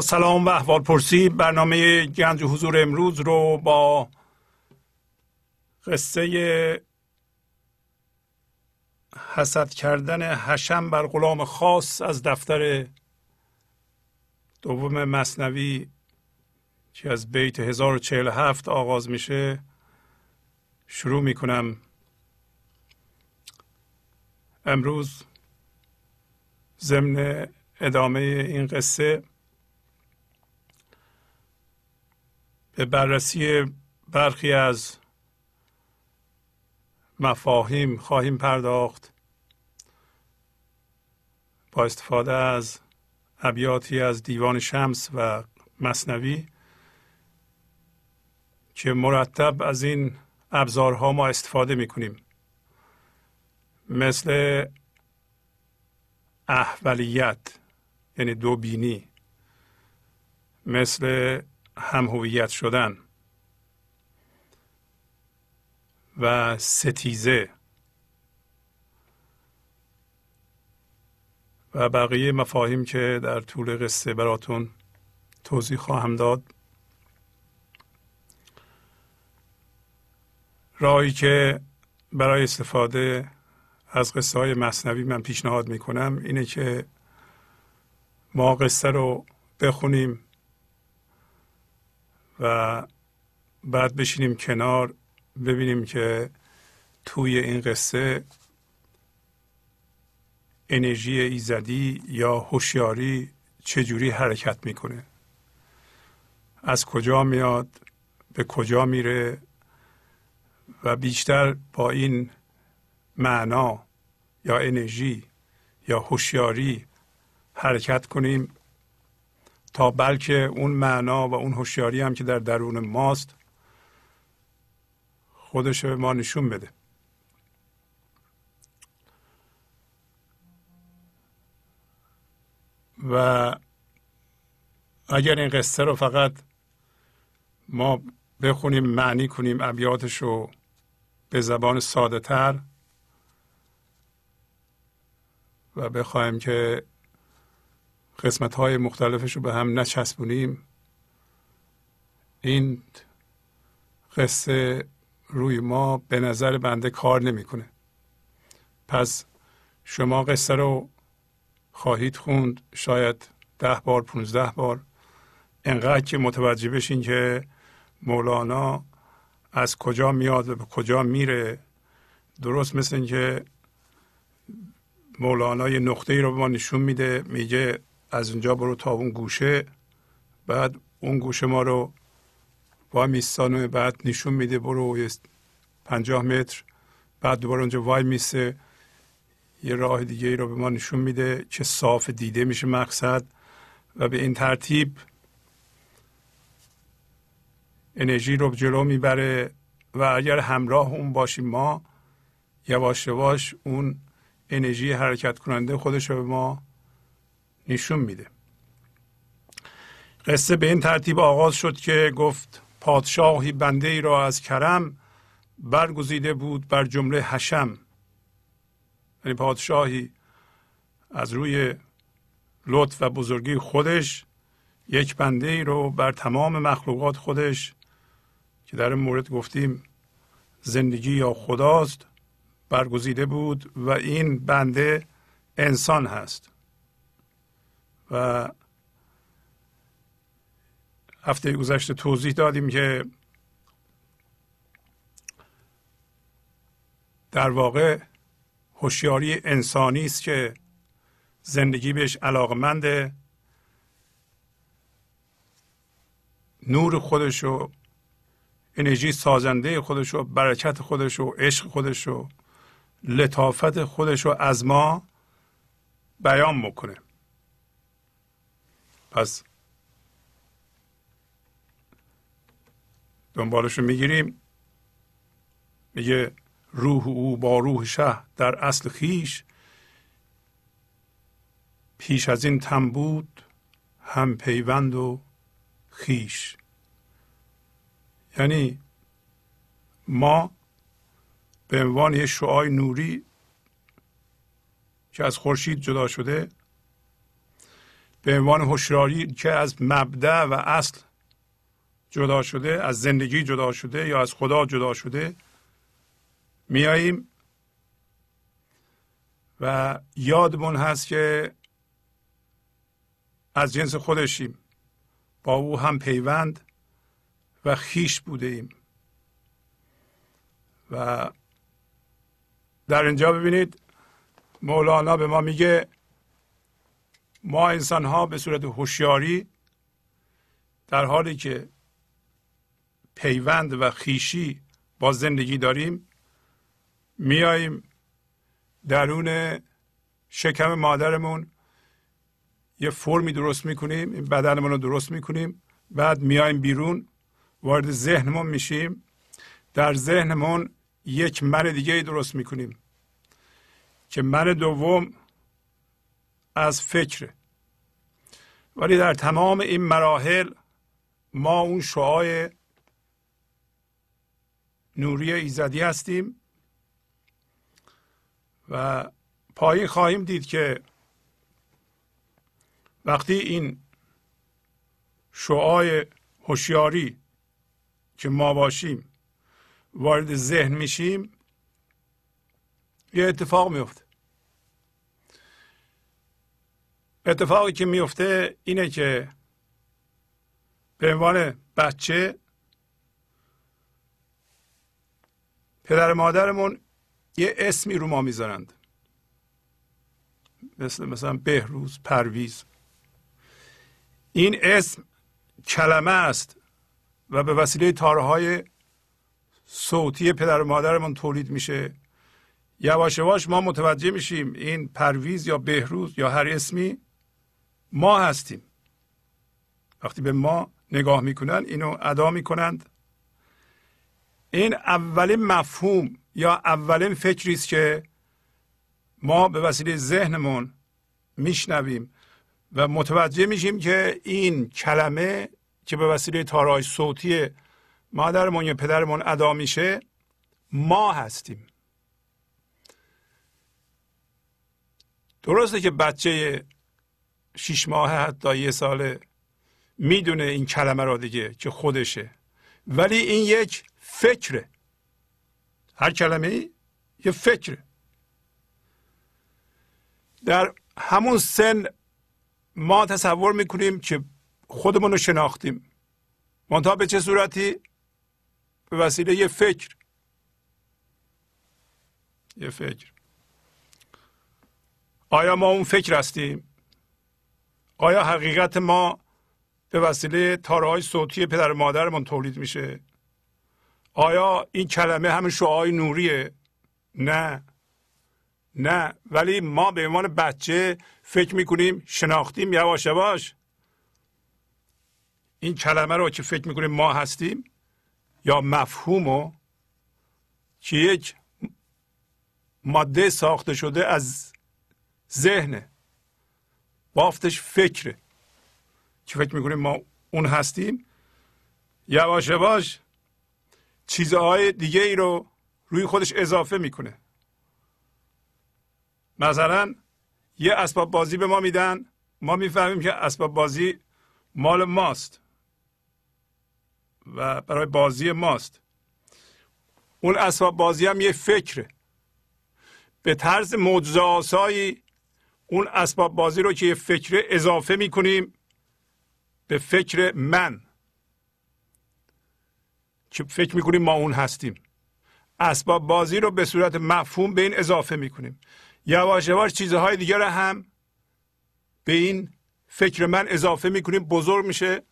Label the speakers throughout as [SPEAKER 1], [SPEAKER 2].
[SPEAKER 1] سلام و احوال پرسی. برنامه گنج حضور امروز رو با قصه حسد کردن حشم بر غلام خاص از دفتر دوم مصنوی که از بیت 1047 آغاز میشه. شروع می‌کنم. امروز ضمن ادامه این قصه به بررسی برخی از مفاهیم خواهیم پرداخت. با استفاده از ابیاتی از دیوان شمس و مصنوی که مرتب از این ابزارها ما استفاده می کنیم مثل احولیت یعنی دو بینی. مثل هم هویت شدن و ستیزه و بقیه مفاهیم که در طول قصه براتون توضیح خواهم داد. راهی که برای استفاده از قصه های مصنوی من پیشنهاد می کنم اینه که ما قصه رو بخونیم و بعد بشینیم کنار ببینیم که توی این قصه انرژی ایزدی یا هوشیاری چجوری حرکت می‌کنه؟ از کجا میاد؟ به کجا میره؟ و بیشتر با این معنا یا انرژی یا هوشیاری حرکت کنیم تا بلکه اون معنا و اون هوشیاری هم که در درون ماست خودش به ما نشون بده. و اگر این قصه رو فقط ما بخونیم معنی کنیم ابیاتش رو به زبان ساده تر و بخوایم که قسمت های مختلفش رو به هم نچسبونیم. این قصه روی ما به نظر بنده کار نمی‌کنه. پس شما قصه رو خواهید خوند شاید ده بار پونزده بار. انقدر که متوجه بشین که مولانا از کجا میاد و به کجا میره. درست مثل اینکه مولانا یه نقطه ای رو به ما نشون میده میگه از اونجا برو تا اون گوشه. بعد اون گوشه ما رو وای میستانه بعد نشون میده برو پنجاه متر. بعد دوباره اونجا وای میسه. یه راه دیگه ای رو به ما نشون میده. که صاف دیده میشه مقصد. و به این ترتیب انرژی رو جلو می‌بره و اگر همراه اون باشیم ما یواش یواش اون انرژی حرکت کننده خودش رو به ما نشون میده. قصه به این ترتیب آغاز شد که گفت پادشاهی بنده ای را از کرم برگزیده بود بر جمله حشم. یعنی پادشاهی از روی لطف و بزرگی خودش یک بنده ای رو بر تمام مخلوقات خودش که در این مورد گفتیم زندگی یا خداست برگزیده بود و این بنده انسان هست. و هفته گذشته توضیح دادیم که در واقع هوشیاری انسانی است که زندگی بهش علاقمنده. نور خودش و انرژی سازنده خودش و برکت خودش و عشق خودش و لطافت خودش رو از ما بیان بکنه. پس دنبالش رو می‌گیریم. میگه روح او با روح شه در اصل خیش. پیش از این تم بود هم پیوند و خیش. یعنی ما به عنوان یه شعای نوری که از خورشید جدا شده به عنوان هوشیاری که از مبدع و اصل جدا شده از زندگی جدا شده یا از خدا جدا شده میاییم و یادمون هست که از جنس خودشیم. با او هم پیوند و خیش بوده ایم. و در اینجا ببینید مولانا به ما میگه ما انسان ها به صورت هوشیاری در حالی که پیوند و خیشی با زندگی داریم میاییم درون شکم مادرمون. یه فرمی درست می‌کنیم این بدنمون رو درست می‌کنیم بعد میایم بیرون وارد ذهنمون میشیم. در ذهنمون یک من دیگه ای درست می‌کنیم که من دوم از فکره ولی در تمام این مراحل ما اون شعای نوری ایزدی هستیم و پایین خواهیم دید که وقتی این شعای هوشیاری که ما باشیم وارد ذهن میشیم یه اتفاق میفته. اتفاقی که میفته اینه که به عنوان بچه پدر مادرمون یه اسمی رو ما می‌ذارند. مثل مثلا بهروز پرویز. این اسم کلمه است و به وسیله تارهای صوتی پدر و مادرمون تولید میشه. یواش یواش ما متوجه میشیم این پرویز یا بهروز یا هر اسمی ما هستیم. وقتی به ما نگاه می‌کنن اینو ادا می‌کنند. این اولین مفهوم یا اولین فکری است که ما به وسیله ذهنمون میشنویم و متوجه میشیم که این کلمه که به وسیله تارای صوتی مادرمون یا پدرمون ادا میشه ما هستیم. درسته که بچه شیش ماه حتی یه ساله می‌دونه این کلمه را دیگه که خودشه. ولی این یک فکره. هر کلمه یه فکره. در همون سن ما تصور می‌کنیم که خودمون رو شناختیم. منتها به چه صورتی؟ به وسیله یه فکر. یه فکر. آیا ما اون فکر هستیم؟ آیا حقیقت ما به وسیله تارهای صوتی پدر مادرمون تولید میشه؟ آیا این کلمه همین شعای نوریه؟ نه. نه. ولی ما به عنوان بچه فکر می‌کنیم شناختیم یواش یواش. این کلمه رو که فکر می‌کنیم ما هستیم یا مفهومو که یک ماده ساخته شده از ذهن بافتش فکره. که فکر می‌کنیم ما اون هستیم؟ یواش یواش چیزهای دیگه ای رو روی خودش اضافه می‌کنه. مثلا یه اسباب بازی به ما میدن ما می‌فهمیم که اسباب بازی مال ماست و برای بازی ماست. اون اسباب بازی هم یه فکره. به طرز معجزه اون اسباب بازی رو که یه فکره اضافه می‌کنیم به فکر من. که فکر می‌کنیم ما اون هستیم. اسباب بازی رو به صورت مفهوم به این اضافه می‌کنیم. یواش یواش چیزهای دیگر هم به این فکر من اضافه می‌کنیم بزرگ میشه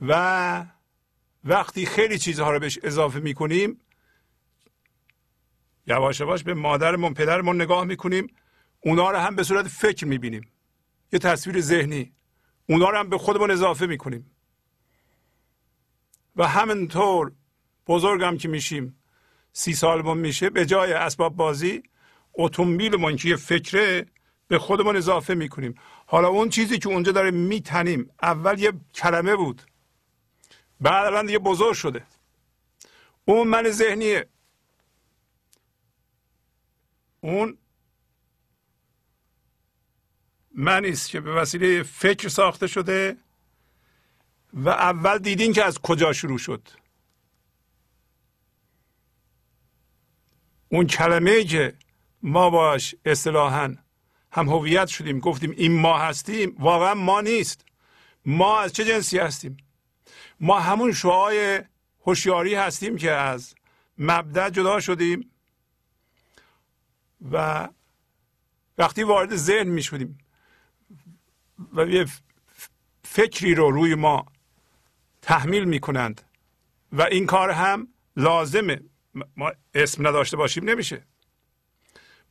[SPEAKER 1] و وقتی خیلی چیزها رو بهش اضافه می‌کنیم یواش یواش به مادرمون پدرمون نگاه می‌کنیم. اونا رو هم به صورت فکر می‌بینیم. یه تصویر ذهنی. اونا رو هم به خودمون اضافه می‌کنیم. و همینطور بزرگم که میشیم سی سالمون میشه به جای اسباب بازی اتومبیلمون که یه فکره به خودمون اضافه می‌کنیم. حالا اون چیزی که اونجا داره میتنیم اول یه کلمه بود. بعد الان دیگه بزرگ شده. اون من ذهنیه. اون منی است که به وسیله فکر ساخته شده و اول دیدین که از کجا شروع شد. اون کلمه که ما باش اصطلاحا هم هویت شدیم گفتیم این ما هستیم واقعا ما نیست. ما از چه جنسی هستیم؟ ما همون شعای هوشیاری هستیم که از مبدع جدا شدیم و وقتی وارد ذهن می شدیم. و یه فکری رو روی ما تحمیل می کنند و این کار هم لازمه. ما اسم نداشته باشیم نمیشه.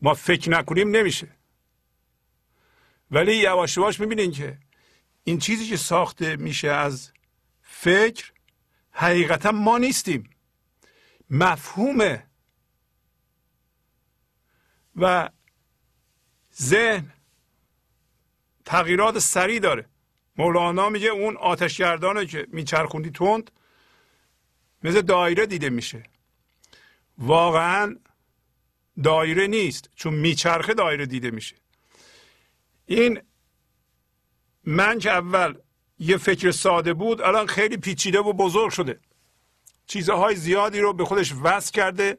[SPEAKER 1] ما فکر نکنیم نمیشه. ولی یواش یواش می‌بینین که این چیزی که ساخته میشه از فکر حقیقتا ما نیستیم. مفهومه و ذهن تغییرات سریع داره. مولانا میگه اون آتشگردانه که میچرخوندی تند مثل دایره دیده میشه. واقعا دایره نیست چون میچرخه دایره دیده میشه. این من که اول یه فکر ساده بود الان خیلی پیچیده و بزرگ شده. چیزهای زیادی رو به خودش وصل کرده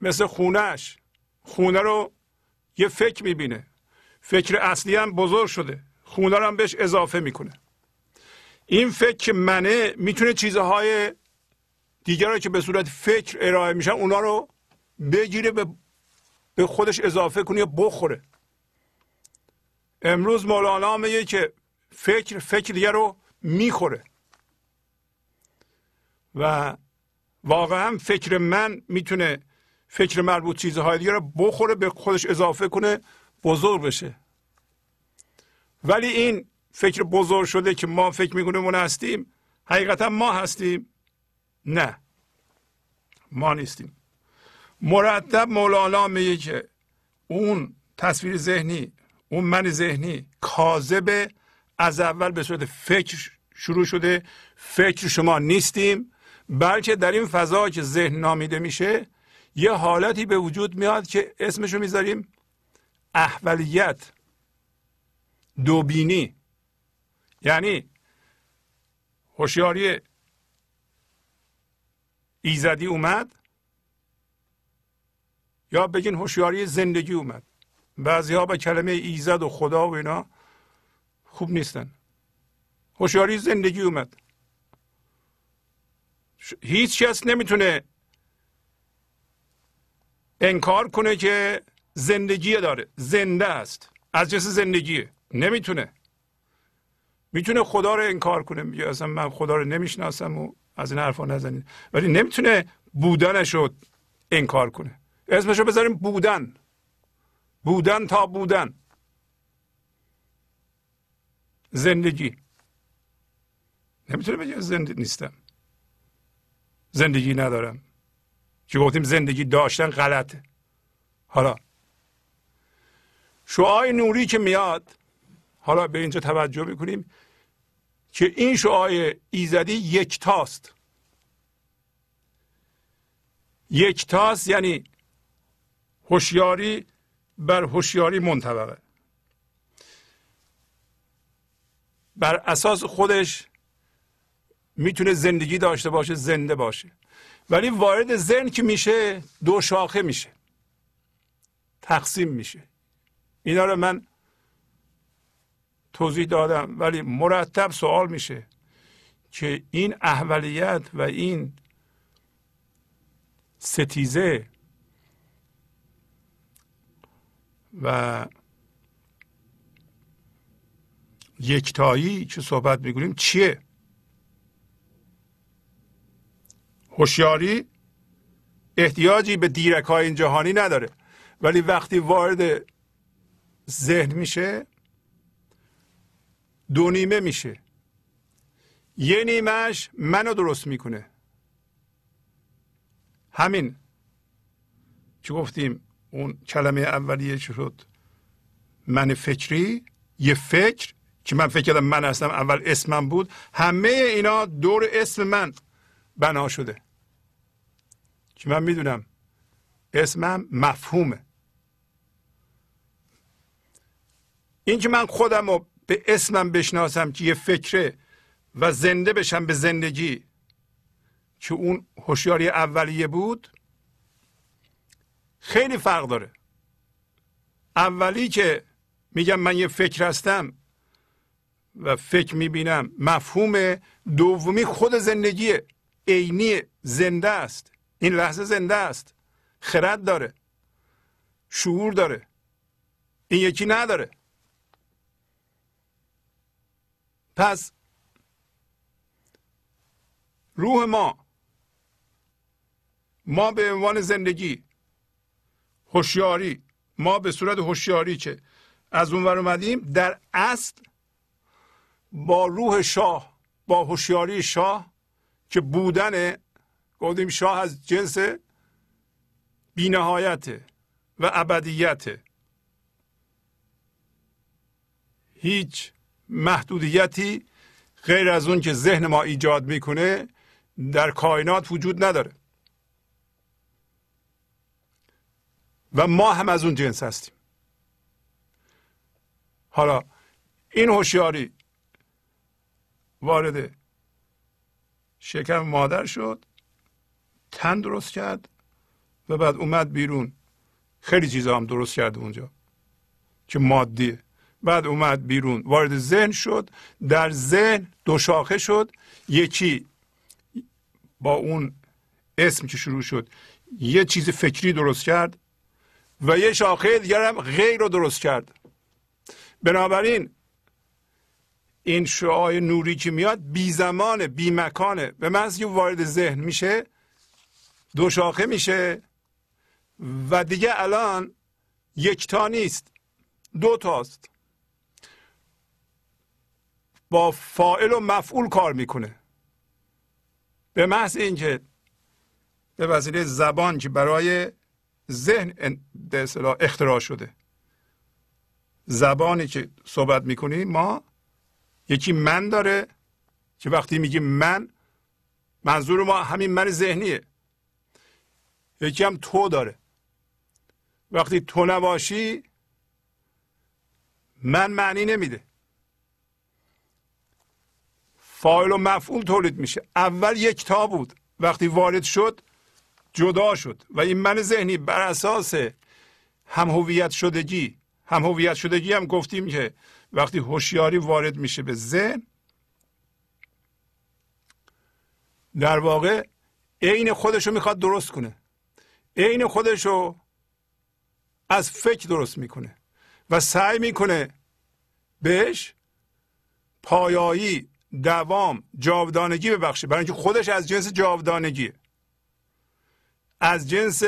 [SPEAKER 1] مثل خونهش خونه رو یه فکر می‌بینه. فکر اصلی هم بزرگ شده. خونه رو هم بهش اضافه می‌کنه. این فکر منه می‌تونه چیزهای دیگر که به صورت فکر ارائه میشن اونا رو بگیره به, به خودش اضافه کنه یا بخوره. امروز مولانا میگه که فکر فکر دیگر رو می‌خوره. و واقعا فکر من می‌تونه فکر مربوط چیزهای دیگر رو بخوره به خودش اضافه کنه بزرگ بشه. ولی این فکر بزرگ شده که ما فکر می‌کنیم اون هستیم حقیقتا ما هستیم. نه. ما نیستیم. مرتب مولانا میگه که اون تصویر ذهنی اون من ذهنی کاذب از اول به صورت فکر شروع شده. فکر شما نیستیم بلکه در این فضا که ذهن نامیده میشه یه حالتی به وجود میاد که اسمشو می‌ذاریم احولیت. دوبینی. یعنی هوشیاری ایزدی اومد یا بگین هوشیاری زندگی اومد. بعضی ها با کلمه ایزد و خدا و اینا خوب نیستن. هوشیاری زندگی اومد. هیچ کس نمی‌تونه انکار کنه که زندگی داره. زنده است. از جنس زندگیه. نمی‌تونه. می‌تونه خدا رو انکار کنه. میگه اصلا من خدا رو نمی‌شناسم و از این حرفا نزنید. ولی نمی‌تونه بودنش رو انکار کنه. اسمشو بذاریم بودن. بودن تا بودن. زندگی. نمی‌تونه بگه زنده نیستم. زندگی ندارم. که گفتیم؟ زندگی داشتن غلطه. حالا شعای نوری که میاد حالا به اینجا توجه می‌کنیم که این شعای ایزدی یکتاست. یکتاست یعنی هوشیاری بر هوشیاری منطبقه. بر اساس خودش می‌تونه زندگی داشته باشه زنده باشه. ولی وارد ذهن که میشه دو شاخه میشه. تقسیم میشه. اینا رو من توضیح دادم ولی مرتب سوال میشه که این احولیت و این ستیزه و یکتایی که صحبت می‌کنیم چیه؟ هوشیاری احتیاجی به دیرک های این جهانی نداره ولی وقتی وارد ذهن میشه دو نیمه میشه. یه نیمهش منو درست می‌کنه. همین. که گفتیم؟ اون کلمه اولیه شد؟ من فکری یه فکر که من فکر کردم من هستم اول اسمم بود. همه اینا دور اسم من بنا شده. که من می‌دونم؟ اسمم مفهومه. این که من خودم رو به اسمم بشناسم که یه فکره و زنده بشم به زندگی که اون هوشیاری اولیه بود خیلی فرق داره. اولی که میگم من یه فکر هستم و فکر می‌بینم مفهوم دومی خود زندگی عینی زنده است. این لحظه زنده است. خرد داره. شعور داره. این یکی نداره. پس روح ما ما به عنوان زندگی هوشیاری ما به صورت هوشیاری که از اون ور اومدیم در اصل با روح شاه با هوشیاری شاه که بودن گفتیم شاه از جنس بینهایت و ابدیت. هیچ محدودیتی غیر از اون که ذهن ما ایجاد می‌کنه در کائنات وجود نداره. و ما هم از اون جنس هستیم. حالا این هوشیاری وارد شکم مادر شد تن درست کرد و بعد اومد بیرون. خیلی چیزا هم درست کرد اونجا که مادیه. بعد اومد بیرون. وارد ذهن شد. در ذهن دو شاخه شد. یکی با اون اسم که شروع شد یه چیز فکری درست کرد و یه شاخه دیگر هم غیر رو درست کرد. بنابراین این شعای نوری که میاد بی زمانه بی مکانه. به محض که وارد ذهن میشه دو شاخه میشه و دیگه الان یکتا نیست. دو تاست. با فائل و مفعول کار می‌کنه. به محض اینکه به وسیله زبان که برای ذهن به اختراع شده. زبانی که صحبت می‌کنیم ما یکی من داره که وقتی میگیم من منظور ما همین من ذهنیه. یکی هم تو داره. وقتی تو نباشی من معنی نمیده. فایل و مفعول تولید میشه. اول یک تا بود. وقتی وارد شد جدا شد. و این من ذهنی بر اساس هم هویت شدگی هم هویت شدگی هم گفتیم که وقتی هوشیاری وارد میشه به ذهن در واقع عین خودش رو می‌خواد درست کنه. عین خودش رو از فکر درست می‌کنه و سعی می‌کنه بهش پایایی دوام جاودانگی ببخشه برای اینکه خودش از جنس جاودانگیه از جنس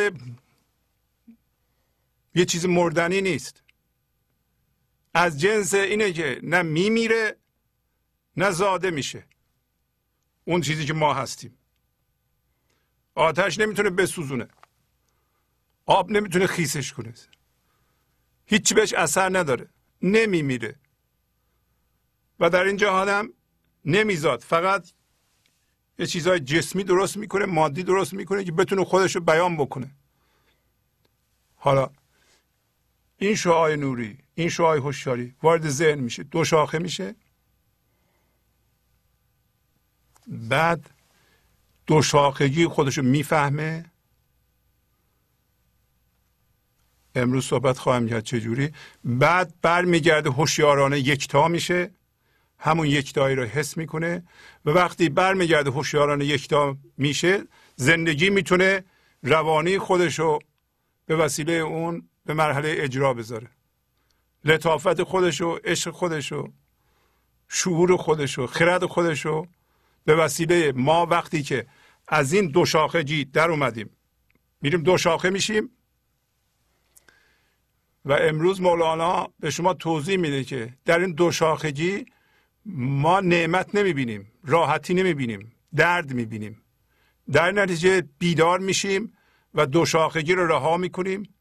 [SPEAKER 1] یه چیز مردنی نیست. از جنس اینه که نه میمیره نه زاده میشه. اون چیزی که ما هستیم. آتش نمی‌تونه بسوزونه. آب نمی‌تونه خیسش کنه. هیچی بهش اثر نداره. نمیمیره. و در این جهان هم نمیزاد. فقط یه چیزهای جسمی درست می‌کنه مادی درست می‌کنه که بتونه خودش رو بیان بکنه. حالا این شعای نوری این شعای هوشیاری وارد ذهن میشه دو شاخه میشه. بعد دو شاخگی خودشو می‌فهمه. امروز صحبت خواهم کرد چجوری. بعد برمیگرده هوشیارانه یکتا میشه. همون یکتایی رو حس می‌کنه و وقتی برمیگرده هوشیارانه یکتا میشه زندگی می‌تونه روانی خودشو به وسیله اون به مرحله اجرا بذاره. لطافت خودشو عشق خودشو شعور خودشو خرد خودشو به وسیله ما وقتی که از این دو شاخه جی در اومدیم. میریم دو شاخه میشیم و امروز مولانا به شما توضیح میده که در این دو شاخگی ما نعمت نمی‌بینیم راحتی نمی‌بینیم درد می‌بینیم. در نتیجه بیدار میشیم و دو شاخگی رو رها می‌کنیم.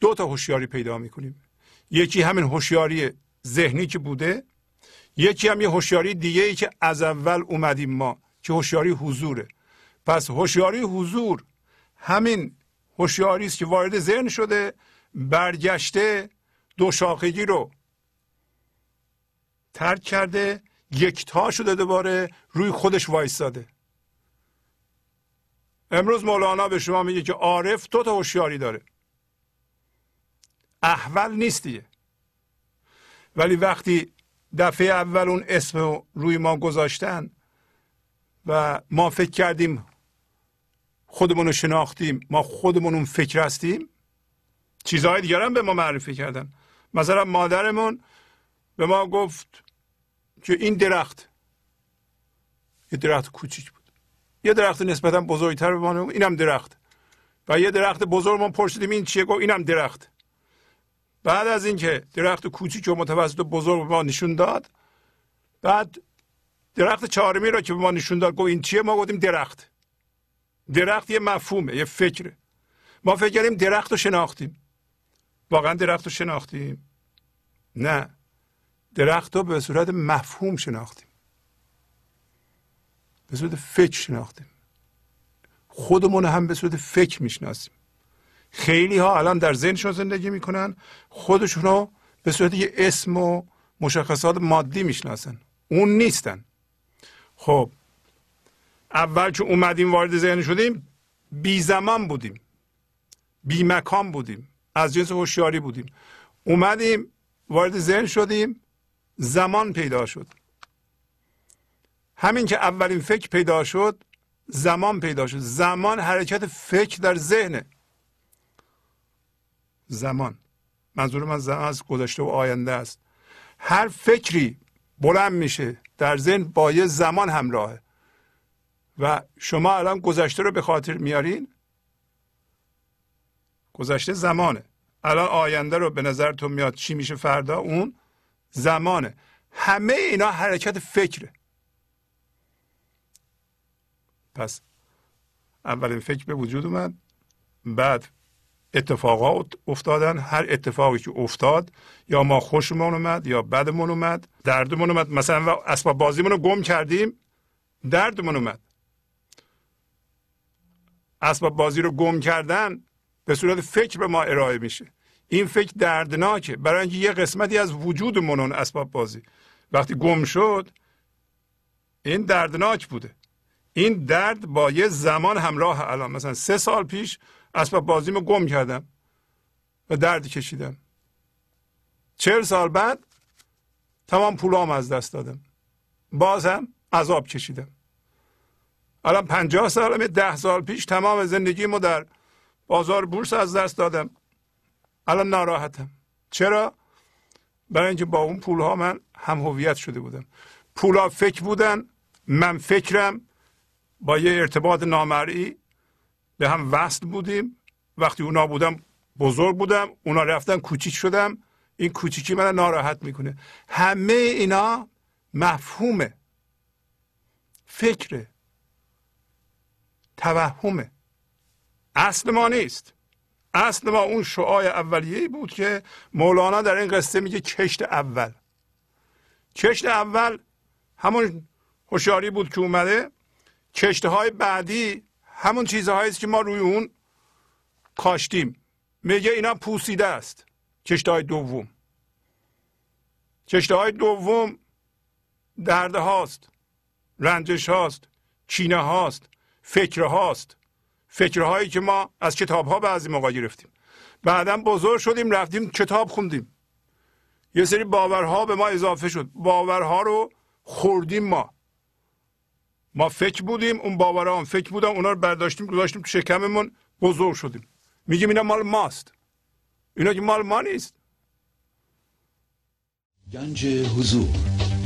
[SPEAKER 1] دو تا هوشیاری پیدا می‌کنیم. یکی همین هوشیاری ذهنی که بوده یکی هم یه هوشیاری دیگه ای که از اول اومدیم ما که هوشیاری حضوره. پس هوشیاری حضور همین هوشیاری است که وارد ذهن شده برگشته دو شاخگی رو ترک کرده یکتا شده دوباره روی خودش وایستاده. امروز مولانا به شما میگه که عارف دو تا هوشیاری داره. احول نیستیه. ولی وقتی دفعه اول اون اسم روی ما گذاشتن و ما فکر کردیم خودمون رو شناختیم ما خودمون اون فکر هستیم چیزهای دیگر هم به ما معرفی کردن. مثلا مادرمون به ما گفت که این درخت یه درخت کوچیک بود. یه درخت نسبتا بزرگتر به ما اینم درخت. و یه درخت بزرگ ما پرسیدیم این چیه؟ گفت اینم درخت. بعد از اینکه درخت کوچیک و متوسط و بزرگ به ما نشون داد بعد درخت چهارمی را که به ما نشون داد گفت این چیه؟ ما گفتیم درخت. درخت یه مفهومه یه فکره. ما فکر کردیم درخت رو شناختیم. واقعا درخت رو شناختیم. نه. درخت رو به صورت مفهوم شناختیم. به صورت فکر شناختیم. خودمون هم به صورت فکر می‌شناسیم. خیلی ها الان در ذهنشون زندگی می‌کنن خودشون رو به صورت یه اسم و مشخصات مادی می‌شناسن. اون نیستن. خب اول که اومدیم وارد ذهن شدیم بی زمان بودیم. بی مکان بودیم. از جنس هوشیاری بودیم. اومدیم وارد ذهن شدیم زمان پیدا شد. همین که اولین فکر پیدا شد زمان پیدا شد. زمان حرکت فکر در ذهنه. زمان. منظور من زمان از گذشته و آینده است. هر فکری بلند میشه در ذهن با یه زمان همراهه. و شما الان گذشته رو به خاطر میارین گذشته زمانه. الان آینده رو به نظرتون میاد چی میشه فردا؟ اون زمانه. همه اینا حرکت فکره. پس اولین فکر به وجود اومد. بعد اتفاقات افتادن. هر اتفاقی که افتاد یا ما خوشمون اومد یا بدمون اومد دردمون اومد. مثلا اسباب بازیمون رو گم کردیم دردمون اومد. اسباب بازی رو گم کردن به صورت فکر به ما ارائه میشه. این فکر دردناکه. برای اینکه یه قسمتی از وجودمون اون اسباب بازی. وقتی گم شد این دردناک بوده. این درد با یه زمان همراه الان. مثلا سه سال پیش اسباب بازیمو گم کردم و درد کشیدم. چهل سال بعد تمام پولام از دست دادم. بازم عذاب کشیدم. الان پنجاه سالم ده سال پیش تمام زندگیمو در بازار بورس از دست دادم. الان ناراحتم. چرا؟ برای اینکه با اون پول ها من هم هویت شده بودم. پول ها فکر بودن من فکرم با یه ارتباط نامرئی به هم وصل بودیم. وقتی اونا بودم بزرگ بودم اونا رفتن کوچیک شدم. این کوچیکی من ناراحت می‌کنه. همه اینا مفهومه. فکره. توهمه. اصل ما نیست. اصل ما اون شعای اولیه بود که مولانا در این قصه میگه کشت اول. کشت اول همون هوشیاری بود که اومده. کشته های بعدی همون چیزهایی است که ما روی اون کاشتیم. میگه اینا پوسیده است. کشته های دوم. کشته های دوم درد هاست رنجش هاست چینه هاست فکر هاست. فکرهایی که ما از کتاب ها بعضی موقع گرفتیم. بعدا بزرگ شدیم رفتیم کتاب خوندیم. یه سری باورها به ما اضافه شد. باورها رو خوردیم ما. ما فکر بودیم اون باورها هم فکر بودم اونا رو برداشتیم گذاشتیم تو شکممون بزرگ شدیم. میگیم اینا مال ماست. اینا که مال ما نیست.
[SPEAKER 2] گنج حضور.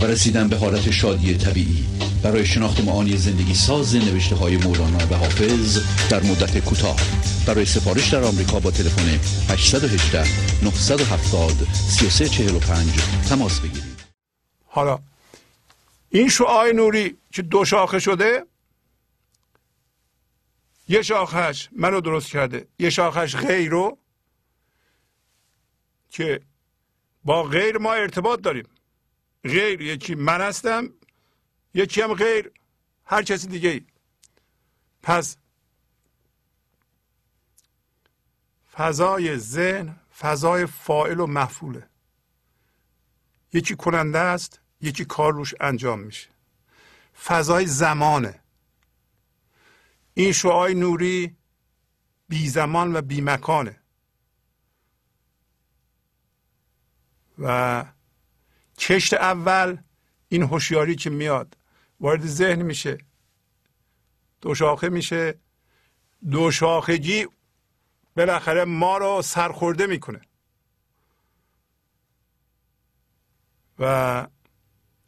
[SPEAKER 2] و رسیدن به حالت شادی طبیعی. برای شناخت معانی زندگی ساز نوشته های مولانا و حافظ در مدت کوتاه. برای سفارش در آمریکا با تلفن 818 970 3345 تماس بگیرید.
[SPEAKER 1] حالا این شعاع نوری که دو شاخه شده یه شاخش منو درست کرده. یه شاخش غیر رو که با غیر ما ارتباط داریم. غیر یکی من هستم یکی هم غیر. هر کسی دیگه ای. پس فضای ذهن فضای فائل و مفعوله. یکی کننده است یکی کار روش انجام میشه. فضای زمانه. این شعای نوری بی زمان و بی مکانه. و کشت اول این هوشیاری که میاد وارد ذهن میشه دو شاخه میشه. دو شاخگی بالاخره ما رو سرخورده می‌کنه. و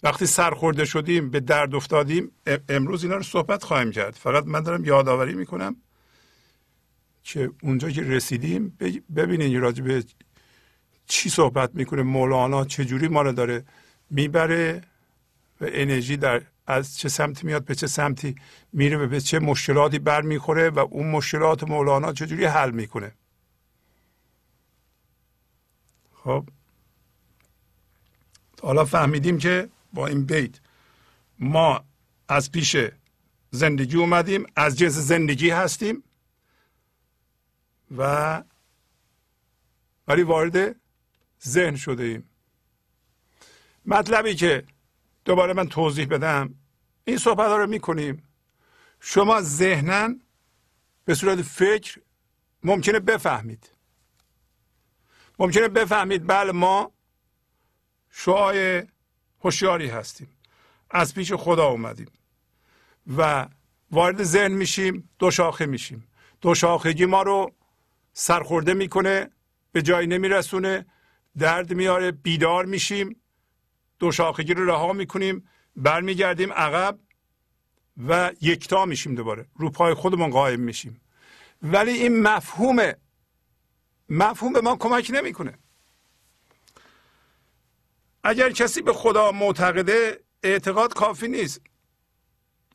[SPEAKER 1] وقتی سرخورده شدیم به درد افتادیم امروز اینا رو صحبت خواهیم کرد. فقط من دارم یادآوری می‌کنم که اونجا که رسیدیم ببینید راجع به چی صحبت می‌کنه؟ مولانا چجوری ما رو داره می‌بره و انرژی در از چه سمتی میاد به چه سمتی میره و به چه مشکلاتی برمیخوره و اون مشکلات مولانا چجوری حل می‌کنه؟ خب. حالا فهمیدیم که با این بیت ما از پیش زندگی اومدیم از جنس زندگی هستیم و ولی وارد ذهن شده ایم. مطلبی که دوباره من توضیح بدم این صحبت ها رو می‌کنیم. شما ذهنا به صورت فکر ممکنه بفهمید. ممکنه بفهمید بله ما شعای هوشیاری هستیم. از پیش خدا اومدیم. و وارد ذهن میشیم دو شاخه میشیم. دو شاخگی ما رو سرخورده می‌کنه به جایی نمیرسونه. درد میاره بیدار میشیم دو شاخگی رو رها می‌کنیم برمیگردیم عقب و یکتا میشیم دوباره. رو پای خودمون قایم میشیم. ولی این مفهوم مفهوم به ما کمک نمی‌کنه. اگر کسی به خدا معتقده اعتقاد کافی نیست.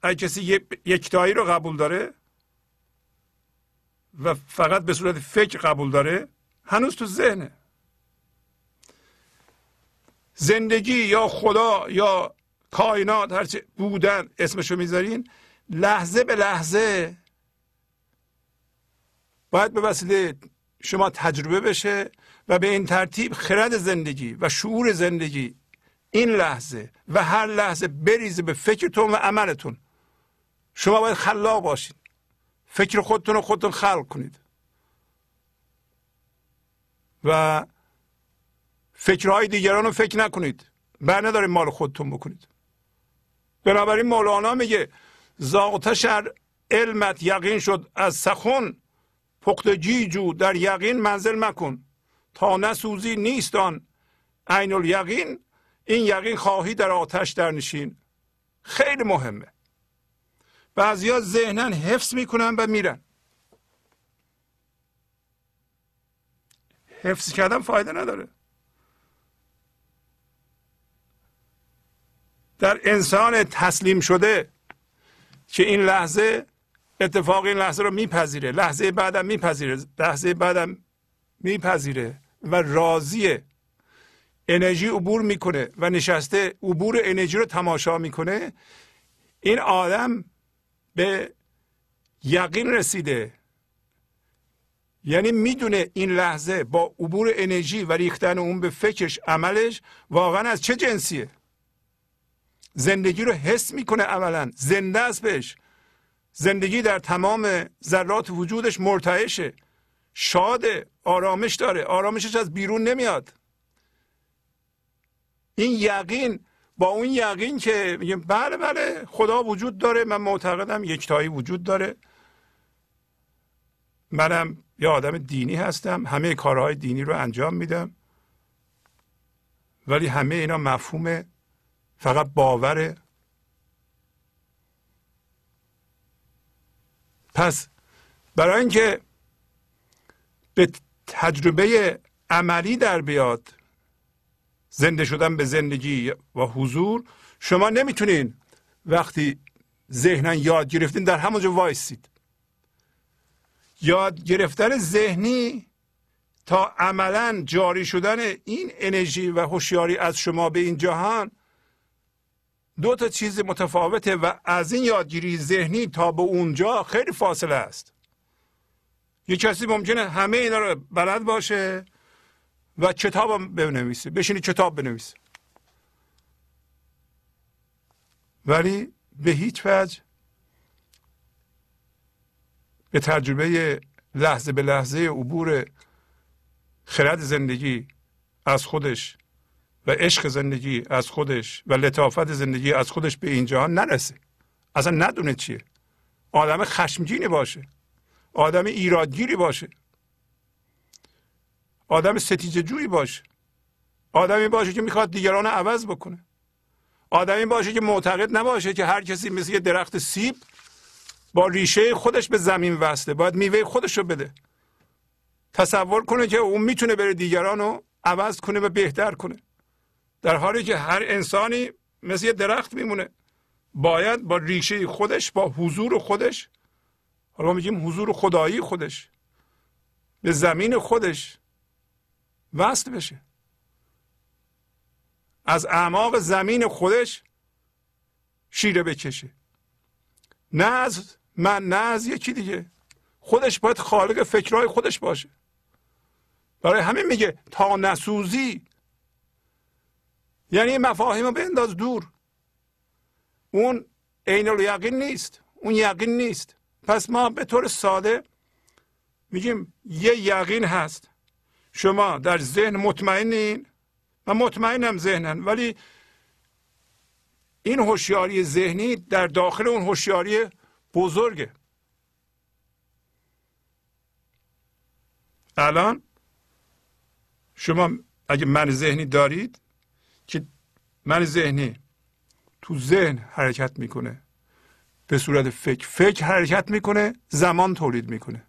[SPEAKER 1] اگر کسی یکتایی رو قبول داره و فقط به صورت فکر قبول داره هنوز تو ذهنه. زندگی یا خدا یا کائنات هرچه بودن اسمشو می‌ذارین لحظه به لحظه باید به وسیله شما تجربه بشه و به این ترتیب خرد زندگی و شعور زندگی این لحظه و هر لحظه بریزه به فکرتون و عملتون. شما باید خلاق باشید فکر خودتون رو خودتون خلق کنید. و فکرهای دیگران رو فکر نکنید. بر ندارید مال خودتون بکنید. بنابراین مولانا میگه زاغتشر علمت یقین شد از سخن پخت جیجو در یقین منزل مکن. تا نسوزی نیستان عین الیقین این یقین خواهی در آتش در نشین. خیلی مهمه. بعضیا ذهنا حفظ می‌کنن و میرن. حفظ کردن فایده نداره. در انسان تسلیم شده که این لحظه اتفاق این لحظه رو میپذیره. لحظه بعدم میپذیره. لحظه بعدم میپذیره و راضیه انرژی عبور می‌کنه و نشسته عبور انرژی رو تماشا می‌کنه. این آدم به یقین رسیده. یعنی می‌دونه این لحظه با عبور انرژی و ریختن اون به فکرش عملش واقعا از چه جنسیه؟ زندگی رو حس می‌کنه عملا. زنده است بهش. زندگی در تمام ذرات وجودش مرتعشه. شاده آرامش داره. آرامشش از بیرون نمیاد. این یقین با اون یقین که میگه بله بله خدا وجود داره. من معتقدم یکتایی وجود داره. منم یه آدم دینی هستم. همه کارهای دینی رو انجام میدم. ولی همه اینا مفهوم فقط باوره پس برای اینکه به تجربه عملی در بیاد زنده شدن به زندگی و حضور شما نمی‌تونین وقتی ذهنا یاد گرفتین در همونجا وایسید. یاد گرفتن ذهنی تا عملا جاری شدن این انرژی و هوشیاری از شما به این جهان دو تا چیز متفاوته و از این یادگیری ذهنی تا به اونجا خیلی فاصله است. یه کسی ممکنه همه اینا رو بلد باشه و کتاب بنویسه. بشینی کتاب بنویسه. ولی به هیچ وجه به تجربه لحظه به لحظه عبور خرد زندگی از خودش و عشق زندگی از خودش و لطافت زندگی از خودش به این جهان نرسه. اصلا ندونه چیه. آدم خشمگینی باشه. آدم ایرادگیری باشه. آدم ستیجه باشه. آدمی باشه که می‌خواد دیگران عوض بکنه. آدمی باشه که معتقد نباشه که هر کسی مثل یه درخت سیب با ریشه خودش به زمین وصله. باید میوه خودش رو بده. تصور کنه که اون می‌تونه بره دیگران رو عوض کنه و بهتر کنه. در حالی که هر انسانی مثل یه درخت میمونه. باید با ریشه خودش با حضور خودش حالا میگیم حضور خدایی خودش به زمین خودش وصل بشه. از اعماق زمین خودش شیره بکشه. نه از من نه از یکی دیگه. خودش باید خالق فکرهای خودش باشه. برای همین میگه تا نسوزی یعنی مفاهیم رو بنداز دور. اون عین یقین نیست. اون یقین نیست. پس ما به طور ساده میگیم یه یقین هست. شما در ذهن مطمئنین. من مطمئنم ذهنن ولی این هوشیاری ذهنی در داخل اون هوشیاری بزرگه. الان شما اگه من ذهنی دارید من ذهنی تو ذهن حرکت می‌کنه. به صورت فکر. فکر حرکت می‌کنه زمان تولید می‌کنه.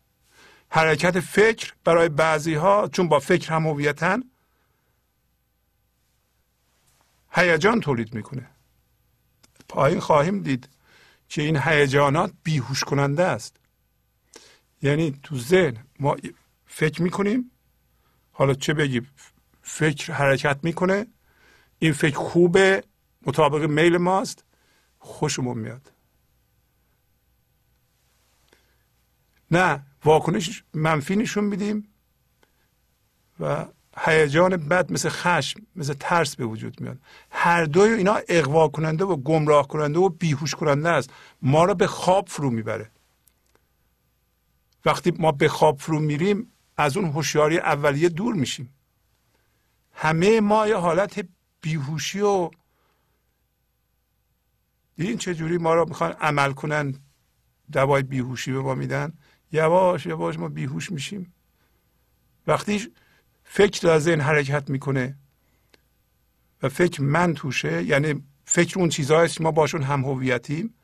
[SPEAKER 1] حرکت فکر برای بعضی ها چون با فکر هم هویتن هیجان تولید می‌کنه. پایین خواهیم دید که این هیجانات بیهوش کننده است. یعنی تو ذهن ما فکر می‌کنیم حالا چه بگیم فکر حرکت می‌کنه این فکر خوبه مطابق میل ماست. خوشمون میاد. نه واکنش منفی نشون میدیم و هیجان بد مثل خشم مثل ترس به وجود میاد. هر دوی اینا اقوا کننده و گمراه کننده و بیهوش کننده است. ما رو به خواب فرو می‌بره. وقتی ما به خواب فرو میریم از اون هوشیاری اولیه دور میشیم. همه ما یه حالت بیهوشی و دیدین چجوری ما رو می‌خوان عمل کنن دوای بیهوشی به ما میدن؟ یواش یواش ما بیهوش میشیم. وقتی فکر در ذهن حرکت می‌کنه و فکر من توشه یعنی فکر اون چیزهایست که ما باشون هم هویتیم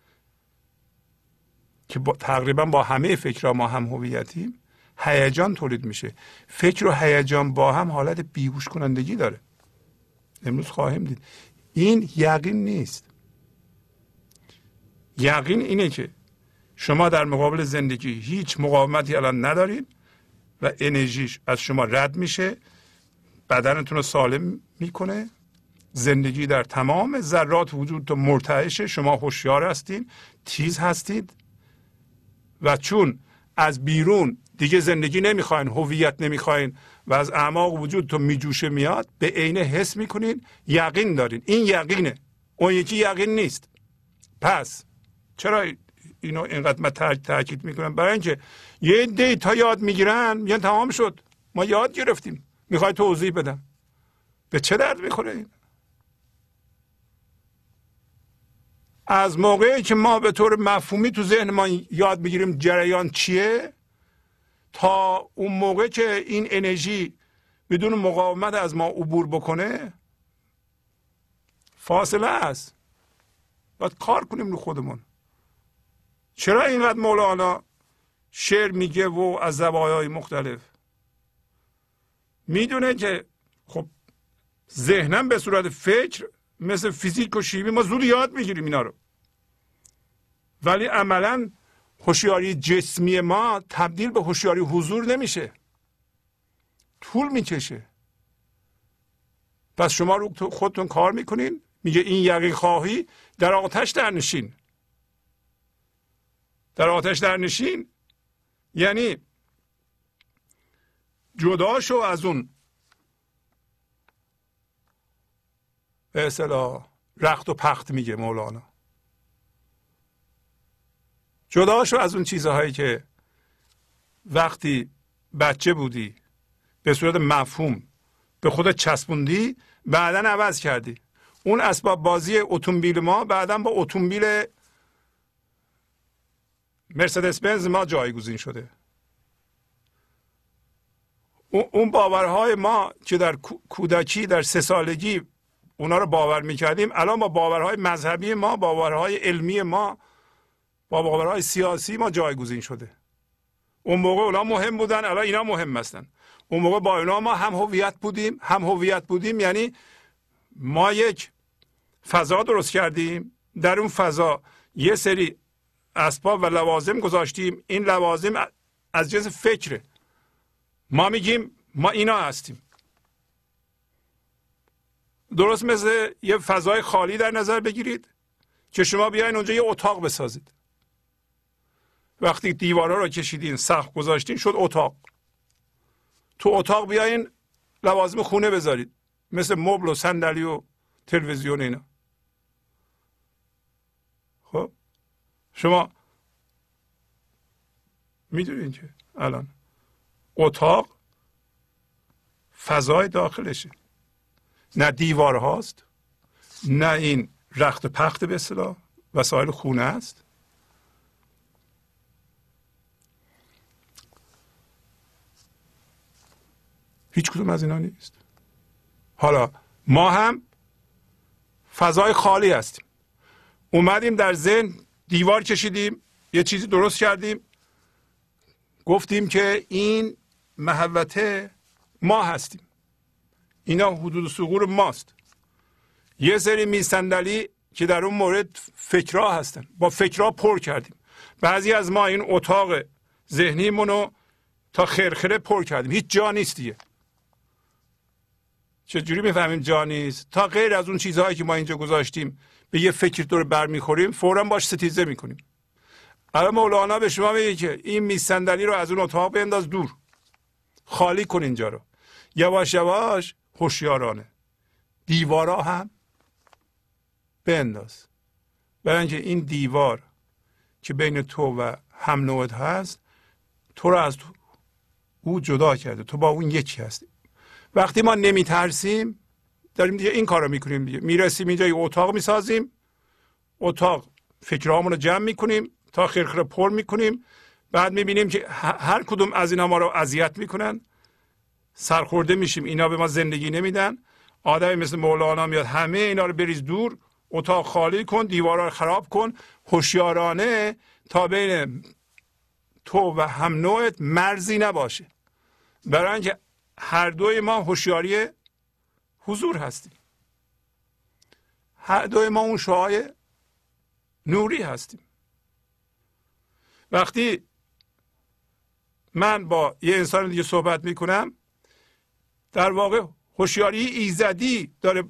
[SPEAKER 1] که با تقریبا با همه فکرها ما هم هویتیم هیجان تولید میشه. فکر و هیجان با هم حالت بیهوش کنندگی داره. امروز خواهیم دید. این یقین نیست. یقین اینه که شما در مقابل زندگی هیچ مقاومتی الان ندارید و انرژیش از شما رد میشه بدنتون رو سالم می‌کنه. زندگی در تمام ذرات وجود مرتعشه شما هوشیار هستید تیز هستید. و چون از بیرون دیگه زندگی نمی‌خواین هویت نمی‌خواین و از اعماق وجودتون میجوشه میاد به عینه حس می‌کنین یقین دارین. این یقینه. اون یکی یقین نیست. پس چرا اینو اینقدر من تاکید می‌کنم؟ برای اینکه یه دیتا یاد می‌گیرن میگن تمام شد. ما یاد گرفتیم. می‌خوای توضیح بدم. به چه درد می‌خوره از موقعی که ما به طور مفهومی تو ذهن ما یاد می‌گیریم جریان چیه؟ تا اون موقع که این انرژی بدون مقاومت از ما عبور بکنه فاصله است. باید کار کنیم رو خودمون. چرا اینقدر مولانا شعر میگه و از زوایای مختلف؟ می‌دونه که خب ذهنم به صورت فکر مثل فیزیک و شیمی ما زود یاد می‌گیریم اینا رو. ولی عملا هوشیاری جسمی ما تبدیل به هوشیاری حضور نمیشه. طول می‌کشه. پس شما رو خودتون کار می‌کنین میگه این یقین خواهی در آتش در نشین. در آتش در نشین. یعنی جدا شو از اون به اصطلاح رخت و پخت میگه مولانا. جدا شو از اون چیزهایی که وقتی بچه بودی به صورت مفهوم به خودت چسبوندی بعدا عوض کردی. اون اسباب بازی اتومبیل ما بعدا با اتومبیل مرسدس بنز ما جایگزین شده. اون باورهای ما که در کودکی در سه سالگی اونا رو باور می‌کردیم الان با باورهای مذهبی ما باورهای علمی ما با باورهای سیاسی ما جایگزین شده. اون موقع اونا مهم بودن الان اینا مهم هستن. اون موقع با اونا ما هم هویت بودیم هم هویت بودیم یعنی ما یک فضا درست کردیم. در اون فضا یه سری اسباب و لوازم گذاشتیم. این لوازم از جنس فکره ما میگیم ما اینا هستیم. درست مثل یه فضای خالی در نظر بگیرید که شما بیاین اونجا یه اتاق بسازید. وقتی دیوارها رو کشیدین سخت گذاشتین شد اتاق. تو اتاق بیاین لوازم خونه بذارید. مثل مبل و صندلی و تلویزیون اینا. خب؟ شما می‌دونین که الان اتاق فضای داخلشه. نه دیوار هاست نه این رخت پخت به وسایل خونه است. هیچ کدوم از اینا نیست. حالا ما هم فضای خالی هستیم. اومدیم در ذهن دیوار کشیدیم یه چیزی درست کردیم. گفتیم که این محوته ما هستیم. اینا حدود سقور ماست. یه سری میصندلی که در اون مورد فکرها هستن. با فکرها پر کردیم. بعضی از ما این اتاق ذهنیمونو تا خرخره پر کردیم. هیچ جا نیست دیگه. چجوری می‌فهمیم جا نیست؟ تا غیر از اون چیزهایی که ما اینجا گذاشتیم به یه فکر دور برمیخوریم فورا باش ستیزه می‌کنیم. الان مولانا به شما میگه که این میصندلی رو از اون اتاق بنداز دور. خالی کن اینجا رو. یواش یواش هوشیارانه. دیوارا هم بنداز برای اینکه این دیوار که بین تو و هم نوعت هست تو رو از تو او جدا کرده. تو با اون یکی هستی. وقتی ما نمی ترسیم داریم دیگه این کار رو می‌کنیم دیگه. می‌رسیم اینجا یه اتاق می‌سازیم. اتاق فکرهامون رو جمع می‌کنیم تا خرخره پر می‌کنیم. بعد می‌بینیم که هر کدوم از اینا ما رو اذیت می‌کنن. سرخورده میشیم. اینا به ما زندگی نمیدن. آدمی مثل مولانا میاد همه اینا رو بریز دور. اتاق خالی کن دیوارا رو خراب کن. هوشیارانه تا بین تو و هم نوعت مرزی نباشه. برای اینکه هر دوی ما هوشیاری حضور هستیم. هر دوی ما اون شعای نوری هستیم. وقتی من با یه انسان دیگه صحبت می‌کنم در واقع هوشیاری ایزدی داره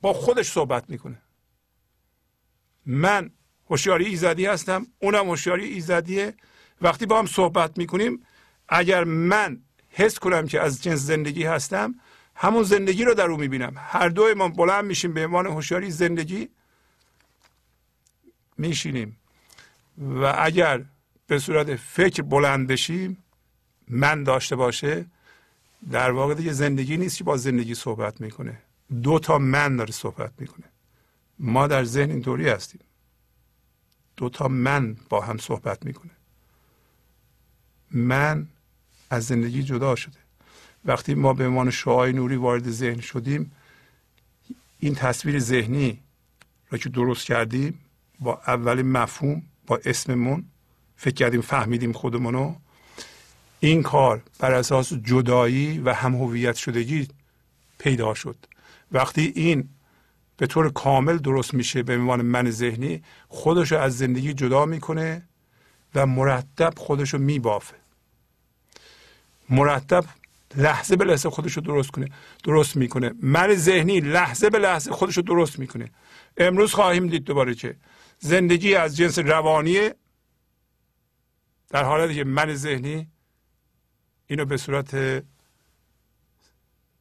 [SPEAKER 1] با خودش صحبت می‌کنه. من هوشیاری ایزدی هستم اونم هوشیاری ایزدیه. وقتی با هم صحبت می‌کنیم اگر من حس کنم که از جنس زندگی هستم همون زندگی رو در او می‌بینم. هر دوی ما بلند میشیم به عنوان هوشیاری زندگی میشینیم. و اگر به صورت فکر بلند بشیم من داشته باشه در واقع دیگه زندگی نیست که با زندگی صحبت می‌کنه. دو تا من داره صحبت می‌کنه. ما در ذهن اینطوری هستیم. دو تا من با هم صحبت می‌کنه. من از زندگی جدا شده. وقتی ما به عنوان شعای نوری وارد ذهن شدیم این تصویر ذهنی را که درست کردیم با اولین مفهوم با اسممون فکر کردیم فهمیدیم خودمونو. این کار بر اساس جدایی و هم هویت شدگی پیدا شد. وقتی این به طور کامل درست میشه به عنوان من ذهنی خودشو از زندگی جدا می‌کنه و مرتب خودشو میبافه. مرتب لحظه به لحظه خودش رو درست کنه درست می‌کنه. من ذهنی لحظه به لحظه خودش رو درست می‌کنه. امروز خواهیم دید دوباره که زندگی از جنس روانیه در حالتی که من ذهنی اینو به صورت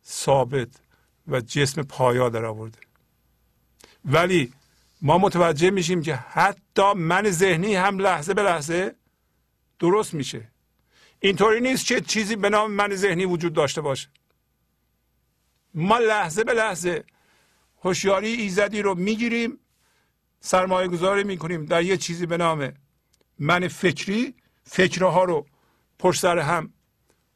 [SPEAKER 1] ثابت و جسم پایا در آورده. ولی ما متوجه میشیم که حتی من ذهنی هم لحظه به لحظه درست میشه. اینطوری نیست که چیزی به نام من ذهنی وجود داشته باشه. ما لحظه به لحظه هوشیاری ایزدی رو می‌گیریم سرمایه گذاری می‌کنیم در یه چیزی به نام من فکری فکرها رو پشت سر هم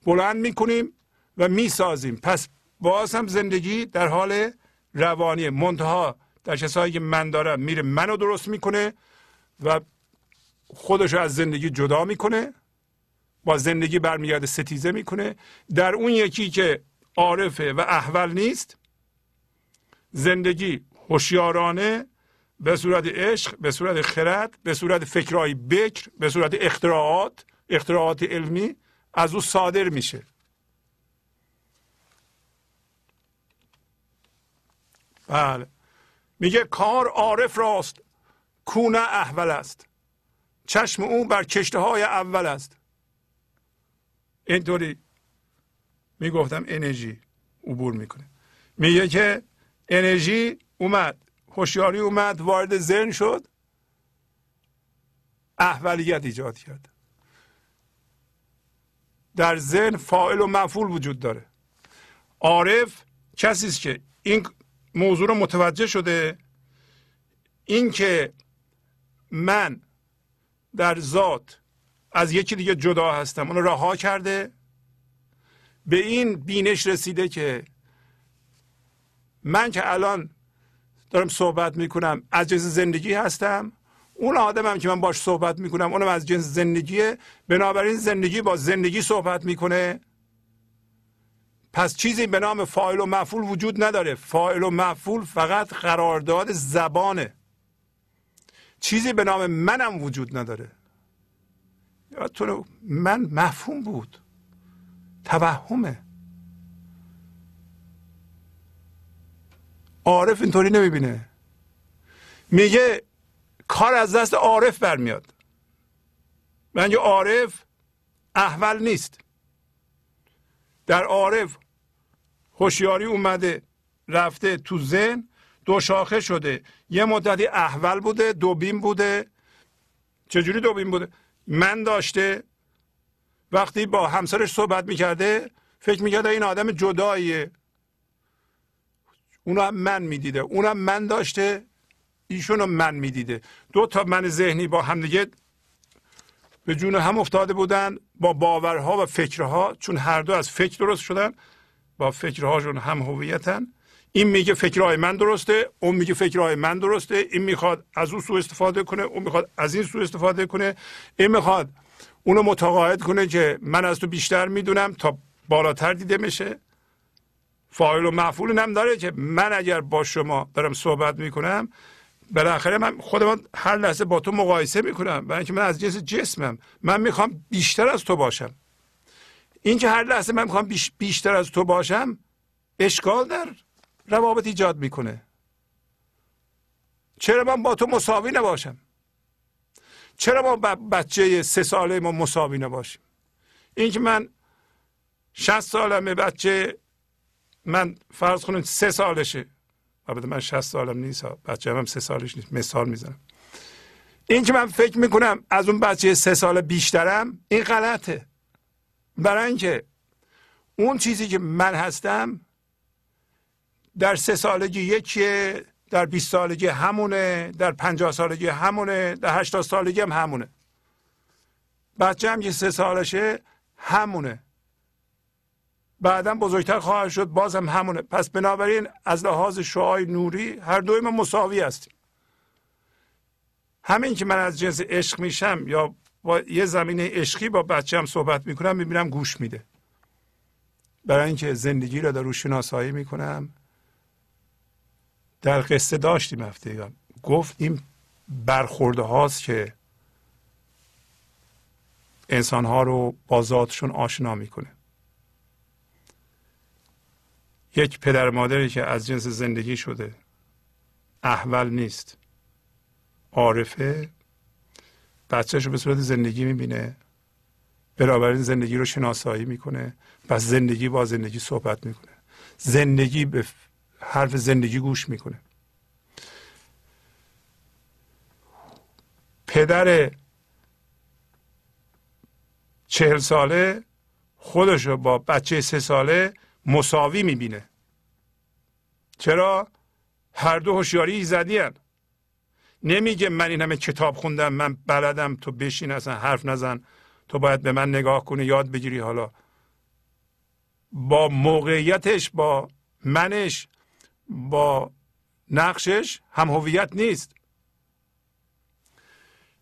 [SPEAKER 1] بلند می‌کنیم و می‌سازیم. پس باز هم زندگی در حال روانی منتها در کسایی که من دارم میره منو درست می‌کنه و خودش رو از زندگی جدا می‌کنه. با زندگی برمیگرده ستیزه می‌کنه. در اون یکی که عارفه و احول نیست زندگی هوشیارانه به صورت عشق به صورت خرد به صورت فکرهای بکر به صورت اختراعات اختراعات علمی از او صادر میشه. بله. میگه کار عارف راست کونه احول است. چشم او بر کشته اول است. اینطوری می‌گفتم انرژی عبور می‌کنه. میگه که انرژی اومد هوشیاری اومد وارد ذهن شد احولیت ایجاد کرد. در ذهن فاعل و مفعول وجود داره. عارف کسی است که این موضوع رو متوجه شده اینکه من در ذات از یکی دیگه جدا هستم. اونو رها کرده. به این بینش رسیده که من که الان دارم صحبت می‌کنم از جنس زندگی هستم. اون آدمم که من باش صحبت می‌کنم اونم از جنس زندگیه. بنابراین زندگی با زندگی صحبت می‌کنه. پس چیزی به نام فاعل و مفعول وجود نداره. فاعل و مفعول فقط قرارداد زبانه. چیزی به نام منم وجود نداره. یادتونه من مفهوم بود. توهمه. عارف اینطوری نمی‌بینه. میگه کار از دست عارف برمیاد. من عارف احول نیست. در عارف هوشیاری اومده رفته تو ذهن دو شاخه شده. یه مدتی احول بوده دوبین بوده. چجوری دوبین بوده؟ من داشته وقتی با همسرش صحبت می‌کرده فکر می‌کرده این آدم جداییه. اونم من می‌دیده اونم من داشته ایشون من می‌دیده. دو تا من ذهنی با همدیگه به جون هم افتاده بودن با باورها و فکرها چون هر دو از فکر درست شدن با فکرهاشون هم هویتن. این میگه فکرهای من درسته اون میگه فکرهای من درسته. این می‌خواد از اون سو استفاده کنه اون می‌خواد از این سو استفاده کنه. این می‌خواد اونو متقاعد کنه که من از تو بیشتر می‌دونم تا بالاتر دیده میشه فایل و مفعول هم داره که من اگر با شما دارم صحبت می‌کنم بالاخره من خودم هر لحظه با تو مقایسه می‌کنم برای اینکه من از جنس جسمم من می‌خوام بیشتر از تو باشم. این که هر لحظه من می‌خوام بیشتر از تو باشم اشکال در روابط ایجاد می‌کنه. چرا من با تو مساوی نباشم؟ چرا ما بچه سه ساله ما مساوی نباشیم؟ این که من شست سالمه بچه من فرض کنیم سه سالشه. البته من شست سالم نیست بچه هم, سه سالش نیست مثال می‌زنم. این که من فکر می‌کنم از اون بچه سه سال بیشترم این غلطه. برای اینکه اون چیزی که من هستم در سه سالگی یکیه در 20 سالگی همونه در 50 سالگی همونه در 80 سالگی هم همونه. بچه هم که سه سالشه همونه. بعدا بزرگتر خواهد شد باز هم همونه. پس بنابراین از لحاظ شعای نوری هر دوی ما مساوی هستیم. همین که من از جنس عشق میشم یا با یه زمینه عشقی با بچه هم صحبت می‌کنم می‌بینم گوش میده. برای اینکه زندگی را در رو شناسایی می‌کنم. در قصه داشتیم هفته گفت این برخورده هاست که انسان ها رو با ذاتشون آشنا می‌کنه. یک پدر مادری که از جنس زندگی شده احول نیست عارفه بچهش رو به صورت زندگی می‌بینه بنابراین زندگی رو شناسایی می‌کنه پس زندگی با زندگی صحبت می‌کنه. زندگی به حرف زندگی گوش می‌کنه. پدر چهل ساله خودش با بچه سه ساله مساوی می‌بینه. چرا؟ هر دو هوشیاری ایزدی هن. نمیگه من این همه کتاب خوندم من بلدم تو بشین اصلا حرف نزن. تو باید به من نگاه کنی یاد بگیری حالا. با موقعیتش با منش با نقشش هم هویت نیست.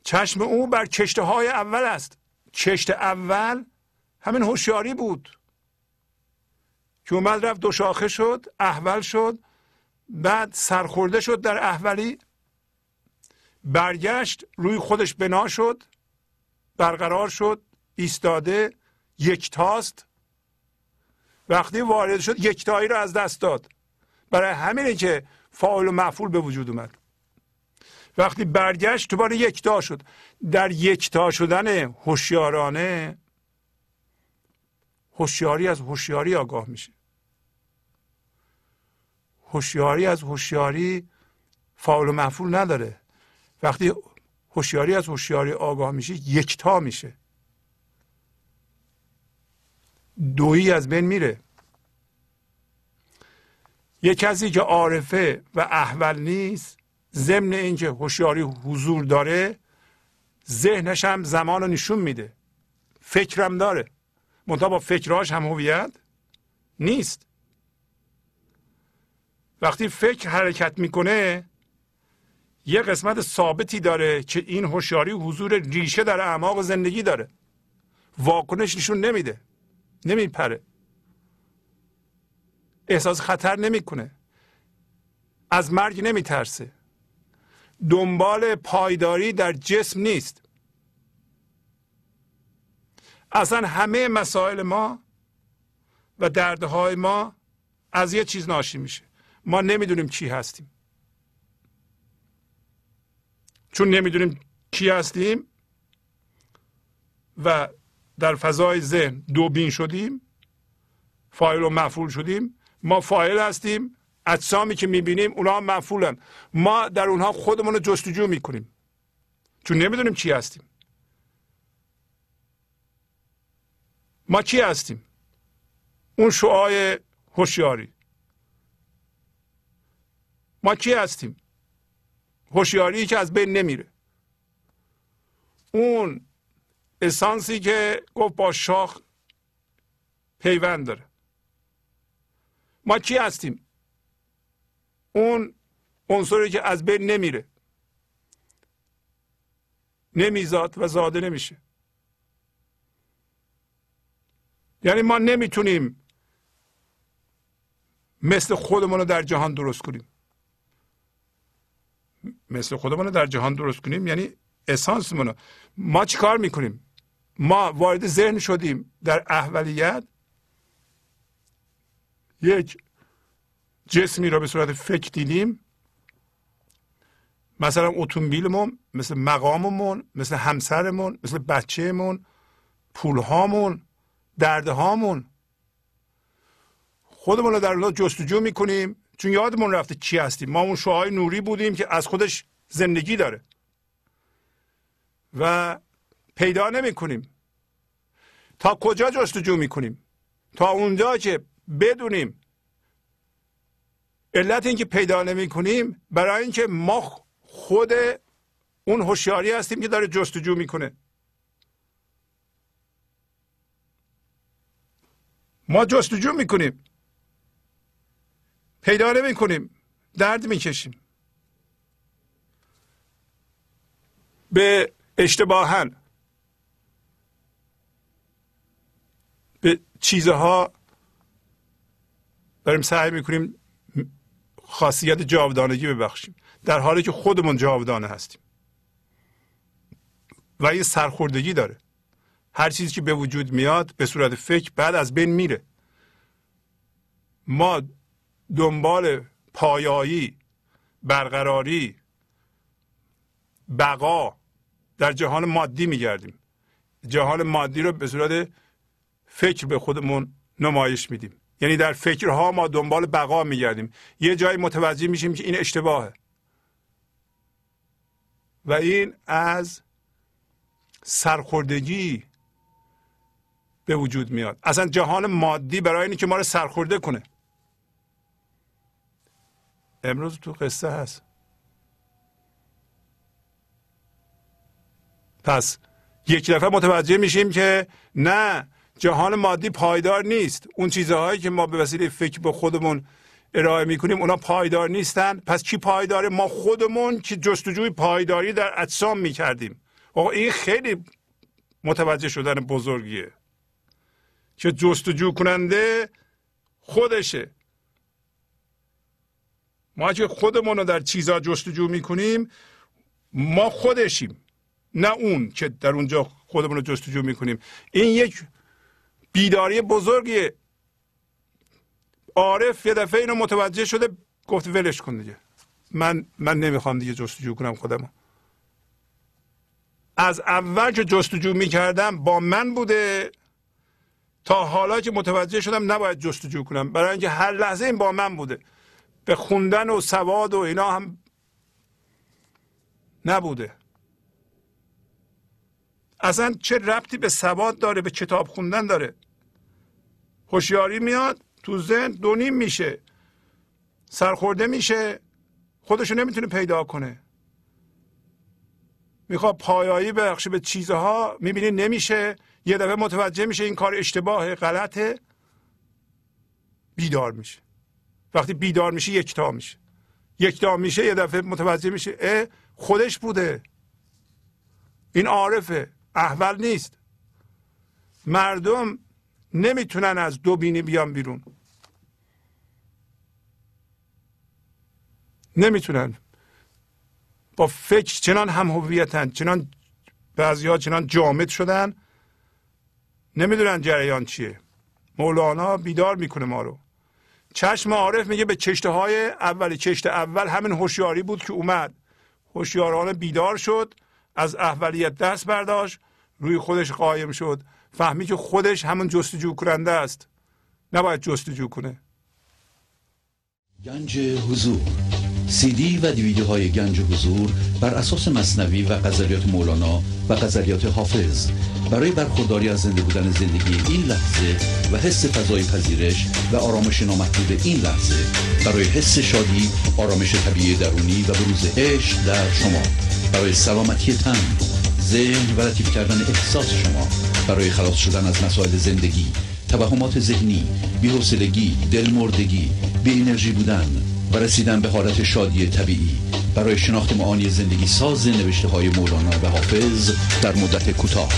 [SPEAKER 1] چشم او بر کشته های اول است. کشت اول همین هوشیاری بود. که اومد رفت دو شاخه شد احول شد بعد سرخورده شد در احولی برگشت روی خودش بنا شد برقرار شد ایستاده یکتاست وقتی وارد شد یکتایی رو از دست داد. برای همینه که فاعل و مفعول به وجود اومد. وقتی برگشت دوباره یکتا شد. در یکتا شدن هوشیارانه هوشیاری از هوشیاری آگاه میشه. هوشیاری از هوشیاری فاعل و مفعول نداره. وقتی هوشیاری از هوشیاری آگاه میشه یکتا میشه. دویی از بین میره. یک کسی که عارفه و احول نیست ضمن اینکه هوشیاری حضور داره ذهنش هم زمان رو نشون میده. فکرم داره. منتها با فکرهاش هم هویت نیست. وقتی فکر حرکت می‌کنه یه قسمت ثابتی داره که این هوشیاری حضور ریشه در اعماق زندگی داره. واکنش نشون نمیده. نمیپره. احساس خطر نمی‌کنه. از مرگ نمیترسه. دنبال پایداری در جسم نیست. اصلا همه مسائل ما و دردهای ما از یه چیز ناشی میشه. ما نمی‌دونیم کی هستیم. چون نمی‌دونیم کی هستیم و در فضای ذهن دوبین شدیم فایل و مفعول شدیم ما فایل هستیم اجسامی که می‌بینیم اونها مفعولن ما در اونها خودمون رو جستجو می‌کنیم. چون نمی‌دونیم چی هستیم. ما کی هستیم؟ اون شعای هوشیاری. ما کی هستیم؟ هوشیاری که از بین نمیره. اون اسانسی که گفت با شاخ پیوند داره. ما کی هستیم؟ اون عنصری که از بین نمیره. نمیزاد و زاده نمیشه. یعنی ما نمی‌تونیم مثل خودمون رو در جهان درست کنیم. مثل خودمون رو در جهان درست کنیم یعنی اسانسمون رو. ما چیکار می‌کنیم؟ ما وارد ذهن شدیم در احولیت یک جسمی را به صورت فکر دیدیم. مثلا اتومبیلمون مثل مقاممون مثل همسرمون مثل بچهمون پولهامون دردهامون. خودمون رو در الله جستجو می‌کنیم. چون یادمون رفته چی هستیم. ما اون شعای نوری بودیم که از خودش زندگی داره. و پیدا نمی کنیم تا کجا جستجو می کنیم تا اونجا که بدونیم. علت اینکه پیدا نمی کنیم برای اینکه ما خود اون هوشیاری هستیم که داره جستجو می‌کنه. ما جستجو می‌کنیم. پیدا نمی کنیم درد می‌کشیم. به اشتباها. به چیزها بریم سعی می‌کنیم خاصیت جاودانگی ببخشیم. در حالی که خودمون جاودانه هستیم. و این سرخوردگی داره. هر چیزی که به وجود میاد به صورت فکر بعد از بین میره. ما دنبال پایایی برقراری بقا در جهان مادی میگردیم. جهان مادی رو به صورت فکر به خودمون نمایش میدیم. یعنی در فکرها ما دنبال بقا میگردیم. یه جایی متوجه میشیم که این اشتباهه. و این از سرخوردگی به وجود میاد. اصلا جهان مادی برای اینکه ما رو سرخورده کنه. امروز تو قصه هست. پس یک دفعه متوجه میشیم که نه جهان مادی پایدار نیست. اون چیزهایی که ما به وسیله فکر به خودمون ارائه می‌کنیم اونا پایدار نیستن. پس کی پایداره؟ ما خودمون که جستجوی پایداری در اجسام می‌کردیم. آقا این خیلی متوجه شدن بزرگیه. که جستجو کننده خودشه. ما که خودمون رو در چیزها جستجو می‌کنیم ما خودشیم. نه اون که در اونجا خودمون رو جستجو می‌کنیم. این یک بیداری بزرگیه عارف یه دفعه اینو متوجه شده گفت ولش کن دیگه. من من نمی‌خوام دیگه جستجو کنم خودمو. از اول که جستجو می‌کردم با من بوده. تا حالا که متوجه شدم نباید جستجو کنم. برای اینکه هر لحظه این با من بوده. به خوندن و سواد و اینا هم نبوده. اصلا چه ربطی به سواد داره به کتاب خوندن داره؟ هوشیاری میاد تو ذهن دونیم میشه. سرخورده میشه. خودشو نمی‌تونه پیدا کنه. می‌خواد پایایی بخشه به چیزها. می‌بینی نمیشه. یه دفعه متوجه میشه این کار اشتباهه غلطه. بیدار میشه. وقتی بیدار میشه یکتا میشه. یکتا میشه یه دفعه متوجه میشه اه خودش بوده. این عارفه. احول نیست. مردم نمی‌تونن از دو بینی بیان بیرون. نمی‌تونن. با فکر چنان هم هویتن چنان بعضی ها چنان جامد شدن. نمی‌دونن جریان چیه. مولانا بیدار می‌کنه ما رو. چشم عارف میگه به چشته های اول. چشته اول همین هوشیاری بود که اومد. هوشیاران بیدار شد از احولیت دست برداشت روی خودش قایم شد. فهمی که خودش همون جستجو کننده است. نباید جستجو کنه.
[SPEAKER 2] گنج حضور. سی دی و دیویدیو های گنج حضور بر اساس مصنوی و غزلیات مولانا و غزلیات حافظ. برای برخورداری از زنده بودن زندگی این لحظه و حس فضای پذیرش و آرامش نامحدود این لحظه برای حس شادی آرامش طبیعی درونی و بروز عشق در شما. برای سلامتی تن ذهن و لطیف کردن احساس شما برای خلاص شدن از مسائل زندگی توهمات ذهنی بی‌حوصلگی دلمردگی بی انرژی بودن و رسیدن به حالت شادی طبیعی. برای شناخت معانی زندگی ساز نوشته های مولانا و حافظ در مدت کوتاه.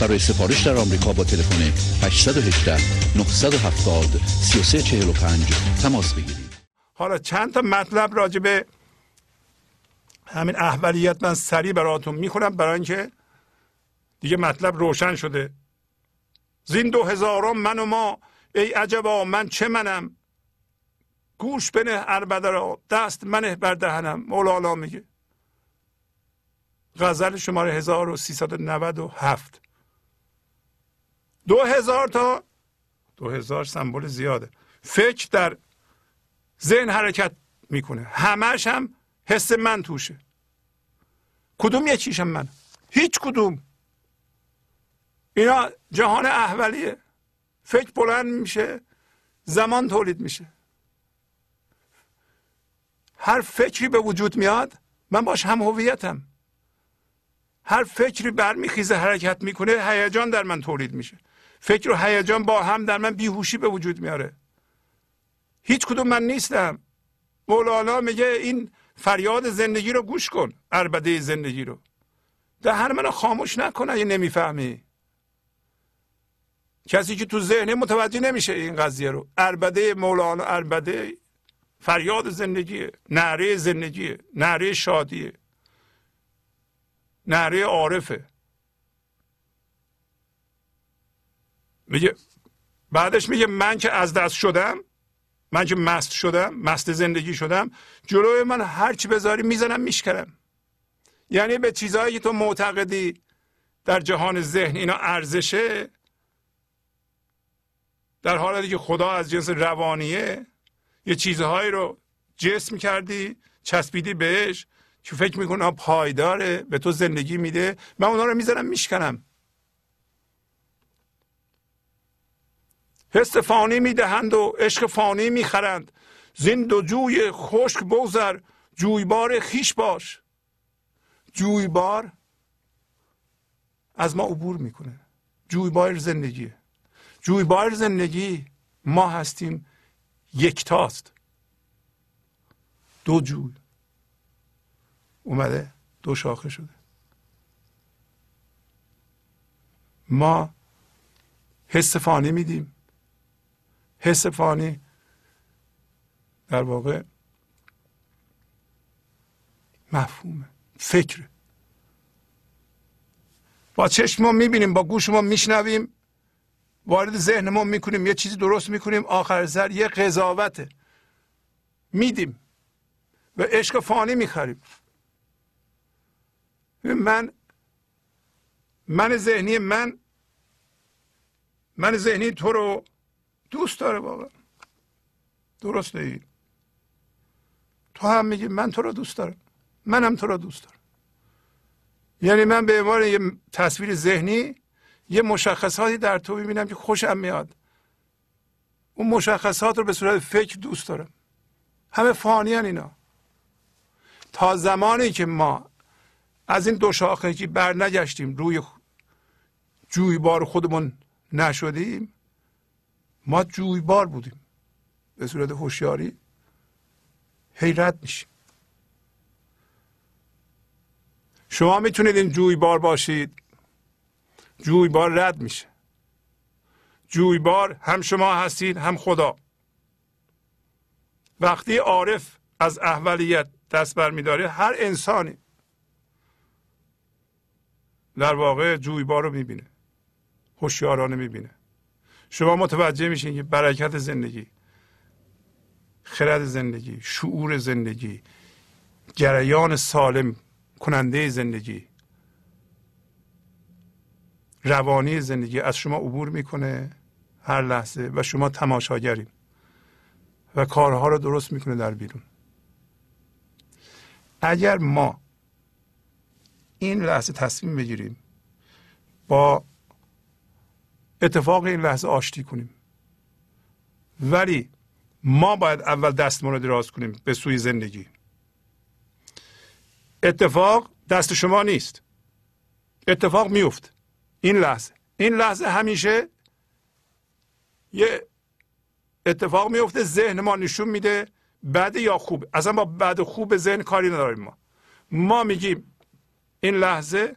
[SPEAKER 2] برای سفارش در آمریکا با تلفن 818 970 3345 تماس بگیرید.
[SPEAKER 1] حالا چند تا مطلب راجع به همین احولیت من سریع براتون می‌خونم. برای اینکه دیگه مطلب روشن شده. زین دو هزاران من و ما ای عجبا من چه منم؟ گوش بنه اربده را دست منه بر دهنم مولانا میگه. غزل شماره 1397 دو هزار تا دو هزار سمبل زیاده. فکر در ذهن حرکت می‌کنه. همش هم حس من توشه. کدوم یکیشم من؟ هیچ کدوم. اینا جهان احولیه. فکر بلند میشه زمان تولید میشه. هر فکری به وجود میاد من باش هم هویتم. هر فکری برمیخیزه حرکت می‌کنه هیجان در من تولید میشه. فکر و هیجان با هم در من بیهوشی به وجود میاره. هیچ کدوم من نیستم. مولانا میگه این فریاد زندگی رو گوش کن. اربده زندگی رو. هر منو خاموش نکن اگه نمی‌فهمی. کسی که تو ذهن متوجه نمیشه این قضیه رو. اربده مولانا اربده فریاد زندگی نعره زندگی نعره شادیه نعره عارفه. میگه بعدش میگه من که از دست شدم من که مست شدم مست زندگی شدم جلوی من هرچی بذاری می‌زنم میشکرم یعنی به چیزهایی که تو معتقدی در جهان ذهن اینا ارزشه در حالتی که خدا از جنس روانیه یه چیزهایی رو جسم کردی چسبیدی بهش که فکر می‌کنه پایداره به تو زندگی میده. من اونا رو می‌زنم میشکنم. حس فانی می‌دهند و عشق فانی می‌خرند. زین دو جوی خشک بگذر جویبار خیش باش. جویبار از ما عبور می‌کنه. جویبار زندگیه. جویبار زندگی ما هستیم یکتاست. دو جوی اومده دو شاخه شده. ما حس فانی میدیم. حس فانی در واقع مفهومه فکر با چشم ما می‌بینیم با گوش ما میشنویم. وارد ذهن ما می‌کنیم یه چیزی درست می‌کنیم آخر سر یه قضاوته میدیم و عشق فانی می‌خریم. من من ذهنی من من ذهنی تو رو دوست داره واقعا. درست ای؟ تو هم میگی من تو رو دوست دارم. منم تو رو دوست دارم. یعنی من به عنوان یه تصویر ذهنی یه مشخصاتی در تو می‌بینم که خوشم میاد. اون مشخصات رو به صورت فکر دوست دارم. همه فانی اینا. تا زمانی که ما از این دو شاخگی بر نگشتیم روی جویبار خودمون نشدیم ما جویبار بودیم. به صورت هوشیاری حیرت میشیم. شما می‌تونید این جویبار باشید. جویبار رد میشه. جویبار هم شما هستید هم خدا. وقتی عارف از احولیت دست برمیداره هر انسانی در واقع جویبار رو می‌بینه هوشیارانه می‌بینه. شما متوجه میشین که برکت زندگی خرد زندگی شعور زندگی جریان سالم کننده زندگی. روانی زندگی از شما عبور می‌کنه هر لحظه و شما تماشاگریم و کارها رو درست می‌کنه در بیرون. اگر ما این لحظه تصمیم بگیریم با اتفاق این لحظه آشتی کنیم ولی ما باید اول دستمون رو دراز کنیم به سوی زندگی. اتفاق دست شما نیست. اتفاق میفت این لحظه. این لحظه همیشه یه اتفاق میفته ذهن ما نشون میده بد یا خوب. اصلا با بد خوب ذهن کاری نداریم ما. ما میگیم این لحظه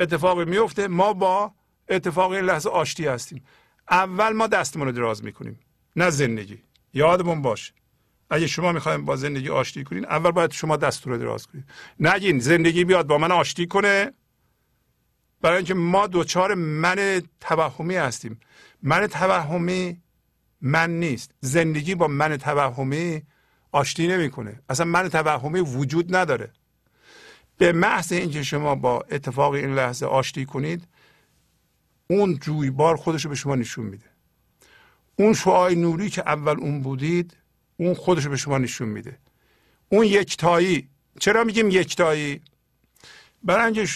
[SPEAKER 1] اتفاقی میفته ما با اتفاق این لحظه آشتی هستیم. اول ما دستمون رو دراز می‌کنیم نه زندگی. یادمون باشه. اگه شما می‌خوایم با زندگی آشتی کنین اول باید شما دستور رو دراز کنید نگین زندگی بیاد با من آشتی کنه. برای اینکه ما دوچار من توهمی هستیم. من توهمی من نیست. زندگی با من توهمی آشتی نمی‌کنه. اصلا من توهمی وجود نداره. به محض اینکه شما با اتفاق این لحظه آشتی کنید اون جویبار خودش رو به شما نشون میده. اون شعای نوری که اول اون بودید اون خودش رو به شما نشون میده. اون یکتایی. چرا میگیم یکتایی؟ اینکه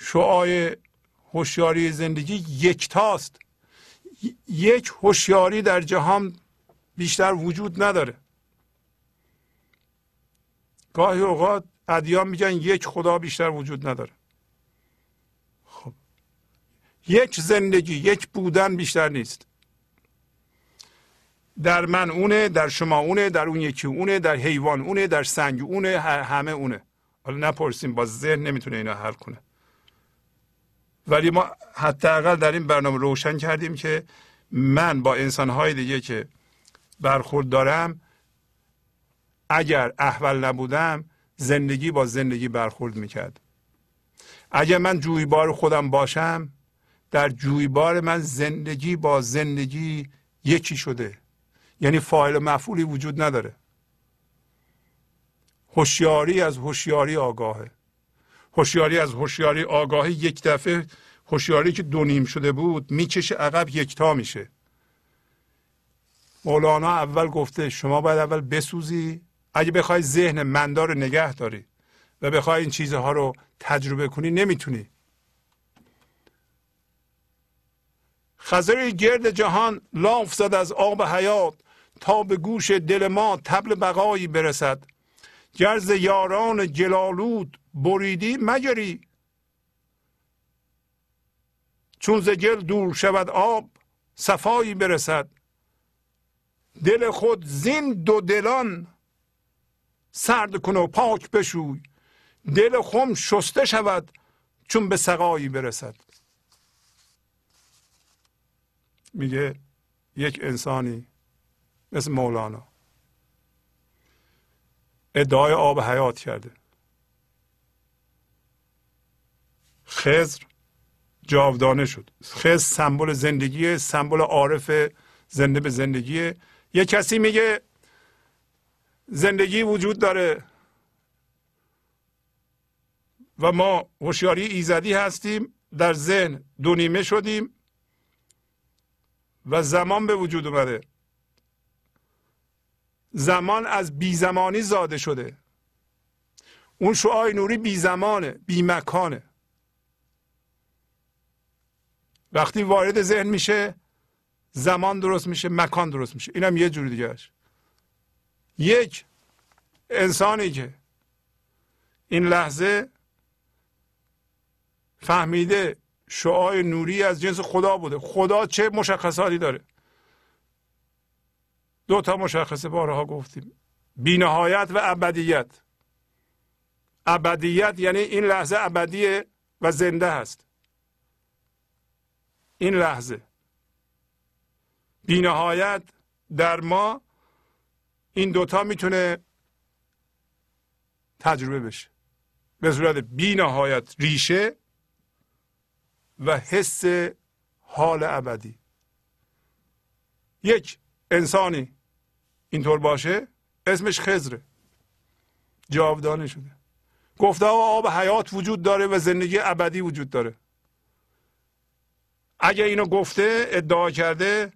[SPEAKER 1] شعای هوشیاری زندگی یکتاست. یک هوشیاری در جهان بیشتر وجود نداره. گاهی اوقات ادیان میگن یک خدا بیشتر وجود نداره. خب. یک زندگی یک بودن بیشتر نیست. در من اونه در شما اونه در اون یکی اونه در حیوان اونه در سنگ اونه همه اونه. حالا نپرسیم با ذهن نمی‌تونه اینا حل کنه. ولی ما حداقل در این برنامه روشن کردیم که من با انسانهای دیگه که برخورد دارم اگر احول نبودم زندگی با زندگی برخورد می‌کرد. اگر من جویبار خودم باشم در جویبار من زندگی با زندگی یکی شده. یعنی فاعل و مفعولی وجود نداره. هوشیاری از هوشیاری آگاهه. هوشیاری از هوشیاری آگاهی یک دفعه هوشیاری که دو نیم شده بود می‌کشه عقب یکتا میشه. مولانا اول گفته شما باید اول بسوزی اگه بخوای ذهن مندار نگه داری و بخوای این چیزها رو تجربه کنی نمی‌تونی. خزر گرد جهان لاف زد از آب حیات تا به گوش دل ما تبل بقایی برسد. گرز یاران جلالود بریدی مگری چون ز گل دور شود آب صفایی برسد. دل خود زین دو دلان سرد کن و پاک بشوی. دل خم شسته شود چون به سقایی برسد. میگه یک انسانی مثل مولانا. ادعای آب حیات کرده. خزر جاودانه شد. خزر سمبل زندگی سمبل عارف زنده به زندگی. یه کسی میگه زندگی وجود داره و ما هوشیاری ایزدی هستیم در ذهن دو نیمه شدیم و زمان به وجود اومده. زمان از بیزمانی زاده شده. اون شعای نوری بی زمانه بی مکانه وقتی وارد ذهن میشه زمان درست میشه مکان درست میشه. اینم یه جور دیگهش یک انسانی که این لحظه فهمیده شعای نوری از جنس خدا بوده. خدا چه مشخصاتی داره؟ دو تا مشخصه بارها گفتیم. بینهایت و ابدیت. ابدیت یعنی این لحظه ابدیه و زنده هست. این لحظه. بینهایت در ما این دوتا می‌تونه تجربه بشه. به صورت بینهایت ریشه و حس حال ابدی. یک انسانی اینطور باشه؟ اسمش خزره جاودانه شده. گفته آب حیات وجود داره و زندگی ابدی وجود داره. اگه اینو گفته ادعا کرده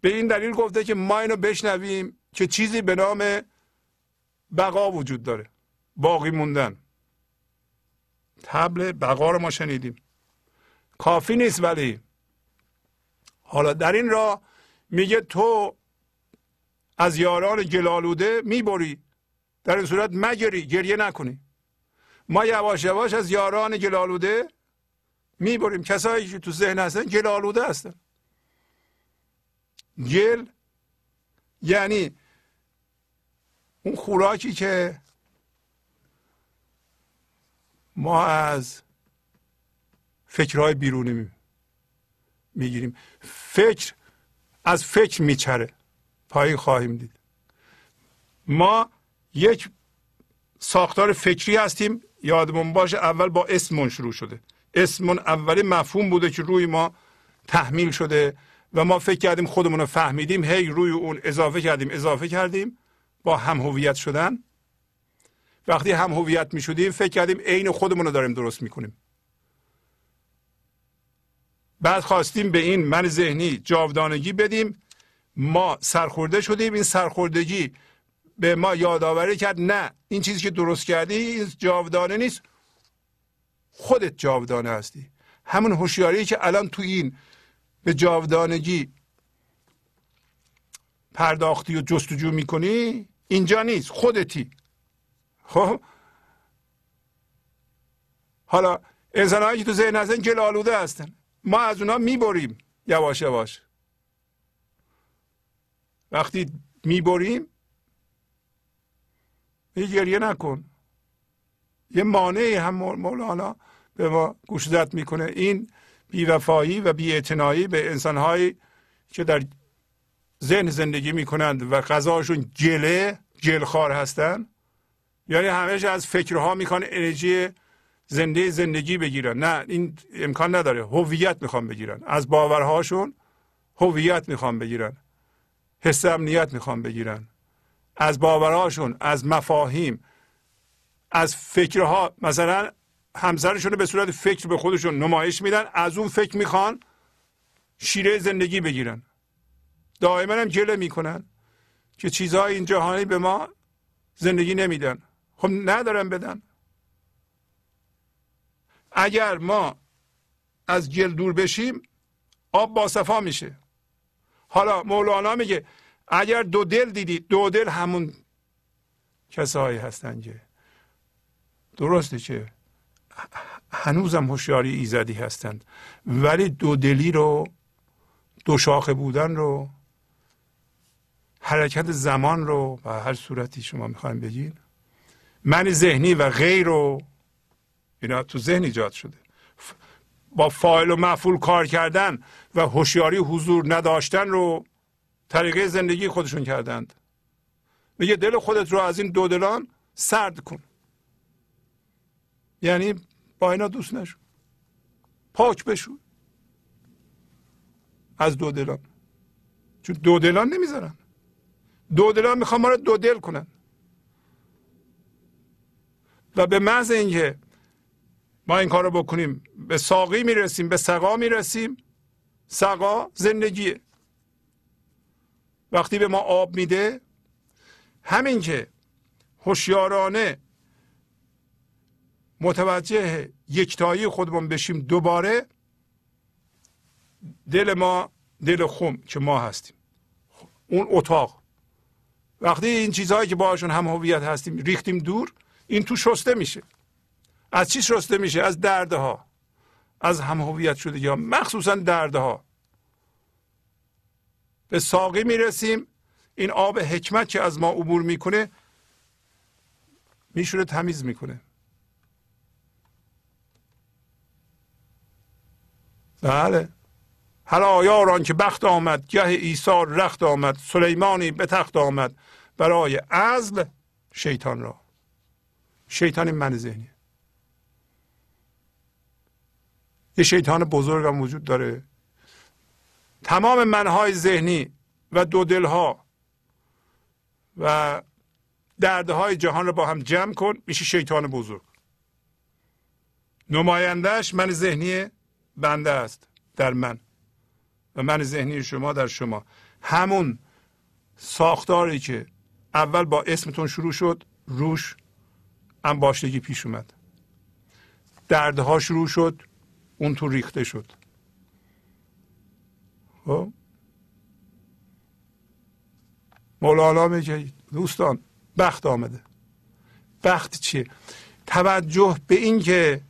[SPEAKER 1] به این دلیل گفته که ما اینو بشنویم که چیزی به نام بقا وجود داره. باقی موندن. تبل بقا رو ما شنیدیم. کافی نیست ولی. حالا در این را میگه تو از یاران گلالوده می‌بری. در این صورت مگری گریه نکنی. ما یواش یواش از یاران گلالوده می‌بریم. کسایی که تو ذهن هستن گلالوده هستن. گل یعنی اون خوراکی که ما از فکرهای بیرونی می‌گیریم. فکر از فکر میچره. پایین خواهیم دید. ما یک ساختار فکری هستیم. یادمون باشه اول با اسمون شروع شده. اسمون اولی مفهوم بوده که روی ما تحمیل شده و ما فکر کردیم خودمون رو فهمیدیم. هی روی اون اضافه کردیم اضافه کردیم. با هم هویت شدن. وقتی هم هویت می شدیم فکر کردیم عین خودمون رو داریم درست می‌کنیم بعد خواستیم به این من ذهنی جاودانگی بدیم. ما سرخورده شدیم این سرخوردگی به ما یادآوری کرد. نه این چیزی که درست کردی این جاودانه نیست. خودت جاودانه هستی. همون هوشیاری که الان تو این به جاودانگی پرداختی و جستجو می‌کنی اینجا نیست خودتی. خب؟ حالا انسان که تو ذهن هستن گل هستن. ما از اونا می‌بریم. یواش یواش. وقتی می‌بریم یه گریه نکن. یه مانعی هم مولانا به ما گوشزد می‌کنه. این بیوفایی و بیاعتنایی به انسانهایی که در ذهن زندگی می‌کنند و غذاشون جله جلخار هستن. یعنی همش از فکرها می‌خوان انرژی زنده زندگی بگیرن. نه این امکان نداره. هویت می‌خوان بگیرن. از باورهاشون هویت می‌خوان بگیرن. حس امنیت می‌خوان بگیرن. از باورهاشون از مفاهیم از فکرها مثلا همسرشون رو به صورت فکر به خودشون نمایش میدن از اون فکر می‌خوان شیره زندگی بگیرن. دائما هم گله می‌کنن که چیزهای این جهانی به ما زندگی نمیدن. خب ندارن بدن. اگر ما از گل دور بشیم آب باصفا میشه. حالا مولانا میگه اگر دو دل دیدید دو دل همون کسایی هستن که. درسته که هنوزم هوشیاری ایزدی هستند. ولی دو دلی رو دو شاخه بودن رو حرکت زمان رو و هر صورتی شما می‌خوایم بگین. من ذهنی و غیر رو اینا تو ذهن ایجاد شده. با فایل و مفعول کار کردن و هوشیاری حضور نداشتن رو طریقه زندگی خودشون کردند. میگه دل خودت رو از این دو دلان سرد کن. یعنی با اینا دوست نشو. پاک بشو. از دو دلان. چون دو دلان نمی‌ذارن. دو دلان می‌خوان ما رو دو دل کنن. و به محض اینکه ما این کار رو بکنیم. به ساقی می‌رسیم به سقا می‌رسیم. سقا زندگیه. وقتی به ما آب میده همین که هوشیارانه متوجه یکتایی خودمون بشیم دوباره دل ما دل خم که ما هستیم. اون اتاق. وقتی این چیزهایی که باشون هم هویت هستیم ریختیم دور این تو شسته میشه. از چی شسته میشه؟ از دردها. از هم هویت شده یا مخصوصا دردها. به ساقی می‌رسیم. این آب حکمت که از ما عبور می‌کنه میشونه تمیز می‌کنه. بله. حالا یاران که بخت آمد گه ایثار رخت آمد سلیمانی به تخت آمد. برای ازل شیطان را. شیطان من ذهنی یه شیطان بزرگ هم وجود داره. تمام منهای ذهنی و دو دلها و دردهای جهان رو با هم جمع کن میشه شیطان بزرگ. نمایندهش من ذهنی بنده است در من و من ذهنی شما در شما. همون ساختاری که اول با اسمتون شروع شد روش انباشتگی پیش اومد. دردها شروع شد اون تو ریخته شد. خب؟ مولانا میگه دوستان بخت آمده. بخت چیه؟ توجه به این که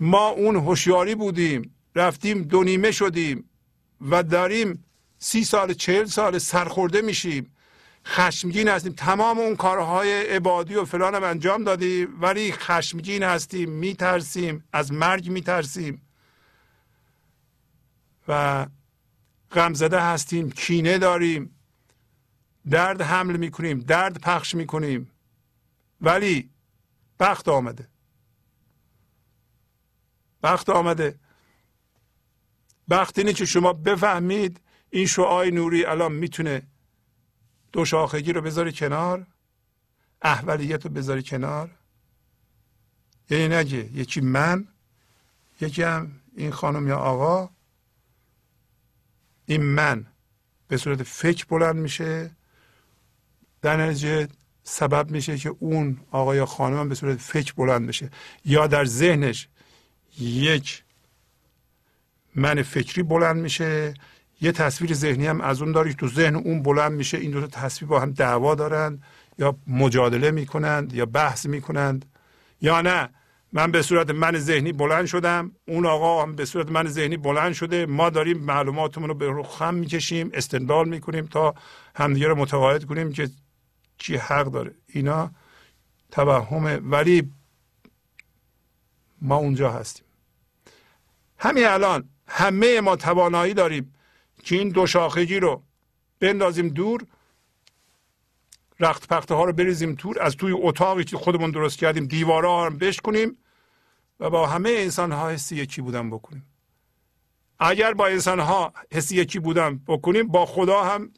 [SPEAKER 1] ما اون هوشیاری بودیم رفتیم دو نیمه شدیم و داریم سی سال چهل سال سرخورده میشیم. خشمگین هستیم. تمام اون کارهای عبادی و فلان هم انجام دادیم ولی خشمگین هستیم میترسیم از مرگ میترسیم. و غمزده هستیم کینه داریم درد حمل می‌کنیم درد پخش می‌کنیم. ولی بخت آمده. بخت آمده. بخت اینه که شما بفهمید این شعای نوری الان می‌تونه دو شاخگی رو بذاری کنار احولیت رو بذاری کنار. یعنی نگه یکی من یکی هم این خانم یا آقا. این من به صورت فکر بلند میشه. در نتیجه سبب میشه که اون آقا یا خانم به صورت فکر بلند بشه. یا در ذهنش یک من فکری بلند میشه یه تصویر ذهنی هم از اون داری تو ذهن اون بلند میشه. این دو تا تصویر با هم دعوا دارند یا مجادله می‌کنند یا بحث می‌کنند یا نه. من به صورت من ذهنی بلند شدم. اون آقا هم به صورت من ذهنی بلند شده. ما داریم معلوماتمون رو به رو خم می‌کشیم استدلال می‌کنیم تا همدیگه رو متقاعد کنیم که چی حق داره. اینا توهمه ولی ما اونجا هستیم. همین الان همه ما توانایی داریم که این دو شاخگی رو بندازیم دور رخت پخته ها رو بریزیم تور از توی اتاقی که خودمون درست کردیم دیوارا رو بشکنیم و با همه انسان ها حسی یکی بودن بکنیم. اگر با انسان ها حسی یکی بودن بکنیم با خدا هم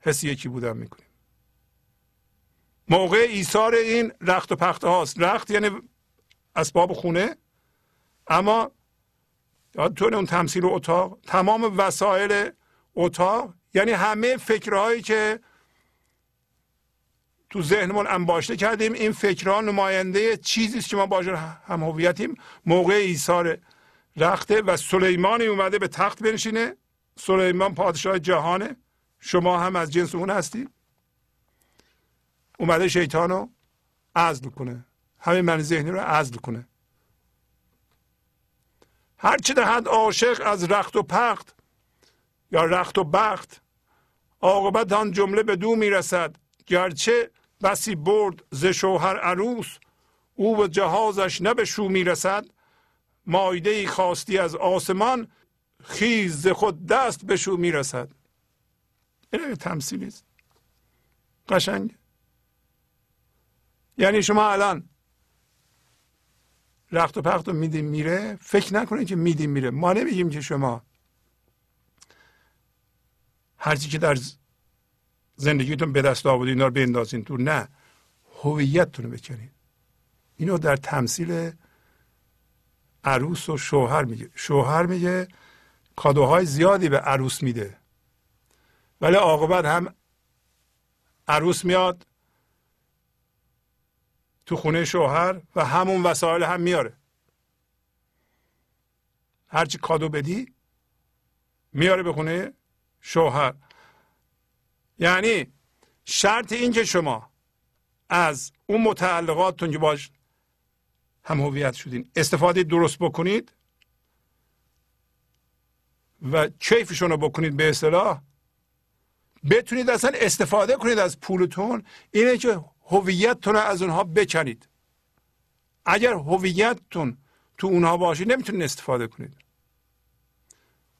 [SPEAKER 1] حسی یکی بودن می‌کنیم. موقع ایثار این رخت و پخته هاست. رخت یعنی اسباب خونه اما یادتون اون تمثیل اتاق تمام وسایل اتاق یعنی همه فکرهایی که تو ذهنمون انباشته کردیم این فکرها نماینده چیزی است که ما باشه هم هویتیم. موقع ایثار رخته و سلیمانی اومده به تخت بنشینه. سلیمان پادشاه جهانه شما هم از جنس اون هستی. اومده شیطان رو عزل کنه. همین من ذهنی رو عزل کنه. هرچه دهد عاشق از رخت و پخت یا رخت و بخت عاقبت آن جمله به دو می‌رسد. گرچه بسی برد ز شوهر عروس او و جهازش نه به شو می‌رسد. مایده ای خواستی از آسمان خیز ز خود دست به شو می‌رسد. این تمثیلی است. قشنگ. یعنی شما الان رخت و پخت رو میدیم میره؟ فکر نکنید که میدیم میره. ما نمیگیم که شما هرچی که در زندگیتون به دست آورده اینا رو بندازین تو نه. هویتتون رو بکنید اینو در تمثیل عروس و شوهر میگه. شوهر میگه کادوهای زیادی به عروس میده. ولی عاقبت هم عروس میاد تو خونه شوهر و همون وسایل هم میاره. هرچی کادو بدی میاره به خونه شوهر. یعنی شرط این که شما از اون متعلقاتتون که باش هم هویت شدین استفاده درست بکنید و کیفشون رو بکنید به اصطلاح بتونید اصلا استفاده کنید از پولتون اینه که هویتتون رو از اونها بکنید. اگر هویتتون تو اونها باشه نمی‌تونید استفاده کنید.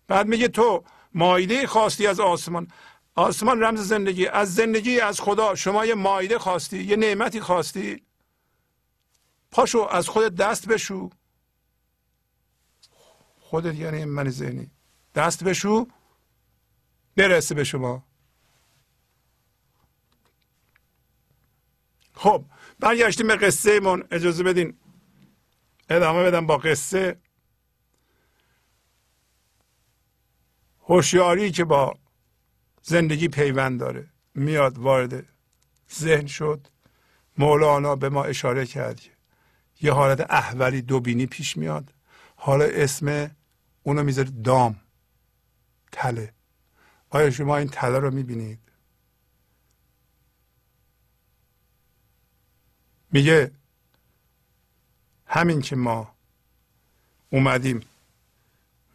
[SPEAKER 1] بعد میگه تو مایده خواستی از آسمان. آسمان رمز زندگی. از زندگی از خدا. شما یه مایده خواستی یه نعمتی خواستی. پاشو از خودت دست بشو. خودت یعنی من ذهنی. دست بشو. برسه به شما. خب برگشتیم به قصه من اجازه بدین. ادامه بدم با قصه. هوشیاری که با زندگی پیوند داره. میاد وارد ذهن شد. مولانا به ما اشاره کرد. یه حالت احولی دوبینی پیش میاد. حالا اسم اونو می‌ذاره دام. تله. آیا شما این تله رو می‌بینید؟ میگه همین که ما اومدیم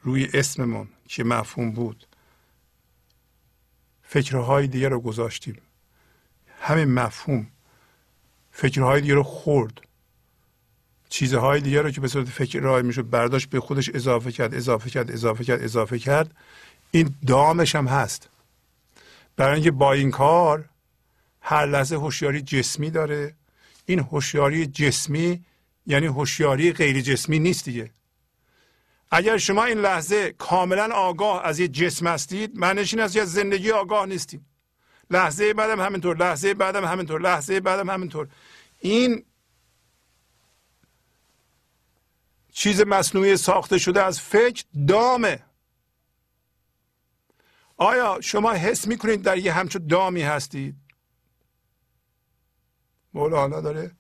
[SPEAKER 1] روی اسممون که مفهوم بود. فکرهای دیگه رو گذاشتیم. همین مفهوم فکرهای دیگه رو خورد. چیزهای دیگه رو که به صورت فکر راه می‌شد برداشت به خودش اضافه کرد اضافه کرد اضافه کرد اضافه کرد. این دامش هم هست. برای اینکه با این کار هر لحظه هوشیاری جسمی داره. این هوشیاری جسمی یعنی هوشیاری غیر جسمی نیست دیگه. اگر شما این لحظه کاملا آگاه از یه جسم هستید معنیش این است از زندگی آگاه نیستید. لحظه بعدم همینطور لحظه بعدم همینطور لحظه بعدم همینطور. این چیز مصنوعی ساخته شده از فکر دامه. آیا شما حس می‌کنید در یه همچون دامی هستید؟ مولانا داره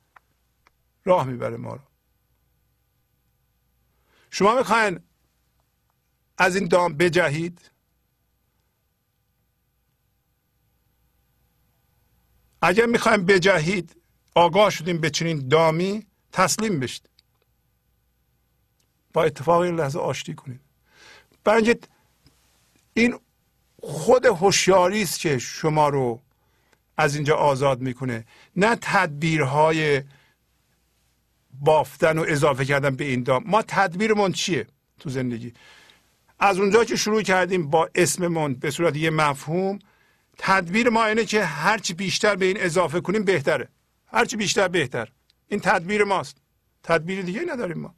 [SPEAKER 1] راه می‌بره ما رو. شما می‌خواین از این دام بجهید؟ اگر می‌خوایم بجهید آگاه شدیم به چنین دامی تسلیم بشید. با اتفاق این لحظه آشتی کنید. برای این خود هوشیاری است که شما رو از اینجا آزاد می‌کنه. نه تدبیرهای بافتن و اضافه کردن به این دام. ما تدبیرمون چیه تو زندگی؟ از اونجا که شروع کردیم با اسممون به صورت یه مفهوم تدبیر ما اینه که هرچی بیشتر به این اضافه کنیم بهتره. هرچی بیشتر بهتر. این تدبیر ماست. تدبیر دیگه نداریم ما.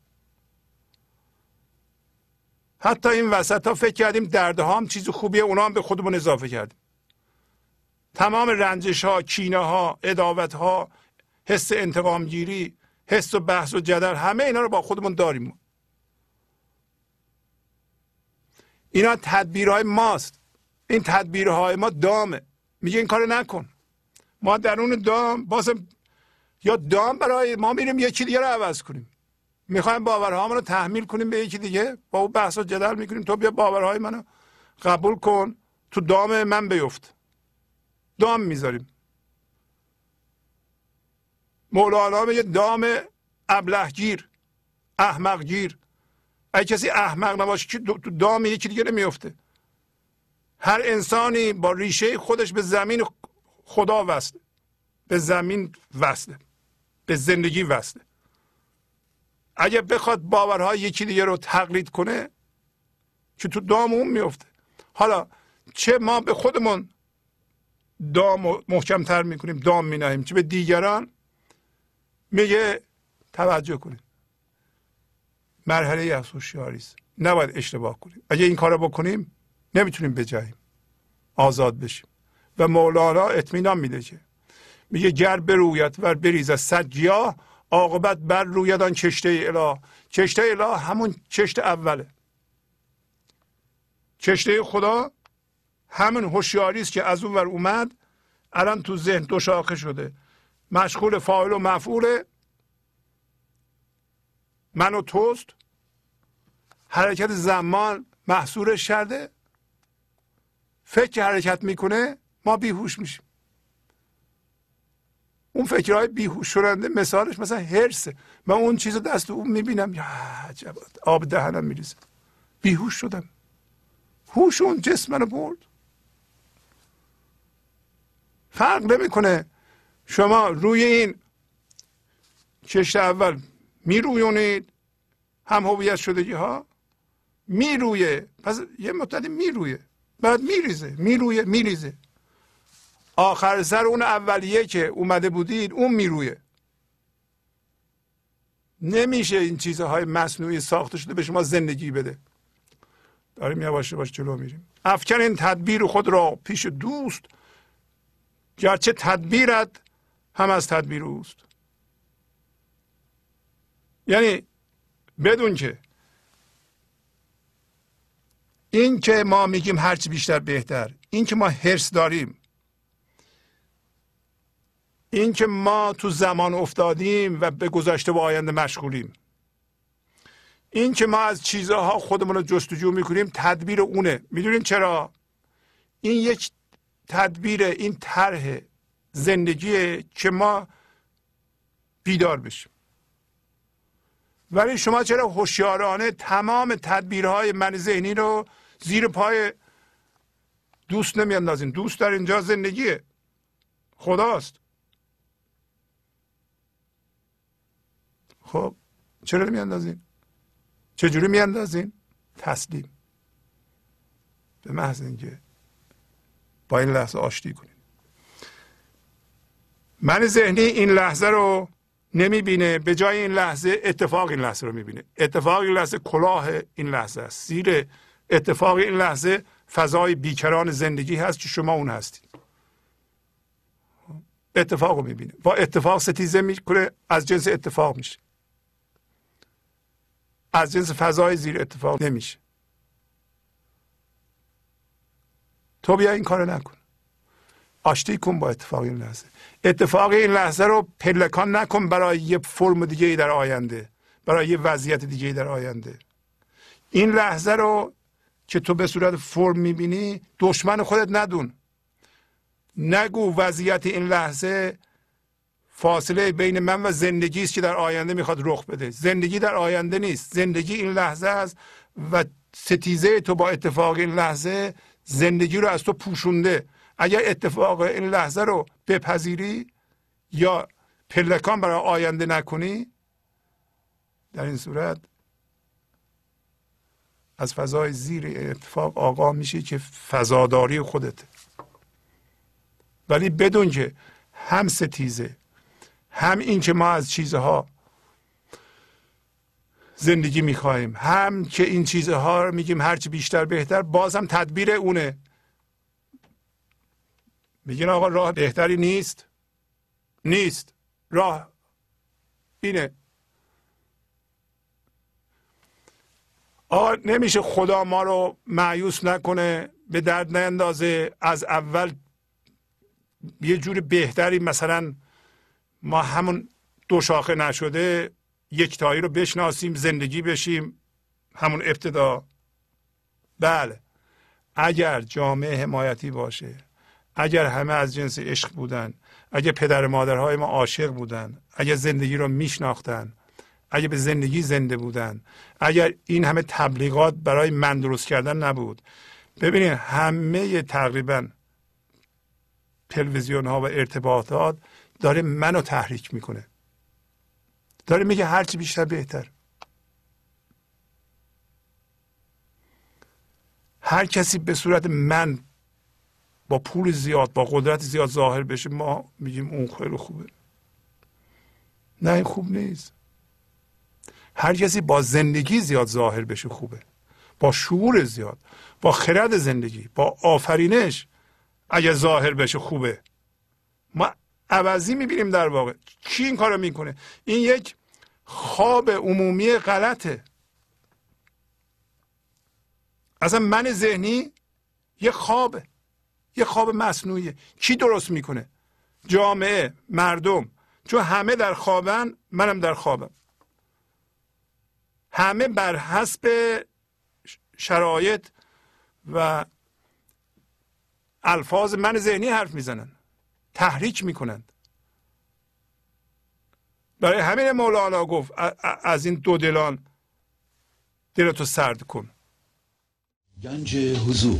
[SPEAKER 1] حتی این وسط ها فکر کردیم دردها هم چیز خوبیه اونا هم به خودمون اضافه کردیم. تمام رنجش ها کینه ها اداوت ها حس انتقام گیری حس و بحث و جدل همه اینا رو با خودمون داریم. اینا تدبیرهای ماست. این تدبیرهای ما دامه. میگه این کار نکن. ما درون دام بازم یا دام برای ما میریم یکی دیگه رو عوض کنیم. می‌خوایم باورهامون رو تحمیل کنیم به یکی دیگه. با او بحث و جدل می‌کنیم. تو بیا باورهای منو قبول کن. تو دام من بیفت. دام می‌ذاریم. مولانا میگه دام ابلهگیر احمقگیر. اگه کسی احمق نباشه که تو دام یکی دیگه نمیفته هر انسانی با ریشه خودش به زمین خدا وصله به زمین وصله به زندگی وصله اگه بخواد باورهای یکی دیگه رو تقلید کنه که تو دام اون میفته حالا چه ما به خودمون دام محکمتر می‌کنیم دام مینهیم چه به دیگران میگه توجه کنید. مرحله از هوشیاری است نباید اشتباه کنیم. اگه این کارو بکنیم نمی‌تونیم بجاییم آزاد بشیم. و مولانا اطمینان میده که. میگه گر برویت و بریز از صد گیاه عاقبت بر روید آن چشته اله. چشته اله همون چشت اوله. چشته خدا همون هوشیاری است که از اون ور اومد الان تو ذهن دو شاخه شده. مشغول فاعل و مفعول من و توست. حرکت زمان محصورش شده فکر حرکت می‌کنه ما بیهوش میشیم. اون فکرهای بیهوش شدنده مثالش مثلا هرسه من اون چیز دست اون می‌بینم. عجب آب دهنم میریزه. بیهوش شدم. هوش اون جسم منو برد. فرق نمی‌کنه. شما روی این کشت اول میرویونید هم هویت شدگی ها میرویه. پس یه مدتی میرویه. بعد میریزه. میرویه. میریزه. آخر سر اون اولیه که اومده بودید اون میرویه. نمیشه این چیزهای مصنوعی ساخته شده به شما زندگی بده. داریم یواش یواش جلو میریم. افکن این تدبیر خود را پیش دوست گرچه تدبیرت هم از تدبیر اوست. یعنی بدون که این که ما میگیم هرچی بیشتر بهتر این که ما حرس داریم این که ما تو زمان افتادیم و به گذشته و آینده مشغولیم این که ما از چیزها خودمون رو جستجو می‌کنیم تدبیر اونه. می‌دونین چرا؟ این یک تدبیر این طرح زندگی که ما بیدار بشیم. ولی شما چرا هوشیارانه تمام تدبیرهای من ذهنی رو زیر پای دوست نمیاندازین؟ دوست در اینجا زندگیه. خداست. خب چرا نمیاندازین؟ چجوری میاندازین؟ تسلیم. به محض اینکه با این لحظه آشتی کنید من ذهنی این لحظه رو نمی‌بینه به جای این لحظه اتفاق این لحظه رو می‌بینه. اتفاق این لحظه کلاه این لحظه است. زیر اتفاق این لحظه فضای بیکران زندگی هست که شما اون هستید. اتفاق رو می‌بینه. با اتفاق ستیزه می‌کنه از جنس اتفاق میشه. از جنس فضای زیر اتفاق نمیشه. تو بیا این کارو نکن. آشتی کن با اتفاق این لحظه. اتفاق این لحظه رو پلکان نکن برای یه فرم دیگه در آینده. برای یه وضعیت دیگه در آینده. این لحظه رو که تو به صورت فرم می‌بینی دشمن خودت ندون. نگو وضعیت این لحظه فاصله بین من و زندگی است که در آینده می‌خواد رخ بده. زندگی در آینده نیست. زندگی این لحظه است و ستیزه تو با اتفاق این لحظه زندگی رو از تو پوشونده. اگر اتفاق این لحظه رو بپذیری یا پلکان برای آینده نکنی در این صورت از فضای زیر اتفاق آقا میشه که فضاداری خودته ولی بدون که هم ستیزه هم این که ما از چیزها زندگی می‌خواهیم هم که این چیزها رو میگیم هرچی بیشتر بهتر بازم تدبیر اونه. میگین آقا راه بهتری نیست؟ نیست. راه اینه. آقا نمیشه خدا ما رو معیوس نکنه به درد نیندازه. از اول یه جور بهتری مثلا ما همون دو شاخه نشده یکتایی رو بشناسیم زندگی بشیم همون ابتدا. بله. اگر جامعه حمایتی باشه اگر همه از جنس عشق بودن اگر پدر مادرهای ما عاشق بودن اگر زندگی رو میشناختن اگر به زندگی زنده بودن اگر این همه تبلیغات برای من درست کردن نبود. ببینید همه تقریبا تلویزیون ها و ارتباطات داره منو تحریک می‌کنه. داره میگه هرچی بیشتر بهتر. هر کسی به صورت من با پول زیاد با قدرت زیاد ظاهر بشه ما میگیم اون خیلی خوبه. نه این خوب نیست. هر کسی با زندگی زیاد ظاهر بشه خوبه. با شعور زیاد با خرد زندگی با آفرینش اگه ظاهر بشه خوبه. ما عوضی می‌بینیم در واقع. کی این کارو می‌کنه؟ این یک خواب عمومی غلطه. اصلا من ذهنی یه خوابه. یه خواب مصنوعیه کی درست می‌کنه؟ جامعه مردم. چون همه در خوابن منم در خوابم. همه بر حسب شرایط و الفاظ من ذهنی حرف می‌زنن. تحریک می‌کنند. برای همین مولانا گفت از این دو دلان دلتو سرد کن.
[SPEAKER 2] گنج حضور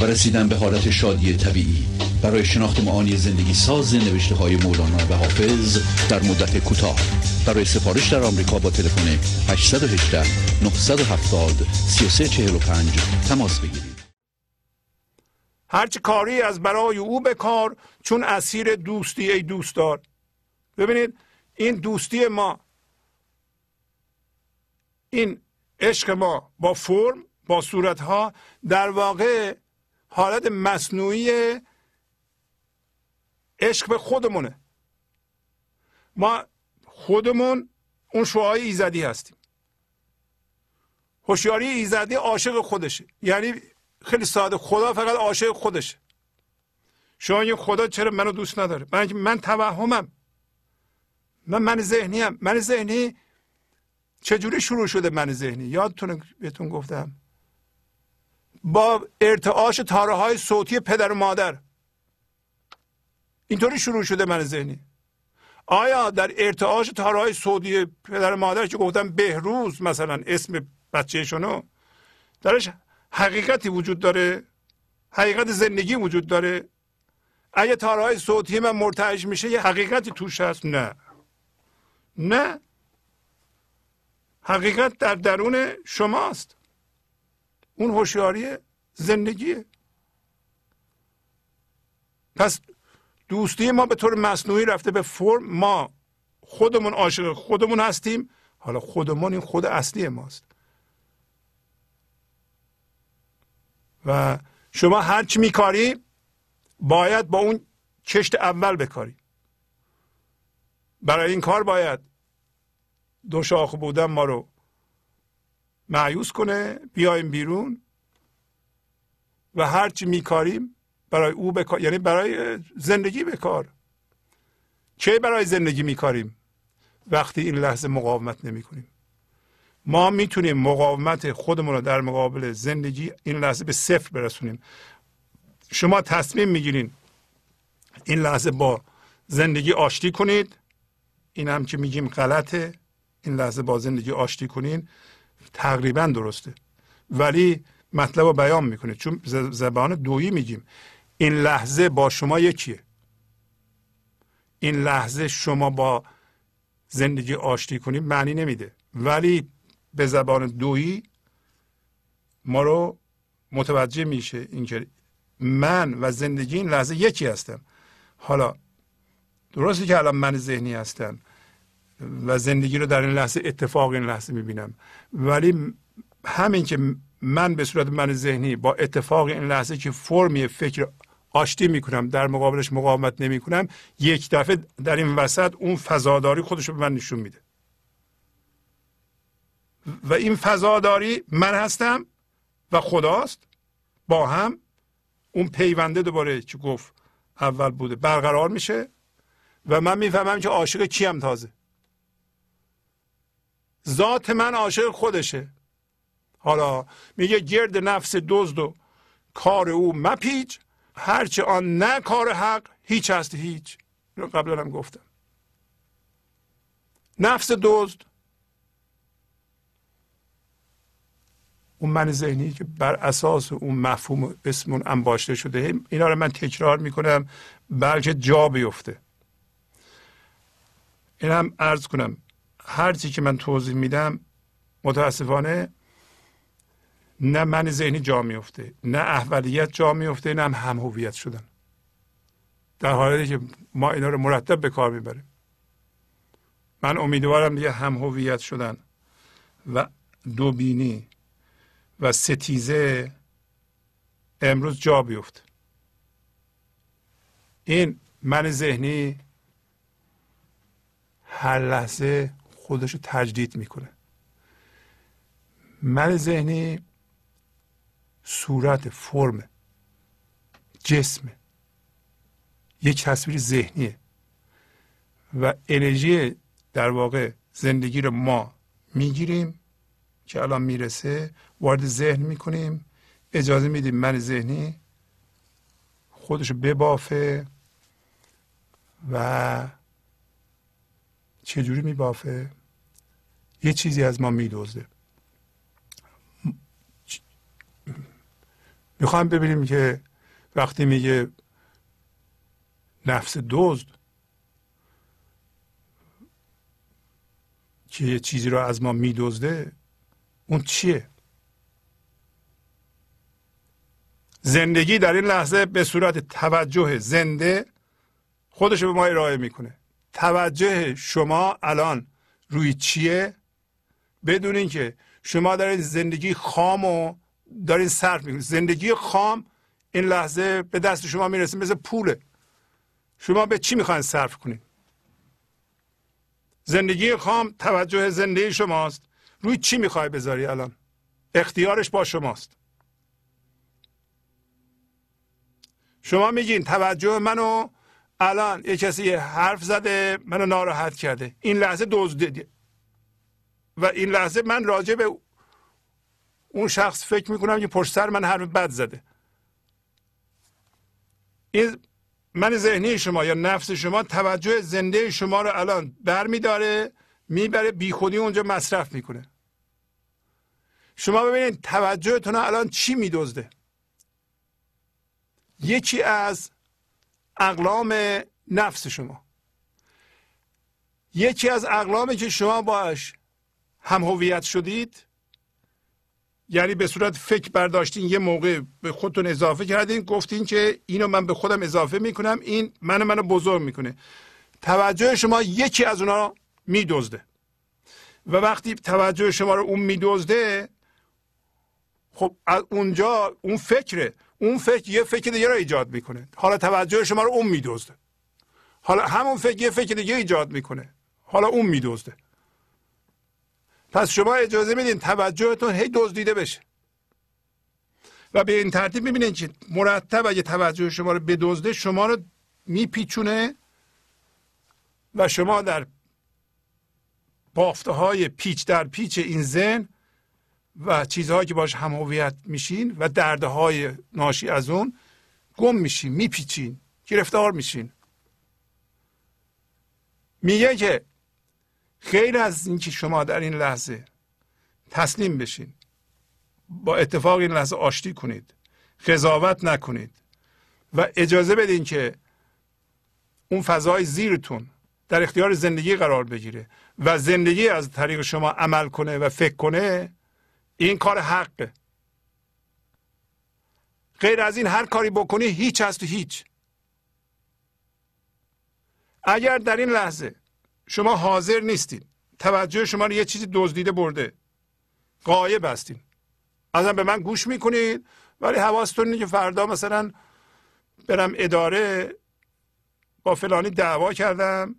[SPEAKER 2] و رسیدن به حالت شادی طبیعی. برای شناخت معانی زندگی ساز نوشته های مولانا و حافظ در مدت کوتاه. برای سفارش در آمریکا با تلفن 818 970 3345 تماس بگیرید.
[SPEAKER 1] هرچه کاری از برای او بکار چون اسیر دوستی ای دوستدار. ببینید این دوستی ما این عشق ما با فرم با صورت ها در واقع حالت مصنوعی عشق به خودمونه. ما خودمون اون شعای ایزدی هستیم. هوشیاری ایزدی عاشق خودشه. یعنی خیلی ساده خدا فقط عاشق خودشه. شما یه خدا چرا منو دوست نداره؟ من من توهمم. من من ذهنی هم من ذهنی چجوری شروع شده من ذهنی؟ یادتونه بهتون گفتم؟ با ارتعاش تاره های صوتی پدر و مادر. اینطوری شروع شده من ذهنی. آیا در ارتعاش تارهای صوتی پدر مادر که گفتم بهروز مثلا اسم بچهشونو درش حقیقتی وجود داره؟ حقیقت زندگی وجود داره؟ اگه تارهای صوتی من مرتعش میشه یه حقیقتی توش هست؟ نه. نه. حقیقت در درون شماست. اون هوشیاری زندگیه. پس دوستی ما به طور مصنوعی رفته به فرم ما. خودمون عاشق خودمون هستیم. حالا خودمون این خود اصلی ماست. و شما هر چی میکاری باید با اون کشت اول بکاری. برای این کار باید دو شاخ بودن ما رو معیوس کنه بیایم بیرون و هرچی میکاریم برای او بکار یعنی برای زندگی بکار. چه برای زندگی میکاریم؟ وقتی این لحظه مقاومت نمی کنیم ما می‌تونیم مقاومت خودمون رو در مقابل زندگی این لحظه به صفر برسونیم. شما تصمیم می‌گیرین این لحظه با زندگی آشتی کنید. این هم که میگیم غلطه. این لحظه با زندگی آشتی کنین. تقریبا درسته. ولی مطلب رو بیان می‌کنه. چون زبان دویی میگیم. این لحظه با شما یکیه. این لحظه شما با زندگی آشتی کنید معنی نمیده. ولی به زبان دویی ما رو متوجه میشه اینکه من و زندگی این لحظه یکی هستم. حالا درسته که الان من ذهنی هستم. و زندگی رو در این لحظه اتفاق این لحظه می‌بینم. ولی همین که من به صورت من ذهنی با اتفاق این لحظه که فرمی فکر آشتی می‌کنم در مقابلش مقاومت نمی‌کنم یک دفعه در این وسط اون فضاداری خودش رو به من نشون میده. و این فضاداری من هستم و خداست. با هم اون پیونده دوباره که گفت؟ اول بوده. برقرار میشه. و من می‌فهمم که عاشق کیم تازه. ذات من عاشق خودشه. حالا میگه گرد نفس دزد و کار او مپیچ. هرچه آن نه کار حق هیچ هست هیچ. رو قبلا هم گفتم. نفس دزد. اون من ذهنی که بر اساس اون مفهوم اسمون انباشته شده اینا رو من تکرار می‌کنم بلکه جا بیفته. این هم ارز کنم. هرچی که من توضیح میدم متاسفانه نه من ذهنی جا میفته نه احولیت جا میفته نه هم, هم هویت شدن. در حالی که ما اینا رو مرتب به کار می‌بریم. من امیدوارم دیگه هم هویت شدن و دوبینی و ستیزه امروز جا بیفت. این من ذهنی هر لحظه خودش رو تجدید می‌کنه. من ذهنی صورت فرم جسم یک تصویر ذهنیه و انرژی در واقع زندگی رو ما می‌گیریم که الان می‌رسه وارد ذهن می‌کنیم. اجازه میدیم من ذهنی خودشو ببافه و چجوری میبافه؟ یه چیزی از ما میدوزده می‌خوایم ببینیم که وقتی میگه نفس دزد که یه چیزی رو از ما میدزده اون چیه؟ زندگی در این لحظه به صورت توجه زنده خودش به ما ارائه می‌کنه. توجه شما الان روی چیه؟ بدون اینکه شما دارید زندگی خام و دارین صرف می‌کنید زندگی خام این لحظه به دست شما می‌رسه مثل پوله. شما به چی می‌خواین صرف کنید زندگی خام توجه زندگی شماست. روی چی می‌خوای بذاری الان؟ اختیارش با شماست. شما میگین توجه منو الان یه کسی حرف زده منو ناراحت کرده. این لحظه دزده و این لحظه من راجع به اون شخص فکر می‌کنم که پشت سر من حرف بد زده. این من ذهنی شما یا نفس شما توجه زنده شما رو الان برمیداره می‌بره بیخودی اونجا مصرف می‌کنه. شما ببینید توجهتون الان چی میدزده؟ یکی از اقلام نفس شما. یکی از اقلامی که شما باش هم هویت شدید؟ یعنی به صورت فکر برداشتین یه موقع به خودتون اضافه کردین گفتین که اینو من به خودم اضافه می‌کنم این منو منو بزرگ می‌کنه. توجه شما یکی از اونا میدزده. و وقتی توجه شما رو اون میدزده خب از اونجا اون فکره. اون فکر یه فکر دیگه رو ایجاد می‌کنه. حالا توجه شما رو اون میدزده. حالا همون فکر یه فکر دیگه ایجاد می‌کنه. حالا اون میدزده. پس شما اجازه میدین توجهتون هی دزدیده بشه. و به این ترتیب می‌بینید که مرتب اگه توجه شما رو بدزده شما رو میپیچونه و شما در بافته های پیچ در پیچ این زن و چیزهایی که باش هم هویت میشین و دردهای ناشی از اون گم میشین میپیچین گرفتار میشین. میگه که خیر از اینکه شما در این لحظه تسلیم بشین. با اتفاق این لحظه آشتی کنید. قضاوت نکنید. و اجازه بدین که اون فضای زیرتون در اختیار زندگی قرار بگیره و زندگی از طریق شما عمل کنه و فکر کنه این کار حقه. غیر از این هر کاری بکنی هیچ هست و هیچ. اگر در این لحظه شما حاضر نیستید توجه شما رو یه چیزی دزدیده برده. قایب هستین. ازم به من گوش می‌کنید ولی حواستون اینه که فردا مثلا برم اداره با فلانی دعوا کردم.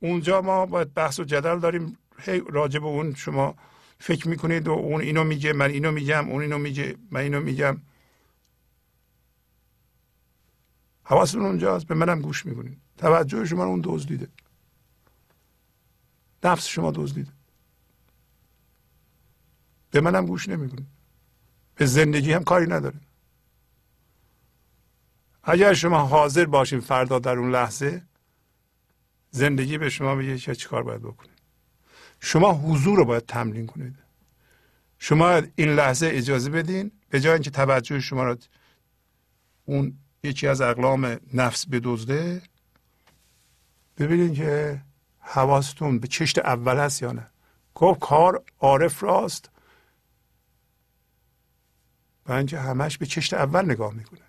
[SPEAKER 1] اونجا ما باید بحث و جدل داریم. راجع به اون شما فکر می‌کنید و اون اینو میگه من اینو میگم اون اینو میگه من اینو میگم. حواستون اونجاست به منم گوش می‌کنید. توجه شما اون دزدیده. نفس شما دزدیده. به منم گوش نمی‌کنید. به زندگی هم کاری نداره. اگر شما حاضر باشین فردا در اون لحظه زندگی به شما بگه چه چیکار باید بکنید. شما حضور رو باید تمرین کنید. شما این لحظه اجازه بدین به جای اینکه توجه شما رو اون یکی از اقلام نفس بدزده ببینید که حواستون به چشت اول هست یا نه؟ گفت کار عارف راست. اینکه همش به چشت اول نگاه می‌کنه.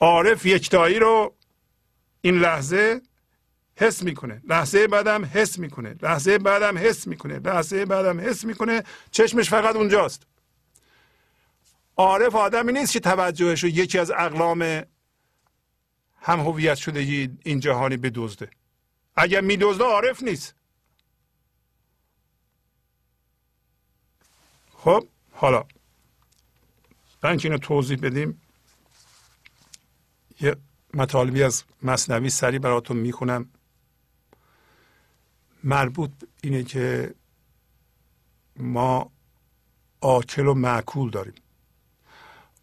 [SPEAKER 1] عارف یکتایی رو این لحظه حس می‌کنه. لحظه بعدم حس می‌کنه. لحظه بعدم حس می‌کنه. لحظه بعدم حس می‌کنه. چشمش فقط اونجاست. عارف آدمی نیست که توجهش رو یکی از اقلام هم هویت شده این جهانی بدزده. اگر میدزده عارف نیست. خب حالا. برای اینو توضیح بدیم یه مطالبی از مصنوی سری براتون می‌خونم. مربوط اینه که ما آکل و معکول داریم.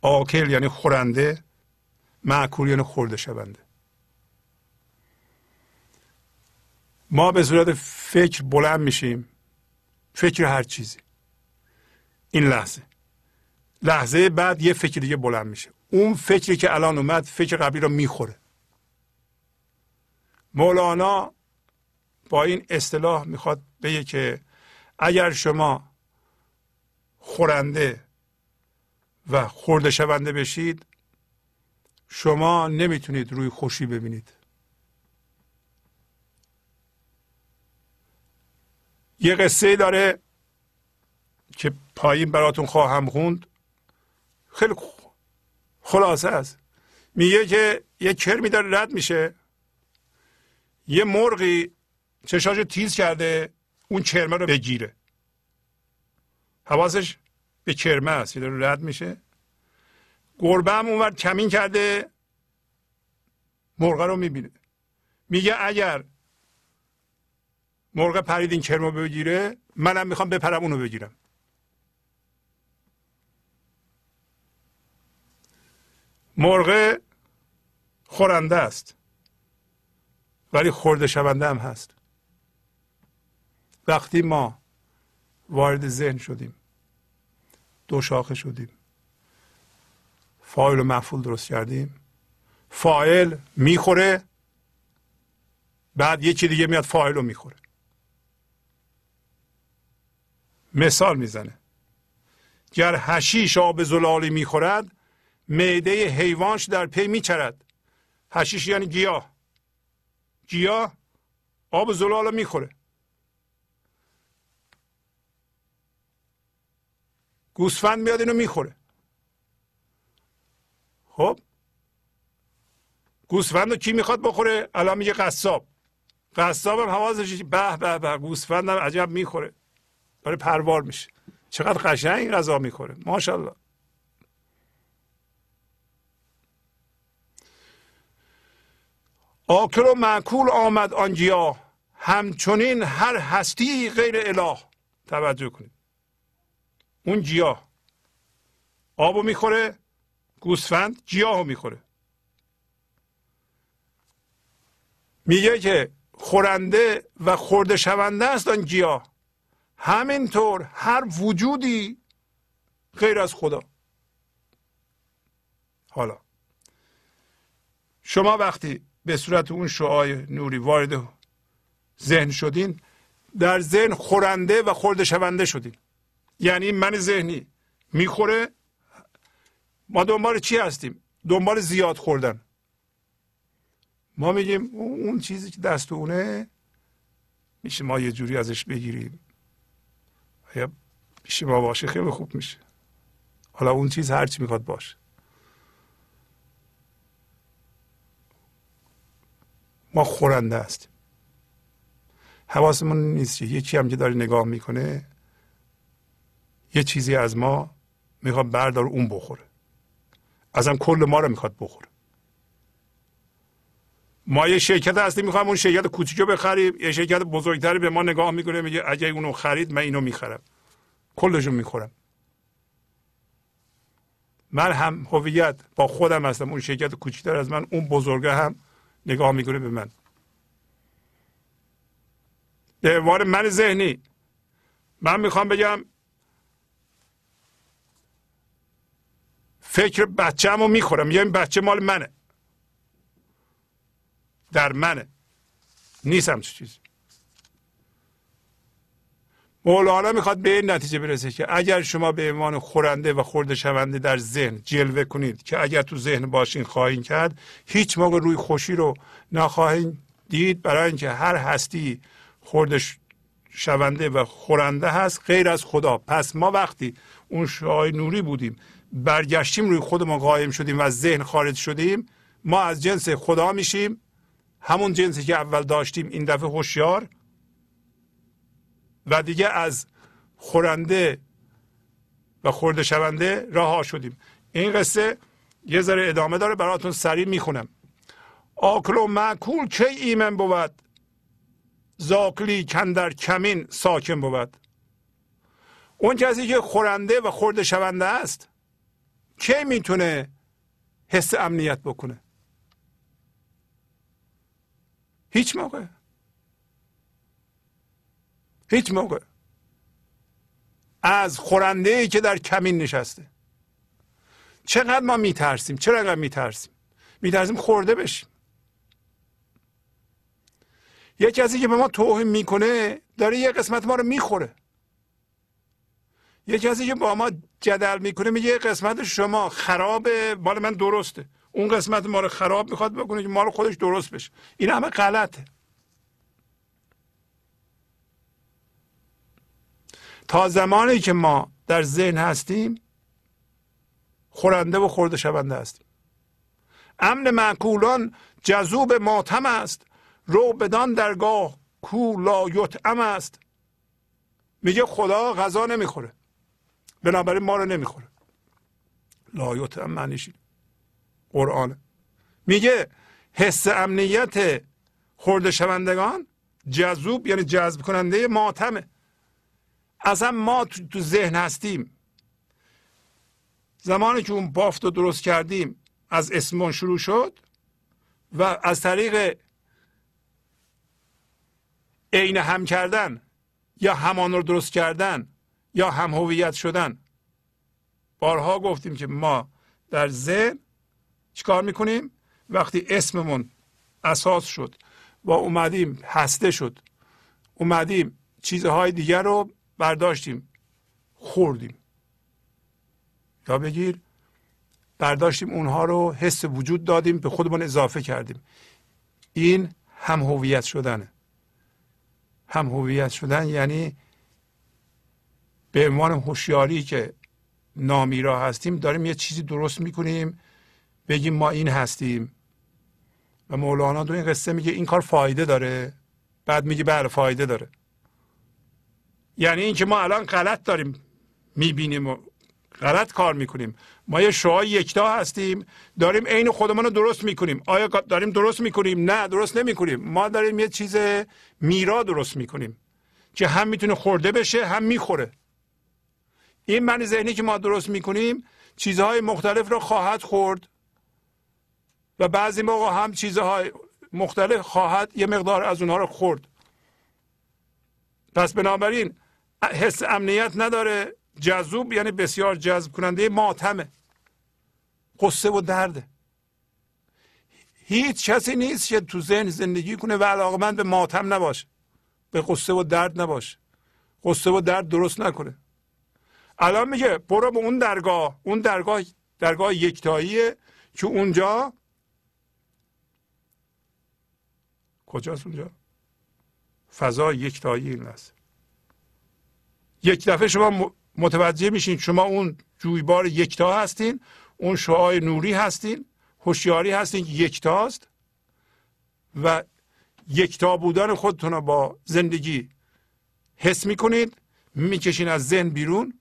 [SPEAKER 1] آکل یعنی خورنده معکول یعنی خورده شونده. ما به صورت فکر بلند میشیم. فکر هر چیزی. این لحظه. لحظه بعد یه فکر دیگه بلند میشه. اون فکری که الان اومد فکر قبلی رو می‌خوره. مولانا با این اصطلاح می‌خواد بگه که اگر شما خورنده و خورده شونده بشید شما نمی‌تونید روی خوشی ببینید. یه قصه داره که پایین براتون خواهم خوند. خیلی خلاصه است. میگه که یه کرمی داره رد میشه. یه مرغی چشاشو تیز کرده اون کرمه رو بگیره. حواسش به کرمه است. که داره رد میشه. گربه هم اونور کمین کرده مرغ رو می‌بینه. میگه اگر مرغ پرید این کرمو بگیره منم می‌خوام بپرم اونو بگیرم. مرغ خورنده است ولی خورده شونده هم هست. وقتی ما وارد ذهن شدیم دو شاخه شدیم فاعل و مفعول درست کردیم فاعل می‌خوره بعد یکی دیگه میاد فاعل رو می‌خوره. مثال می‌زنه. گر حشیش آب زلالی می‌خورد معده حیوانش در پی میچرد. حشیش یعنی گیاه. گیاه آب زلال می‌خوره. گوسفند میاد اینو می‌خوره. خب؟ گوسفند رو کی می‌خواد بخوره؟ الان میگه قصاب. قصاب هم حواسش به به به گوسفند هم عجب می‌خوره. برای پروار میشه. چقدر قشنگ این غذا می‌خوره. ماشاءالله. آکل و معکول آمد آنجیا همچنین هر هستی غیر اله. توجه کنید. اون گیاه آبو می‌خوره گوسفند گیاهو می‌خوره. میگه که خورنده و خورده شونده است آن گیاه همینطور هر وجودی غیر از خدا. حالا شما وقتی به صورت اون شعای نوری وارد ذهن شدین در ذهن خورنده و خورده شونده شدین. یعنی من ذهنی می‌خوره ما دنبال چی هستیم؟ دنبال زیاد خوردن. ما میگیم اون چیزی که دست اونه میشه ما یه جوری ازش بگیریم. پیش ما باشه خیلی خوب میشه. حالا اون چیز هرچی می‌خواد باشه. ما خورنده هستیم. حواسمون نیست که یکی هم که داره نگاه می‌کنه یه چیزی از ما می‌خواد بردار اون بخوره. ازم کل ما رو می‌خواد بخوره. ما یه شرکت هستیم می‌خوام اون شرکت کوچیکو بخریم. یه شرکت بزرگتری به ما نگاه می‌کنه میگه اگه اونو خرید من اینو می‌خرم. کلشون می‌خورم. من هم هویت با خودم هستم اون شرکت کوچیکتر از من اون بزرگه هم نگاه می‌کنه به من. به عنوان من ذهنی. من می‌خوام بگم فکر بچه رو می‌خورم این بچه مال منه. در منه. نیستم چه چیزی. مولانا می‌خواد به این نتیجه برسه که اگر شما به عنوان خورنده و خورده شونده در ذهن جلوه کنید که اگر تو ذهن باشین خواهید کرد هیچ موقع روی خوشی رو نخواهید دید. برای اینکه هر هستی خورده شونده و خورنده هست غیر از خدا. پس ما وقتی اون شعای نوری بودیم برگشتیم روی خودمون قایم شدیم و از ذهن خارج شدیم ما از جنس خدا میشیم. همون جنسی که اول داشتیم این دفعه هوشیار و دیگه از خورنده و خورده شونده رها شدیم. این قصه یه ذره ادامه داره براتون سریع می‌خونم. آکل و معکول چه ایمن بود؟ زاکلی کندر کمین ساکن بود. اون کسی که خورنده و خورده شونده است کی می‌تونه حس امنیت بکنه؟ هیچ موقع. هیچ موقع. از خورنده ای که در کمین نشسته. چقدر ما میترسیم چرا انقدر میترسیم. میترسیم خورده بشیم. یه کسی که به ما توهین می‌کنه داره یه قسمت ما رو می‌خوره. یه کسی که با ما جدل می‌کنه میگه قسمت شما خرابه مال من درسته. اون قسمت ما رو خراب می‌خواد بکنه که ما رو خودش درست بشه. این همه غلطه. تا زمانی که ما در ذهن هستیم خورنده و خورده شونده هستیم. امن معکولان جذوب ماتم است. رو بدان درگاه کو لا است. میگه خدا غذا نمی‌خوره. بنابراین ما رو نمی‌خوره. لا یطعم معنیش قرآن. میگه حس امنیت خورده شوندگان جذوب یعنی جذب کننده ماتمه. اصلا ما تو ذهن هستیم. زمانی که اون بافت رو درست کردیم از اسمون شروع شد و از طریق عین هم کردن یا همان رو درست کردن یا هم هویت شدن. بارها گفتیم که ما در ذهن چیکار می‌کنیم؟ وقتی اسممون اساس شد و اومدیم هسته شد اومدیم چیزهای دیگر رو برداشتیم خوردیم. یا بگیر برداشتیم اونها رو حس وجود دادیم به خودمون اضافه کردیم. این هم هویت شدنه. هم هویت شدن یعنی به عنوان هوشیاری که نامیرا هستیم داریم یه چیزی درست می‌کنیم. بگیم ما این هستیم. و مولانا تو این قصه میگه این کار فایده داره. بعد میگه بله فایده داره. یعنی اینکه ما الان غلط داریم می‌بینیم و غلط کار می‌کنیم. ما یه شعای یکتا هستیم داریم عین خودمون رو درست می‌کنیم. آیا داریم درست می‌کنیم؟ نه درست نمی‌کنیم. ما داریم یه چیز میرا درست می‌کنیم. که هم می‌تونه خورده بشه هم می‌خوره. این من ذهنی که ما درست می‌کنیم چیزهای مختلف رو خواهد خورد. و بعضی موقع هم چیزهای مختلف خواهد یه مقدار از اونها رو خورد. پس بنابراین حس امنیت نداره. جذوب یعنی بسیار جذب کننده ماتمه. قصه و درده. هیچ کسی نیست که تو ذهن زندگی کنه و علاقمند به ماتم نباشه. به قصه و درد نباشه. قصه و درد درست نکنه. الان میگه برو به اون درگاه. اون درگاه درگاه یکتاییه که اونجا کجاست اونجا؟ فضا یکتایی این است یک دفعه شما متوجه میشین شما اون جویبار یکتا هستین اون شعای نوری هستین هوشیاری هستین که یکتاست و یکتا بودن خودتون رو با زندگی حس می‌کنید می‌کشین از ذهن بیرون.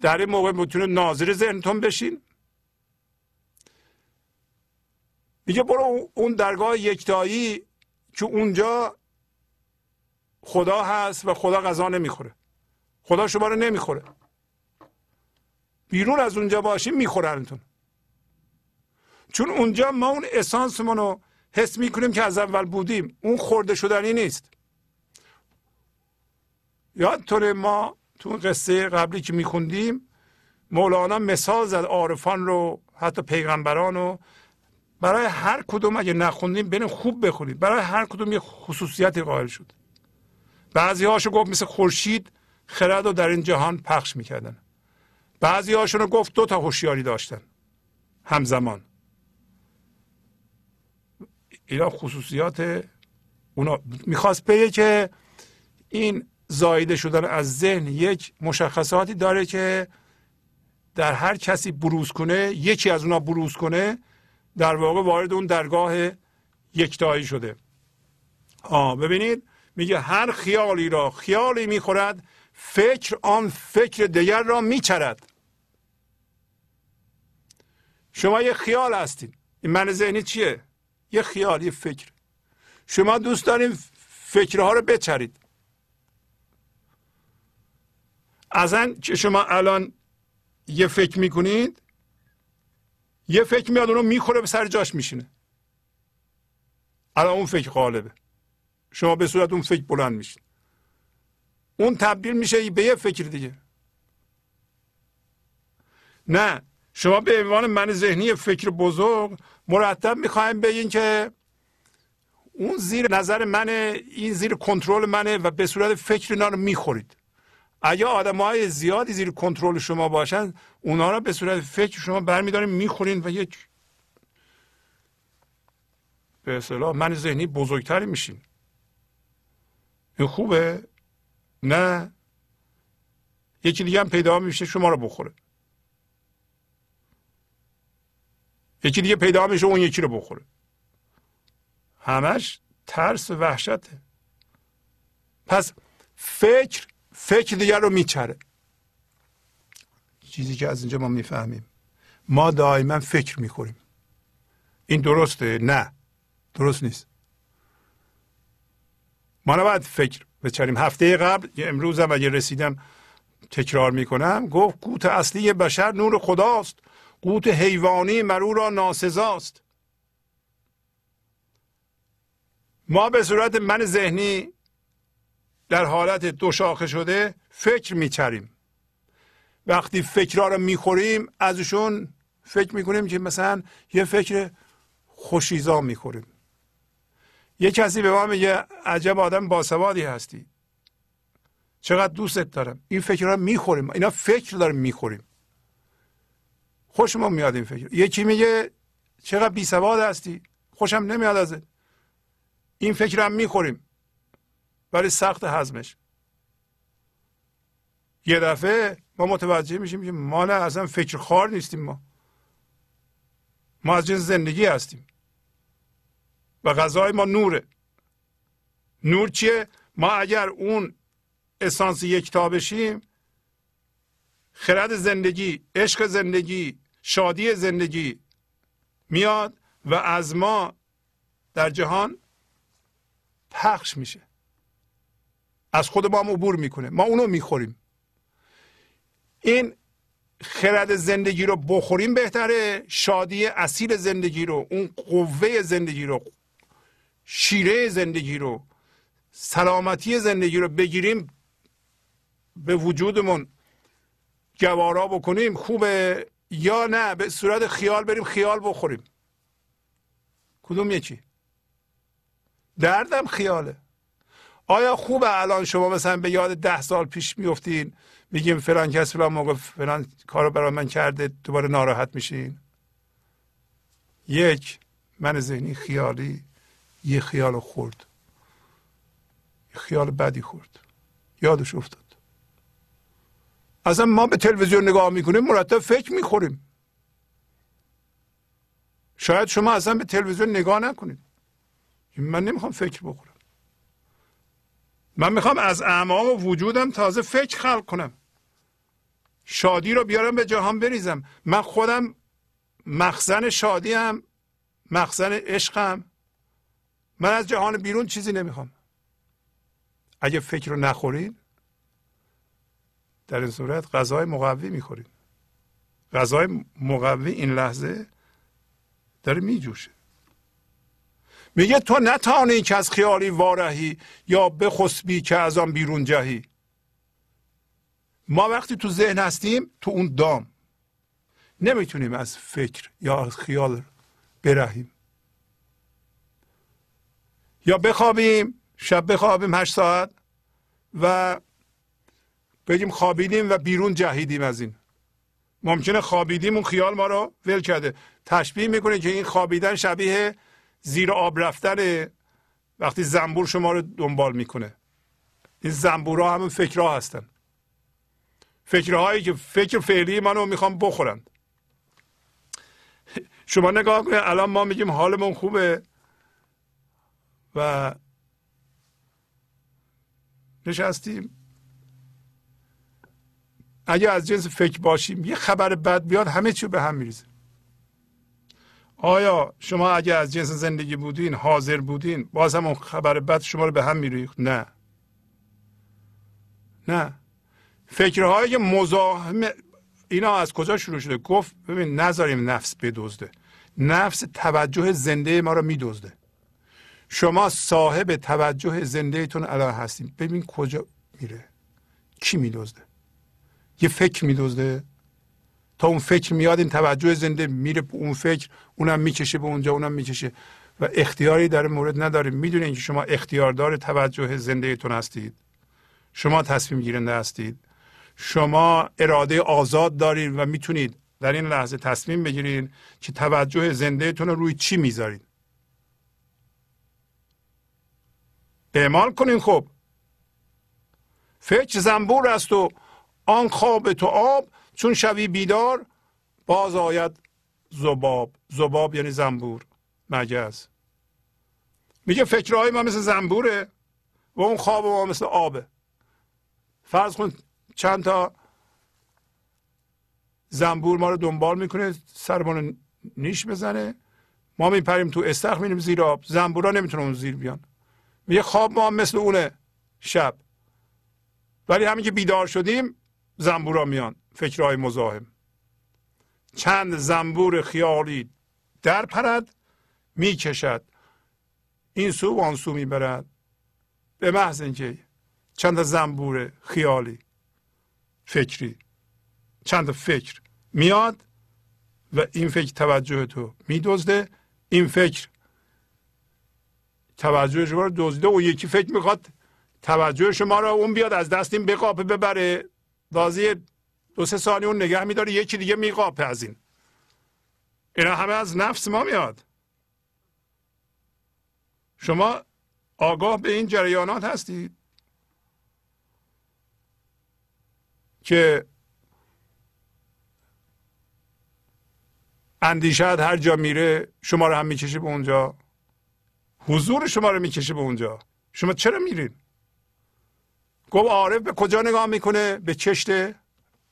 [SPEAKER 1] در این موقع می‌تونه ناظر ذهنتون بشین. میگه برو اون درگاه یکتایی که اونجا خدا هست و خدا غذا نمی‌خوره. خدا شما رو نمی‌خوره. بیرون از اونجا باشیم میخورنتون. چون اونجا ما اون اسانسمون رو حس می‌کنیم که از اول بودیم. اون خورده شدنی نیست. یادتونه ما تو قصه قبلی که میخوندیم مولانا مثال زد عارفان رو حتی پیغمبران رو. برای هر کدوم اگه نخوندیم بریم خوب بخونیم. برای هر کدوم یه خصوصیتی قائل شد. بعضی هاشو گفت مثل خورشید خرد رو در این جهان پخش می‌کردن. بعضی هاشون رو گفت دو تا هوشیاری داشتن. همزمان. اینا خصوصیات اونا. می‌خواست بگه که این زایده شدن از ذهن یک مشخصاتی داره که در هر کسی بروز کنه یکی از اونا بروز کنه در واقع وارد اون درگاه یکتایی شده. آه ببینید میگه هر خیالی را خیالی می‌خورد فکر آن فکر دیگر را میچرد. شما یه خیال هستین. این من ذهنی چیه؟ یه خیال یه فکر. شما دوست دارین فکرها رو بچرید. ازن که شما الان یه فکر می‌کنید یه فکر میاد اونو می‌خوره به سر جاش میشینه. الان اون فکر غالبه. شما به صورت اون فکر بلند میشین. اون تبدیل میشه به یه فکر دیگه. نه شما به عنوان من ذهنی فکر بزرگ مرتب می‌خوایم بگین که اون زیر نظر منه این زیر کنترل منه و به صورت فکر اینا رو می‌خورید. اگه آدم های زیادی زیر کنترل شما باشن اونا رو به صورت فکر شما برمیدارین می‌خورین و یک به اصطلاح من ذهنی بزرگتری میشین. این خوبه؟ نه. یکی دیگه هم پیدا میشه شما رو بخوره. یکی دیگه پیدا میشه اون یکی رو بخوره. همش ترس و وحشته. پس فکر فکر دیگر رو میچره. چیزی که از اینجا ما می‌فهمیم. ما دائما فکر می‌خوریم. این درسته؟ نه. درست نیست. ما نباید فکر بچریم. هفته قبل امروز هم اگه رسیدم تکرار می‌کنم گفت قوت اصلی بشر نور خداست. قوت حیوانی مرو را ناسزاست. ما به صورت من ذهنی در حالت دو شاخه شده فکر میچریم. وقتی فکرها رو می‌خوریم ازشون فکر می‌کنیم که مثلا یه فکر خوشیزا می‌خوریم. یه کسی به ما میگه عجب آدم باسوادی هستی. چقدر دوستت دارم؟ این فکرها می‌خوریم. اینا فکر داریم می‌خوریم. خوشمون میاد این فکر. یکی میگه چقدر بی سواد هستی. خوشم نمیاد ازت. این فکر هم می‌خوریم. ولی سخت هضمش یه دفعه ما متوجه میشیم که ما نه اصلا فکر خار نیستیم ما. ما از جنس زندگی هستیم. و غذای ما نوره. نور چیه؟ ما اگر اون اسانس یکتا بشیم خرد زندگی عشق زندگی شادی زندگی میاد و از ما در جهان پخش میشه. از خود ما هم عبور می‌کنه. ما اونو می‌خوریم. این خرد زندگی رو بخوریم بهتره. شادی اصیل زندگی رو اون قوه زندگی رو شیره زندگی رو سلامتی زندگی رو بگیریم به وجودمون گوارا بکنیم خوبه یا نه به صورت خیال بریم خیال بخوریم. کدوم یکی؟ دردم خیاله. آیا خوبه الان شما مثلا به یاد ده سال پیش میفتین میگیم فلان کس فلان موقع فلان کارو برای من کرده دوباره ناراحت میشین؟ یک من ذهنی خیالی یه خیال خورد یه خیال بدی خورد یادش افتاد. اصلا ما به تلویزیون نگاه می‌کنیم مرتب فکر می‌خوریم. شاید شما اصلا به تلویزیون نگاه نکنید. من نمی‌خوام فکر بخورم. من می‌خوام از اعماق وجودم تازه فکر خلق کنم. شادی رو بیارم به جهان بریزم. من خودم مخزن شادی هم مخزن عشقم. من از جهان بیرون چیزی نمی‌خوام. اگه فکر رو نخورید در این صورت غذای مقوی می‌خورید غذای مقوی این لحظه داره میجوشه. میگه تو نتانی که از خیالی وارهی یا بخسبی که از آن بیرون جهی. ما وقتی تو ذهن هستیم تو اون دام. نمی‌تونیم از فکر یا از خیال برهیم. یا بخوابیم شب بخوابیم هشت ساعت و بگیم خوابیدیم و بیرون جهیدیم از این. ممکنه خوابیدیم اون خیال ما رو ول کرده. تشبیه می‌کنه که این خوابیدن شبیه زیر آب رفتن وقتی زنبور شما رو دنبال می‌کنه. این زنبورها همون فکرها هستن. فکرهایی که فکر فعلی منو می‌خوام بخورند. شما نگاه کنید الان ما میگیم حالمون خوبه و نشستیم. اگه از جنس فکر باشیم یه خبر بد بیاد همه چی به هم میریزه. آیا شما اگه از جنس زندگی بودین حاضر بودین باز هم اون خبر بد شما رو به هم میریخت؟ نه. نه. فکرهایی که مزاحم اینا از کجا شروع شده؟ گفت ببین نذاریم نفس بدزده. نفس توجه زنده ما رو میدزده. شما صاحب توجه زنده تون الان هستیم ببین کجا میره. کی میدزده؟ یه فکر میدزده؟ اون فکر میاد این توجه زنده میره اون فکر اونم می‌کشه به اونجا اونم می‌کشه. و اختیاری در مورد نداریم می‌دونین که شما اختیاردار توجه زنده تون هستید. شما تصمیم گیرنده هستید. شما اراده آزاد دارید و می‌تونید در این لحظه تصمیم بگیرید که توجه زندهتون رو روی چی می‌ذارید اعمال کنین خب. فکر زنبور است و آن خواب تو آب چون شوی بیدار باز آید زباب. زباب یعنی زنبور. مگز میگه فکرهای ما مثل زنبوره و اون خواب ما مثل آبه. فرض کن چند تا زنبور ما رو دنبال می‌کنه سرمون نیش بزنه. ما میپریم تو استخ میریم زیر آب. زنبورا نمی‌تونه اون زیر بیان. میگه خواب ما مثل اونه شب. ولی همین که بیدار شدیم زنبورا میان. فکرهای مزاحم. چند زنبور خیالی در پرد می‌کشد. این سو و آن سو می‌برد. به محض اینکه چند زنبور خیالی فکری چند فکر میاد و این فکر توجه تو میدزده. این فکر توجه شما رو دزده و یکی فکر می‌خواد توجه شما رو اون بیاد از دست این بقاپه ببره. بازی دو سه ثانیه اون نگه میداره یکی دیگه میقاپه از این. اینا همه از نفس ما میاد. شما آگاه به این جریانات هستید که اندیشت هر جا میره شما رو هم می‌کشه به اونجا. حضور شما رو می‌کشه به اونجا. شما چرا میرین؟ گفت عارف به کجا نگاه می‌کنه؟ به چشت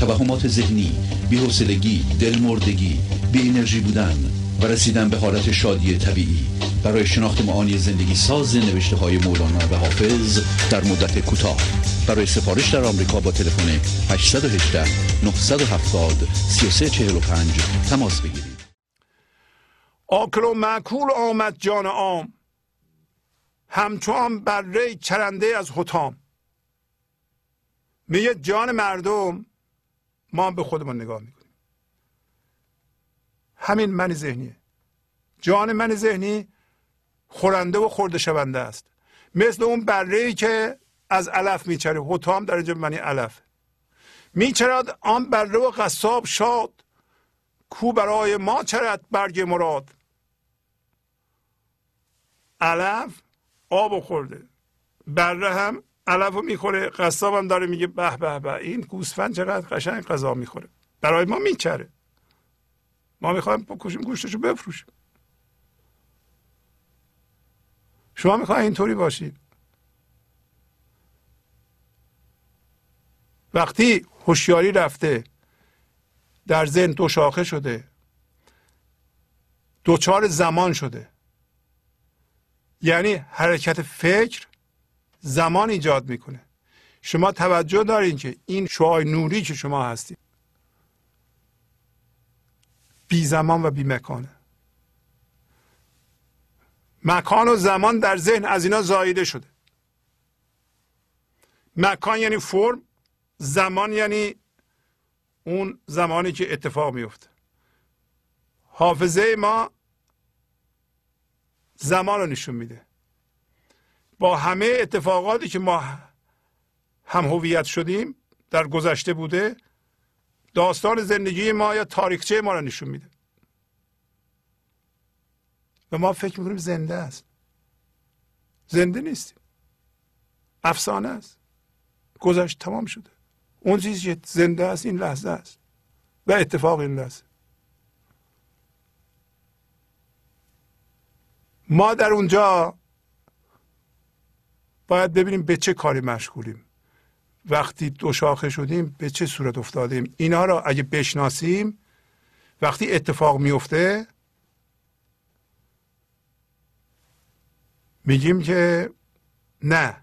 [SPEAKER 2] توهمات ذهنی بی‌حوصلگی دلمردگی بی انرژی بودن و رسیدن به حالت شادی طبیعی برای شناخت معانی زندگی ساز نوشته های مولانا و حافظ در مدت کوتاه. برای سفارش در آمریکا با تلفن 818 970 3345 تماس بگیرید.
[SPEAKER 1] آکل و معکول آمد جان عام. همچون بره چرنده از حتام میگه جان مردم ما به خودمون نگاه می‌کنیم. همین من ذهنیه جان من ذهنی خورنده و خورده شونده است. مثل اون بره ای که از علف میچره حتام در اینجا معنی علف. میچرد آن بره و قصاب شاد. کو برای ما چرد برگ مراد. علف آب خورده. بره هم علف رو می‌خوره قصاب هم داره میگه به به به این گوسفند چقدر قشنگ غذا می‌خوره. برای ما میچره. ما می‌خوایم بکشیم گوشتشو بفروشیم. شما می‌خواین اینطوری باشید. وقتی هوشیاری رفته در ذهن دو شاخه شده دوچار زمان شده. یعنی حرکت فکر زمان ایجاد می‌کنه. شما توجه دارین که این شعای نوری که شما هستید بی زمان و بی مکانه. مکان و زمان در ذهن از اینا زایده شده. مکان یعنی فرم زمان یعنی اون زمانی که اتفاق میفته حافظه ما زمان رو نشون میده. با همه اتفاقاتی که ما هم هویت شدیم در گذشته بوده داستان زندگی ما یا تاریخچه ما رو نشون میده. و ما فکر می‌کنیم زنده است. زنده نیستیم. افسانه است. گذشت تمام شده. اون چیزی که زنده است این لحظه است. و اتفاق این لحظه. ما در اونجا باید ببینیم به چه کاری مشغولیم. وقتی دو شاخه شدیم به چه صورت افتادیم؟ اینا را اگه بشناسیم وقتی اتفاق میفته میگیم که نه.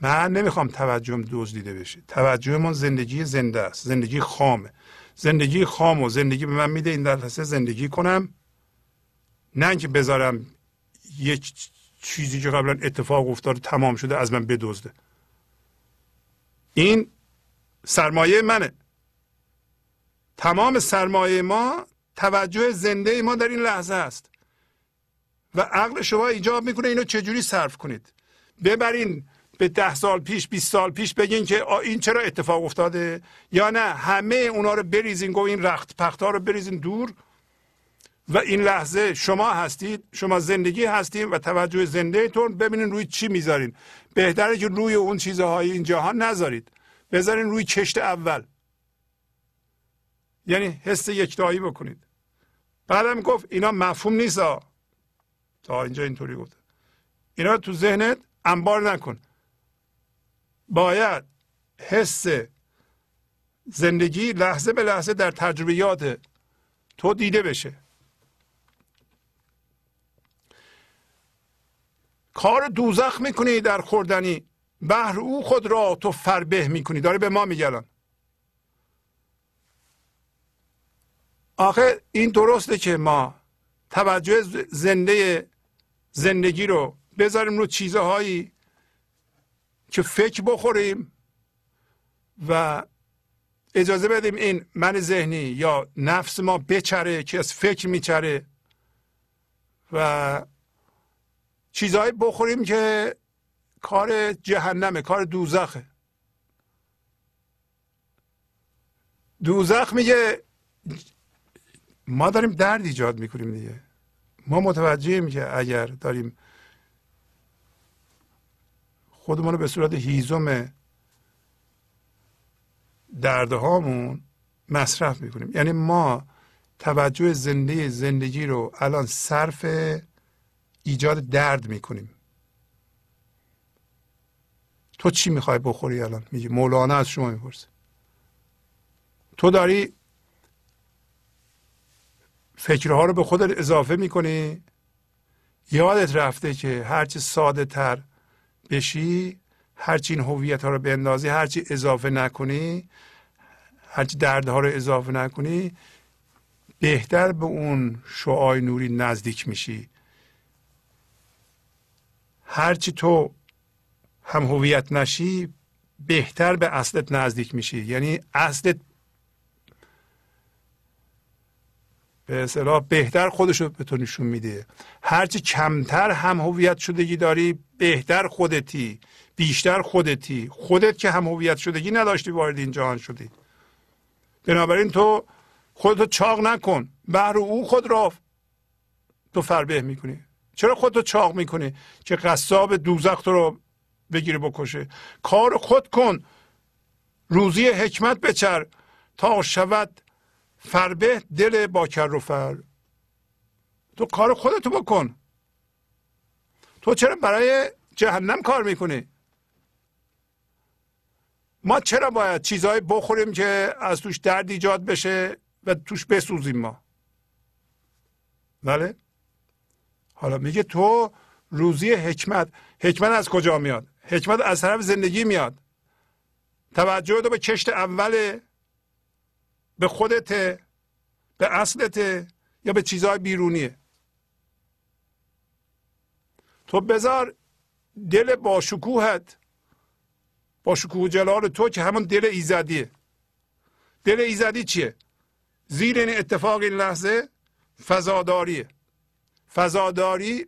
[SPEAKER 1] من نمی‌خوام توجهم دزدیده بشه. توجه من زندگی زنده است. زندگی خامه. زندگی خام و زندگی به من میده این در زندگی کنم. نه اینکه بذارم یک چیزی که قبلا اتفاق افتاد تمام شده از من بدزده. این سرمایه منه. تمام سرمایه ما توجه زنده ما در این لحظه است. و عقل شما ایجاب می‌کنه اینو چجوری صرف کنید؟ ببرین به ده سال پیش 20 سال پیش بگین که این چرا اتفاق افتاده؟ یا نه همه اونا رو بریزین گو این رخت پخت ها رو بریزین دور. و این لحظه شما هستید شما زندگی هستید و توجه زنده تون ببینین روی چی می‌ذارین. بهتره که روی اون چیزهای این جهان نذارید. بذارین روی کشت اول. یعنی حس یکتایی بکنید. بعدم گفت اینا مفهوم نیست تا اینجا اینطوری گفته اینا تو ذهنت انبار نکن. باید حس زندگی لحظه به لحظه در تجربیات تو دیده بشه. کار دوزخ می‌کنی در خوردنی. بهر او خود را تو فربه می‌کنی. داره به ما میگلن آخه این درسته که ما توجه زنده زندگی رو بذاریم رو چیزهایی که فکر بخوریم و اجازه بدیم این من ذهنی یا نفس ما بچره که از فکر میچره و چیزهایی بخوریم که کار جهنمه کار دوزخه. دوزخ میگه ما داریم درد ایجاد می‌کنیم دیگه. ما متوجهیم که اگر داریم خودمون رو به صورت هیزم دردهامون مصرف می‌کنیم. یعنی ما توجه زنده زندگی رو الان صرف ایجاد درد می‌کنیم. تو چی می‌خوای بخوری الان؟ میگی مولانا از شما می‌پرسه. تو داری فکرها رو به خودت اضافه می‌کنی. یادت رفته که هرچی ساده تر بشی هرچی این هویت ها رو بندازی هرچی اضافه نکنی هرچی دردها رو اضافه نکنی بهتر به اون شعای نوری نزدیک میشی. هرچی تو هم هویت نشی بهتر به اصلت نزدیک میشی. یعنی اصلت به اصطلاح بهتر خودش رو به تو نشون میده. هرچی کمتر هم هویت شدگی داری بهتر خودتی بیشتر خودتی. خودت که هم هویت شدگی نداشتی وارد این جهان شدی. بنابراین تو خودتو چاق نکن. بهر او خود را تو فربه می‌کنی. چرا خودتو چاق می‌کنی؟ که قصاب دوزخ تو رو بگیره بکشه. کار خود کن. روزی حکمت بچر. تا شود فربه دل با کر و فر. تو کار خودتو بکن. تو چرا برای جهنم کار می‌کنی؟ ما چرا باید چیزهایی بخوریم که از توش درد ایجاد بشه و توش بسوزیم ما؟ بله؟ حالا میگه تو روزی حکمت حکمت از کجا میاد؟ حکمت از طرف زندگی میاد. توجه دو به کشت اول به خودت به اصلت یا به چیزهای بیرونیه. تو بذار دل با شکوهت با شکوه جلال تو که همون دل ایزدیه. دل ایزدی چیه؟ زیر این اتفاق این لحظه فضاداریه فضاداری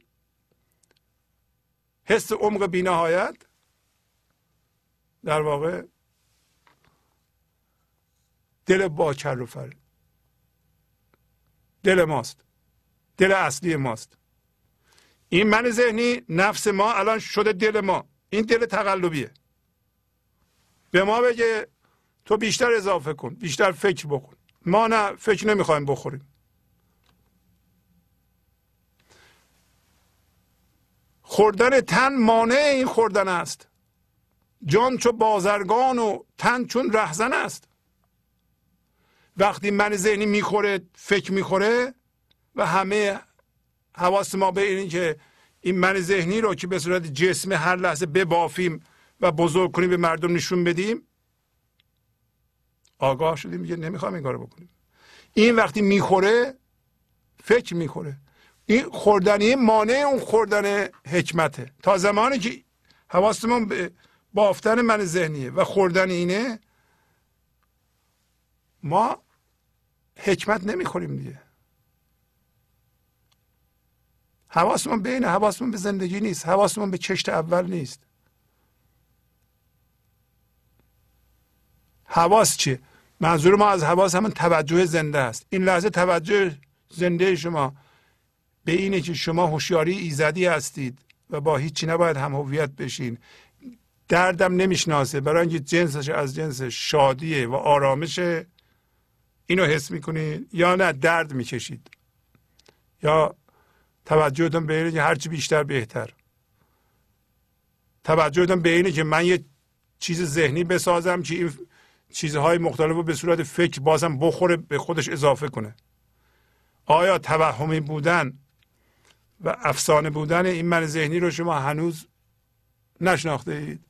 [SPEAKER 1] حس عمق بینهایت در واقع دل با و فر. دل ماست. دل اصلی ماست. این من ذهنی نفس ما الان شده دل ما. این دل تقلبیه. به ما بگه تو بیشتر اضافه کن بیشتر فکر بکن. ما نه فکر نمی‌خوایم بخوریم. خوردن تن مانع این خوردن است. جان چو بازرگان و تن چون رهزن است. وقتی من ذهنی می‌خوره فکر می‌خوره و همه حواس ما به این که این من ذهنی رو که به صورت جسم هر لحظه ببافیم و بزرگ کنیم به مردم نشون بدیم آگاه شدیم میگه نمی‌خوام این کارو بکنیم. این وقتی می‌خوره فکر می‌خوره. این خوردنی مانع اون خوردن حکمته. تا زمانی که حواستمون به بافتن من ذهنیه و خوردن اینه ما حکمت نمی‌خوریم دیگه. حواسمون بین حواسمون به زندگی نیست حواسمون به چشت اول نیست. حواس چیه؟ منظور ما از حواس همون توجه زنده است. این لحظه توجه زنده شما. به اینه که شما هوشیاری ایزدی هستید و با هیچی نباید هم هویت بشین. دردم نمی‌شناسه. برای اینکه جنسش از جنس شادیه و آرامشه اینو حس می‌کنید یا نه درد می‌کشید. یا توجهتون به اینه که هرچی بیشتر بهتر. توجه دارم به اینه که من یه چیز ذهنی بسازم که این چیزهای مختلف رو به صورت فکر بازم بخوره به خودش اضافه کنه. آیا توهمی بودن و افسانه بودن این من ذهنی رو شما هنوز نشناخته اید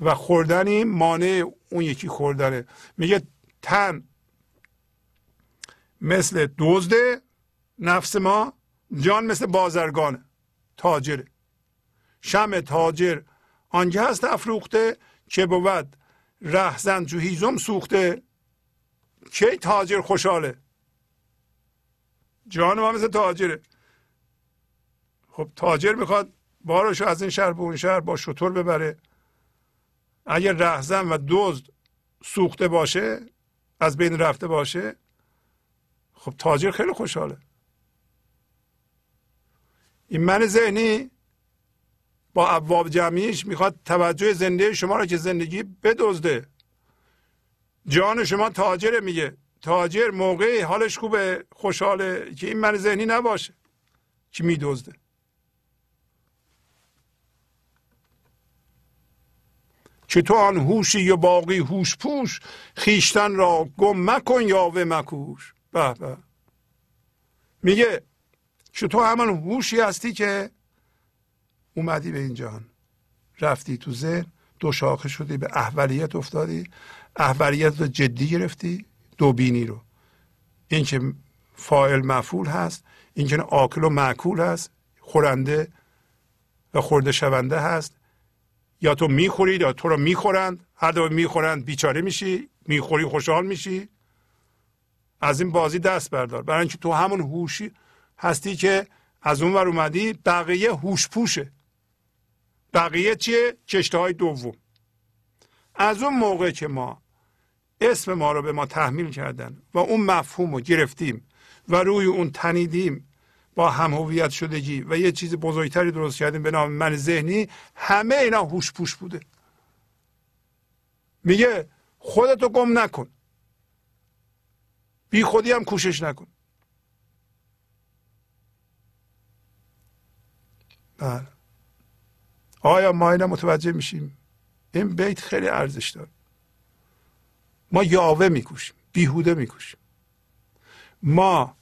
[SPEAKER 1] و خوردنی مانع اون یکی خوردنه. میگه تن مثل دزده نفس ما جان مثل بازرگانه تاجره. شم تاجر آنجا هست افروخته که بود رهزن تو هیزم سوخته کی تاجر خوشحاله. جان ما مثل تاجره. خب تاجر می‌خواد بارشو از این شهر به اون شهر با شطور ببره. اگر رهزن و دزد سوخته باشه از بین رفته باشه خب تاجر خیلی خوشحاله. این من ذهنی با ابواب جمعیش می‌خواد توجه زنده شما را که زندگی بدزده. جان شما تاجره میگه. تاجر موقعی حالش خوبه خوشحاله که این من ذهنی نباشه. که میدزده؟ که تو آن هوشی یا باقی هوش پوش خیشتن را گم مکن یاوه مکوش. به به. میگه که تو همان هوشی هستی که اومدی به این رفتی تو ذهن دو شاخه شدی به احولیت افتادی احولیت رو جدی گرفتی. دو بینی رو. این که فاعل مفعول هست این که آکل و معکول هست خورنده و خورده شونده هست. یا تو می‌خوری یا تو رو می‌خورند. هر دو می‌خورند بیچاره میشی می‌خوری خوشحال میشی. از این بازی دست بردار. برای اینکه تو همون هوشی هستی که از اون ور اومدی بقیه هوش پوشه. بقیه چیه؟ کشته های دوم. از اون موقع که ما اسم ما رو به ما تحمیل کردن و اون مفهوم رو گرفتیم و روی اون تنیدیم. با هم هویت شدگی و یه چیز بزرگتری درست کردیم به نام من ذهنی. همه اینا هوش پوش بوده. میگه خودتو گم نکن. بی خودی هم کوشش نکن. بله. آیا ما اینا متوجه میشیم؟ این بیت خیلی ارزش داره. ما یاوه میکوشیم بیهوده میکوشیم. ما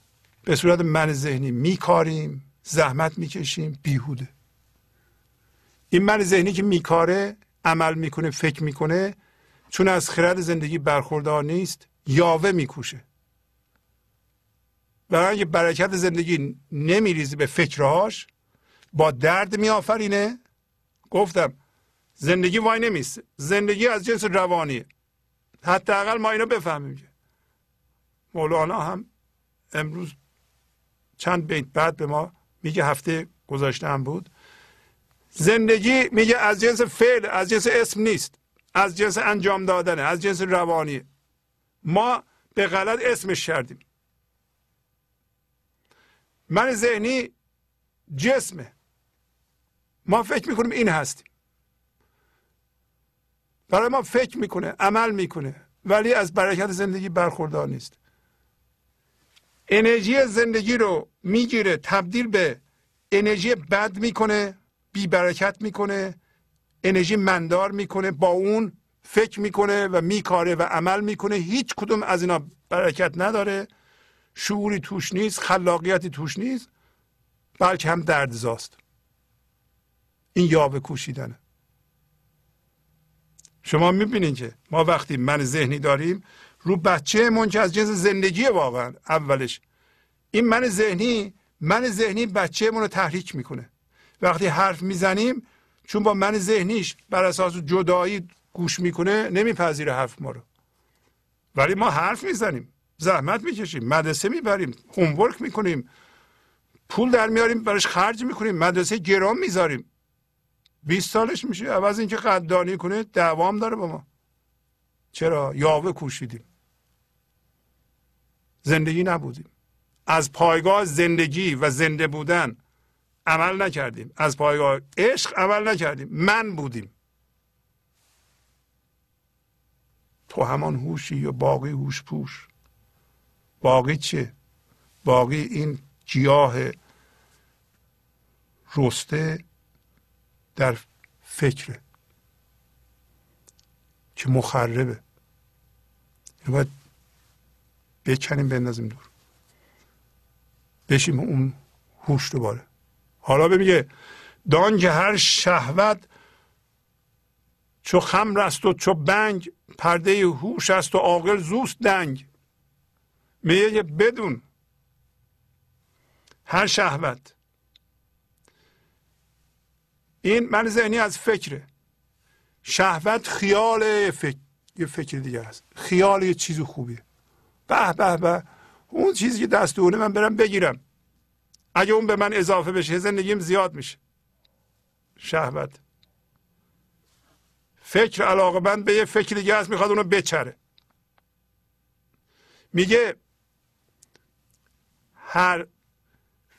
[SPEAKER 1] به صورت من ذهنی میکاریم زحمت می‌کشیم بیهوده. این من ذهنی که میکاره عمل می‌کنه فکر می‌کنه چون از خرد زندگی برخوردار نیست یاوه میکوشه. برای اینکه برکت زندگی نمیریزه به فکرهاش با درد میآفرینه. گفتم زندگی وای نمیسته زندگی از جنس روانیه. حداقل ما اینو بفهمیم که مولانا هم امروز چند بیت بعد به ما میگه هفته گذاشته هم بود. زندگی میگه از جنس فعل از جنس اسم نیست. از جنس انجام دادنه از جنس روانی. ما به غلط اسمش کردیم. من ذهنی جسمه. ما فکر می‌کنیم این هستیم. برای ما فکر می‌کنه عمل می‌کنه ولی از برکت زندگی برخوردار نیست. انرژی زندگی رو می‌گیره تبدیل به انرژی بد می‌کنه بی برکت می‌کنه انرژی مندار می‌کنه با اون فکر می‌کنه و میکاره و عمل می‌کنه. هیچ کدوم از اینا برکت نداره. شعوری توش نیست خلاقیتی توش نیست بلکه هم دردزاست. این یاوه کوشیدنه. شما می‌بینید که ما وقتی من ذهنی داریم رو بچه من که از جنس زندگی واقعا اولش این من ذهنی من ذهنی بچه رو تحریک می‌کنه. وقتی حرف می‌زنیم چون با من ذهنیش بر اساس جدایی گوش می‌کنه نمیپذیره حرف ما رو. ولی ما حرف می‌زنیم زحمت می‌کشیم مدرسه می‌بریم هومورک می‌کنیم پول در میاریم برش خرج می‌کنیم مدرسه گرام می‌ذاریم. 20 سالش میشه. عوض اینکه قدردانی کنه دوام داره با ما. چرا؟ یاوه کوشیدیم. زندگی نبودیم. از پایگاه زندگی و زنده بودن عمل نکردیم. از پایگاه عشق عمل نکردیم. من بودیم. تو همان هوشی یا باقی هوش پوش؟ باقی چه؟ باقی این گیاه رسته در فکره که مخربه. اینو باید بکنیم بندازیم دور. بشیم اون هوش دوباره. حالا به میگه دان که هر شهوت چو خمر است و چو بنگ پرده هوش است و عاقل زوست دنگ. میگه بدون هر شهوت این من ذهنی از فکره. شهوت خیال فکر یه فکر دیگه است خیال یه چیز خوبیه. به به به. اون چیزی که دست اونه من برم بگیرم. اگه اون به من اضافه بشه زندگیم زیاد میشه. شهوت. فکر علاقه من به یه فکر دیگه هست می‌خواد اونو بچره. میگه هر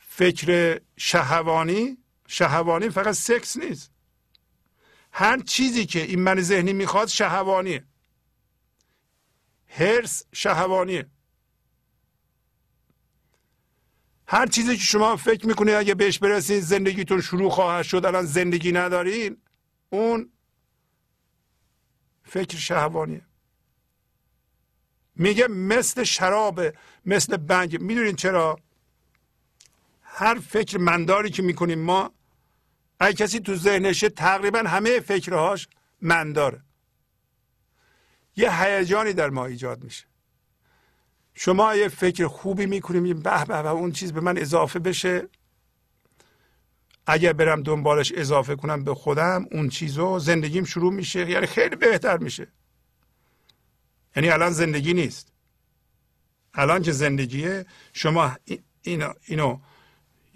[SPEAKER 1] فکر شهوانی شهوانی فقط سکس نیست. هر چیزی که این من ذهنی می‌خواد شهوانیه. هرس شهوانیه. هر چیزی که شما فکر می‌کنید اگه بهش برسید زندگیتون شروع خواهد شد الان زندگی ندارین اون فکر شهوانیه. میگه مثل شراب مثل بنگ. می‌دونین چرا؟ هر فکر منداری که می‌کنیم ما اگه کسی تو ذهنشه تقریبا همه فکرهاش منداره یه هیجانی در ما ایجاد میشه. شما یه فکر خوبی می‌کنیم به به به اون چیز به من اضافه بشه. اگر برم دنبالش اضافه کنم به خودم اون چیزو زندگیم شروع میشه یعنی خیلی بهتر میشه. یعنی الان زندگی نیست. الان که زندگیه شما اینو, اینو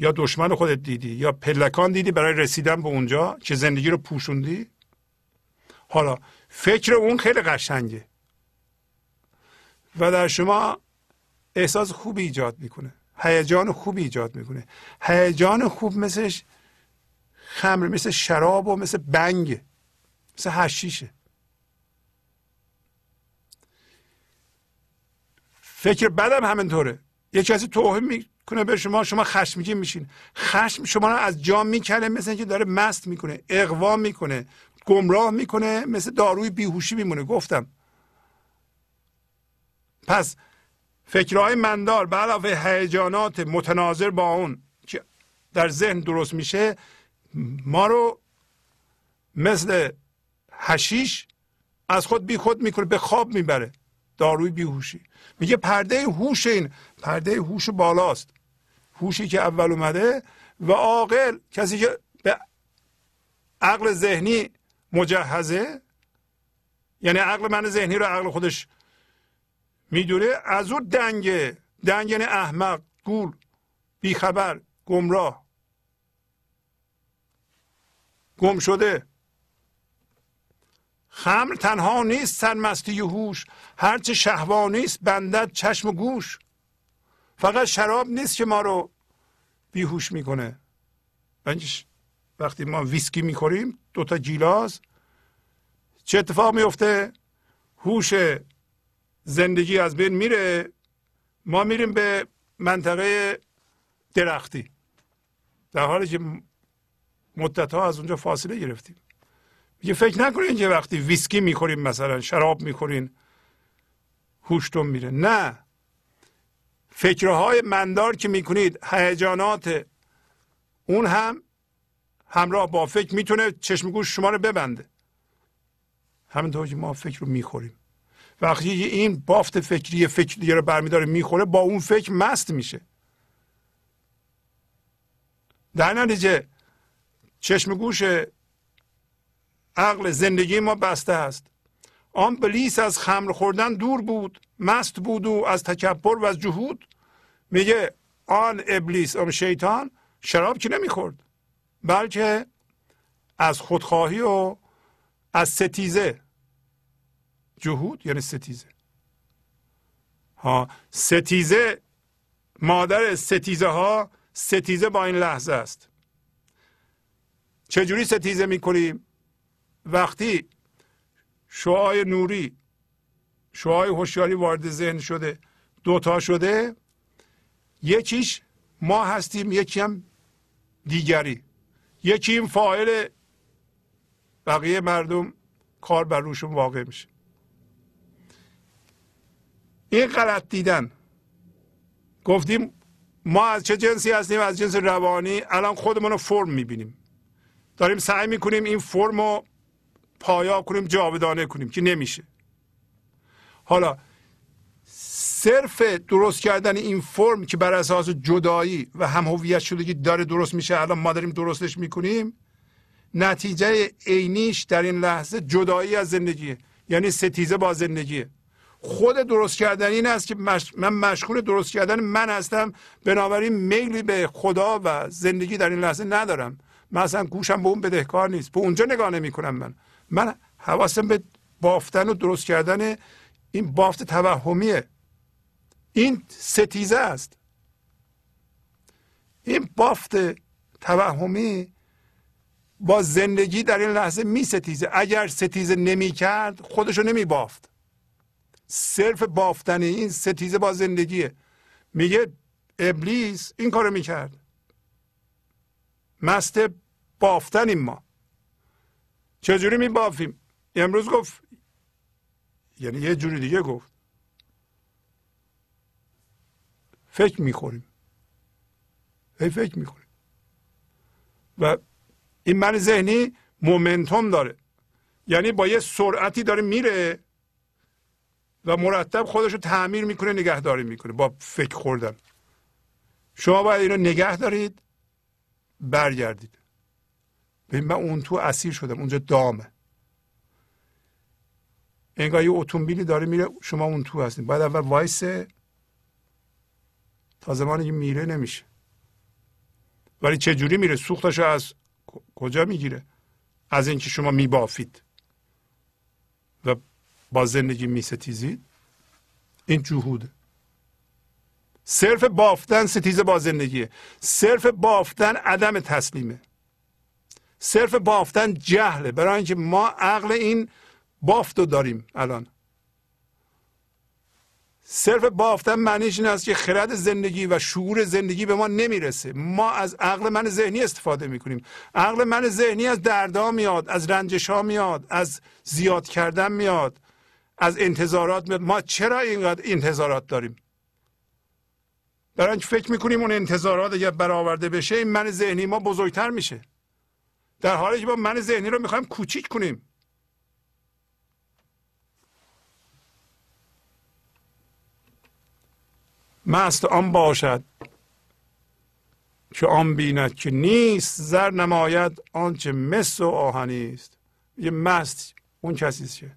[SPEAKER 1] یا دشمن خودت دیدی یا پلکان دیدی برای رسیدن به اونجا که زندگی رو پوشوندی؟ حالا فکر اون خیلی قشنگه. و در شما احساس خوبی ایجاد می‌کنه. هیجان خوبی ایجاد می‌کنه. هیجان خوب مثل خمر مثل شراب و مثل بنگ مثل هشیشه فکر بدم همینطوره. یه کسی توهین می‌کنه به شما شما خشمگین میشین. خشم شما رو از جا می‌کنه مثل اینکه داره مست می‌کنه اقوا می‌کنه گمراه می‌کنه مثل داروی بیهوشی میمونه. گفتم. پس فکرهای مندار به علاوه هیجانات متناظر با اون که در ذهن درست میشه ما رو مثل هشیش از خود بی خود می‌کنه به خواب می‌بره. داروی بیهوشی. میگه پرده هوش این پرده هوش بالاست. هوشی که اول اومده و عاقل کسی که به عقل ذهنی مجهزه یعنی عقل من ذهنی رو عقل خودش می‌دونه از او دنگه دنگ یعنی احمق گول بیخبر گمراه. گم شده. خمر تنها نیست سرمستی هوش هرچه شهوانی است بندد چشم و گوش. فقط شراب نیست که ما رو بیهوش می‌کنه. وقتی ما ویسکی می‌خوریم دوتا گیلاس چه اتفاق میفته هوش زندگی از بین میره. ما میریم به منطقه درختی. در حالی که مدت ها از اونجا فاصله گرفتیم. یه فکر نکنین که وقتی ویسکی می‌خوریم مثلا شراب می‌خورین هوشتون میره. نه. فکرهای مندار که می‌کنید هیجانات اون هم همراه با فکر می‌تونه چشم گوش شما رو ببنده. همینطور که ما فکر رو می‌خوریم. وقتی این بافت فکری فکر دیگه رو برمیداره می‌خوره با اون فکر مست میشه. در نتیجه چشم گوش عقل زندگی ما بسته است. آن بلیس از خمر خوردن دور بود مست بود و از تکبر و از جهود. میگه آن ابلیس آن شیطان شراب که نمی‌خورد بلکه از خودخواهی و از ستیزه. جهود یعنی ستیزه. ها ستیزه مادر ستیزه ها ستیزه با این لحظه است. چجوری ستیزه می‌کنیم؟ وقتی شعای نوری شعای هوشیاری وارد ذهن شده دوتا شده یکیش ما هستیم یکی هم دیگری. یکی این فاعل بقیه مردم کار بر روشون واقع میشه. این غلط دیدن. گفتیم ما از چه جنسی هستیم؟ از جنس روانی. الان خودمون رو فرم می‌بینیم. داریم سعی می‌کنیم این فرم رو پایا کنیم جاودانه کنیم که نمیشه. حالا صرف درست کردن این فرم که بر اساس جدایی و هم هویت شدگی داره درست میشه الان ما داریم درستش می‌کنیم نتیجه عینیش در این لحظه جدایی از زندگیه یعنی ستیزه با زندگیه. خود درست کردن این است که من مشغول درست کردن من هستم بنابراین میلی به خدا و زندگی در این لحظه ندارم. من اصلا گوشم به اون بدهکار نیست. به اونجا نگاه نمی کنم من. من حواسم به بافتن و درست کردن این بافت توهمیه. این ستیزه است. این بافت توهمی با زندگی در این لحظه می ستیزه. اگر ستیزه نمی کرد خودشو نمی بافت. صرف بافتن این ستیزه با زندگیه. میگه ابلیس این کارو می‌کرد. مست بافتنیم ما. چجوری میبافیم؟ امروز گفت. یعنی یه جوری دیگه گفت. فکر می‌خوریم. هی فکر می‌خوریم. و این من ذهنی مومنتوم داره. یعنی با یه سرعتی داره میره و مرتب خودش رو تعمیر می‌کنه نگهداری می‌کنه با فکر خوردن. شما باید اینو نگه دارید برگردید. ببین من اون تو اسیر شدم. اونجا دامه. انگار یه اتومبیلی داره میره شما اون تو هستید باید اول وایسه تا زمانی که میره نمیشه. ولی چه جوری میره؟ سوختش از کجا می‌گیره؟ از اینکه شما میبافید. و با زندگی میستیزید. این جهوده. صرف بافتن ستیزه با زندگیه. صرف بافتن عدم تسلیمه. صرف بافتن جهله برای اینکه ما عقل این بافت رو داریم الان. صرف بافتن معنیش این است که خرد زندگی و شعور زندگی به ما نمی‌رسه. ما از عقل من ذهنی استفاده می‌کنیم. عقل من ذهنی از دردا میاد از رنجش ها میاد از زیاد کردن میاد از انتظارات میاد. ما چرا اینقدر انتظارات داریم؟ برای اینکه فکر می‌کنیم اون انتظارات اگر برآورده بشه این من ذهنی ما بزرگتر میشه. در حالی که ما من ذهنی رو می‌خوایم کوچیک کنیم. مست آن باشد که آن بیند که نیست زر نماید آنچه مس و آهنی است. یه مست اون کسی که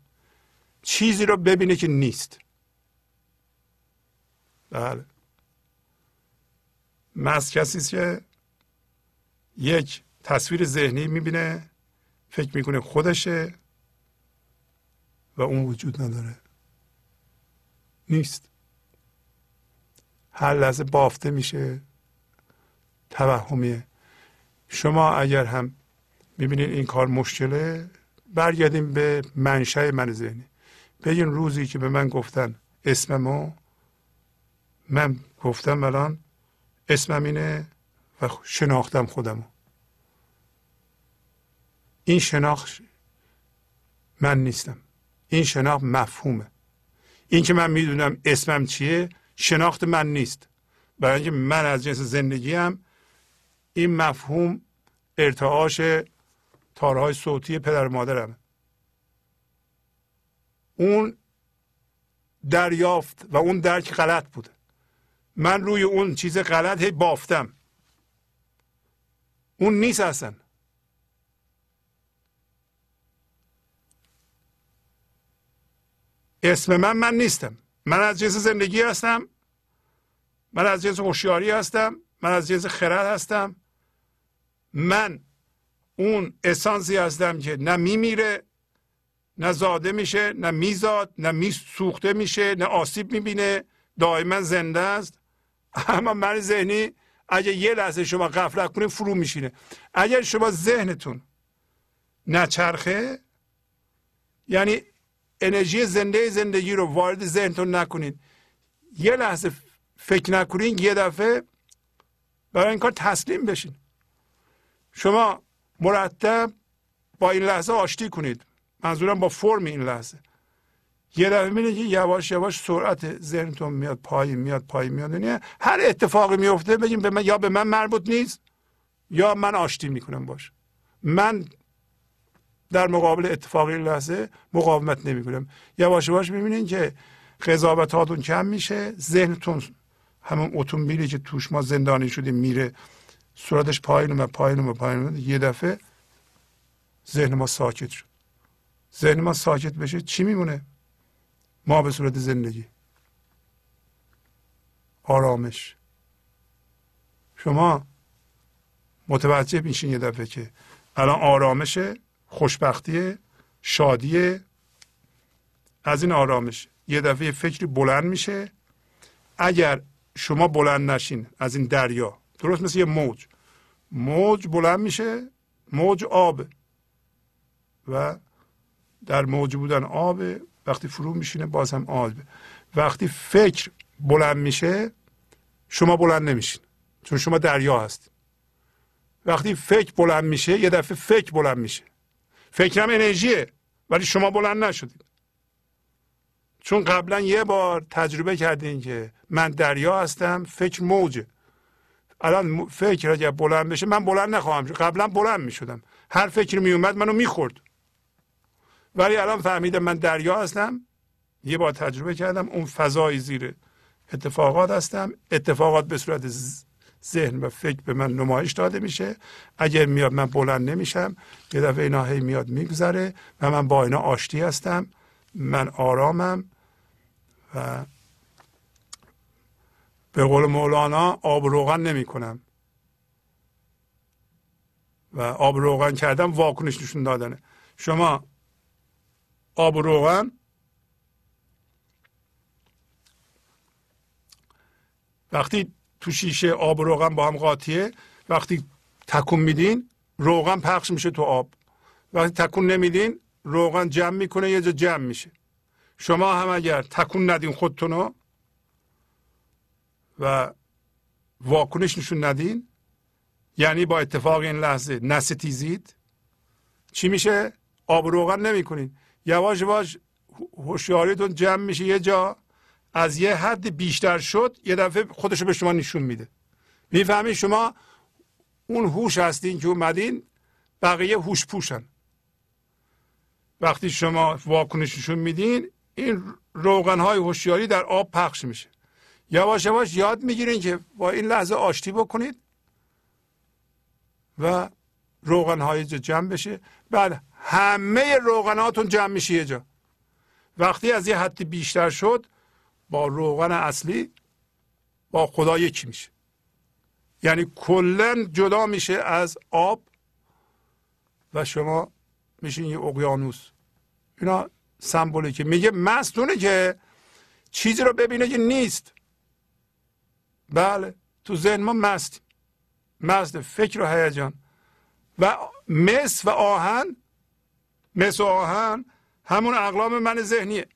[SPEAKER 1] چیزی رو ببینه که نیست. بله. مست کسی که یک تصویر ذهنی می‌بینه فکر می‌کنه خودشه و اون وجود نداره. نیست. هر لحظه بافته میشه توهمیه. شما اگر هم می‌بینید این کار مشکله برگردیم به منشأ من ذهنی. بگین روزی که به من گفتن اسممو من گفتم الان اسمم اینه و شناختم خودمو. این شناخت من نیستم. این شناخت مفهومه. این که من می‌دونم اسمم چیه شناخت من نیست. برای اینکه من از جنس زندگی هم این مفهوم ارتعاش تارهای صوتی پدر مادرم اون دریافت و اون درک غلط بوده. من روی اون چیز غلط هی بافتم. اون نیست اصلا. اسم من من نیستم. من از جنس زندگی هستم. من از جنس هوشیاری هستم. من از جنس خرد هستم. من اون اسانسی هستم که نه میمیره نه زاده میشه نه میزاد نه میسوخته میشه نه آسیب می‌بینه. دائما زنده است. اما من ذهنی اگه یه لحظه شما غفلت کنید فرو میشینه. اگر شما ذهنتون نچرخه یعنی انرژی زنده زندگی رو وارد ذهنتون نکنید. یه لحظه فکر نکنید یه دفعه برای این کار تسلیم بشین. شما مرتب با این لحظه آشتی کنید. منظورم با فرم این لحظه. یه دفعه می‌بینید که یواش یواش سرعت ذهنتون میاد پایین میاد پایین میاد. یعنی هر اتفاقی میفته بگیم به من یا به من مربوط نیست یا من آشتی می‌کنم باش. من در مقابل اتفاقی لحظه مقاومت نمی‌کنم. یواش یواش می‌بینید که قضاوت هاتون کم میشه ذهنتون همون اتومبیلی که توش ما زندانی شدیم میره صورتش پایین و پایین و پایین یه دفعه ذهن ما ساکت شد. ذهن ما ساکت بشه چی میمونه؟ ما به صورت زندگی. آرامش. شما متوجه میشین یه دفعه که الان آرامش خوشبختی شادی از این آرامش یه دفعه فکری بلند میشه. اگر شما بلند نشین از این دریا درست مثل یه موج. موج بلند میشه موج آب. و در موج بودن آب وقتی فرو میشینه باز هم آب. وقتی فکر بلند میشه شما بلند نمیشین چون شما دریا هست وقتی فکر بلند میشه یه دفعه فکر بلند میشه. فکرم انرژیه ولی شما بلند نشدید. چون قبلا یه بار تجربه کردین که من دریا هستم فکر موجه. الان فکر اگر بلند بشه من بلند نخواهم شد. قبلا بلند می‌شدم. هر فکر می اومد منو می‌خورد. ولی الان فهمیدم من دریا هستم. یه بار تجربه کردم اون فضای زیر اتفاقات هستم. اتفاقات به صورت ذهن و فکر به من نمایش داده میشه. اگر میاد من بلند نمیشم. یه دفعه اینا هی میاد میگذره و من با اینا آشتی هستم. من آرامم و به قول مولانا آب روغن نمی کنم و آب روغن کردم واکنش نشون دادنه. شما آب روغن وقتی تو شیشه آب و روغن با هم قاطیه. وقتی تکون میدین روغن پخش میشه تو آب. وقتی تکون نمیدین روغن جمع می‌کنه یه جا جمع میشه. شما هم اگر تکون ندین خودتونو و واکنش نشون ندین یعنی با اتفاق این لحظه نستیزید چی میشه؟ آب روغن نمی‌کنین. یواش یواش هوشیاریتون جمع میشه یه جا. از یه حد بیشتر شد یه دفعه خودش رو به شما نشون میده. می‌فهمید شما اون هوش هستین که اومدین بقیه هوش پوشن. وقتی شما واکنش نشون میدین این روغن های هوشیاری در آب پخش میشه. یواش یواش یاد می‌گیرین که با این لحظه آشتی بکنید و روغن های جمع بشه. بعد همه روغناتون جمع میشه یه جا. وقتی از یه حدی بیشتر شد با روغن اصلی با خدا یکی میشه؟ یعنی کلا جدا میشه از آب و شما میشین یه اقیانوس. اینا سمبولی که میگه مستونه که چیزی رو ببینه که نیست. بله تو ذهن ما مست. مست فکر و هیجان. و مس و آهن مس و آهن همون اقلام من ذهنیه.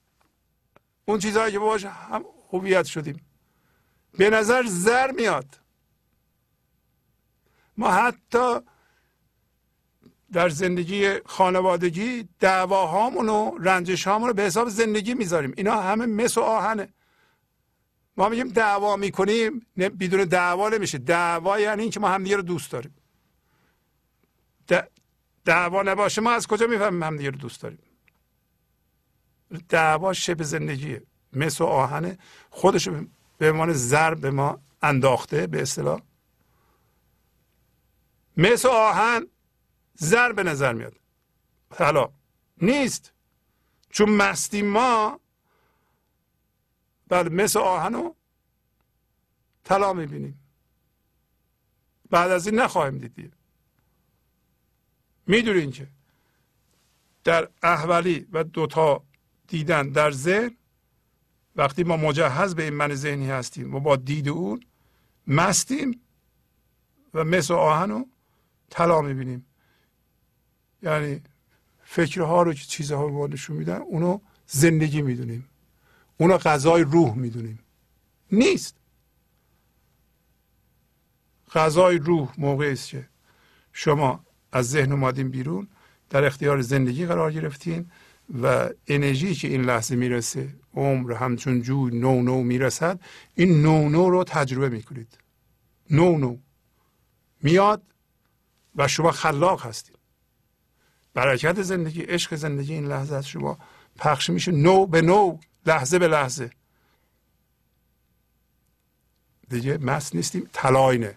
[SPEAKER 1] اون چیزهایی که باش هم هویت شدیم. به نظر زر میاد. ما حتی در زندگی خانوادگی دعواهامون و رنجش رو به حساب زندگی می‌ذاریم. اینا همه مس و آهنه. ما میگیم دعوا می‌کنیم بدون دعوا نمیشه. دعوا یعنی اینکه ما همدیگه رو دوست داریم. دعوا نباشه ما از کجا می‌فهمیم همدیگه رو دوست داریم؟ دعوا شب زندگیه مس و آهنه. خودش به عنوان زر به ما انداخته به اصطلاح. مس و آهن زر به نظر میاد. حالا نیست. چون مستی ما بله مثل آهن و طلا می‌بینیم. بعد از این نخواهیم دیدیم می‌دونین که در احولی و دوتا دیدن در ذهن وقتی ما مجهز به این من ذهنی هستیم و با دید اون مستیم و مثل آهن رو طلا می‌بینیم. یعنی فکرها رو که چیزها رو نشون میدن اونو زندگی می‌دونیم. اونو غذای روح می‌دونیم. نیست. غذای روح موقعی است که شما از ذهن اومدین بیرون در اختیار زندگی قرار گرفتین. و انرژی که این لحظه می‌رسه عمر همچون جوی نو نو می‌رسد این نو نو رو تجربه می‌کنید. نو نو. میاد و شما خلاق هستید. برکت زندگی عشق زندگی این لحظه از شما پخش میشه. نو به نو لحظه به لحظه. دیگه مس نیستیم تلاینه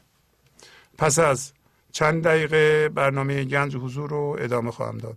[SPEAKER 1] پس از چند دقیقه برنامه گنج حضور رو ادامه خواهم داد.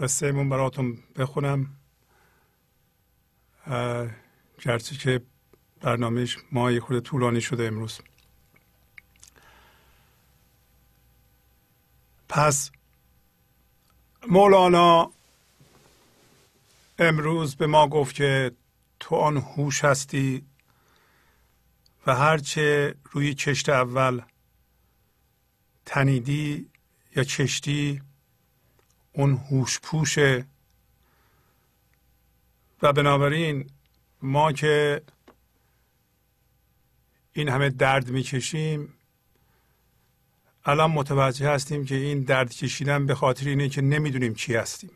[SPEAKER 1] قصه مون براتون بخونم. گرچه که برنامهش ماهی خود طولانی شده امروز. پس مولانا امروز به ما گفت که تو آن هوش هستی و هرچه روی کشت اول تنیدی یا کشتی اون هوش پوشه و بنابراین ما که این همه درد می‌کشیم الان متوجه هستیم که این درد کشیدن به خاطر اینه که نمی‌دونیم کی هستیم.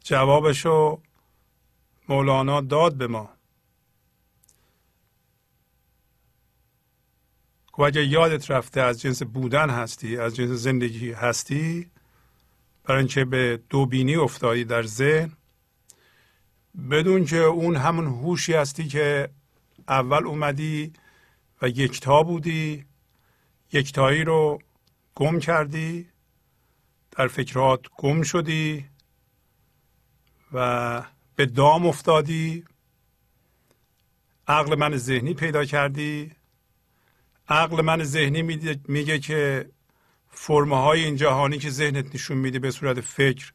[SPEAKER 1] جوابشو مولانا داد به ما. و اگه یادت رفته از جنس بودن هستی از جنس زندگی هستی برای اینکه به دو بینی افتادی در ذهن بدون که اون همون هوشی هستی که اول اومدی و یکتا بودی یکتایی رو گم کردی در فکرات گم شدی و به دام افتادی عقل من ذهنی پیدا کردی. عقل من ذهنی میگه که فرمه های این جهانی که ذهنت نشون میده به صورت فکر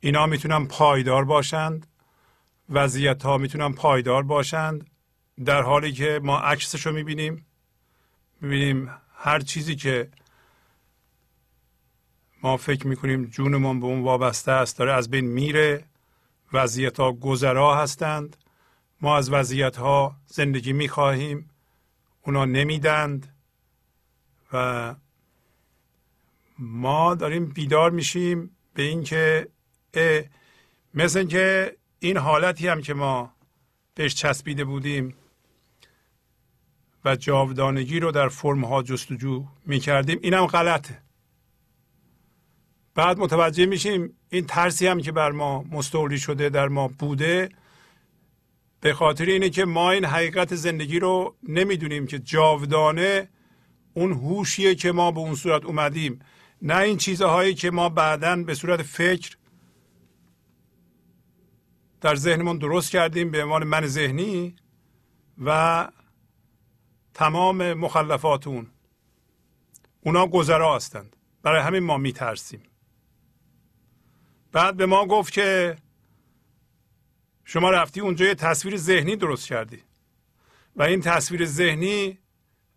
[SPEAKER 1] اینا می‌تونن پایدار باشند وضعیت ها می‌تونن پایدار باشند در حالی که ما عکسش رو می‌بینیم. می‌بینیم هر چیزی که ما فکر می‌کنیم جونمون به اون وابسته است داره از بین میره. وضعیت ها گذرا هستند. ما از وضعیت ها زندگی می‌خواهیم. اونا نمیدند و ما داریم بیدار میشیم به اینکه مثل اینکه این حالتی هم که ما بهش چسبیده بودیم و جاودانگی رو در فرم ها جستجو می‌کردیم اینم غلطه. بعد متوجه میشیم این ترسی هم که بر ما مستولی شده در ما بوده به خاطر اینه که ما این حقیقت زندگی رو نمی‌دونیم که جاودانه اون هوشیه که ما به اون صورت اومدیم. نه این چیزهایی که ما بعدا به صورت فکر در ذهنمون درست کردیم به عنوان من ذهنی و تمام مخلفات اون اونا گذرا هستند. برای همین ما میترسیم. بعد به ما گفت که شما رفتی اونجا یه تصویر ذهنی درست کردی. و این تصویر ذهنی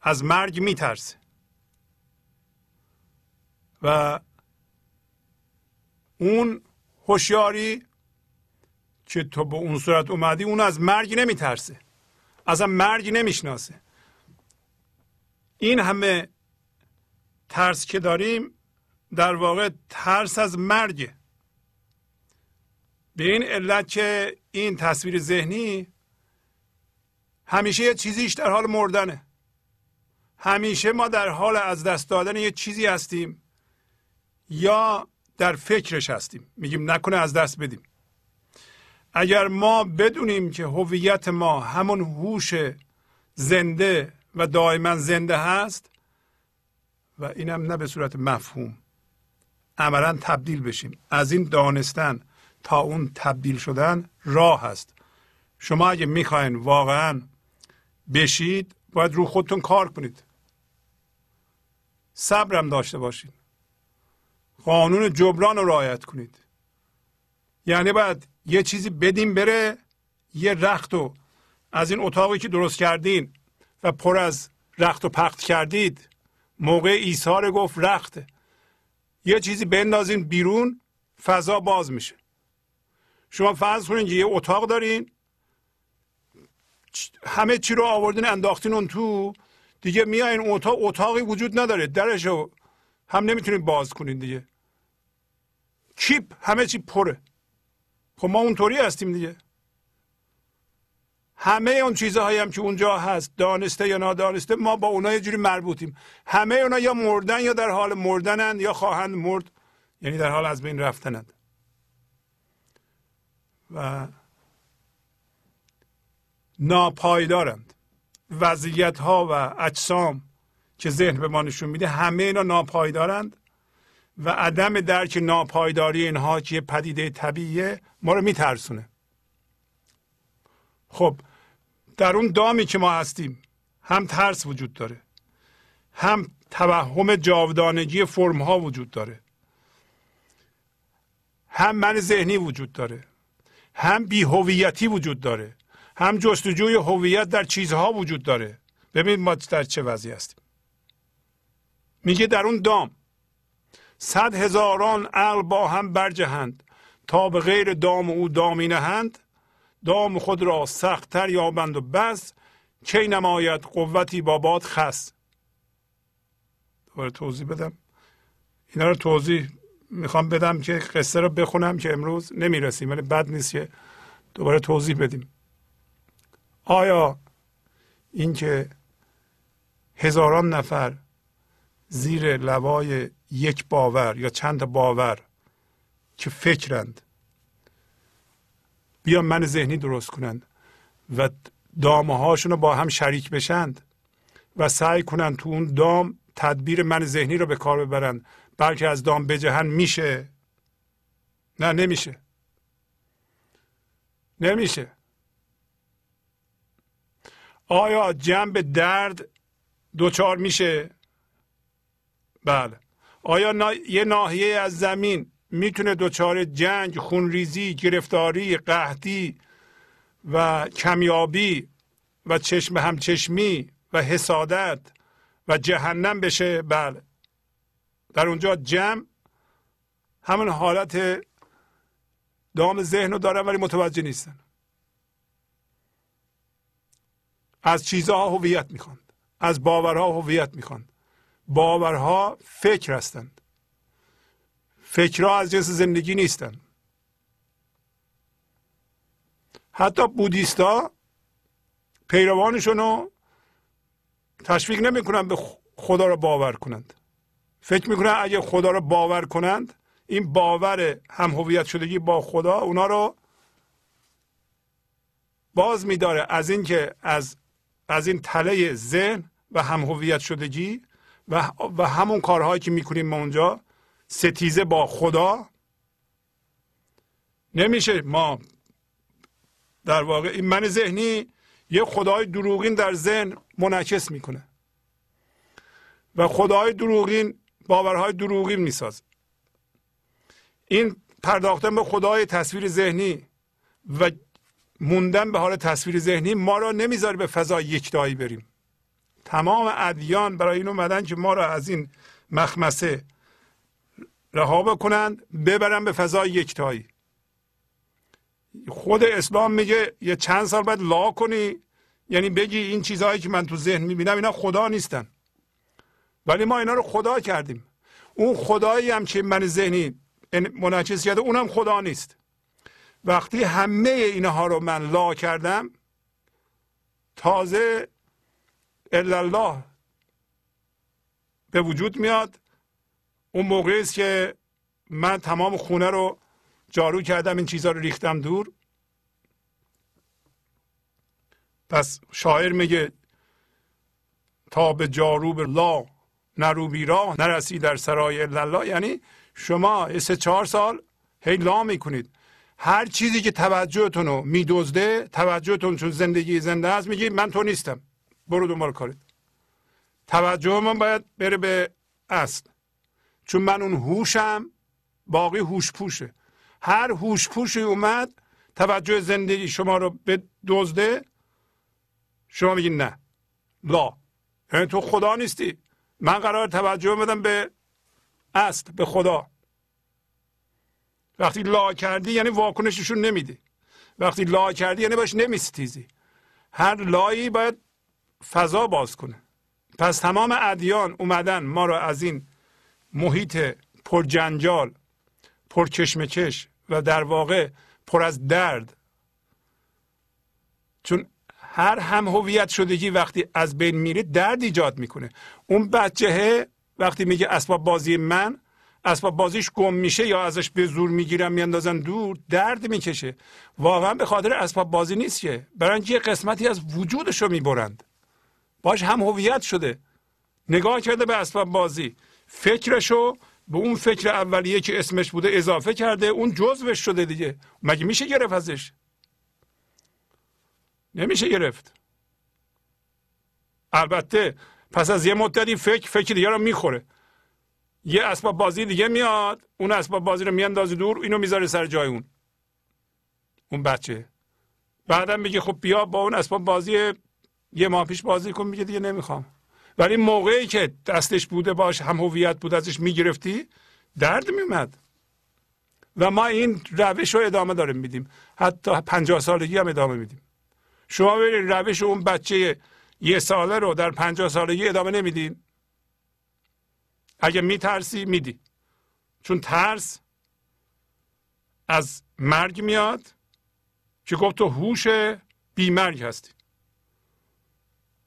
[SPEAKER 1] از مرگ میترسه. و اون هوشیاری که تو به اون صورت اومدی اون از مرگ نمیترسه. اصلا مرگ نمی‌شناسه. این همه ترس که داریم در واقع ترس از مرگه. به این علت که این تصویر ذهنی همیشه یه چیزیش در حال مردنه. همیشه ما در حال از دست دادن یه چیزی هستیم یا در فکرش هستیم. میگیم نکنه از دست بدیم. اگر ما بدونیم که هویت ما همون هوش زنده و دائما زنده هست و اینم نه به صورت مفهوم عملا تبدیل بشیم. از این دانستن تا اون تبدیل شدن راه هست شما اگه می‌خواین واقعا بشید باید رو خودتون کار کنید. صبرم داشته باشید قانون جبران رو رعایت کنید. یعنی باید یه چیزی بدیم بره یه رخت رو از این اتاقی که درست کردین و پر از رخت و پخت کردید. موقع ایثار گفت رخته. یه چیزی بندازین بیرون فضا باز میشه. شما فرض کنید یه اتاق دارین همه چی رو آوردین انداختین اون تو دیگه میایین اتاق اتاقی وجود نداره. درش رو هم نمی‌تونید باز کنین دیگه. کیپ همه چی پره. خب ما اونطوری هستیم دیگه. همه اون چیزهایی هم که اونجا هست دانسته یا نادانسته ما با اونها یه جوری مربوطیم. همه اونا یا مردن یا در حال مردنند یا خواهند مرد یعنی در حال از بین رفتنند. و ناپایدارند. وضعیت ها و اجسام که ذهن به ما نشون میده همه اینا ناپایدارند و عدم درک ناپایداری اینها که پدیده طبیعیه ما رو میترسونه. خب در اون دامی که ما هستیم هم ترس وجود داره هم توهم جاودانگی فرم ها وجود داره هم من ذهنی وجود داره. هم بیهویتی وجود داره هم جستجوی هویت در چیزها وجود داره. ببینید ما در چه وضعی هستیم. میگه در اون دام صد هزاران عقل با هم برجهند تا به غیر دام او دامی نهند. دام خود را سختتر یابند و بس کی نماید قوتی با باد خس. دوباره توضیح بدم. اینا رو توضیح می‌خوام بدم که قصه رو بخونم که امروز نمی‌رسیم ولی بد نیست که دوباره توضیح بدیم. آیا اینکه هزاران نفر زیر لوای یک باور یا چند باور که فکرند بیا من ذهنی درست کنند و دامه هاشون رو با هم شریک بشند و سعی کنند تو اون دام تدبیر من ذهنی رو به کار ببرند بلکه از دام بجهن میشه. نه نمیشه. نمیشه. آیا جنب درد دوچار میشه؟ بله. آیا نا... یه ناحیه از زمین می‌تونه دچار جنگ خونریزی گرفتاری قحطی و کمیابی و چشم همچشمی و حسادت و جهنم بشه؟ بله. در اونجا جمع همون حالت دام ذهن رو دارن ولی متوجه نیستن. از چیزها هویت می‌خواند از باورها هویت می‌خواند باورها فکر هستند. فکرها از جنس زندگی نیستند حتی بودیستا پیروانشون رو تشویق نمی‌کنن به خدا رو باور کنند. فکر می‌کنن اگه خدا رو باور کنند این باور هم هویت شدگی با خدا اونا رو باز میداره از اینکه از از این تله ذهن و هم هویت شدگی و, و همون کارهایی که می‌کنیم ما اونجا ستیزه با خدا. نمیشه ما در واقع این من ذهنی یه خدای دروغین در ذهن منعکس می‌کنه. و خدای دروغین باورهای دروغین می‌سازه این پرداختن به خدای تصویر ذهنی و موندن به حال تصویر ذهنی ما را نمی‌ذاره به فضای یکتایی بریم. تمام ادیان برای این اومدن که ما را از این مخمسه رها بکنند ببرن به فضای یکتایی. خود اسلام میگه یه چند سال بعد لا کنی. یعنی بگی این چیزهایی که من تو ذهن می‌بینم اینا خدا نیستن. ولی ما اینا رو خدا کردیم. اون خدایی هم که من ذهنی منعکس کرده اونم خدا نیست. وقتی همه اینها رو من لا کردم تازه الله به وجود میاد. اون موقع است که من تمام خونه رو جارو کردم این چیزها رو ریختم دور. پس شاعر میگه تا به جاروب لا نروبی را نرسی در سرای للا یعنی شما سه چهار سال هی لا می‌کنید. هر چیزی که توجهتون رو میدزده توجهتون چون زندگی زنده است میگی من تو نیستم. برو دنبال کارت. توجه من باید بره به اصل. چون من اون هوشم باقی هوش پوشه. هر هوش پوشی اومد توجه زندگی شما رو به دزده شما میگین نه. لا. یعنی تو خدا نیستی. من قرار توجه بدم به اصل به خدا. وقتی لا کردی یعنی واکنششون نمیدی. وقتی لا کردی یعنی باش نمیستیزی. هر لایی باید فضا باز کنه. پس تمام ادیان اومدن ما رو از این محیط پر جنجال پر کشمکش و در واقع پر از درد. چون هر هم هویت شدگی وقتی از بین میره درد ایجاد می‌کنه. اون بچه وقتی میگه اسباب بازی من اسباب بازیش گم میشه یا ازش به زور می‌گیرن میاندازن دور درد می‌کشه. واقعا به خاطر اسباب بازی نیست که. برای یه قسمتی از وجودش رو می‌برند. باش هم هویت شده. نگاه کرده به اسباب بازی. فکرشو به اون فکر اولیه که اسمش بوده اضافه کرده. اون جزوش شده دیگه. مگه میشه گرفت ازش؟ نمیشه گرفت. البته پس از یه مدتی فکر فکر دیگه رو می‌خوره. یه اسباب بازی دیگه میاد اون اسباب بازی رو میاندازه دور اینو می‌ذاره سر جای اون. اون بچه. بعدم میگه خب بیا با اون اسباب بازی یه ماه پیش بازی کن میگه دیگه نمی‌خوام. ولی موقعی که دستش بوده باش هم هویت بود ازش می‌گرفتی درد میومد و ما این روش رو ادامه داریم میدیم. حتی پنجاه سالگی هم ادامه میدیم. شما برید روش اون بچه یه ساله رو در پنجاه سالگی ادامه نمیدین؟ اگه میترسی میدی. چون ترس از مرگ میاد که گفت تو هوش بیمرگ هستی.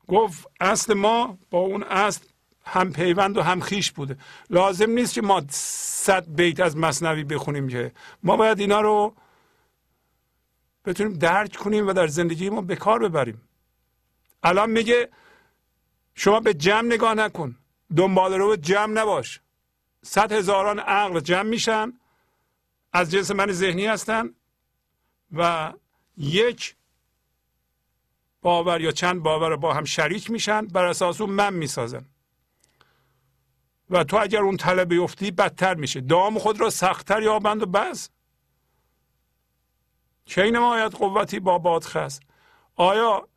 [SPEAKER 1] گفت اصل ما با اون اصل هم پیوند و هم خیش بوده. لازم نیست که ما صد بیت از مصنوی بخونیم که. ما باید اینا رو بتونیم درک کنیم و در زندگی ما به کار ببریم. الان میگه شما به جمع نگاه نکن. دنبال رو جمع نباش. صد هزاران عقل جمع میشن. از جنس من ذهنی هستن و یک باور یا چند باور با هم شریک میشن. بر اساس اون من می‌سازن. و تو اگر اون طلب بیفتی بدتر میشه. دام خود را سختتر یابند و بس. کی نماید قوتی با بادخست؟ آیا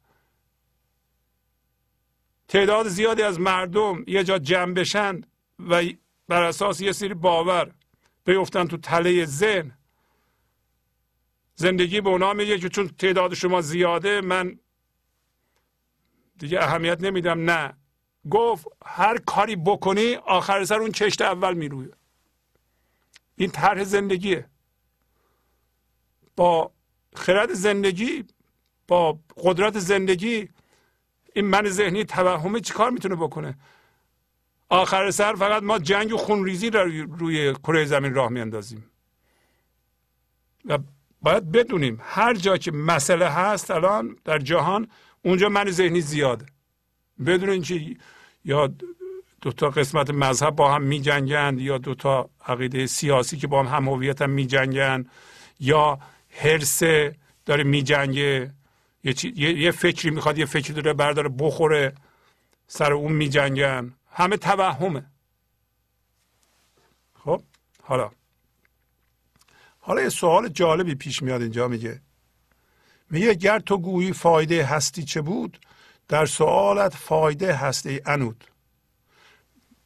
[SPEAKER 1] تعداد زیادی از مردم یه جا جمع بشن و بر اساس یه سری باور بیفتن تو تله ذهن؟ زندگی به اونا میگه که چون تعداد شما زیاده من دیگه اهمیت نمیدم. نه. گفت هر کاری بکنی آخر سر اون کشت اول می‌روی. این طرح زندگیه. با خرد زندگی با قدرت زندگی این من ذهنی توهمه چیکار می‌تونه بکنه؟ آخر سر فقط ما جنگ و خونریزی را روی کره زمین راه میاندازیم. و باید بدونیم هر جا که مسئله هست الان در جهان اونجا من ذهنی زیاده. بدون که یا دو تا قسمت مذهب با هم می جنگند یا دو تا عقیده سیاسی که با هم هم هویت هم می جنگند یا هرس داره می جنگه یه, یه،, یه فکری می‌خواد یه فکری داره برداره بخوره. سر اون می جنگن همه توهمه. خب حالا. حالا یه سوال جالبی پیش میاد اینجا میگه. میگه گر تو گویی فایده هستی چه بود؟ در سوالت فایده هستی انود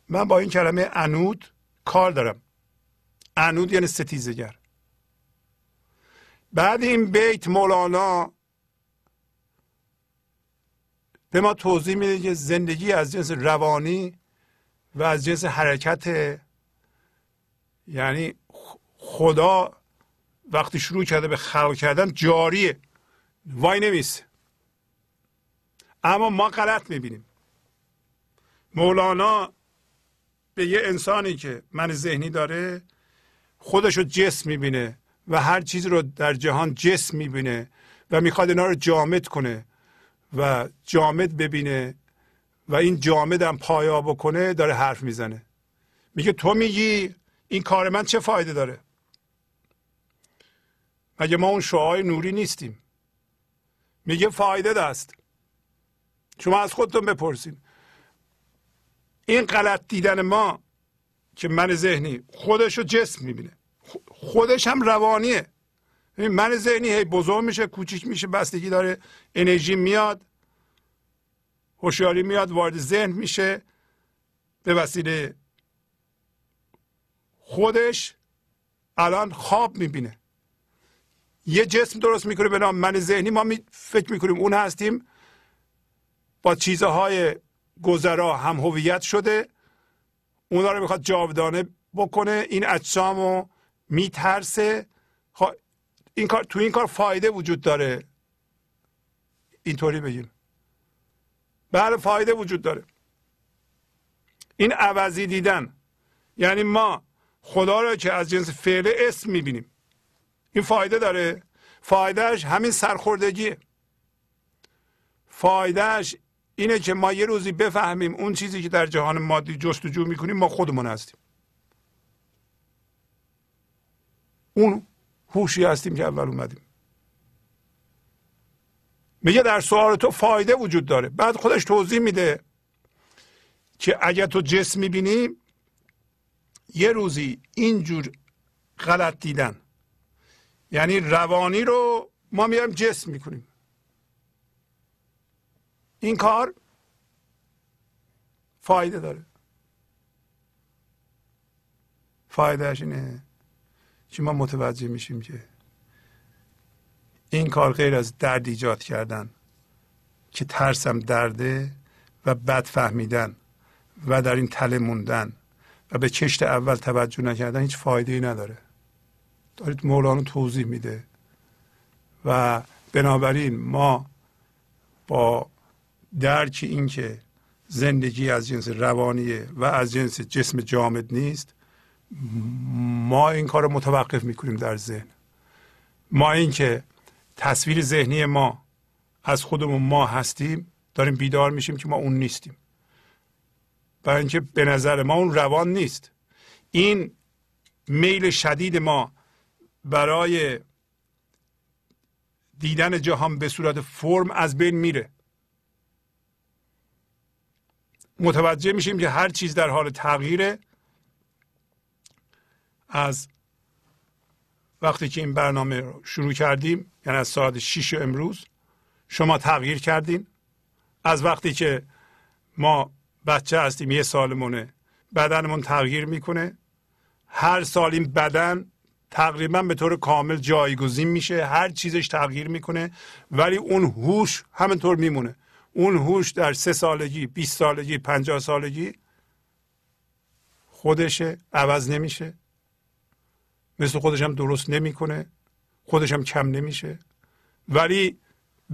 [SPEAKER 1] من با این کلمه انود کار دارم. انود یعنی ستیزگر. بعد این بیت مولانا به ما توضیح میده که زندگی از جنس روانی و از جنس حرکت یعنی خدا وقتی شروع کرده به خلق کردن جاریه. وای نمیسه اما ما غلط می‌بینیم. مولانا به یه انسانی که من ذهنی داره خودش رو جسم می‌بینه. و هر چیز رو در جهان جسم می‌بینه و می‌خواد اینا رو جامد کنه و جامد ببینه و این جامد هم پایا بکنه داره حرف می‌زنه. میگه تو میگی این کار من چه فایده داره؟ مگه ما اون شعای نوری نیستیم؟ میگه فایده دست. شما از خودتون بپرسین. این غلط دیدن ما که من ذهنی خودش رو جسم می‌بینه. خودش هم روانیه. من ذهنی هی بزرگ میشه کوچیک میشه بستگی داره انرژی میاد هوشیاری میاد وارد ذهن میشه. به وسیله خودش الان خواب می‌بینه. یه جسم درست می‌کنه به نام من ذهنی. ما می فکر می‌کنیم اون هستیم. با چیزهای گذرا هم هویت شده. اونا رو می‌خواد جاودانه بکنه. این اجسام رو میترسه. این کار تو این کار فایده وجود داره. اینطوری بگیم. بله فایده وجود داره. این عوضی دیدن. یعنی ما خدا را که از جنس فعل اسم می‌بینیم. این فایده داره. فایدهش همین سرخوردگیه. فایدهش اینه که ما یه روزی بفهمیم اون چیزی که در جهان مادی جستجو می‌کنیم ما خودمون هستیم. اون هوشی هستیم که اول اومدیم. میگه در سوال تو فایده وجود داره. بعد خودش توضیح میده که اگر تو جسم می‌بینی یه روزی اینجور غلط دیدن. یعنی روانی رو ما میایم جسم می‌کنیم. این کار فایده داره. فایدهش اینه. که ما متوجه میشیم که این کار غیر از درد ایجاد کردن که ترسم درده و بد فهمیدن و در این تله موندن و به کشت اول توجه نکردن هیچ فایده ای نداره. دارید مولانا توضیح میده. و بنابراین ما با درک این که زندگی از جنس روانیه و از جنس جسم جامد نیست ما این کار رو متوقف می‌کنیم در ذهن. ما اینکه تصویر ذهنی ما از خودمون ما هستیم داریم بیدار میشیم که ما اون نیستیم. برای اینکه به نظر ما اون روان نیست. این میل شدید ما برای دیدن جهان به صورت فرم از بین میره. متوجه میشیم که هر چیز در حال تغییره. از وقتی که این برنامه رو شروع کردیم یعنی از ساعت 6 امروز شما تغییر کردین. از وقتی که ما بچه هستیم یه سالمونه بدنمون تغییر می‌کنه. هر سال این بدن تقریبا به طور کامل جایگزین میشه هر چیزش تغییر می‌کنه ولی اون هوش همینطور میمونه. اون هوش در سه سالگی 20 سالگی 50 سالگی خودشه عوض نمیشه. مثل خودش هم درست نمی‌کنه خودش هم کم نمیشه. ولی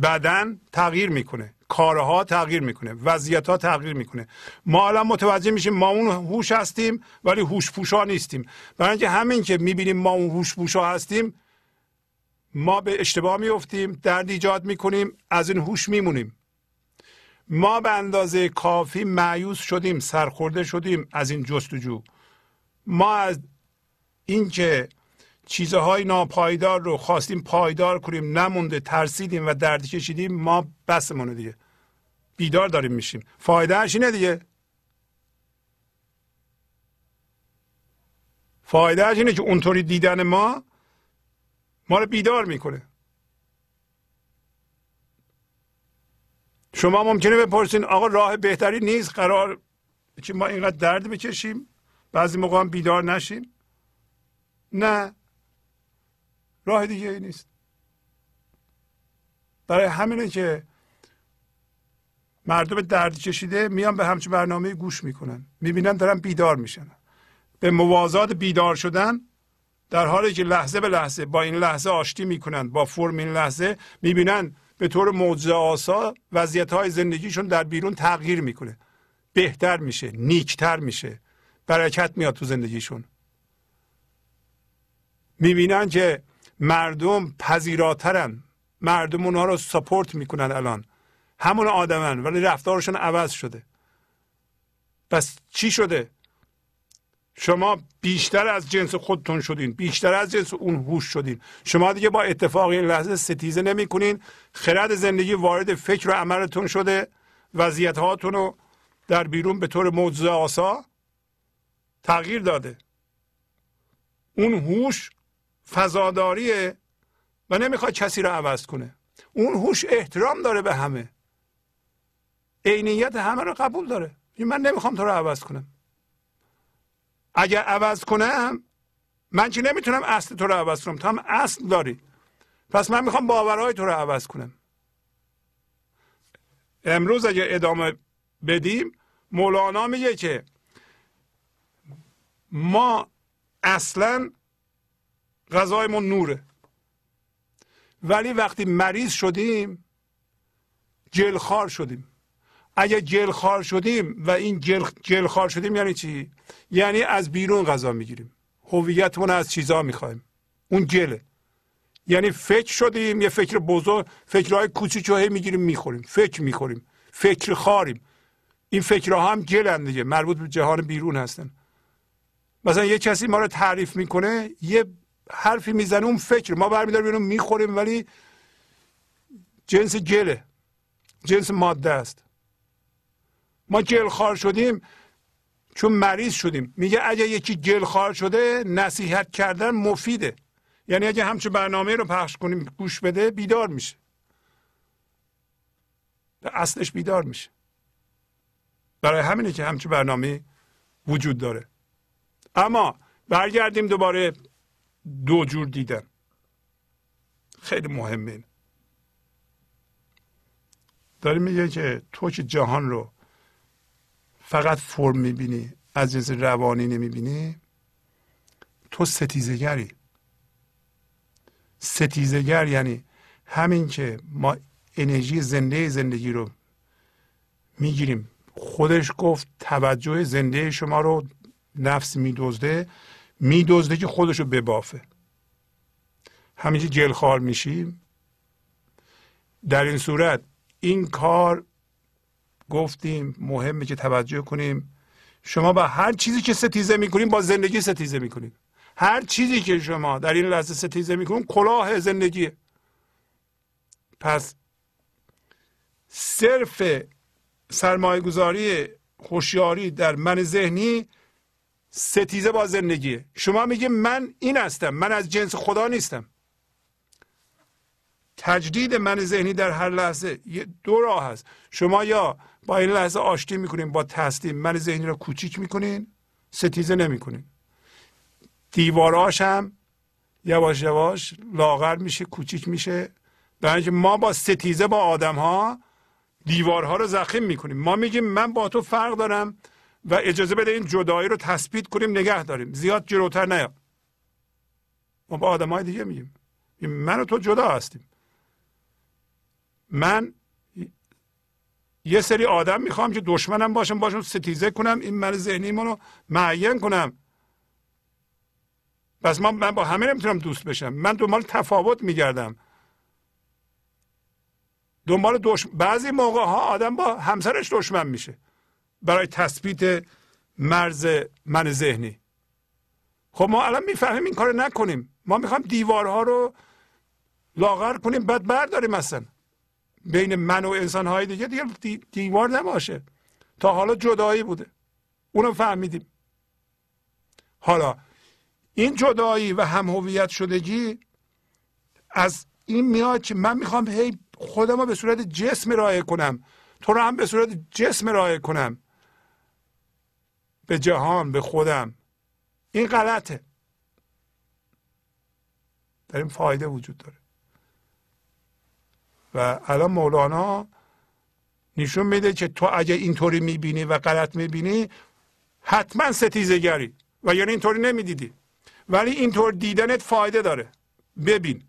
[SPEAKER 1] بدن تغییر می‌کنه کارها تغییر می‌کنه وضعیت ها تغییر می‌کنه. ما الان متوجه میشیم ما اون هوش هستیم ولی هوش پوشا نیستیم. برای اینکه همین که می‌بینیم ما اون هوش پوشا هستیم ما به اشتباه میفتیم درد ایجاد می‌کنیم از این هوش میمونیم. ما به اندازه کافی معیوس شدیم سرخورده شدیم از این جستجو. ما از اینکه چیزهای ناپایدار رو خواستیم پایدار کنیم نمونده ترسیدیم و درد کشیدیم ما بسمونه دیگه. بیدار داریم میشیم. فایدهش اینه دیگه. فایدهش اینه که اونطوری دیدن ما ما رو بیدار می‌کنه. شما ممکنه بپرسین آقا راه بهتری نیست؟ قرار که ما اینقدر درد بکشیم؟ بعضی موقع هم بیدار نشیم؟ نه. راه دیگه ای نیست. برای همینه که مردم درد کشیده میان به همچین برنامه گوش می‌کنن. می‌بینن دارن بیدار میشن. به موازات بیدار شدن در حالی که لحظه به لحظه با این لحظه آشتی می‌کنن با فرم این لحظه می‌بینن به طور معجزه آسا وضعیت های زندگیشون در بیرون تغییر می‌کنه. بهتر میشه نیکتر میشه. برکت میاد تو زندگیشون. می‌بینن که مردم پذیراترن. مردم اونها رو سپورت می‌کنن الان. همون آدمن ولی رفتارشون عوض شده. پس چی شده؟ شما بیشتر از جنس خودتون شدین. بیشتر از جنس اون هوش شدین. شما دیگه با اتفاق این لحظه ستیزه نمی کنین خرد زندگی وارد فکر و عملتون شده. وضعیت هاتون رو در بیرون به طور معجزه آسا تغییر داده. اون هوش فضاداریه و نمی‌خواد کسی رو عوض کنه. اون هوش احترام داره به همه. عینیت همه رو قبول داره. من نمی‌خوام تو رو عوض کنم. اگر عوض کنم من که نمی‌تونم اصل تو رو عوض کنم. تو هم اصل داری. پس من می‌خوام باورهای تو رو عوض کنم. امروز اگر ادامه بدیم مولانا میگه که ما اصلا غذایمون نوره. ولی وقتی مریض شدیم جلخار شدیم. اگه جلخار شدیم و این جل جلخار شدیم یعنی چی؟ یعنی از بیرون غذا می‌گیریم. هویتمون از چیزا می‌خوایم. اون جله. یعنی فکر شدیم یه فکر بزرگ فکرهای کوچیک رو می‌گیریم می‌خوریم. فکر می‌خوریم. فکر خاریم. این فکرها هم جلن دیگه. مربوط به جهان بیرون هستن. مثلا یه کسی ما رو تعریف می‌کنه یه حرفی می‌زنه اون فکر. ما برمیداریم اینو می‌خوریم ولی جنس جله جنس ماده است. ما جلخار شدیم چون مریض شدیم. میگه اگه یکی جلخار شده نصیحت کردن مفیده. یعنی اگه همچون برنامه رو پخش کنیم گوش بده بیدار میشه. اصلش بیدار میشه. برای همینه که همچون برنامه وجود داره. اما برگردیم دوباره دو جور دیدن. خیلی مهمه داره میگه که تو که جهان رو فقط فرم می‌بینی از جنس روانی نمی‌بینی تو ستیزگری ستیزگر یعنی همین که ما انرژی زنده زندگی رو می‌گیریم. خودش گفت توجه زنده شما رو نفس میدزده. میدزده که خودش رو ببافه. همینجا جلخار میشیم. در این صورت این کار گفتیم مهمه که توجه کنیم. شما با هر چیزی که ستیزه می‌کنیم با زندگی ستیزه می‌کنیم. هر چیزی که شما در این لحظه ستیزه می‌کنیم کلاه زندگیه. پس صرف سرمایه گذاری خوشیاری در من ذهنی ستیزه با زندگیه شما میگه من این هستم من از جنس خدا نیستم. تجدید من ذهنی در هر لحظه دو راه هست. شما یا با این لحظه آشتی می‌کنین با تسلیم من ذهنی رو کوچیک می‌کنین ستیزه نمی‌کنین. دیواراش هم یواش یواش لاغر میشه کوچیک میشه. برای ما با ستیزه با آدم ها دیوارها رو زخیم می‌کنیم. ما میگیم من با تو فرق دارم. و اجازه بده این جدایی رو تثبیت کنیم نگه داریم. زیاد جلوتر نیا. ما با آدم های دیگه میگیم. من و تو جدا هستیم. من یه سری آدم می‌خوام که دشمنم باشم باشم ستیزه کنم این من ذهنی رو معین کنم. پس من, من با همه نمی‌تونم دوست بشم. من دنبال تفاوت میگردم. دنبال دشمن بعضی موقع ها آدم با همسرش دشمن میشه. برای تثبیت مرز من ذهنی. خب ما الان می‌فهمیم این کار نکنیم. ما می‌خوام دیوارها رو لاغر کنیم بعد برداریم اصلا. بین من و انسان های دیگه دیگه دیوار نباشه. تا حالا جدایی بوده. اونو فهمیدیم. حالا این جدایی و هم هویت شدگی از این میاد که من می‌خوام هی خودم رو به صورت جسم رایه کنم. تو رو هم به صورت جسم رایه کنم. به جهان به خودم. این غلطه. در این فایده وجود داره. و الان مولانا نشون میده که تو اگه اینطوری می‌بینی و غلط می‌بینی حتما ستیزگری و یعنی اینطوری نمی‌دیدی. ولی اینطور دیدنت فایده داره. ببین.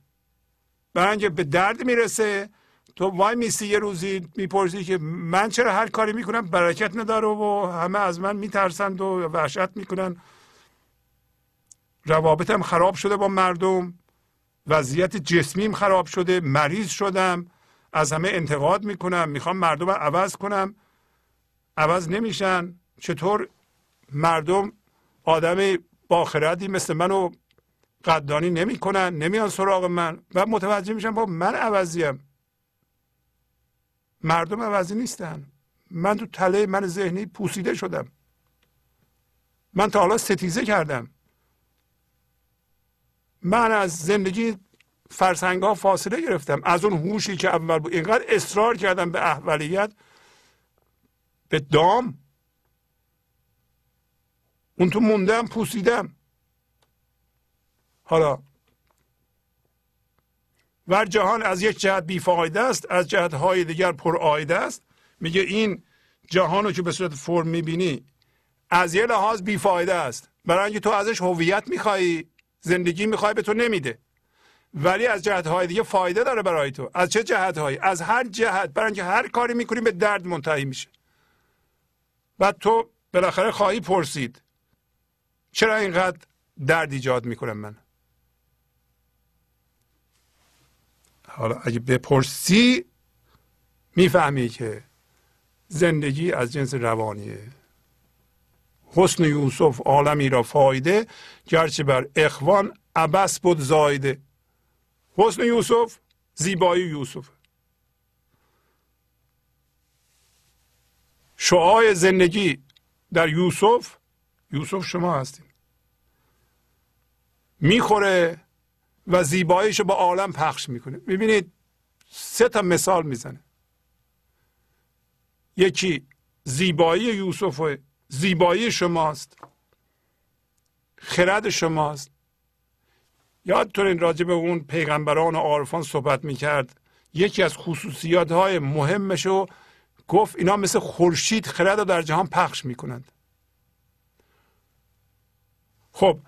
[SPEAKER 1] برای به درد می‌رسه تو وای میسی یه روزی می‌پرسی که من چرا هر کاری می‌کنم؟ برکت نداره و همه از من میترسند و وحشت می‌کنن. روابطم خراب شده با مردم. وضعیت جسمیم خراب شده. مریض شدم. از همه انتقاد می‌کنم. می‌خوام مردم عوض کنم. عوض نمیشن. چطور مردم آدم باخردی مثل منو قدردانی نمی‌کنن؟ نمیان سراغ من. و متوجه میشن با من عوضیم. مردم عوضی نیستن. من تو تله من ذهنی پوسیده شدم. من تا حالا ستیزه کردم. من از زندگی فرسنگ ها فاصله گرفتم. از اون هوشی که اول بود. اینقدر اصرار کردم به احولیت به دام. اون تو موندم پوسیدم. حالا ور جهان از یک جهت بیفایده است از جهت های دیگر پرآیده است. میگه این جهان رو که به صورت فرم می‌بینی از یه لحاظ بیفایده است. برای اینکه تو ازش هویت می‌خوای زندگی می‌خوای به تو نمیده. ولی از جهت های دیگه فایده داره برای تو. از چه جهت هایی از هر جهت. برای اینکه هر کاری می‌کنی به درد منتهی میشه. و تو بالاخره خواهی پرسید چرا اینقدر درد ایجاد می‌کنم من؟ حالا اگه بپرسی می‌فهمی که زندگی از جنس روانیه. حسن یوسف عالمی را فایده گرچه بر اخوان عبس بود زایده. حسن یوسف زیبایی یوسف. شعای زندگی در یوسف یوسف شما هستیم. می‌خوره و زیباییش با عالم پخش می‌کنه. ببینید سه تا مثال می‌زنه. یکی زیبایی یوسف زیبایی شماست. خرد شماست. یادتون راجع به اون پیغمبران و عارفان صحبت می‌کرد. یکی از خصوصیات های مهمش رو گفت اینا مثل خورشید خرد رو در جهان پخش می‌کنند. خب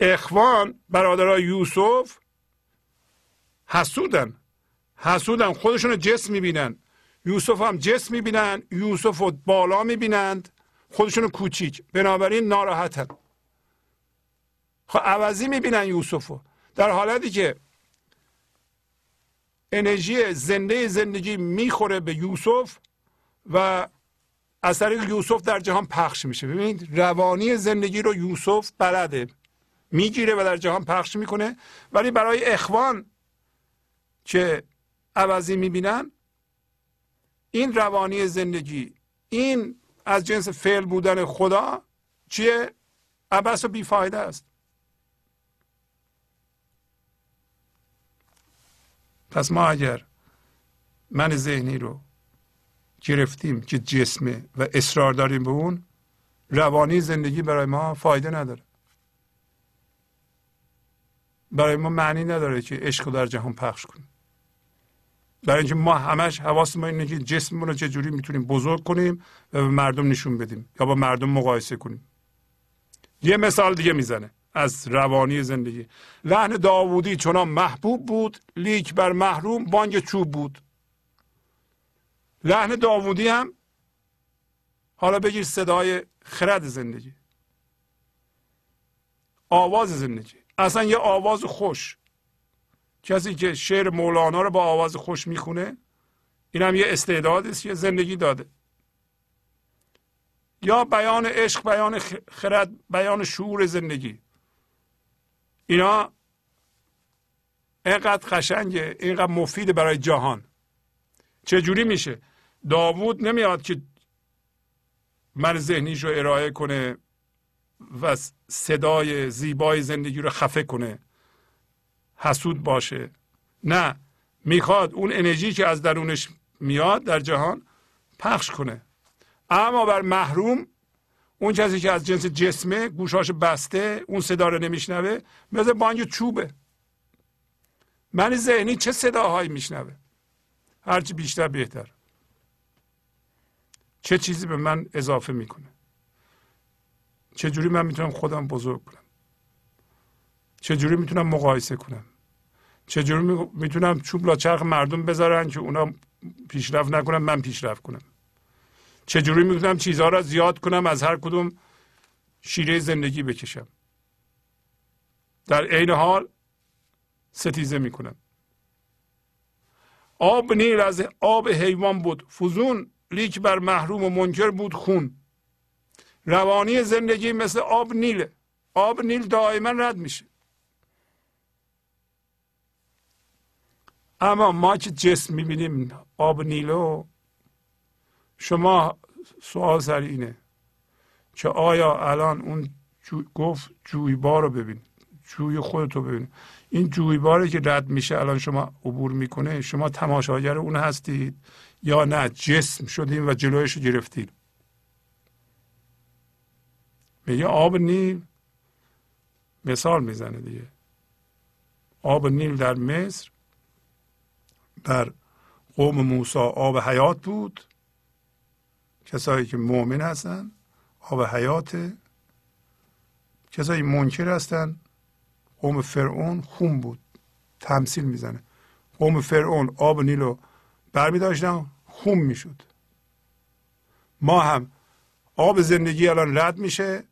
[SPEAKER 1] اخوان برادرای یوسف حسودن. حسودن خودشون جسم می‌بینن. یوسف هم جسم می‌بینن یوسف رو بالا می‌بینند. خودشون کوچیک بنابراین ناراحتن. خب عوضی می‌بینن یوسف رو در حالتی که انرژی زنده زندگی می‌خوره به یوسف و از یوسف در جهان پخش میشه. ببینید روانی زندگی رو یوسف بلده. می‌گیره و در جهان پخش می‌کنه. ولی برای اخوان که عوضی می‌بینن؟ این روانی زندگی این از جنس فعل بودن خدا چیه؟ عبس و بیفایده است. پس ما اگر من ذهنی رو گرفتیم که جسمه و اصرار داریم به اون روانی زندگی برای ما فایده نداره. برای ما معنی نداره که عشق در جهان پخش کنیم. برای اینکه ما همش حواس ما اینه که جسممون رو چجوری می‌تونیم بزرگ کنیم و به مردم نشون بدیم یا با مردم مقایسه کنیم. یه مثال دیگه می‌زنه از روانی زندگی. لحن داوودی چنان محبوب بود لیک بر محروم بانگ چوب بود. لحن داوودی هم حالا بگیر صدای خرد زندگی. آواز زندگی. اصلا یه آواز خوش. کسی که شعر مولانا رو با آواز خوش می‌خونه این هم یه استعدادی است که زندگی داده. یا بیان عشق بیان خرد بیان شعور زندگی. اینا اینقدر قشنگه اینقدر مفید برای جهان. چجوری میشه؟ داوود نمیاد که من ذهنیش رو ارائه کنه و صدای زیبای زندگی رو خفه کنه. حسود باشه. نه می‌خواد اون انرژی که از درونش میاد در جهان پخش کنه. اما بر محروم اون کسی که از جنس جسمه گوشاش بسته اون صدا رو نمیشنوه مثل بانگ چوبه. من ذهنی چه صداهایی میشنوه؟ هرچی بیشتر بهتر. چه چیزی به من اضافه می‌کنه؟ چجوری من می‌تونم خودم بزرگ کنم؟ چجوری می‌تونم مقایسه کنم؟ چجوری می‌تونم چوب چرخ مردم بذارن که اونا پیشرفت نکنم من پیشرفت کنم؟ چجوری می‌تونم چیزها را زیاد کنم از هر کدوم شیره زندگی بکشم؟ در عین حال ستیزه می‌کنم. آب نیل از آب حیوان بود. فزون لیک بر محروم و منکر بود خون. روانی زندگی مثل آب نیله. آب نیل دائما رد میشه. اما ما که جسم می‌بینیم آب نیلو شما سوال سر اینه که آیا الان اون جو گفت جویبار رو ببین جوی خودتو ببین. این جویباری که رد میشه الان شما عبور می‌کنه شما تماشاگر اون هستید یا نه؟ جسم شدیم و جلویش رو گرفتید میگه آب نیل مثال می‌زنه دیگه. آب نیل در مصر در قوم موسی آب حیات بود. کسایی که مؤمن هستن آب حیات. کسایی منکر هستن قوم فرعون خون بود. تمثیل می‌زنه. قوم فرعون آب نیل رو برمی داشتن خون می‌شد. ما هم آب زندگی الان رد میشه.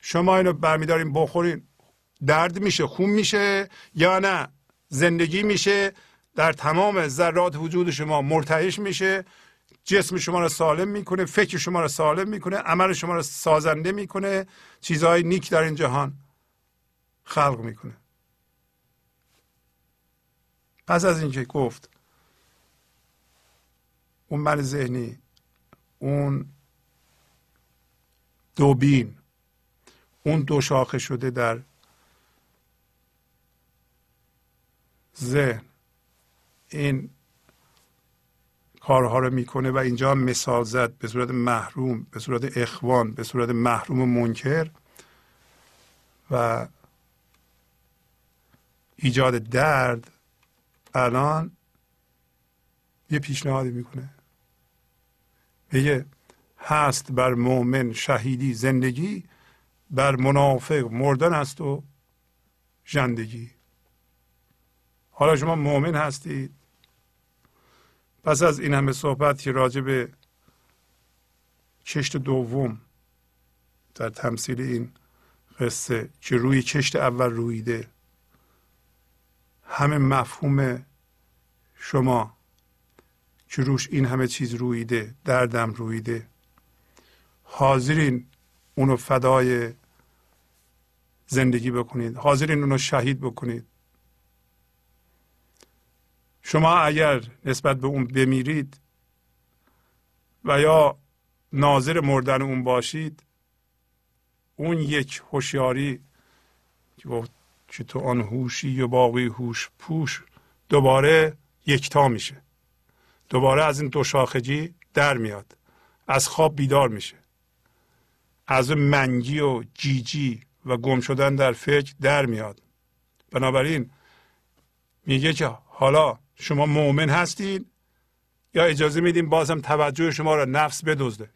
[SPEAKER 1] شما اینو برمیداریم بخورین. درد میشه خون میشه یا نه؟ زندگی میشه. در تمام ذرات وجود شما مرتعش میشه. جسم شما را سالم می‌کنه فکر شما را سالم می‌کنه عمل شما را سازنده می‌کنه. چیزهای نیک در این جهان خلق می‌کنه. پس از اینکه گفت اون من ذهنی اون دوبین اون دو شاخه شده در ذهن. این کارها رو می‌کنه و اینجا مثال زد به صورت محروم به صورت اخوان به صورت محروم منکر و ایجاد درد. الان یه پیشنهادی می‌کنه. میگه هست بر مؤمن شهیدی زندگی بر منافق مردن است و زندگی حالا شما مؤمن هستید. پس از این همه صحبت که راجع به کشت دوم در تمثیل این قصه که روی کشت اول رویده همه مفهوم شما که روش این همه چیز رویده دردم رویده. حاضرین اونو فدای زندگی بکنید. حاضرین اونو شهید بکنید. شما اگر نسبت به اون بمیرید و یا ناظر مردن اون باشید اون یک هوشیاری که گفت که تو آن هوشی و باقی هوش پوش دوباره یکتا میشه. دوباره از این دو شاخجی در میاد. از خواب بیدار میشه. از منگی و جیجی و گم شدن در فکر در میاد. بنابراین میگه که حالا شما مؤمن هستید یا اجازه میدیم بازم توجه شما را نفس بدزده؟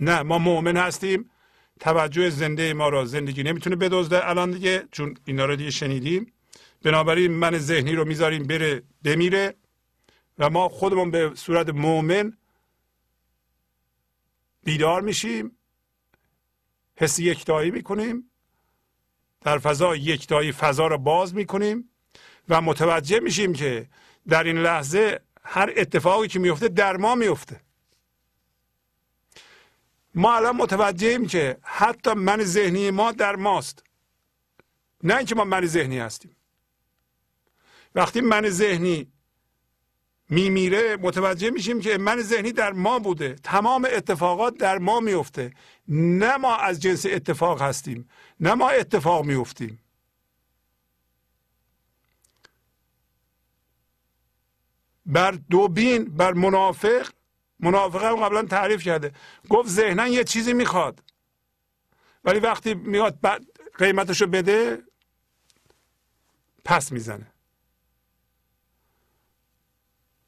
[SPEAKER 1] نه ما مؤمن هستیم توجه زنده ما را زندگی نمی‌تونه بدزده الان دیگه چون اینا رو دیگه شنیدیم. بنابراین من ذهنی رو می‌ذاریم بره بمیره و ما خودمون به صورت مؤمن بیدار میشیم. حس یکتایی می‌کنیم در فضا یکتایی فضا رو باز می‌کنیم و متوجه میشیم که در این لحظه هر اتفاقی که میفته در ما میفته ما الان متوجهیم که حتی من ذهنی ما در ماست. نه اینکه ما من ذهنی هستیم. وقتی من ذهنی میمیره متوجه میشیم که من ذهنی در ما بوده. تمام اتفاقات در ما میفته. نه ما از جنس اتفاق هستیم نه ما اتفاق میفتیم بر دوبین بر منافق منافق هم قبلا تعریف کرده. گفت ذهنا یه چیزی می‌خواد. ولی وقتی میاد قیمتشو بده پس می‌زنه.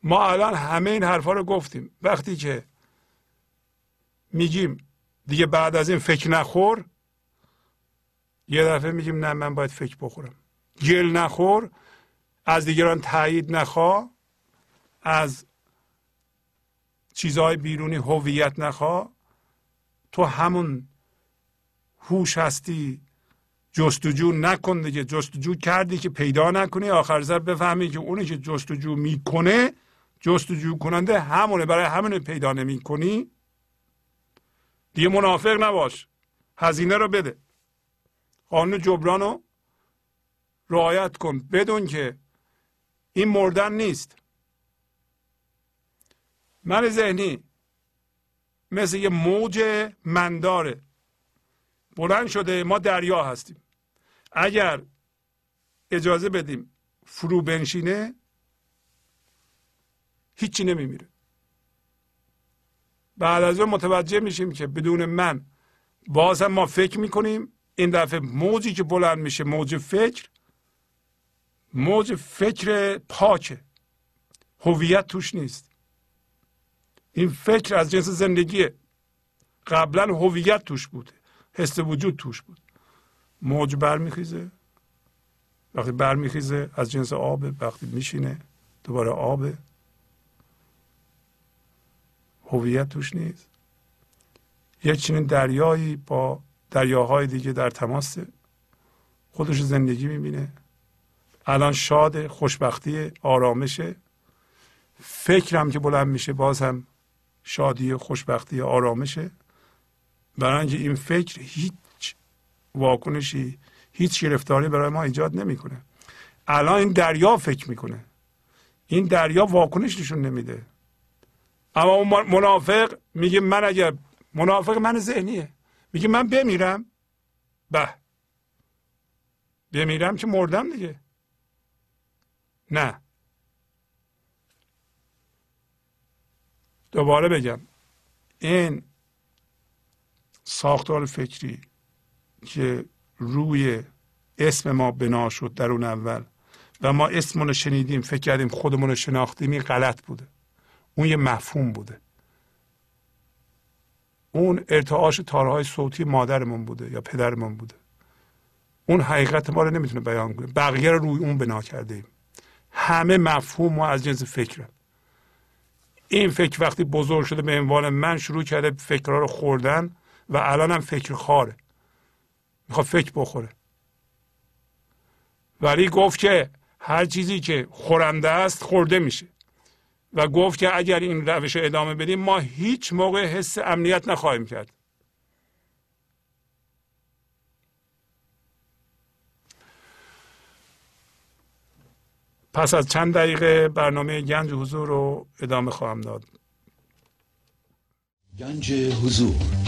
[SPEAKER 1] ما الان همه این حرفا رو گفتیم. وقتی که میگیم دیگه بعد از این فکر نخور یه دفعه میگیم نه من باید فکر بخورم. گل نخور از دیگران تایید نخوا از چیزهای بیرونی هویت نخوا. تو همون هوش هستی جستجو نکن دیگه. جستجو کردی که پیدا نکنی. آخر سر بفهمی که اونی که جستجو می‌کنه جستجو کننده همونه برای همون پیدا نمی کنی دیگه منافق نباش. هزینه رو بده. قانون جبران رو رعایت کن. بدون که این مردن نیست. من ذهنی مثل یه موج منداره. بلند شده ما دریا هستیم. اگر اجازه بدیم فرو بنشینه هیچی نمیمیره. بعد از اون متوجه میشیم که بدون من باز هم ما فکر می‌کنیم. این دفعه موجی که بلند میشه موج فکر موج فکر پاکه. هویت توش نیست. این فکر از جنس زندگیه. قبلا هویت توش بوده. حس وجود توش بود. موج برمیخیزه. وقتی برمیخیزه از جنس آب وقتی میشینه دوباره آب. هویت توش نیست. یک چنین دریایی با دریاهای دیگه در تماس خودش زندگی می‌بینه. الان شاد خوشبختی آرامشه فکرم که بلند میشه باز هم شادی خوشبختی آرامشه برای اینکه این فکر هیچ واکنشی هیچ گرفتاری برای ما ایجاد نمی‌کنه. الان این دریا فکر می‌کنه. این دریا واکنش نشون نمیده. اما اون منافق میگه من اگر منافق من ذهنیه. میگه من بمیرم. به. بمیرم که مردم دیگه. نه. دوباره بگم. این ساختار فکری که روی اسم ما بنا شد در اون اول و ما اسمونو شنیدیم فکر کردیم خودمون رو شناختیم این غلط بوده. اون یه مفهوم بوده. اون ارتعاش تارهای صوتی مادرمون بوده یا پدرمون بوده. اون حقیقت ما رو نمی‌تونه بیان کنه. بقیه رو روی اون بنا کرده ایم همه مفهوم ما از جنس فکره. این فکر وقتی بزرگ شده به عنوان من شروع کرده فکرها رو خوردن و الان هم فکر خاره. می‌خواد فکر بخوره. ولی گفت که هر چیزی که خورنده است خورده میشه. و گفت که اگر این روش ادامه بدیم ما هیچ موقع حس امنیت نخواهیم کرد. پس از چند دقیقه برنامه گنج حضور رو ادامه خواهم داد.
[SPEAKER 2] گنج حضور.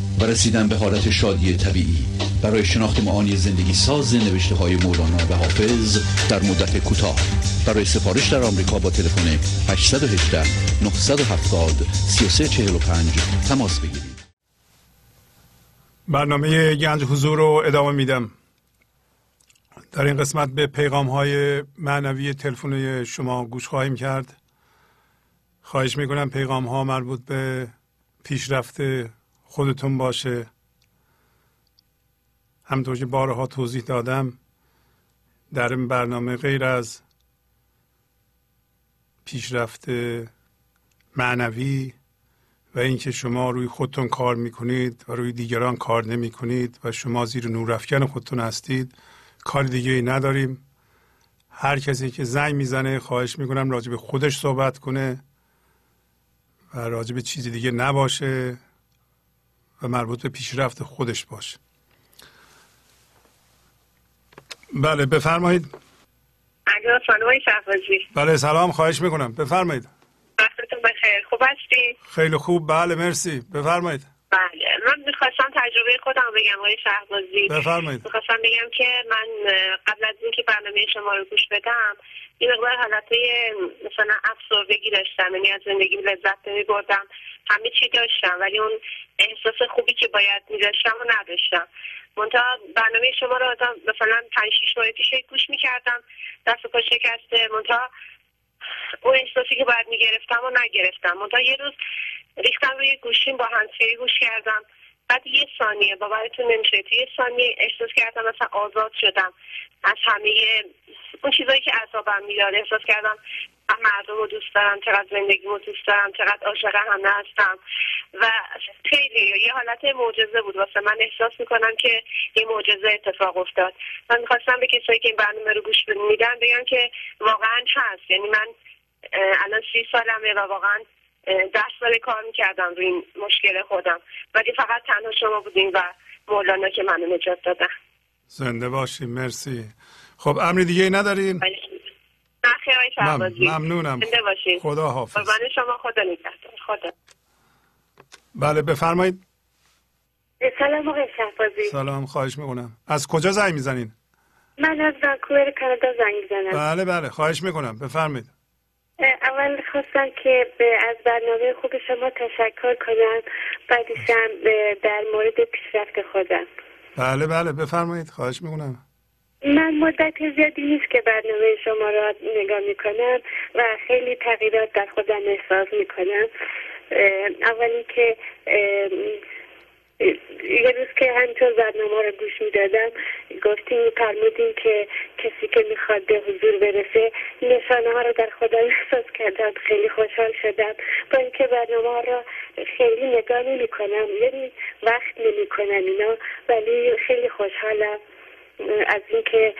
[SPEAKER 2] و رسیدن به حالت شادی طبیعی. برای شناخت معانی زندگی ساز نوشته های مولانا و حافظ در مدت کوتاه. برای سفارش در آمریکا با تلفن 818 970 3345 تماس بگیرید.
[SPEAKER 1] برنامه گنج حضور رو ادامه میدم. در این قسمت به پیغام های معنوی تلفن شما گوش خواهیم کرد. خواهش می‌کنم پیغام ها مربوط به پیشرفت خودتون باشه. همطور که بارها توضیح دادم در این برنامه غیر از پیشرفت معنوی و اینکه شما روی خودتون کار می‌کنید و روی دیگران کار نمی کنید و شما زیر نورافکن خودتون هستید کار دیگه ای نداریم. هر کسی که زنگ می‌زنه خواهش می‌کنم راجع به خودش صحبت کنه و راجع به چیزی دیگه نباشه. و مربوط به پیشرفت خودش باشه. بله بفرمایید. بله سلام خواهش می‌کنم. بفرمایید.
[SPEAKER 3] وقتتون بخیر. خوب هستی؟
[SPEAKER 1] خیلی خوب. بله مرسی. بفرمایید.
[SPEAKER 3] بله. من می‌خواستم تجربه خودم بگم آقای شهبازی.
[SPEAKER 1] بفرمایید.
[SPEAKER 3] می‌خواستم بگم که من قبل از اینکه برنامه شما رو گوش بدم این مقدار حالتهای مثلا افسردگی داشتم یعنی از زندگی لذت نمی بردم همه چی داشتم ولی اون احساس خوبی که باید می داشتم و نداشتم.
[SPEAKER 4] منتها برنامه شما رو مثلا پنج شیش ماه پیش گوش می‌کردم. دست و پا شکسته. منتها اون احساسی که باید می‌گرفتم و نگرفتم. منتها یه روز ریختم روی گوشیم با هنسفری گوش کردم. بعد یه ثانیه باورتون نمیشه. یه ثانیه احساس کردم مثلا آزاد شدم. از همه اون چیزایی که عذابم می‌داد احساس کردم مردم رو دوست دارم چقدر زندگی رو دوست دارم چقدر عاشق همه هستم. و خیلی یه حالت معجزه بود. واسه من احساس می‌کنم که یه معجزه اتفاق افتاد. من می‌خواستم به کسایی که این برنامه رو گوش میدن بگم که واقعا هست. یعنی من الان سی سالمه و واقعا ده سال کار می‌کردم روی این مشکل خودم. ولی فقط تنها شما بودیم و مولانا که منو نجات دادن.
[SPEAKER 1] زنده باشیم مرسی. خب امری دیگه ای ندارین؟ ممنونم. خدا حافظ.
[SPEAKER 4] شما خدا نگهدار. خدا.
[SPEAKER 1] بله بفرمایید.
[SPEAKER 5] سلام آقای شهبازی.
[SPEAKER 1] سلام خواهش می‌کنم. از کجا زنگ می‌زنین؟
[SPEAKER 5] من از ونکوور کانادا زنگ می‌زنم.
[SPEAKER 1] بله بله خواهش می‌کنم. بفرمایید.
[SPEAKER 5] اول خواستم که از برنامه خوب شما تشکر کنم. بعدیشم در مورد پیشرفت خودم.
[SPEAKER 1] بله بله بفرمایید. خواهش می‌کنم.
[SPEAKER 5] من مدت زیادی نیست که برنامه شما را نگاه می‌کنم و خیلی تغییرات در خودم احساس می‌کنم. اولی که یه روز که همینطور برنامه رو گوش می‌دادم گفتیم فرمودین که کسی که می‌خواد به حضور برسه نشانه ها رو در خودم احساس کردم خیلی خوشحال شدم. با اینکه برنامه را خیلی نگاه نمی کنم یعنی وقت نمی کنم اینا ولی خیلی خوشحالم. از اینکه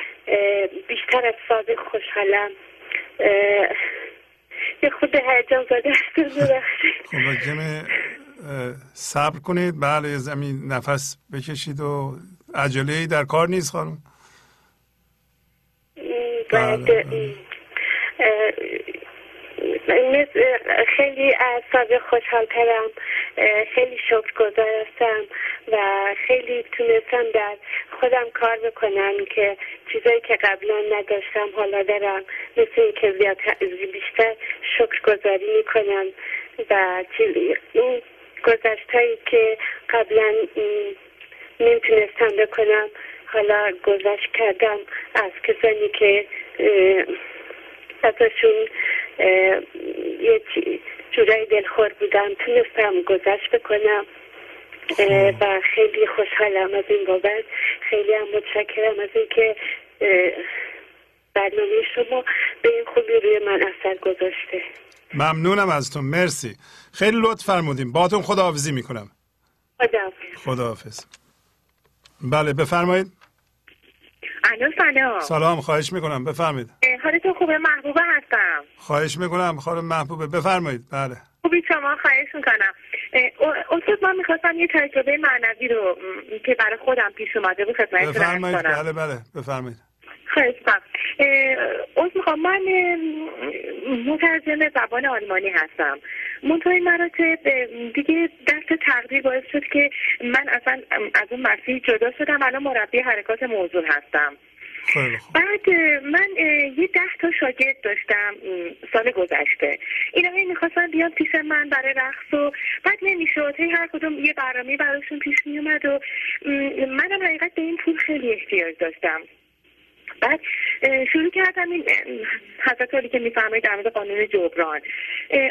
[SPEAKER 5] بیشتر از سابق خوشحالم. یه خود هیجان زده هستم
[SPEAKER 1] خب صبر کنید. بله زمین نفس بکشید و عجله ای در کار نیست خانم.
[SPEAKER 5] بله, بله. خیلی از خوشحال ترم. خیلی شکر گذارستم و خیلی تونستم در خودم کار بکنم که چیزایی که قبلا نداشتم حالا دارم. مثل اینکه بیشتر شکر گذاری می‌کنم و این گذشت هایی که قبلا نمی‌تونستم بکنم حالا گذشت کردم از کسانی که ازشون یه جورایی دلخور بودم تونستم گذشت بکنم. و خیلی خوشحالم از این بابت. خیلی هم متشکرم از اینکه برنامه شما به این خوبی روی من اثر گذاشته.
[SPEAKER 1] ممنونم از تو. مرسی. خیلی لطف فرمودیم باتون خداحافظی می‌کنم.
[SPEAKER 5] خداحافظ.
[SPEAKER 1] خداحافظ. بله بفرمایید.
[SPEAKER 6] الو سلام.
[SPEAKER 1] سلام خواهش می‌کنم. بفرمایید.
[SPEAKER 6] حالتون خوبه؟ محبوبه هستم.
[SPEAKER 1] خواهش می‌کنم خانم محبوبه. بفرمایید. بله.
[SPEAKER 6] خوبی شما؟ خواهش می‌کنم. استاد من می‌خواستم یه تجربه معنوی رو که برای خودم پیش اومده بود خدمتتون
[SPEAKER 1] بفرمایید. بله بله. بفرمایید.
[SPEAKER 6] خواهش از می‌خوام من مترجم زبان آلمانی هستم. منتهای مراتب دیگه دست تقدیر باعث شد که من اصلا از اون مسیح جدا شدم. الان مربی حرکات موضوع هستم. بعد من یه ده تا شاگرد داشتم سال گذشته. اینا هی می‌خواستن بیان پیش من برای رقص و بعد نمی‌شد. هی هر کدوم یه برنامه براشون پیش میومد و منم حقیقت به این پول خیلی احتیاج داشتم. بعد شروع کردم این حضرت که میفرمایید در مورد قانون جبران.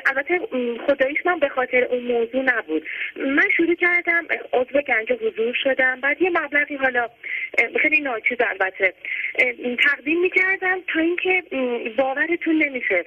[SPEAKER 6] البته خداییش من به خاطر اون موضوع نبود. من شروع کردم عضو گنج حضور شدم. بعد یه مبلغی حالا خیلی ناچیز البته. تقدیم می‌کردم تا اینکه باورتون نمیشه.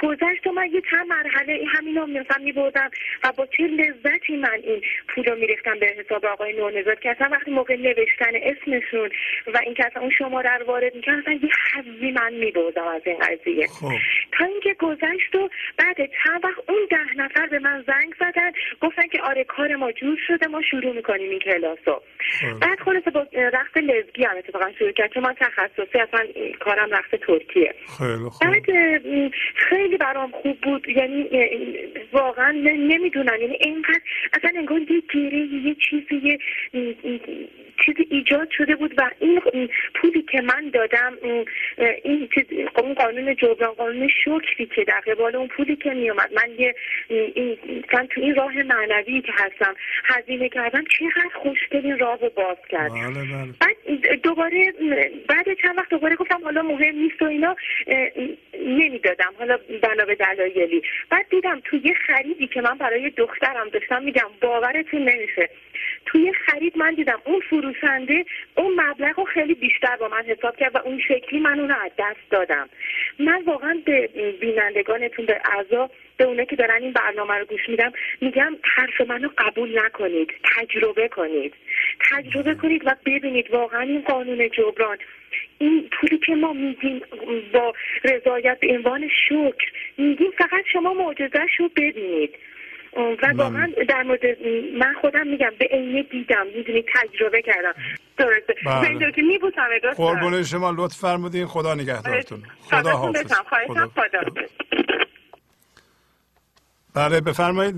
[SPEAKER 6] گذشت و من یه چند مرحله همینا مثلا میبردم و با چه لذتی من این پول رو به حساب آقای نورنزاد که اصلا وقتی موقع نوشتن اسمشون و اینکه اصلا اون شماره رو وارد می‌کردم اصلا یه حضی من میبردم از این قضیه خب. تا اینکه گذشت و بعد چند وقت اون ده نفر به من زنگ زدن گفتن که آره کار ما جور شده ما شروع می‌کنیم این کلاسو خب. بعد خلاصه با رقص لزگی هم اتفاقا شروع کرد چون من تخصصی اصلا کارم رقص ترکیه
[SPEAKER 1] خیلی.
[SPEAKER 6] بعد خیلی برام خوب بود یعنی واقعا نمی‌دونم یعنی اینقدر اصلا انگار یه گیره یه چیزی چیزی ایجاد شده بود و این پولی که من دادم این اون قانون جبران قانون شکری که در قبال اون پولی که میومد من یه این تو این راه معنوی که هستم هزینه کردم چقدر خوشگل این راه رو باز کرد.
[SPEAKER 1] بله بله.
[SPEAKER 6] بعد دوباره بعد چند وقت دوباره گفتم حالا مهم نیست و اینا نمی‌دادم. حالا بنا به دلایلی. بعد دیدم توی یه خریدی که من برای دخترم داشتم میگم باورتون نمیشه. توی خرید من دیدم اون فروشنده اون مبلغ رو خیلی بیشتر با من حساب کرد و اون شکلی من اون رو از دست دادم. من واقعا به بینندگانتون به اعضا به اونه که دارن این برنامه رو گوش میدم میگم حرف منو قبول نکنید تجربه کنید. تجربه کنید و ببینید واقعا این قانون جبران این پولی که ما میگیم با رضایت به عنوان شکر میگیم فقط شما معجزش رو ببینید. و واقعا در مورد من خودم میگم به عینه دیدم می‌دونی تجربه کردم. درسته. بله. که میبوسم
[SPEAKER 1] قربون شما لطف فرمودین. خدا نگهدارتون. خدا حافظ. خدا. بله بفرمایید.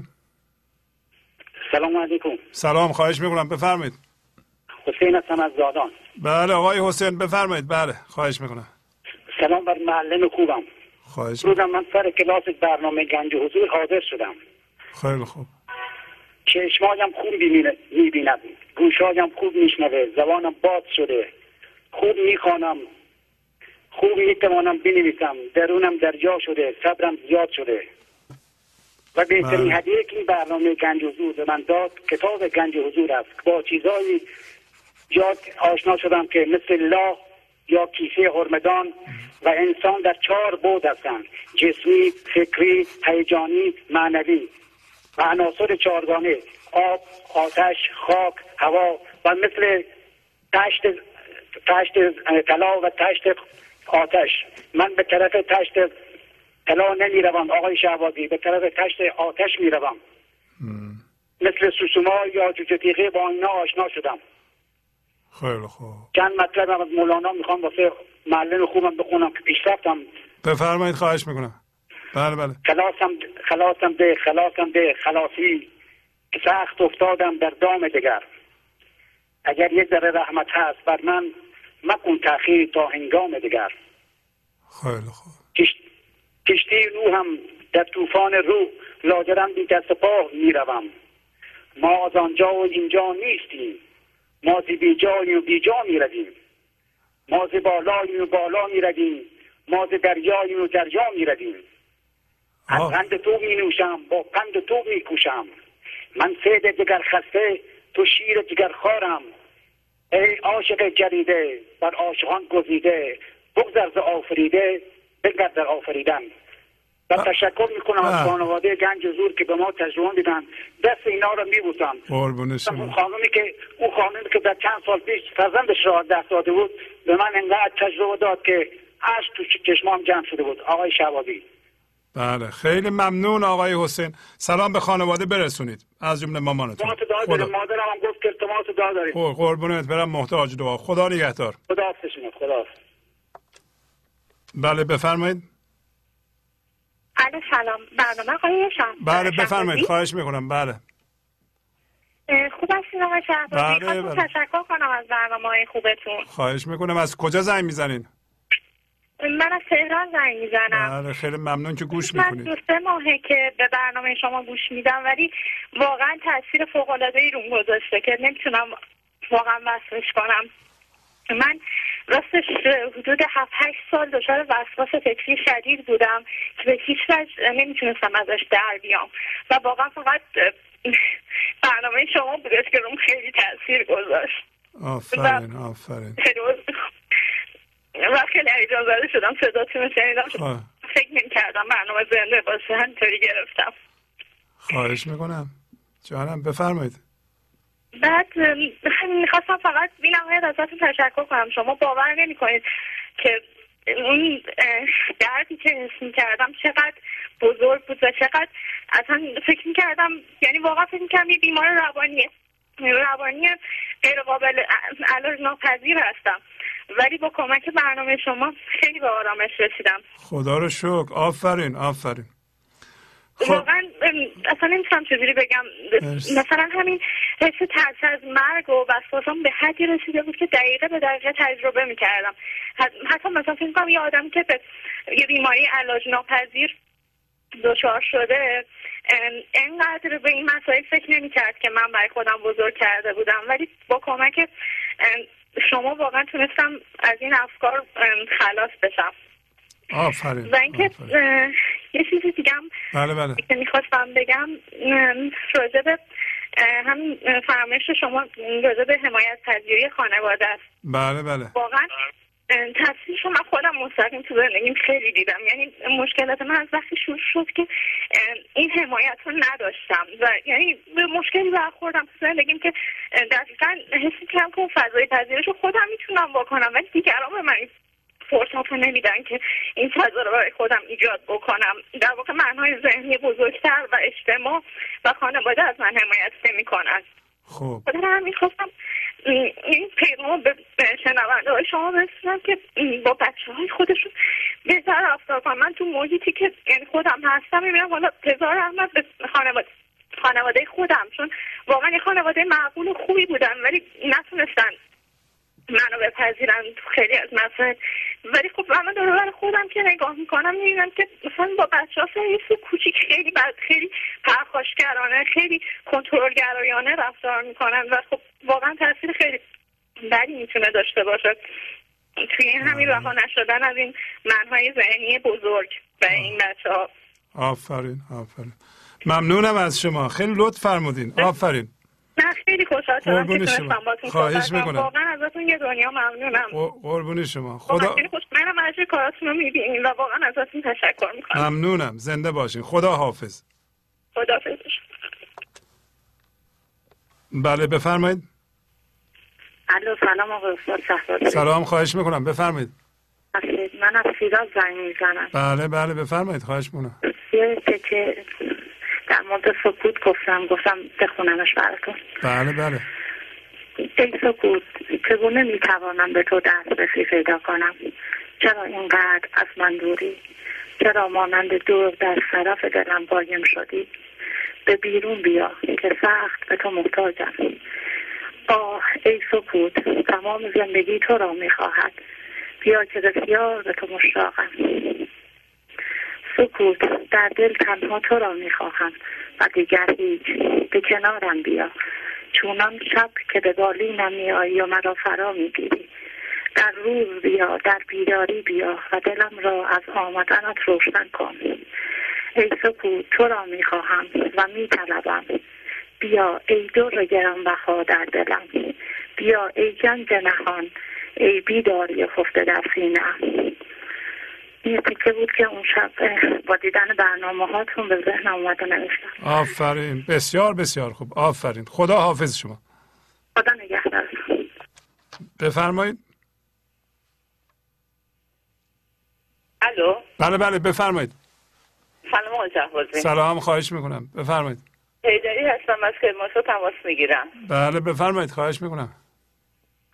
[SPEAKER 7] سلام علیکم.
[SPEAKER 1] سلام خواهش می‌کنم. بفرمایید.
[SPEAKER 7] حسین هستم از زادان.
[SPEAKER 1] بله آقای حسین بفرمایید. بله خواهش می‌کنم.
[SPEAKER 7] سلام بر معلم خوبم.
[SPEAKER 1] خواهش
[SPEAKER 7] روزم من سر کلاس برنامه گنج حضور حاضر شدم.
[SPEAKER 1] خیلی خوب.
[SPEAKER 7] چشمایم خوب می‌بیند. گوشایم خوب میشنوه. زبانم باز شده. خوب می‌خوانم. خوب می‌توانم بنویسم. درونم درجا شده. صبرم زیاد شده. و بهترین بله. هدیه که این برنامه گنج حضور به من داد کتاب گنج حضور است با چیزایی یاد آشنا شدم که مثل الله یا کیسه هرمدان و انسان در چهار بود هستند. جسمی فکری هیجانی معنوی. و عناصر چهارگانه آب آتش خاک هوا و مثل تشت تشت طلا و تشت آتش. من به طرف تشت طلا نمی روم آقای شهبازی. به طرف تشت آتش می روم مثل سوسوما یا جوجه با اینا آشنا شدم.
[SPEAKER 1] خیلی خوب.
[SPEAKER 7] چند مطلب از مولانا می‌خوام واسه معلم خوبم بخونم که پیشرفتم.
[SPEAKER 1] بفرمایید خواهش می‌کنم. بله بله.
[SPEAKER 7] خلاصم خلاصم ده خلاصم ده خلاصی. که سخت افتادم در دام دگر. اگر یک ذره رحمت هست بر من مکن تاخیر تا هنگام دگر.
[SPEAKER 1] خیلی خوب.
[SPEAKER 7] کشتی رو هم در طوفان روح لاجرم بی دست پا می‌روم. ما از آنجا و اینجا نیستیم. ما زی بی جای و بی جا می‌رویم. ما زی بالای و بالا می‌رویم. ما زی دریای و دریا می‌رویم. از قند تو می نوشم با قند تو می کوشم من سید دگر خسته تو شیر دگر خارم. ای عاشق جریده بر عاشقان گزیده بگذر ز آفریده بگرد در آفریدن. و تشکر می‌کنم از خانواده گنج زور که به ما تجربه میدن. دست اینا رو میبوسم. اون خانمی که اون خانمی که در چند سال پیش فرزندش را دست داده بود به من انقدر تجربه داد که عشق تو چشمام جمع شده بود. آقای شوابی
[SPEAKER 1] بله خیلی ممنون آقای حسین. سلام به خانواده برسونید. از جمله مامانتون.
[SPEAKER 7] خدا. مادرم هم گفت که التماس دعا دارید
[SPEAKER 1] قربونت برم محتاج دعا. خدا نگهدار.
[SPEAKER 7] خدا خدا
[SPEAKER 1] بله بفرمایید.
[SPEAKER 6] بله سلام. برنامه آقای
[SPEAKER 1] بله بفرمایید. خواهش می‌کنم. بله.
[SPEAKER 6] خوب هستین آقای بله بله. تشکر کنم از برنامه خوبتون.
[SPEAKER 1] خواهش می‌کنم. از کجا زنگ می‌زنین؟
[SPEAKER 6] من از تهران زنگ می‌زنم.
[SPEAKER 1] بله خیلی ممنون که گوش می‌کنید.
[SPEAKER 6] من دو سه ماهه که به برنامه شما گوش میدم ولی واقعا تاثیر فوق العاده ای روم گذاشته که نمی‌تونم واقعا وصلش کنم. من راستش حدود هفت هشت سال دچار وسواس فکری شدید بودم که به هیچ وجه نمی‌تونستم ازش در بیام. و واقعا فقط برنامه شما بودش که روم خیلی تاثیر گذاشت.
[SPEAKER 1] آفرین آفرین.
[SPEAKER 6] و خیلی ایجان زده شدم. صداتون رو شنیدم. خب. فکر نمی کردم برنامه زنده باشه. همینطوری گرفتم.
[SPEAKER 1] خواهش می‌کنم. جانم بفرمایید.
[SPEAKER 6] بعد می‌خواستم فقط بی نهایت ازتون تشکر کنم. شما باور نمی کنید که اون دردی که حس می‌کردم چقدر بزرگ بود و چقدر اصلا فکر می‌کردم یعنی واقعا فکر می‌کردم یه بیمار روانیه. روانی غیر قابل علاج ناپذیر هستم. ولی با کمک برنامه شما خیلی به آرامش رسیدم.
[SPEAKER 1] خدا رو شکر. آفرین آفرین. خب.
[SPEAKER 8] واقعا اصلا نمی‌تونم چجوری بگم.
[SPEAKER 1] مرسی.
[SPEAKER 8] مثلا همین حس ترس از مرگ و وسواسام به حدی رسیده بود که دقیقه به دقیقه تجربه می‌کردم. حتی مثلا فکر کنم یه آدم که به یه بیماری علاج ناپذیر دچار شده انقدر به این مسائل فکر نمی‌کرد که من برای خودم بزرگ کرده بودم. ولی با کمک شما واقعا تونستم از این افکار خلاص بشم.
[SPEAKER 1] آفرین
[SPEAKER 8] و اینکه یه چیز دیگه هم
[SPEAKER 1] بله بله.
[SPEAKER 8] که می‌خواستم بگم راجع به همین اه، فرمایش شما راجع به حمایت پذیری خانواده است.
[SPEAKER 1] بله بله.
[SPEAKER 8] واقعا اه، تاثیرش رو من خودم مستقیم تو زندگیم خیلی دیدم. یعنی مشکلات من از وقتی شروع شد که این حمایت رو نداشتم. و یعنی به مشکلی برخوردم تو زندگیم که دقیقا حسی کردم که اون فضای پذیرش رو خودم می‌تونم بکنم ولی دیگران به من فرصت رو نمیدن که این فضا رو برای خودم ایجاد بکنم. در واقع معنای ذهنی بزرگتر و اجتماع و خانواده از من حمایت نمی‌کنن.
[SPEAKER 1] خب.
[SPEAKER 8] خاطر همین خواستم این پیغام به شنونده های شما برسونم که با بچه های خودشون بهتر رفتار کنم من تو محیطی که یعنی خودم هستم می‌بینم حالا تظاهر احمد به خانواده خانواده خودم. چون واقعا یه خانواده معقول و خوبی بودن ولی نتونستن منو بپذیرن خیلی از مسائل. ولی خب من دور خودم که نگاه می‌کنم می‌بینم که مثلا با بچه ها سرویس کوچیک خیلی بد خیلی پرخاشگرانه خیلی کنترلگرایانه رفتار می‌کنن و خب واقعا تاثیر خیلی بدی می‌تونه داشته باشه. توی این همین رها نشدن از این منهای ذهنی بزرگ و این بچه ها
[SPEAKER 1] آفرین آفرین. ممنونم از شما. خیلی لطف فرمودین. آفرین.
[SPEAKER 8] نه خیلی خوشحال شدم که. تونستم باتون
[SPEAKER 1] خواهش
[SPEAKER 8] صحبت کنم.
[SPEAKER 1] می‌کنم.
[SPEAKER 8] واقعا ازتون یه دنیا ممنونم.
[SPEAKER 1] قر- قربون شما.
[SPEAKER 8] واقعا
[SPEAKER 1] خدا
[SPEAKER 8] خیلی خوش منم از کاراتون رو می‌بینیم و واقعا ازتون تشکر می‌کنم.
[SPEAKER 1] ممنونم. زنده باشین. خدا حافظ
[SPEAKER 8] خدا
[SPEAKER 1] بله بفرمایید.
[SPEAKER 9] الو سلام آقای استاد
[SPEAKER 1] سلام خواهش می‌کنم. بفرمایید.
[SPEAKER 9] من از شیراز زنگ می‌زنم.
[SPEAKER 1] بله بله بفرمایید. خواهش می‌کنم.
[SPEAKER 9] یه تکه در مورد سکوت گفتم گفتم بخونمش براتون.
[SPEAKER 1] بله بله.
[SPEAKER 9] ای سکوت چگونه می‌توانم به تو دسترسی پیدا کنم؟ چرا اینقدر از من دوری؟ چرا مانند دور در طرف دلم قایم شدی؟ به بیرون بیا که سخت به تو محتاجم. آه ای سکوت تمام زندگی تو را می‌خواهد. بیا که بسیار به تو مشتاقم. سکوت در دل تنها تو را می‌خواهم و دیگر هیچ. به کنارم بیا. چونان شب که به بالینم میآیی و مرا فرا می‌گیری. در روز بیا در بیداری بیا و دلم را از آمدنت روشن کن. ای سکوت تو را می‌خواهم و میطلبم. بیا ای در گرم وفا در دلم. بیا ای گنج نهان ای بیداری خفته در سینه‌ام این تیکه بود که اون شب با دیدن برنامه هاتون به ذهنم اومد و نوشتم
[SPEAKER 1] آفرین. بسیار بسیار خوب. آفرین. خدا حافظ شما.
[SPEAKER 9] خدا نگهدارتون
[SPEAKER 1] بفرمایید.
[SPEAKER 10] الو؟
[SPEAKER 1] بله بله. بفرمایید.
[SPEAKER 10] سلام آقای
[SPEAKER 1] سلام. خواهش می‌کنم. بفرمایید.
[SPEAKER 10] پیدری هستم از کرمانشاه تماس می‌گیرم.
[SPEAKER 1] بله بفرمایید. خواهش می‌کنم.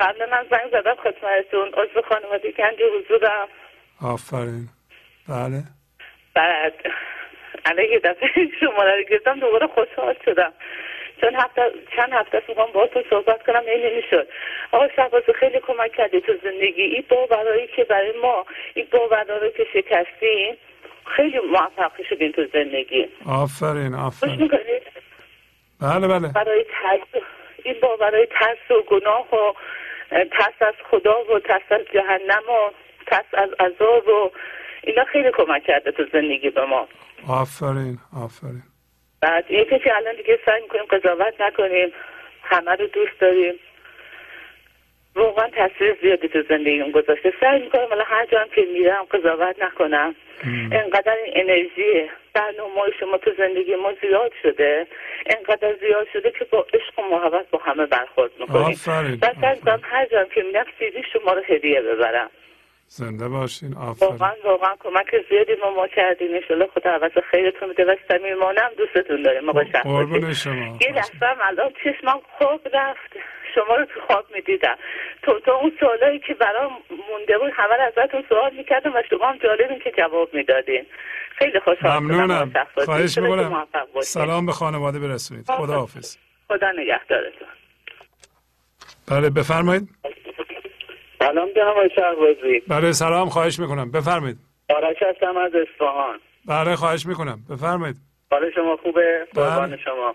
[SPEAKER 10] قبلا من زنگ زدم خدمتتون. عضو خانواده گنج حضورم.
[SPEAKER 1] آفرین. بله.
[SPEAKER 10] بعد الان یه دفعه شماره رو گرفتم دوباره خوشحال شدم. چون هفته چند هفته است می‌خوام با تو صحبت کنم این نمی‌شد. آقای شهبازی خیلی کمک کردی تو زندگی. این باورایی که برای ما این باورایی که شکستیم خیلی موفق شدیم تو زندگی.
[SPEAKER 1] آفرین آفرین. بله بله.
[SPEAKER 10] برای ترس این باورای ترس و گناه و ترس از خدا و ترس از جهنم و ترس از عذاب و اینا خیلی کمک کرده تو زندگی به ما.
[SPEAKER 1] آفرین آفرین.
[SPEAKER 10] بعد یکی که الان دیگه سعی می‌کنیم قضاوت نکنیم همه رو دوست داریم. واقعا تاثیر زیادی تو زندگیم گذاشته. سعی می‌کنم الان هر جا هم که میرم قضاوت نکنم. انقدر این انرژی برنامه شما تو زندگی ما زیاد شده انقدر زیاد شده که با عشق و محبت با همه برخورد می‌کنیم و سعی. می‌کنم هر جا هم که میرم سیدی شما رو هدیه ببرم.
[SPEAKER 1] زنده باشین. آفرین.
[SPEAKER 10] واقعا واقعا کمک زیادی ما ما کردیم. انشالله خدا عوض خیرتون بده و صمیمانه هم دوستتون داریم. آقا
[SPEAKER 1] قربون شما.
[SPEAKER 10] یه لحظه الان چشمم خواب رفت. شما رو تو خواب می‌دیدم. تو تو اون سوالایی که برام مونده بود همه ازتون سوال می‌کردم و شما هم جالبین که جواب می‌دادین. خیلی خوشحال شدم.
[SPEAKER 1] ممنونم. خواهش می‌کنم. سلام به خانواده برسونید. خدا حافظ
[SPEAKER 10] خدا نگهدارتون.
[SPEAKER 1] بله بفرمایید.
[SPEAKER 11] سلام جناب شهبازی
[SPEAKER 1] بله سلام خواهش می‌کنم. بفرمایید.
[SPEAKER 11] آرش هستم از اصفهان.
[SPEAKER 1] بله خواهش می‌کنم. بفرمایید.
[SPEAKER 11] حال شما خوبه؟
[SPEAKER 1] بله.
[SPEAKER 11] قربان شما.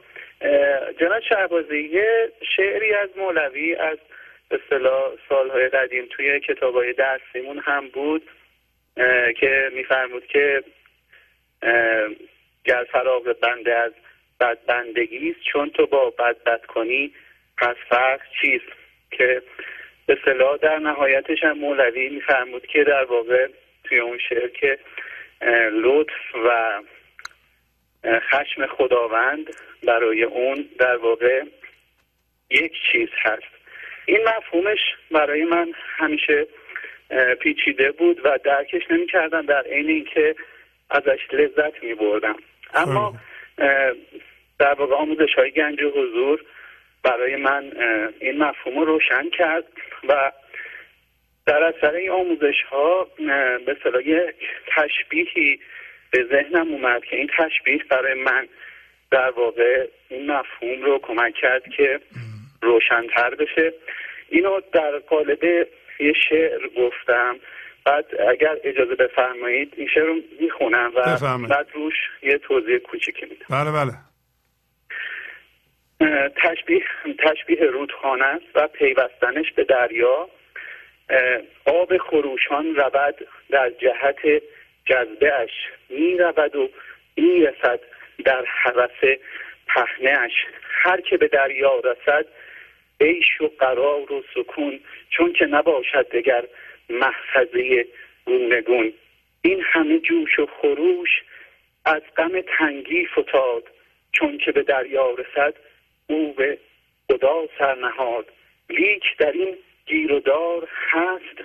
[SPEAKER 11] جناب شهبازی یه شعری از مولوی از به اصطلاح سالهای قدیم توی کتابای درسیمون هم بود که میفرمود که گر فراغ بنده از بد بندگی است چون تو با بد بد کنی پس فرق چیست؟ که به اصطلاح در نهایتش هم مولوی میفرمود که در واقع توی اون شعر که لطف و خشم خداوند برای اون در واقع یک چیز هست. این مفهومش برای من همیشه پیچیده بود و درکش نمی کردم در عین اینکه ازش لذت می بردم اما در واقع آموزش های گنج و حضور برای من این مفهوم رو روشن کرد و در اثر این آموزش ها به اصطلاح یک تشبیهی به ذهنم اومد که این تشبیه برای من در واقع این مفهوم رو کمک کرد که روشنتر بشه. اینو در قالب یه شعر گفتم. بعد اگر اجازه بفرمایید این شعر رو می‌خونم و
[SPEAKER 1] بفرمایید.
[SPEAKER 11] بعد روش یه توضیح کوچیکی میدم.
[SPEAKER 1] بله بله.
[SPEAKER 11] تشبیه تشبیه رودخانه است و پیوستنش به دریا. آب خروشان رود در جهت جذبهش می رود و می رسد در حرس پهنهش هر که به دریا رسد عیش و قرار و سکون چون که نباشد دگر محفظه گونگون این همه جوش و خروش از غم تنگی فتاد چون که به دریا رسد او به خدا سرنهاد. لیک در این گیر و دار هست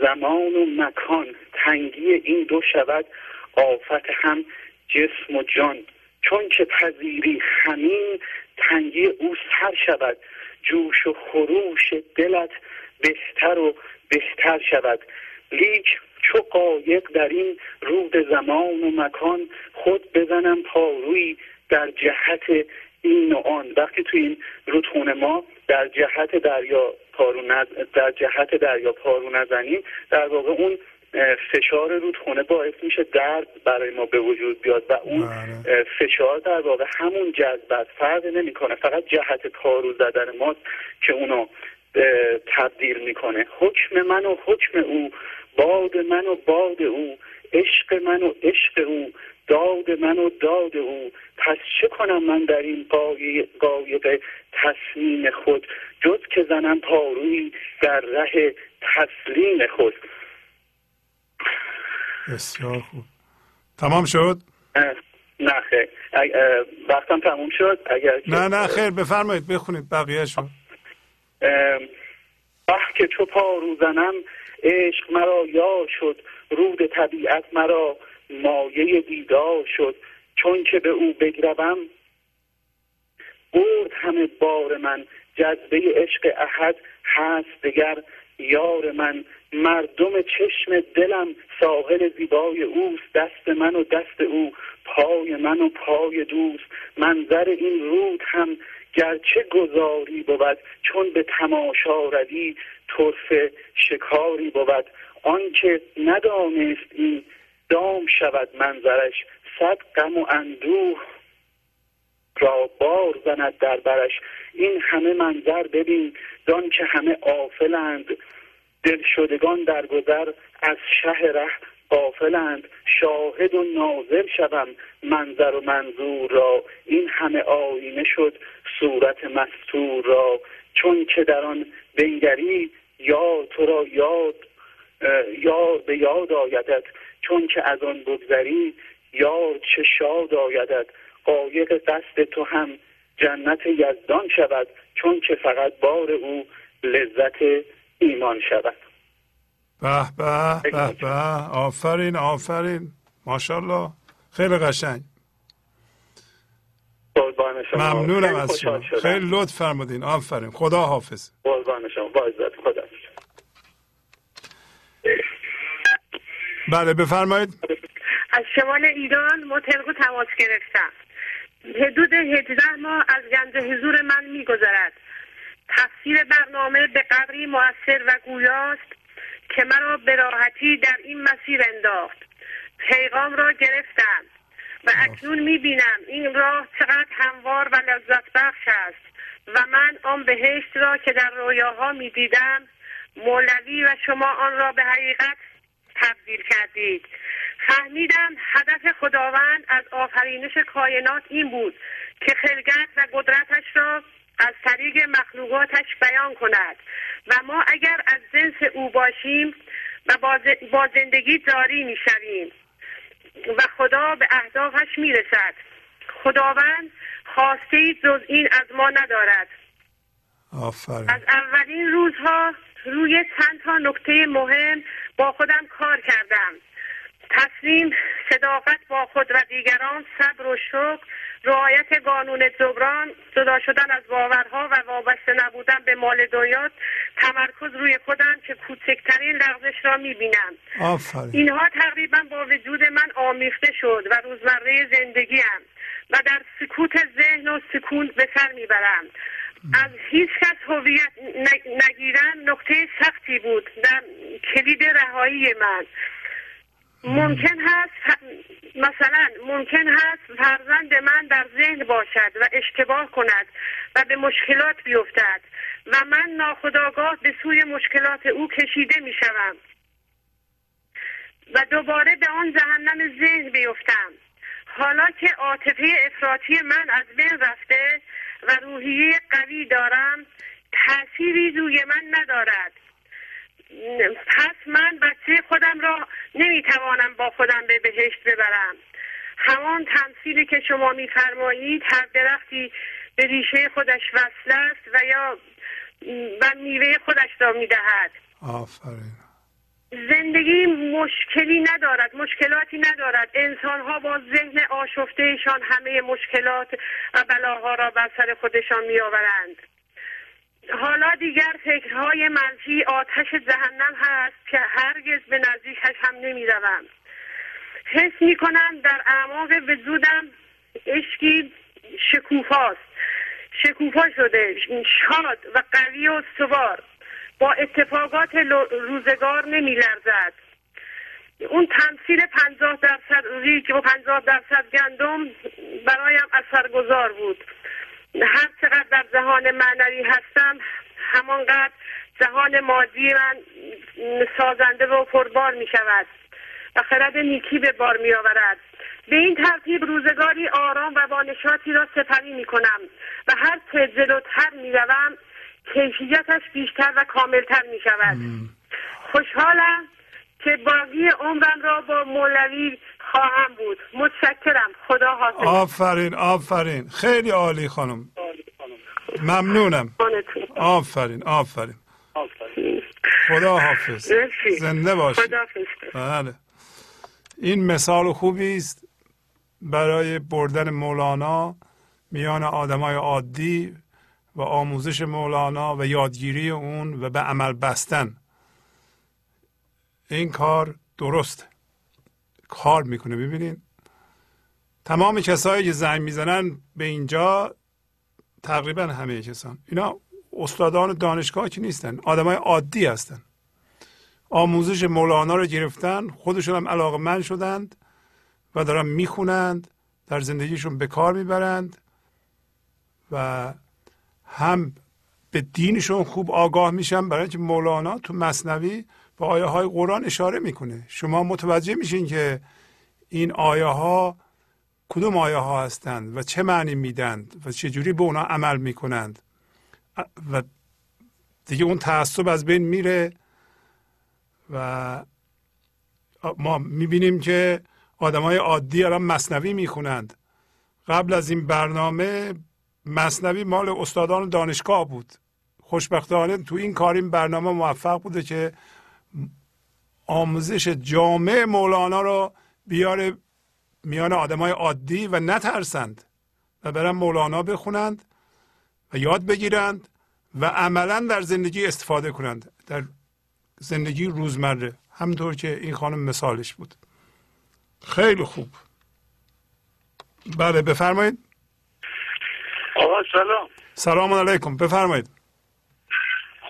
[SPEAKER 11] زمان و مکان. تنگی این دو شود آفت هم جسم و جان. چون که پذیری همین تنگی او سر شود. جوش و خروش دلت بهتر و بهتر شود. لیک چو قایق در این رود زمان و مکان خود بزنم پاروی در جهت این آن. وقتی تو این رودخونه ما در جهت دریا پارو نز... در جهت دریا پارو نزنیم در واقع اون فشار رودخونه باعث میشه درد برای ما به وجود بیاد و اون
[SPEAKER 1] بله.
[SPEAKER 11] فشار در واقع همون جذب است. فرق نمی‌کنه. فقط جهت پارو زدن ماست که اونو تبدیل می‌کنه. حکم من و حکم او باد من و باد او عشق من و عشق او داد من و داد او. پس چه کنم من در این قای- قایق تصمیم خود؟ جز که زنم پارویی در ره تسلیم خود.
[SPEAKER 1] بسیار خوب. تمام شد؟
[SPEAKER 11] نه خیر. وقتم تموم شد؟ اگر
[SPEAKER 1] نه نه خیر. بفرمایید بخونید بقیه شد
[SPEAKER 11] اه، وقت که چو پارو زنم عشق مرا یار شد. رود طبیعت مرا مایه دیدار شد. چون که به او بگروم برد همه بار من. جذبه عشق احد هست دگر. یار من مردم چشم دلم ساحل زیبای اوست. دست من و دست او پای من و پای دوست. منظر این رود هم گرچه گذاری بود چون به تماشا روی طرف شکاری بود. آنکه ندانست این دام شود منظرش صد غم و اندوه را بار زند در برش. این همه منظر ببین دان که همه آفلند. دل شدگان در گذر از شه ره غافلند. شاهد و ناظر شوم منظر و منظور را. این همه آینه شد صورت مستور را. چون که در آن بنگری یار تو را یاد یار به یاد آیدت. چون که از آن بگذری یار چه شاد آیدت. قایق دست تو هم جنت یزدان شود چون که فقط بار او لذت ایمان شود.
[SPEAKER 1] به به به به. آفرین آفرین. ماشاءالله. خیلی قشنگ. ممنونم از شما. خیلی لطف فرمودین. آفرین. خدا حافظ
[SPEAKER 12] قربان شما. خدا
[SPEAKER 1] بله بفرمایید.
[SPEAKER 3] از شمال ایران ما تلگو تماس گرفتم. حدود 18 ماه از گنج حضور من میگذرد. تفسیر برنامه به قدری موثر و گویاست که مرا به راحتی در این مسیر انداخت. پیغام را گرفتم و اکنون می‌بینم این راه چقدر هموار و لذت بخش است و من آن بهشت را که در رویاها می‌دیدم مولوی و شما آن را به حقیقت تبدیل کردید. فهمیدم هدف خداوند از آفرینش کائنات این بود که خلقت و قدرتش را از طریق مخلوقاتش بیان کند و ما اگر از جنس او باشیم و با زندگی جاری می شویم و خدا به اهدافش می رسد خداوند خواسته ای جز این از ما ندارد.
[SPEAKER 1] آفرین.
[SPEAKER 3] از اولین روزها روی چند تا نکته مهم با خودم کار کردم. تصمیم صداقت با خود و دیگران صبر و شکر رعایت قانون جبران جدا شدن از باورها و وابسته نبودن به مال دنیا تمرکز روی خودم که کوچکترین لغزش را می‌بینم. اینها تقریبا با وجود من آمیخته شد و روزمره زندگیم و در سکوت ذهن و سکون به سر می‌برم. از هیچ کس هویت نگیرن نقطه سختی بود در کلید رهایی من. ممکن هست مثلا ممکن هست فرزند من در ذهن باشد و اشتباه کند و به مشکلات بیفتد و من ناخداگاه به سوی مشکلات او کشیده می شوم و دوباره به آن جهنم ذهن بیفتم. حالا که عاطفه افراطی من از بین رفته و روحیه قوی دارم تأثیری روی من ندارد. پس من بچه خودم را نمی‌توانم با خودم به بهشت ببرم. همان تمثیلی که شما میفرمایید هر درختی به ریشه خودش وصل است و یا و میوه خودش را می‌دهد.
[SPEAKER 1] آفرین.
[SPEAKER 3] زندگی مشکلی ندارد مشکلاتی ندارد. انسان ها با ذهن آشفتهشان همه مشکلات و بلاها را بر سر خودشان میآورند. حالا دیگر فکرهای منفی آتش جهنم هست که هرگز به نزدیکش هم نمی‌روم. حس می کنم در اعماق وجودم عشقی شکوفاست. شکوفا شده شاد و قوی و سوار. با اتفاقات روزگار نمی لرزد اون تمثیل پنجاه درصد ریگ و پنجاه درصد گندم برایم اثرگذار بود. هر چقدر در جهان معنوی هستم همانقدر جهان مادی من سازنده و پربار می شود و خرد نیکی به بار می آورد به این ترتیب روزگاری آرام و با را سپری می کنم و هر چه جلوتر می روم کیفیتش بیشتر و کاملتر می شود خوشحالم که باقی عمرم را با مولوی خواهم بود. متشکرم. خدا حافظ.
[SPEAKER 1] آفرین آفرین. خیلی عالی خانم. ممنونم. آفرین آفرین. خدا حافظ. زنده باشی. بله. این مثال خوبی است برای بردن مولانا میان آدمای عادی و آموزش مولانا و یادگیری اون و به عمل بستن. این کار درست کار می‌کنه ببینید تمام کسایی که زنگ می‌زنن به اینجا تقریبا همه کسان. اینا استادان دانشگاه که نیستن آدمای عادی هستن. آموزش مولانا رو گرفتن خودشون هم علاقه من شدند و دارن می‌خونند در زندگیشون به کار می‌برند و هم به دینشون خوب آگاه میشن برای اینکه مولانا تو مصنوی به آیه های قرآن اشاره می‌کنه. شما متوجه میشین که این آیه ها کدوم آیه ها هستند و چه معنی میدند و چجوری به اونا عمل می‌کنند. و دیگه اون تعصب از بین میره و ما می‌بینیم که آدم های عادی الان مصنوی می‌خونند. قبل از این برنامه مصنوی مال استادان دانشگاه بود. خوشبختانه تو این کار این برنامه موفق بوده که آموزش جامع مولانا رو بیاره میان آدمای عادی و نترسند و برن مولانا بخونند و یاد بگیرند و عملا در زندگی استفاده کنند در زندگی روزمره. همطور که این خانم مثالش بود. خیلی خوب. بله بفرمایید.
[SPEAKER 13] آقا سلام.
[SPEAKER 1] سلام علیکم. بفرمایید.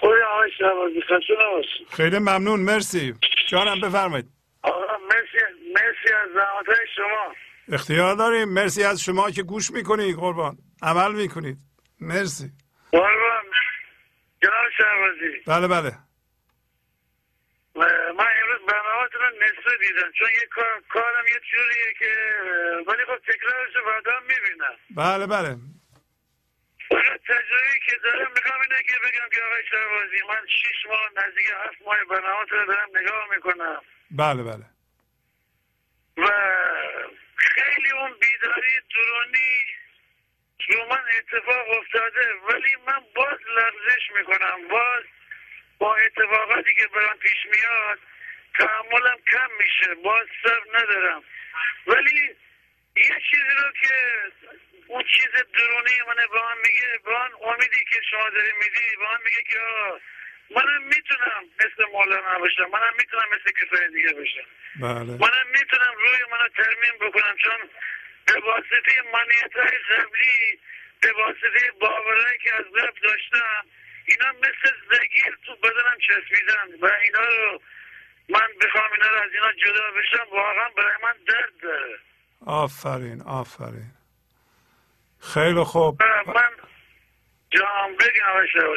[SPEAKER 13] خوبی آقای شهبازی. خسته
[SPEAKER 1] خیلی ممنون. مرسی. جانم بفرمایید.
[SPEAKER 13] آقا مرسی مرسی از زحمت شما.
[SPEAKER 1] اختیار داریم. مرسی از شما که گوش می‌کنید قربان. عمل می‌کنید. مرسی.
[SPEAKER 13] قربان. جناب شهبازی.
[SPEAKER 1] بله بله.
[SPEAKER 13] من امروز برنامه‌تون رو نصفه دیدم. چون یه کار کارم یه جوریه که ولی خب تکرارش رو بعدا می‌بینم.
[SPEAKER 1] بله بله.
[SPEAKER 13] فقط تجربه که دارم می‌خوام اینه که بگم که آقای شهبازی من شیش ماه نزدیک هفت ماه برنامه رو دارم نگاه می‌کنم.
[SPEAKER 1] بله بله.
[SPEAKER 13] و خیلی اون بیداری درونی رو من اتفاق افتاده ولی من باز لرزش می‌کنم باز با اتفاقاتی که برام پیش میاد تحملم کم میشه باز سر ندارم. ولی یه چیزی رو که اون چیز درونی من به من میگه به من امیدی که شما داری میدی به من میگه که منم می‌تونم مثل مولانا باشم منم می‌تونم مثل کسای دیگه باشم.
[SPEAKER 1] بله.
[SPEAKER 13] منم می‌تونم روی منو ترمیم بکنم چون به واسطه منیت های قبلی به واسطه باورهایی که از قبل داشتم اینا مثل زگیر تو بدنم چسبیدن و اینا رو من بخوام اینا رو از اینا جدا بشم واقعا برای من درد داره.
[SPEAKER 1] آفرین آفرین. خیلی خوب.
[SPEAKER 13] من جام بگم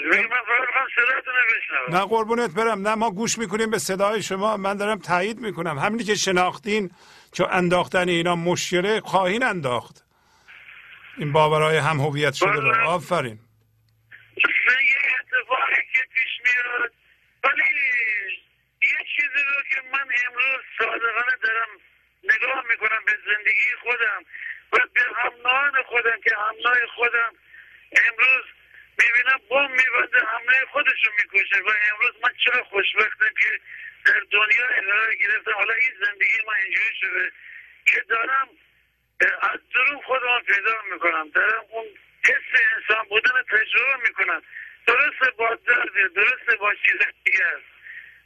[SPEAKER 13] من
[SPEAKER 1] نه قربونت برم. نه ما گوش می‌کنیم به صدای شما. من دارم تایید می‌کنم. همینی که شناختین که انداختن اینا مشکله خواهین انداخت. این باورهای هم هویت شده رو. آفرین.
[SPEAKER 13] اتفاقی که پیش میاد؟ ولی یه چیزی رو که من امروز صادقانه دارم نگاه می‌کنم به زندگی خودم. و به همناهان خودم که همناه خودم امروز می‌بینم بم میبنده همه خودشو می‌کشه و امروز من چرا خوشبختم که در دنیا قرار گرفتم. حالا این زندگی من اینجوری شده که دارم از درون خودم پیدا می‌کنم. دارم اون حس انسان بودن تجربه می‌کنم. درسته با درد درسته با چیز دیگر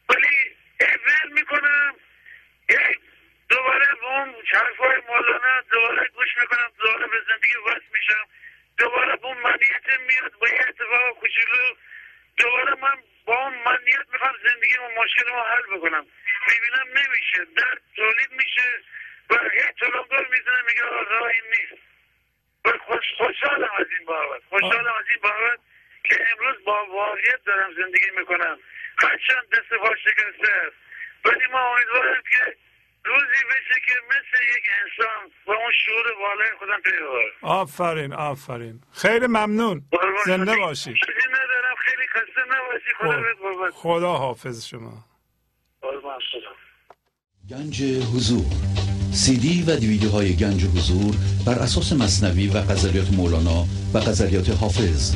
[SPEAKER 13] ولی اول می‌کنم. دوباره به اون حرفای مولانا دوباره گوش می‌کنم دوباره به زندگی وصل میشم. دوباره به اون منیت میاد با یه اتفاق کوچولو. دوباره من با اون منیت می‌خوام زندگی و مشکل رو حل بکنم. می‌بینم نمیشه درد تولید میشه و یه تلنگر می‌زنه میگه راهی نیست. و خوش خوشحالم از این بابت خوشحالم از این بابت که امروز با واقعیت دارم زندگی می‌کنم. هرچند دست پا شکسته است. ولی ما امیدوارم که روزی بشه که مثل یک انسان با اون شعور بالای خودم پیدا
[SPEAKER 1] آفرین آفرین. خیلی ممنون. زنده باشید
[SPEAKER 13] چیزی ندارم. خیلی خسته نباشی. خدا
[SPEAKER 1] خدا حافظ شما.
[SPEAKER 13] قربان شما.
[SPEAKER 2] گنج حضور. سی دی و دیویدیو های گنج حضور بر اساس مصنوی و غزلیات مولانا و غزلیات حافظ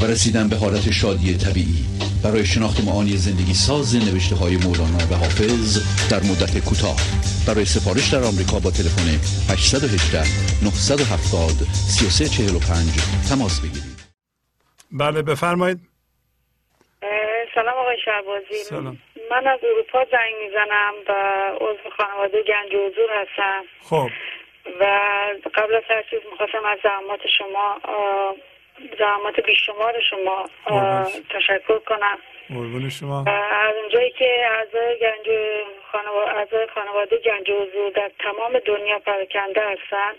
[SPEAKER 2] و رسیدن به حالت شادی طبیعی. برای شناخت معانی زندگی ساز نوشته های مولانا و حافظ در مدت کوتاه. برای سفارش در آمریکا با تلفن 818 970 3345 تماس بگیرید.
[SPEAKER 1] بله بفرمایید.
[SPEAKER 14] سلام آقای شعبازی
[SPEAKER 1] سلام.
[SPEAKER 14] من از اروپا زنگ می‌زنم و عضو خانواده گنج و حضور هستم.
[SPEAKER 1] خب.
[SPEAKER 14] و قبل از هر چیز می‌خواستم از زحمات شما زحمات بیشمار شما. تشکر کنم.
[SPEAKER 1] قربون شما.
[SPEAKER 14] از اونجایی که اعضای گنج خانواده, اعضای خانواده گنج حضور در تمام دنیا پراکنده هستند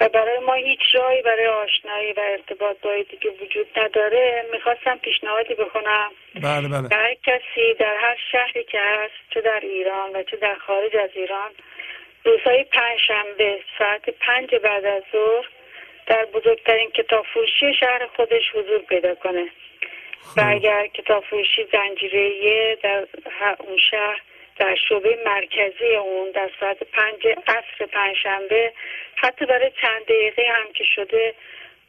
[SPEAKER 14] و برای ما هیچ راهی برای آشنایی و ارتباط با دیگه وجود نداره می‌خواستم پیشنهادی بکنم.
[SPEAKER 1] بله بله.
[SPEAKER 14] هر کسی در هر شهری که هست چه در ایران و چه در خارج از ایران روزهای پنج شنبه ساعت پنج بعد از ظهر در بزرگترین کتاب فروشی شهر خودش حضور پیدا کنه. و اگر کتاب فروشی در اون شهر در شعبه مرکزی اون در ساعت پنج عصر پنجشنبه حتی برای چند دقیقه هم که شده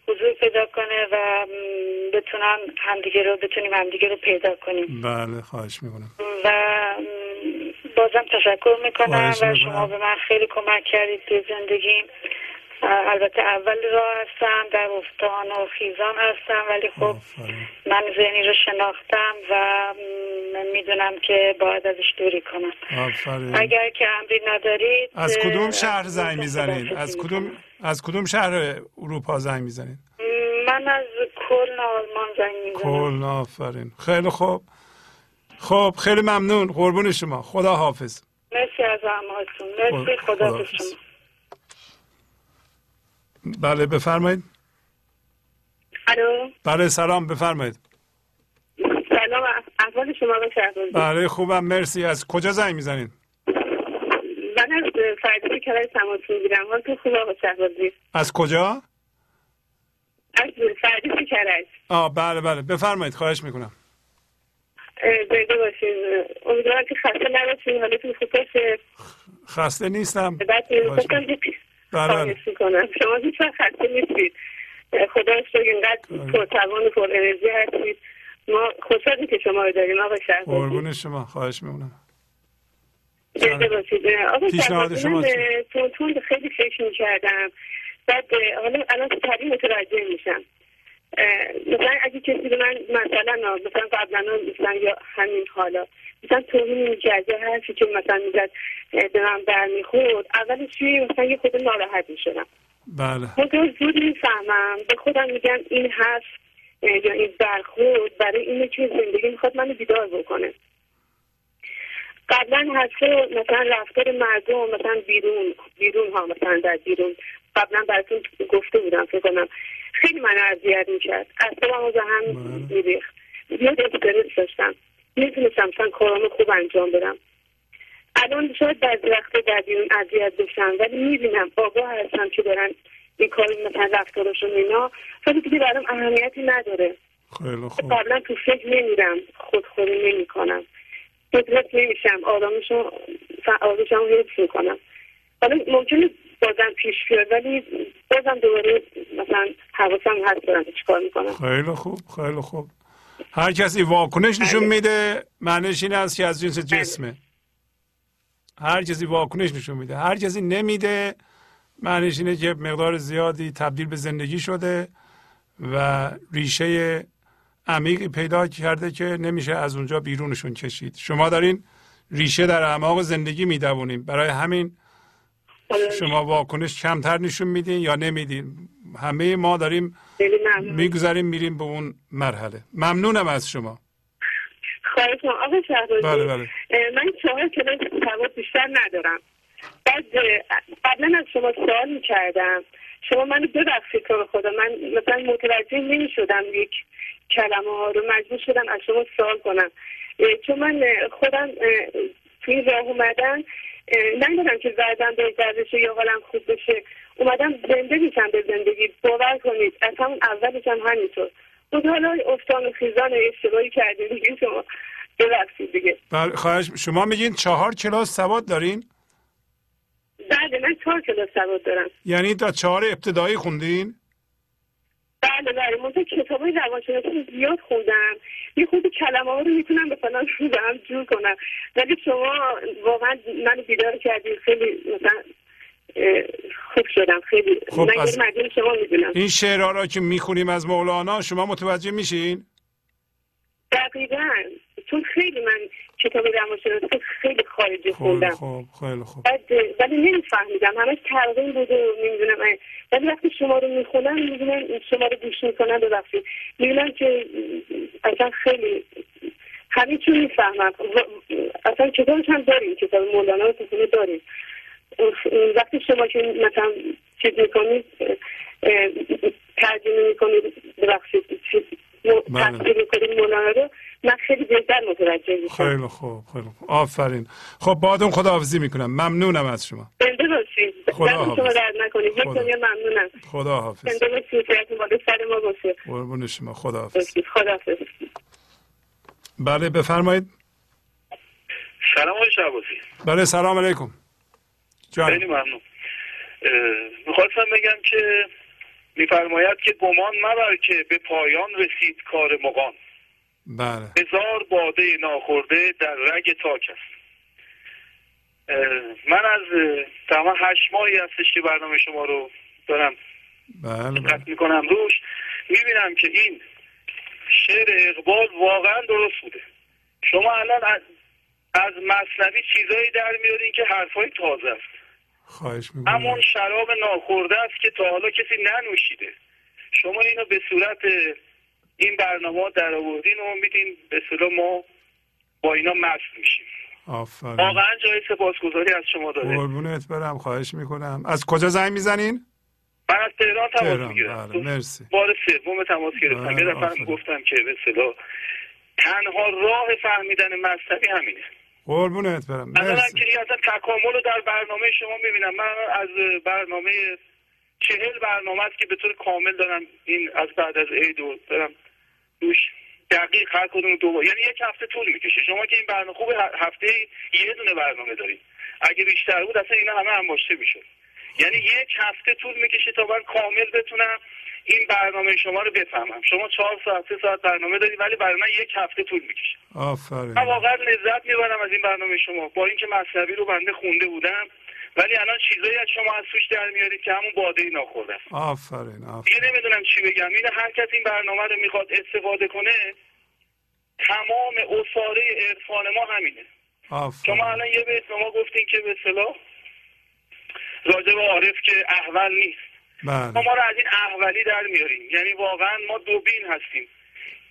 [SPEAKER 14] حضور پیدا کنه و بتونن همدیگه رو بتونیم همدیگه رو پیدا کنیم.
[SPEAKER 1] بله خواهش می‌کنم.
[SPEAKER 14] و بازم تشکر می‌کنم و شما به من خیلی کمک کردید توی زندگیم. البته اول راه هستم در افتان و خیزان هستم ولی خب من ذهنی رو شناختم و می‌دونم که باید ازش دوری کنم. اگر که امری ندارید
[SPEAKER 1] از کدوم شهر زنگ می‌زنید؟ از کدوم از کدوم شهر اروپا زنگ می‌زنید؟
[SPEAKER 14] من از کلن آلمان زنگ می‌زنم.
[SPEAKER 1] کلن آفرین. خیلی خوب. خب خیلی ممنون. قربون شما. خدا حافظ
[SPEAKER 14] مرسی از اعمالتون مرسی. خدا, خدا شما.
[SPEAKER 1] بله بفرمایید.
[SPEAKER 15] الو.
[SPEAKER 1] بله سلام بفرمایید.
[SPEAKER 15] سلام احوال شما رو
[SPEAKER 1] بله خوبم مرسی. از کجا زنگ می‌زنید؟
[SPEAKER 15] من از فردی کرای تماس می‌گیرم. حال تو خوب آقا شهبازی
[SPEAKER 1] از کجا؟
[SPEAKER 15] از فردی کرای
[SPEAKER 1] آه بله بله. بفرمایید خواهش می‌کنم.
[SPEAKER 15] زنده باشین. امیدوارم که خسته نباشین. حالتون خوب باشه.
[SPEAKER 1] خسته نیستم.
[SPEAKER 15] بعد
[SPEAKER 1] بله
[SPEAKER 15] کنم شما هیچ وقت خسته نیستید. خدا شکر اینقدر پرتوان و پر انرژی هستید. ما خوشحالیم که شما رو داریم آقا شهر
[SPEAKER 1] قربون شما. خواهش میمونم
[SPEAKER 15] آقا
[SPEAKER 1] پیشنهاد شما
[SPEAKER 15] تون تون خیلی فکر می‌کردم. بعد حالا الان سریع متوجه میشم. مثلا اگه کسی به من مثلا مثلا قبلا مثلا یا همین حالا مثلا توهین یا حرفی که مثلا می‌زد به من برمیخورد اولش توی مثلا یه خود ناراحت می‌شدم.
[SPEAKER 1] بله.
[SPEAKER 15] خود زود می‌فهمم به خودم میگم این حرف یا این برخورد برای اینه که زندگی می‌خواد منو بیدار بکنه. قبلا حتی مثلا رفتار مردم مثلا بیرون بیرون ها مثلا در بیرون قبلا براتون گفته بودم فکر کنم. خیلی من اذیت می‌کرد. اصلا به هم میریخت. زیاد استرس داشتم. می‌تونستم مثلا کارامو خوب انجام بدم. الان شاید بعضی وقتا در بیرون اذیت بشم ولی می‌بینم آگاه هستم که دارن این کار مثلا رفتارشون اینا. ولی دیگه برام اهمیتی نداره.
[SPEAKER 1] خیلی خوب.
[SPEAKER 15] قبلا تو فکر نمیرم خودخوری نمی‌کنم. قدرت نمیشم آرامشو آرامشم حفظ می‌کنم. حالا ممکنه بازم پیش بیاد ولی بازم دوباره مثلا حواسم هست دارم چیکار می‌کنم.
[SPEAKER 1] خیلی خوب خیلی خوب. هر کسی واکنش نشون بله. میده معنیش این است که از جنس بله. جسمه. هر کسی واکنش نشون میده. هر کسی نمیده معنیش اینه که مقدار زیادی تبدیل به زندگی شده و ریشه عمیقی پیدا کرده که نمیشه از اونجا بیرونشون کشید. شما دارین ریشه در اعماق زندگی می‌دونیم برای همین شما واکنش کمتر نشون میدین یا نمیدین. همه ما داریم می‌گذاریم میریم به اون مرحله. ممنونم از شما.
[SPEAKER 15] خواهش آقا
[SPEAKER 1] بله بله.
[SPEAKER 15] من چهار کلاس سواد بیشتر ندارم. بعد قبلا از شما سوال می‌کردم. شما منو ببخشید تو خدا. من مثلا متوجه نمی‌شدم یک کلمه ها رو. مجبور شدم از شما سوال کنم. چون من خودم توی راه اومدن نمی‌دونم که زردم به بشه یا حالم خوب بشه. اومدم زنده میشم به زندگی. باور کنید از همون اولش هم همینطور بود حالا افتان و خیزان اشتباهی کردیم دیگه شما ببخشید دیگه.
[SPEAKER 1] بله خواهش شما میگین چهار کلاس سواد دارین؟
[SPEAKER 15] بله من چهار کلاس سواد دارم.
[SPEAKER 1] یعنی تا چهار ابتدایی خوندین؟
[SPEAKER 15] بله بله من کتاب های روانشناسی زیاد خوندم. یه خود کلمه ها رو می‌تونم مثلا رو به هم جور کنم. ولی شما واقعا من بیدار کردید خیلی مثلا خوب شدم. خیلی
[SPEAKER 1] خب
[SPEAKER 15] من از... شما می‌دونم.
[SPEAKER 1] این شعرها را که می‌خونیم از مولانا شما متوجه میشین؟
[SPEAKER 15] دقیقا. چون خیلی من کتاب روانشناسی خیلی خارجی خوندم.
[SPEAKER 1] خوب خیلی خوب.
[SPEAKER 15] ولی نمیفهمیدم. همش ترغیم بود و نمی‌دونم. ولی وقتی شما رو می‌خونم می‌دونم شما رو گوش می‌کنم. ببخشید. می‌دونم که اصلا خیلی همین چون می‌فهمم. اصلا کتابش هم داریم کتاب مولانا رو؟ تو داریم؟ وقتی شما که مثلا چیز می‌کنید ترجمه می‌کنید ببخشید
[SPEAKER 1] بله.
[SPEAKER 15] تصویر می‌کنید مولانا رو من خیلی بهتر متوجه میشم.
[SPEAKER 1] خیلی خوب خیلی خوب. آفرین. خب بادون خداحافظی می‌کنم. ممنونم از شما.
[SPEAKER 15] زنده باشید
[SPEAKER 1] خدا
[SPEAKER 15] شما
[SPEAKER 1] حافظ.
[SPEAKER 15] درد نکنید
[SPEAKER 1] خدا.
[SPEAKER 15] ممنونم.
[SPEAKER 1] خدا حافظ
[SPEAKER 15] زنده باشید سر ما باشه.
[SPEAKER 1] قربون شما. خدا حافظ
[SPEAKER 15] خدا
[SPEAKER 1] بله بفرمایید.
[SPEAKER 12] سلام آقای شعبازی
[SPEAKER 1] بله سلام علیکم. جان
[SPEAKER 12] خیلی ممنون. می‌خواستم بگم که میفرماید که گمان مبر که به پایان رسید کار مقام
[SPEAKER 1] بله.
[SPEAKER 12] هزار باده ناخورده در رگ تاک است. من از تمام هشت ماهی هستش که برنامه شما رو دارم
[SPEAKER 1] بله بله.
[SPEAKER 12] دقت می‌کنم روش می‌بینم که این شعر اقبال واقعا درست بوده. شما الان از, از مصنوی چیزایی در میارین که حرفای تازه است.
[SPEAKER 1] خواهش می‌کنم.
[SPEAKER 12] همون شراب ناخورده است که تا حالا کسی ننوشیده. شما اینو به صورت این برنامه در آوردین و میدین به صورت ما با اینا مست میشیم.
[SPEAKER 1] آفرین.
[SPEAKER 12] واقعا جای سپاسگزاری از شما داره.
[SPEAKER 1] قربونت برم خواهش می‌کنم. از کجا زنگ می‌زنین؟
[SPEAKER 12] من از تهران تماس می‌گیرم.
[SPEAKER 1] بله مرسی.
[SPEAKER 12] بار سوم تماس گرفتم.
[SPEAKER 1] بله،
[SPEAKER 12] یه دفعه. گفتم که به صدا تنها راه فهمیدن مذهبی همینه.
[SPEAKER 1] قربونت برم. مرسی.
[SPEAKER 12] که اصلا تکامل رو در برنامه شما می‌بینم. من از برنامه چهل برنامه است که به طور کامل دارم این از بعد از عید و دارم روش دقیق هر کدوم دو. یعنی یک هفته طول می‌کشه. شما که این برنامه خوب هفته یه دونه برنامه دارید. اگه بیشتر بود اصلا اینا همه انباشته می‌شد. یعنی یک هفته طول می‌کشه تا من کامل بتونم این برنامه شما رو بفهمم. شما چهار ساعت سه ساعت برنامه دارید ولی برای من یک هفته طول می‌کشه.
[SPEAKER 1] آفرین.
[SPEAKER 12] من واقعا لذت می‌برم از این برنامه شما. با اینکه مذهبی رو بنده خونده بودم ولی الان چیزایی از شما از توش در میارید که همون باده ناخورده. است
[SPEAKER 1] آفرین آفرین.
[SPEAKER 12] دیگه نمی‌دونم چی بگم. این هر کس این برنامه رو می‌خواد استفاده کنه تمام اصاره عرفان ما همینه.
[SPEAKER 1] آفرین.
[SPEAKER 12] شما الان یه به ما گفتین که به صلاح راجع به عارف که احول نیست.
[SPEAKER 1] بله.
[SPEAKER 12] ما رو از این احولی در میاریم. یعنی واقعا ما دوبین هستیم.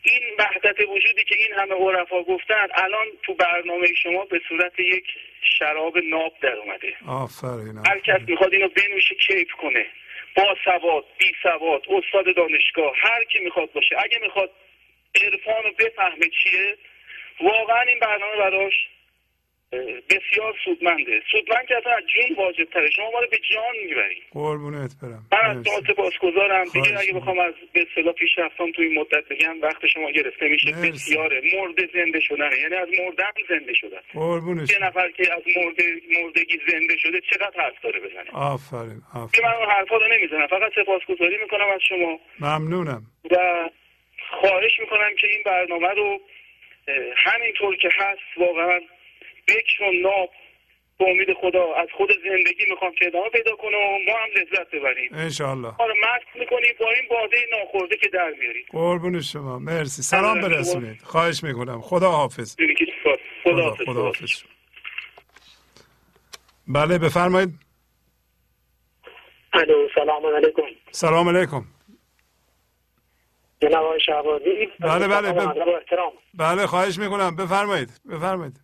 [SPEAKER 12] این وحدت وجودی که این همه عرفا گفتن الان تو برنامه شما به صورت یک شراب ناب در اومده.
[SPEAKER 1] آفرین
[SPEAKER 12] هر کس می‌خواد اینو بنوشه کیف کنه. با سواد بی سواد استاد دانشگاه هر کی می‌خواد باشه. اگه می‌خواد عرفان رو بفهمه چیه واقعا این برنامه براش بسیار سودمنده. سودمند که اصلا از جون واجب تره شما ما رو به جان می‌برید
[SPEAKER 1] قربونت برم.
[SPEAKER 12] من از. شما سپاسگزارم دیگه اگه بخوام از به اصطلاح پیشرفتم تو این مدت بگم وقت شما گرفته میشه.
[SPEAKER 1] مرسی.
[SPEAKER 12] بسیاره. مرده زنده شدنه. یعنی از مردن زنده شدن.
[SPEAKER 1] قربونش.
[SPEAKER 12] یه نفر که از مرده مردگی زنده شده چقدر حرف داره بزنه؟
[SPEAKER 1] آفرین
[SPEAKER 12] که
[SPEAKER 1] آفرین.
[SPEAKER 12] من اون حرفا رو نمی‌زنم. فقط سپاسگزاری می‌کنم از شما.
[SPEAKER 1] ممنونم.
[SPEAKER 12] و خواهش می‌کنم که این برنامه رو همینطور که هست واقعا بکر و ناب به امید خدا. از خود زندگی می‌خوام که ادامه پیدا کنه و ما هم لذت ببریم.
[SPEAKER 1] انشالله
[SPEAKER 12] رو مست می‌کنیم با این باده ناخورده که در میاریم
[SPEAKER 1] قربون شما. مرسی. سلام. برسونید. خواهش می‌کنم. خدا حافظ.
[SPEAKER 12] خدا
[SPEAKER 1] خدا,
[SPEAKER 12] حافظ.
[SPEAKER 1] خدا حافظ شما. بله بفرمایید.
[SPEAKER 16] الو سلام علیکم.
[SPEAKER 1] سلام علیکم.
[SPEAKER 16] جناب آقای شهبازی.
[SPEAKER 1] بله، بله، بله. بله خواهش می‌کنم. بفرمایید. بفرمایید.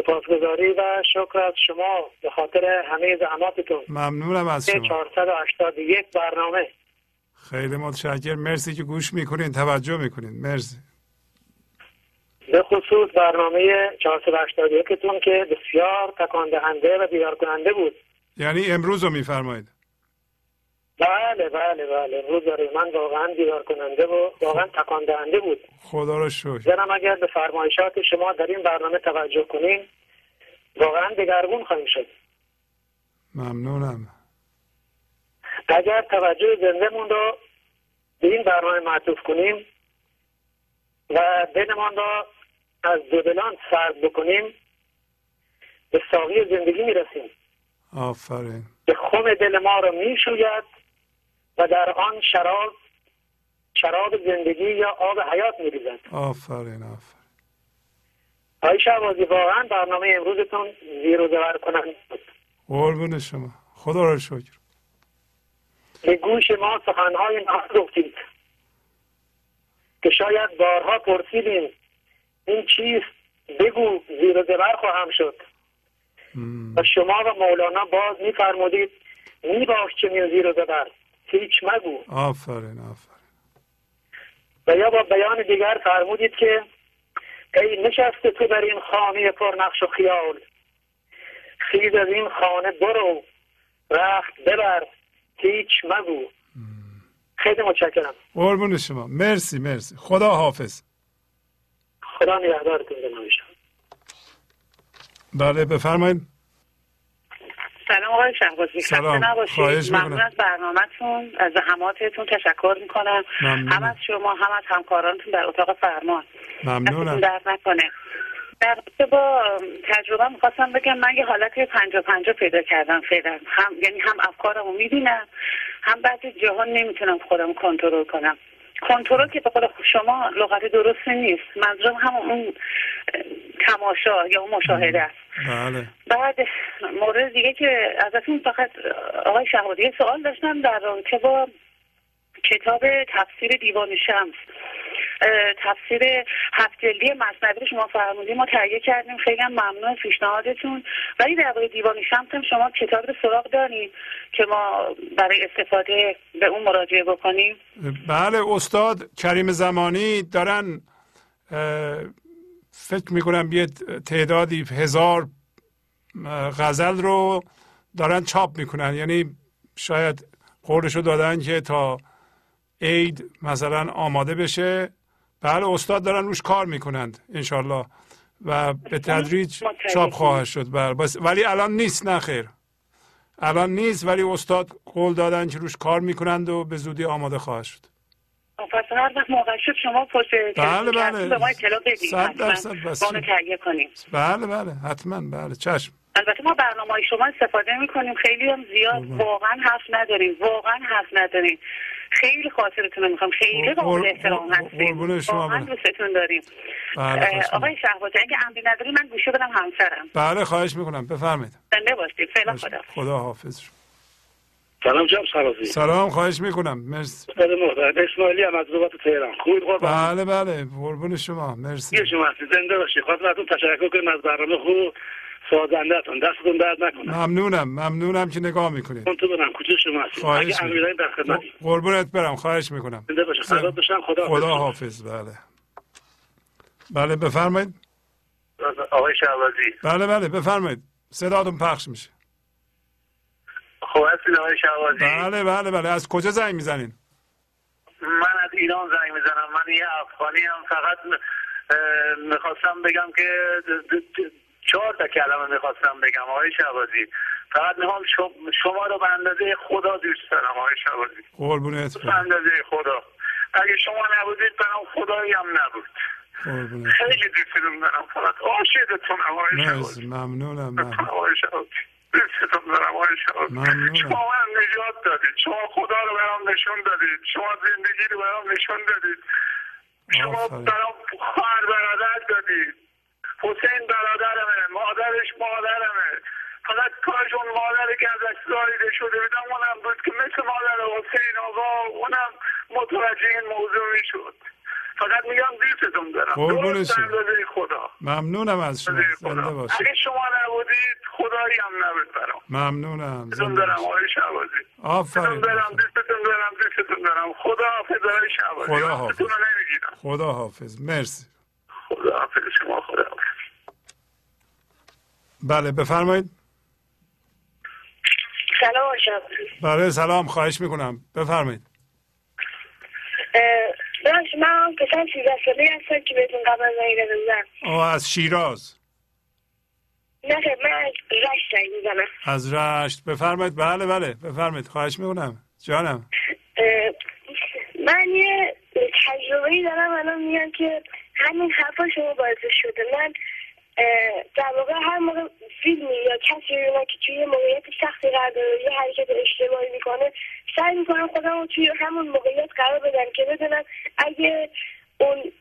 [SPEAKER 16] سپاسگزاری و شکر از شما به خاطر همه زحماتتون.
[SPEAKER 1] ممنونم از شما.
[SPEAKER 16] 481 برنامه.
[SPEAKER 1] خیلی متشکرم. مرسی که گوش می‌کنین توجه می‌کنین. مرسی.
[SPEAKER 16] به خصوص برنامه 481 تون که بسیار تکان دهنده و بیدار کننده بود.
[SPEAKER 1] یعنی امروز رو میفرمایید.
[SPEAKER 16] بله بله بله. داره. من واقعا بیدار کننده و واقعا تکان دهنده بود.
[SPEAKER 1] خدا رو شکر.
[SPEAKER 16] زنم اگر به فرمایشات شما در این برنامه توجه کنیم واقعا دگرگون خواهیم شد.
[SPEAKER 1] ممنونم.
[SPEAKER 16] اگر توجه زندهمون رو به این برنامه معطوف کنیم و دلمان را از دودلان سرد بکنیم به ساقی زندگی می‌رسیم.
[SPEAKER 1] آفرین.
[SPEAKER 16] که خم دل ما رو می‌شوید. و در آن شراب شراب زندگی یا آب حیات میریزد.
[SPEAKER 1] آفرین آفرین.
[SPEAKER 16] آقای شهبازی واقعا برنامه امروزتون زیر و زبر کنند
[SPEAKER 1] قربون شما. خدا رو شکر.
[SPEAKER 16] به گوش ما سخنهای ناز گفتید که شاید بارها پرسیدیم این چیست بگو زیر و زبر خواهم شد. و شما و مولانا باز میفرمودید میباش چنین زیر و زبر. هیچ مگو.
[SPEAKER 1] آفرین آفرین.
[SPEAKER 17] و یا با بیان دیگر فرمودید که ای نشست تو در این خانه پرنقش و خیال. خیز از این خانه برو. رخت ببر. هیچ مگو. خیلی متشکرم.
[SPEAKER 1] قربون شما. مرسی مرسی. خدا حافظ.
[SPEAKER 17] خدا نگهدارتون شما
[SPEAKER 1] بله بفرمایید.
[SPEAKER 18] سلام آقای شهبازی
[SPEAKER 1] سلام. خواهش.
[SPEAKER 18] ممنون از برنامهتون. از زحماتتون تشکر می‌کنم.
[SPEAKER 1] ممنونم.
[SPEAKER 18] هم از شما هم از همکارانتون در اتاق فرمان.
[SPEAKER 1] ممنونم.
[SPEAKER 18] درد نکنه. در با تجربه می‌خواستم بگم من یه حالت پنجا پنجا پیدا کردم فعلا. هم یعنی هم افکارمو می‌بینم هم بعضی جاها نمی‌تونم خودم کنترل کنم. کنترل که به قول شما لغت درستی نیست. منظورم هم اون اه، تماشا یا اون مشاهده است.
[SPEAKER 1] بله.
[SPEAKER 18] بعد مورد دیگه که ازتون فقط آقای یه سوال داشتم در رابطه با کتاب تفسیر دیوان شمس. تفسیر هفت جلدی مصنوی شما فرمودید ما تهیه کردیم. خیلی هم ممنون پیشنهادتون. ولی در واقع دیوان شمس هم شما کتاب رو سراغ داریم که ما برای استفاده به اون مراجعه بکنیم.
[SPEAKER 1] بله استاد کریم زمانی دارن فکر می‌کنم یه تعدادی هزار غزل رو دارن چاپ می‌کنن. یعنی شاید قولشو دادن که تا عید مثلا آماده بشه. بله استاد دارن روش کار می‌کنند انشالله و به تدریج چاپ خواهد شد. بله بس ولی الان نیست نه خیر. الان نیست ولی استاد قول دادن که روش کار می‌کنند و به زودی آماده خواهد شد.
[SPEAKER 18] پس هر وقت موقع شد شما پشت
[SPEAKER 1] بله، بله.
[SPEAKER 18] به ما اطلاع بدید
[SPEAKER 1] صد. درصد
[SPEAKER 18] کنیم
[SPEAKER 1] بله بله. حتما بله. چشم.
[SPEAKER 18] البته ما برنامه شما استفاده می‌کنیم. خیلی هم زیاد واقعا حرف نداریم. واقعا حرف نداریم. خیلی خاطرتون رو می‌خوام خیلی قابل احترام هستیم. واقعا. دوستتون داریم.
[SPEAKER 1] بله.
[SPEAKER 18] آقای شهبازی اگه امری نداری من گوشه بدم همسرم.
[SPEAKER 1] بله خواهش می‌کنم. بفرمایید.
[SPEAKER 18] زنده باشید. فعلا خدا.
[SPEAKER 1] خدا حافظ.
[SPEAKER 17] سلام جناب سرازی
[SPEAKER 1] سلام خواهش می‌کنم. مرسی.
[SPEAKER 17] اسماعیلی هم از رباط تهران. خوب قربان
[SPEAKER 1] بله بله. قربون شما. مرسی.
[SPEAKER 17] یه شما زنده باشی. خواستم ازتون تشکر کنم از برنامه خوب. سازندهتون. دستتون درد نکنه.
[SPEAKER 1] ممنونم ممنونم که نگاه می‌کنید.
[SPEAKER 17] تو برم کجا شما هستی
[SPEAKER 1] خواهش
[SPEAKER 17] اگه
[SPEAKER 1] می‌کنم.
[SPEAKER 17] امیرایی در خدمتی.
[SPEAKER 1] قربونت برم خواهش می‌کنم.
[SPEAKER 17] زنده باشی خدا باشم خدا
[SPEAKER 1] خدا
[SPEAKER 17] حافظ.
[SPEAKER 1] حافظ بله. بله بفرمایید.
[SPEAKER 19] آقای شهبازی.
[SPEAKER 1] بله بله بفرمایید. صداتون پخش میشه.
[SPEAKER 19] خب هستید آقای شهبازی؟
[SPEAKER 1] بله بله بله. از کجا زنگ می‌زنین؟
[SPEAKER 19] من از ایران زنگ می‌زنم. من یه افغانی هم فقط می‌خواستم بگم که چهار تا کلمه می‌خواستم بگم آقای شهبازی. فقط می‌خوام شم- شما رو به اندازه خدا دوست دارم آقای شهبازی.
[SPEAKER 1] قربونت
[SPEAKER 19] به اندازه خدا. اگه شما نبودید برام خدایی هم نبود.
[SPEAKER 1] قربونت
[SPEAKER 19] خیلی دوستتون دارم فقط عاشقتونم آقای
[SPEAKER 1] مرسی.
[SPEAKER 19] شهبازی.
[SPEAKER 1] ممنونم ممنون.
[SPEAKER 19] آقای شهبازی. دوستتون دارم آقای شهبازی.
[SPEAKER 1] ممنونم.
[SPEAKER 19] شما من نجات دادید. شما خدا رو برام نشون دادید. شما زندگی رو برام نشون دادید. شما. برام خواهر برادر دادید. حسین برادرمه مادرش مادرمه. فقط کاش اون مادر که ازش زایده شده بودم اونم بود که مثل مادر حسین آقا اونم متوجه این موضوع می‌شد. فقط میگم دوستتون دارم. اندازه خدا.
[SPEAKER 1] ممنونم از شما. زنده
[SPEAKER 19] خدا.
[SPEAKER 1] باشید.
[SPEAKER 19] اگه شما نبودید خدایی هم نبود برام.
[SPEAKER 1] ممنونم. زنده
[SPEAKER 19] دارم آقای شعبازی
[SPEAKER 1] آفرین.
[SPEAKER 19] دارم دوستتون دارم دوستتون دارم. خدا حافظ آقای شعبازی
[SPEAKER 1] خدا حافظ. خدا حافظ مرسی.
[SPEAKER 19] خدا حافظ شما خدا حافظ
[SPEAKER 1] بله بفرمایید.
[SPEAKER 20] سلام شهبازی
[SPEAKER 1] بله سلام خواهش می‌کنم. بفرمایید.
[SPEAKER 20] ببخشید من پسر سیزده ساله هستم که بهتون قبل زنگ بودم
[SPEAKER 1] آه از شیراز.
[SPEAKER 20] نه من از رشت زنگ می‌زنم.
[SPEAKER 1] از رشت. بفرمایید. بله بله بفرمایید. خواهش می‌کنم. جانم.
[SPEAKER 20] من یه تجربه ای دارم. الان میگم که همین حرفا شما باعث شده. من در واقع هر موقع فیلمی یا کسی رو که توی موقعیت سختی قرار داره یه حرکت اشتباهی می‌کنه سعی می‌کنم خودم رو توی همون موقعیت قرار بدم که بدونم اگه اون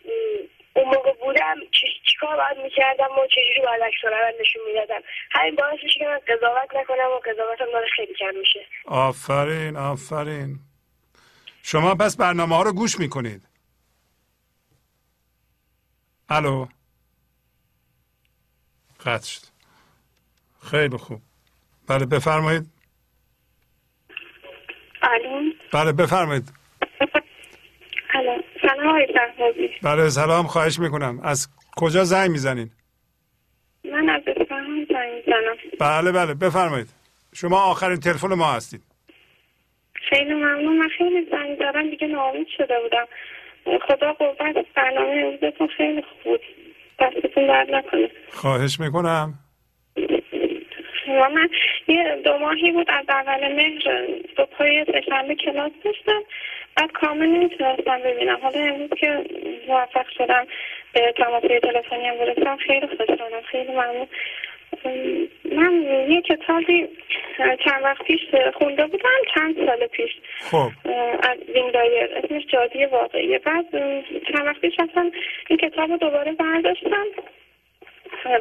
[SPEAKER 20] اون موقع بودم چی- چیکار باید می‌کردم و چجوری باید عکس نشون می‌دادم. همین باعث میشه که من قضاوت نکنم و قضاوتم داره خیلی کم میشه.
[SPEAKER 1] آفرین آفرین. شما پس برنامه ها رو گوش می‌کنید. الو. قطع شد. خیلی خوب. بله بفرمایید. بله بفرمایید.
[SPEAKER 20] سلام
[SPEAKER 1] بله سلام خواهش می‌کنم. از کجا زنگ می‌زنین؟
[SPEAKER 21] من از اصفهان زنگ می‌زنم.
[SPEAKER 1] بله بله بفرمایید. شما آخرین تلفن ما هستید.
[SPEAKER 21] خیلی ممنون. من خیلی زنگ زدم دیگه ناامید شده بودم. خدا قوت برنامه امروزتون خیلی خوب. بود دستتون درد نکنه.
[SPEAKER 1] خواهش می‌کنم.
[SPEAKER 21] و من یه دو ماهی بود از اول مهر صبحای سهشنبه کلاس داشتم. بعد کامل نمی‌تونستم ببینم. حالا امروز که موفق شدم به تماسی تلفنی هم برسم خیلی خوشحالم. خیلی ممنون. من یه کتابی چند وقت پیش خونده بودم چند سال پیش.
[SPEAKER 1] خب.
[SPEAKER 21] از وین دایر اسمش جادی واقعیه. بعد چند وقت پیش اصلا این کتاب رو دوباره برداشتم.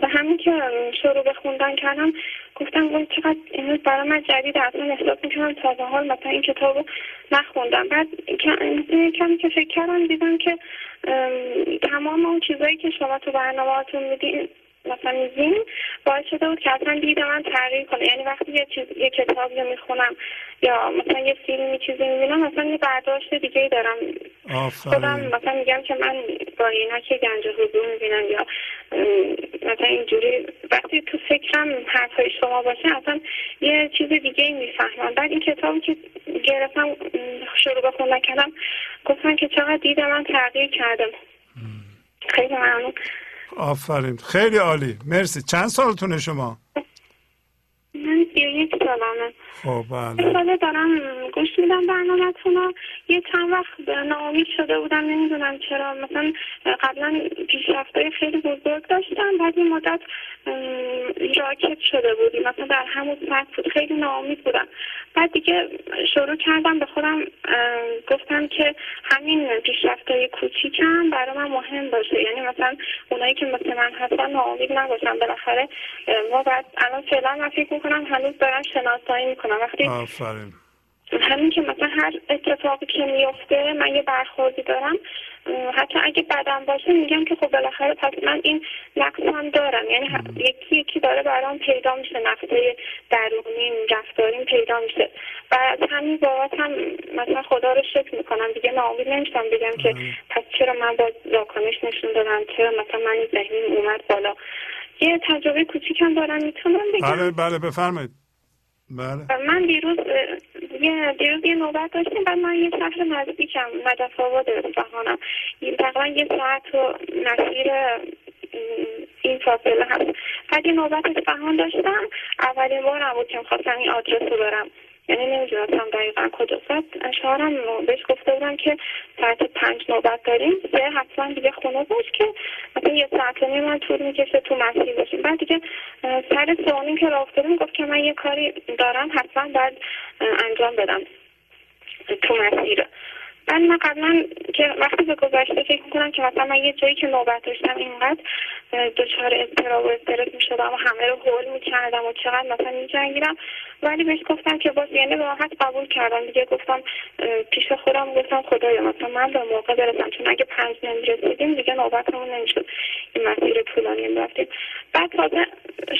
[SPEAKER 21] و همین که شروع به خوندن کردم گفتم وای چقدر امروز برای من جدید اصلا احساس می‌کنم تا به حال مثلا این کتاب رو نخوندم. بعد کمی که فکر کردم دیدم که تمام اون چیزایی که شما تو برنامهاتون میدین مثلا میزین باعث شده بود که اصلا دید من تغییر کنه. یعنی وقتی یه چیز یه کتابی رو می‌خونم یا مثلا یه فیلمی چیزی می‌بینم مثلا یه برداشت دیگه ای دارم خودم مثلا میگم که من با اینا که گنج حضور می‌بینم یا مثلا اینجوری. وقتی تو فکرم حرفای شما باشه اصلا یه چیز دیگه ای می‌فهمم. بعد این کتابی که گرفتم شروع به خوندن کردم گفتم که چقدر دید من تغییر کرده. خیلی ممنون.
[SPEAKER 1] آفرین. خیلی عالی. مرسی. چند سالتونه شما؟
[SPEAKER 21] من سی و یک سالمه
[SPEAKER 1] خب بله.
[SPEAKER 21] ساله دارم گوش میدم برنامهتون رو یه چند وقت ناامید شده بودم نمی‌دونم چرا. مثلا قبلا پیشرفتهای خیلی بزرگ داشتم بعد این مدت راکت شده بودی. مثلا در همون سطح بود خیلی ناامید بودم. بعد دیگه شروع کردم به خودم گفتم که همین پیشرفتهای کوچیکم برای من مهم باشه. یعنی مثلا اونایی که مثل من هستن ناامید نباشن. بالاخره ما بعد الان فعلا من فکر می‌کنم هنوز دارم شناسایی می‌کنم. وقتی
[SPEAKER 1] آفرین.
[SPEAKER 21] همین که مثلا هر اتفاقی که میفته من یه برخوردی دارم حتی اگه بدم باشه میگم که خب بالاخره پس من این نقص هم دارم. یعنی یکی یکی داره برام پیدا میشه نقصه درونی رفتاریم پیدا میشه. و از همین بابت هم مثلا خدا رو شکر می‌کنم. دیگه ناامید نمیشم بگم که پس چرا من با واکنش نشون دادم؟ چرا مثلا من ذهنیم اومد بالا؟ یه تجربه کوچیکم دارم می‌تونم بگم؟
[SPEAKER 1] بله بله بفرمایید. بله.
[SPEAKER 21] من دیروز یه دیروز یه نوبت داشتیم بعد من یه شهر نزدیکم نجف آباد اصفهانم تقریبا یه ساعت و مسیر این فاصله هست. بعد یه نوبت اصفهان داشتم. اولین بارم بود که می‌خواستم این آدرس رو برم. یعنی نمی‌دونستم دقیقا کجا بعد شوهرم بهش گفته بودم که ساعت پنج نوبت داریم. یه حتما دیگه خونه باش که مثلا یه ساعت و من طول می‌کشه تو مسیر باشیم. بعد دیگه سر سوانیم که راه افتادیم گفت که من یه کاری دارم حتما باید انجام بدم تو مسیر. من من قبلا که وقتی به گذشته فکر می‌کنم که مثلا من یه جایی که نوبت داشتم اینقدر دچار اضطراب و استرس می‌شدم و همه رو هول می‌کردم و چقدر مثلا میجنگیدم. ولی بهش گفتم که باز یعنی راحت قبول کردم. دیگه گفتم پیش خودم گفتم خدایا مثلا من به موقع برسم. چون اگه پنج نمی‌رسیدیم دیگه نوبتمون نمی‌شد. این مسیر طولانی رفتیم. بعد تازه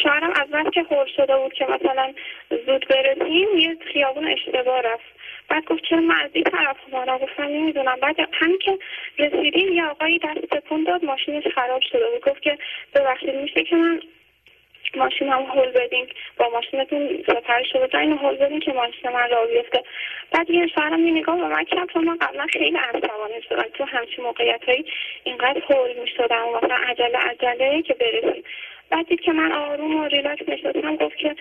[SPEAKER 21] شوهرم از وقت که هول شده بود که مثلا زود برسیم یه خیابون اشتباه رفت. بعد گفت چرا من از این طرف اومدم گفتم نمی‌دونم. بعد همین که رسیدیم یه آقایی دست تکون داد ماشینش خراب شده بود. گفت که ببخشید میشه که من ماشین هم هول بدین؟ با ماشینتون سفر شده اینو هول بدین که ماشین من را بیفته. بعد یه شوهرم نگاه به من کرد چون من قبلا خیلی عصبانی شدم. تو همچین موقعیت هایی اینقدر هول می‌شدم. و مثلا عجله عجله که برسیم. بعد دید که من آروم و ریلکس نشستم گفت که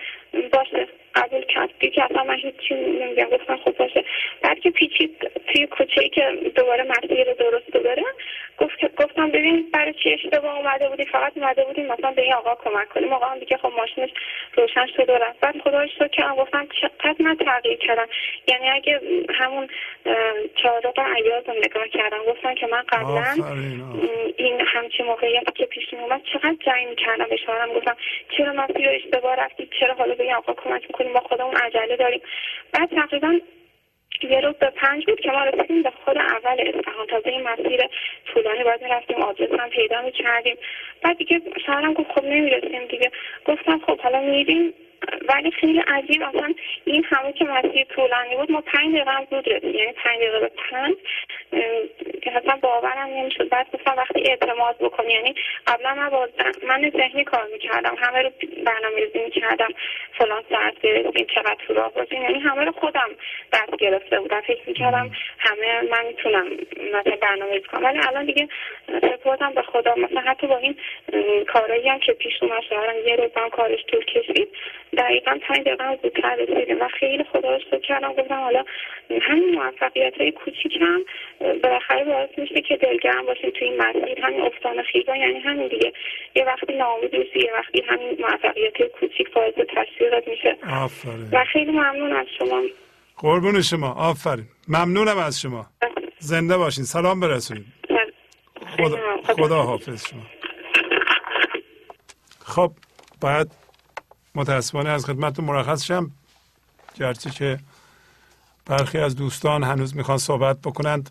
[SPEAKER 21] باشه قبول کرد. دید که اصلا من هیچی نمیگم. گفتم خب باشه. بعد که پیچید توی کوچه که دوباره مسیر درست بره گفت گفتم ببین برای چی اشتباه اومده بودی؟ فقط اومده بودیم مثلا به این آقا کمک کنیم آقا هم دیگه خب ماشینش روشن شده و رفت. بعد خدا شد که گفتم چقدر من تغییر کردم. یعنی اگه همون چهارراه عیاز رو نگاه کردم گفتم که من قبلا این همچین موقعیتی که پیش اومد چقدر جنگ کردم به شوهرم گفتم چرا مسیر اشتباه رفتی؟ چرا حالا به آقا کمک می‌کنیم ما خودمون عجله داریم. بعد تقریبا یه روز به پنج بود که ما رسیدیم به خود اول اصفهان. تازه این مسیر طولانی باید می‌رفتیم آدرس هم پیدا می‌کردیم. بعد دیگه شوهرم گفت خب نمی‌رسیم دیگه. گفتم خب حالا میریم. ولی خیلی عجیب اصلا این همه که مسیر طولانی بود ما پنج دقیقه رسید یعنی پنج دقیقه به پنج که اصلا باورم نمی‌شد. بعد گفتم وقتی اعتماد بکنی یعنی قبلا من من ذهنی کار می‌کردم. همه رو برنامه ریزی می‌کردم. فلان ساعت برسیم چقدر تو راه باشیم یعنی همه رو خودم دست گرفته بودم. فکر می‌کردم همه من می‌تونم مثلا برنامه ریزی کنم. ولی الان دیگه سپردم به خدا. مثلا حتی با این کارایی هم که پیش اومد شوهرم یه روز هم کارش طول کشید. دقیقا پنج دقیقه زودتر رسیدیم. و خیلی خدا رو شکر کردم. گفتم حالا همین موفقیت های کوچیکم بالاخره باعث میشه که دلگرم باشیم توی این مسیر. همین افتان خیزا یعنی همین دیگه. یه وقتی ناامید میشی یه وقتی همین موفقیت های کوچیک باعث تشویقت میشه.
[SPEAKER 1] آفرین.
[SPEAKER 21] و خیلی ممنون از شما.
[SPEAKER 1] قربون شما. آفرین. ممنونم از شما. زنده باشین. سلام برسونید خدا, خدا حافظ شما. خب باید متاسفانه از خدمت مرخص شم. گرچه که برخی از دوستان هنوز می‌خوان صحبت بکنند.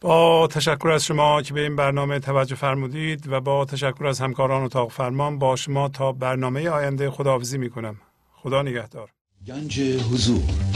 [SPEAKER 1] با تشکر از شما که به این برنامه توجه فرمودید و با تشکر از همکاران اتاق فرمان با شما تا برنامه آینده خداحافظی می‌کنم. خدا نگهدار.
[SPEAKER 2] گنج حضور.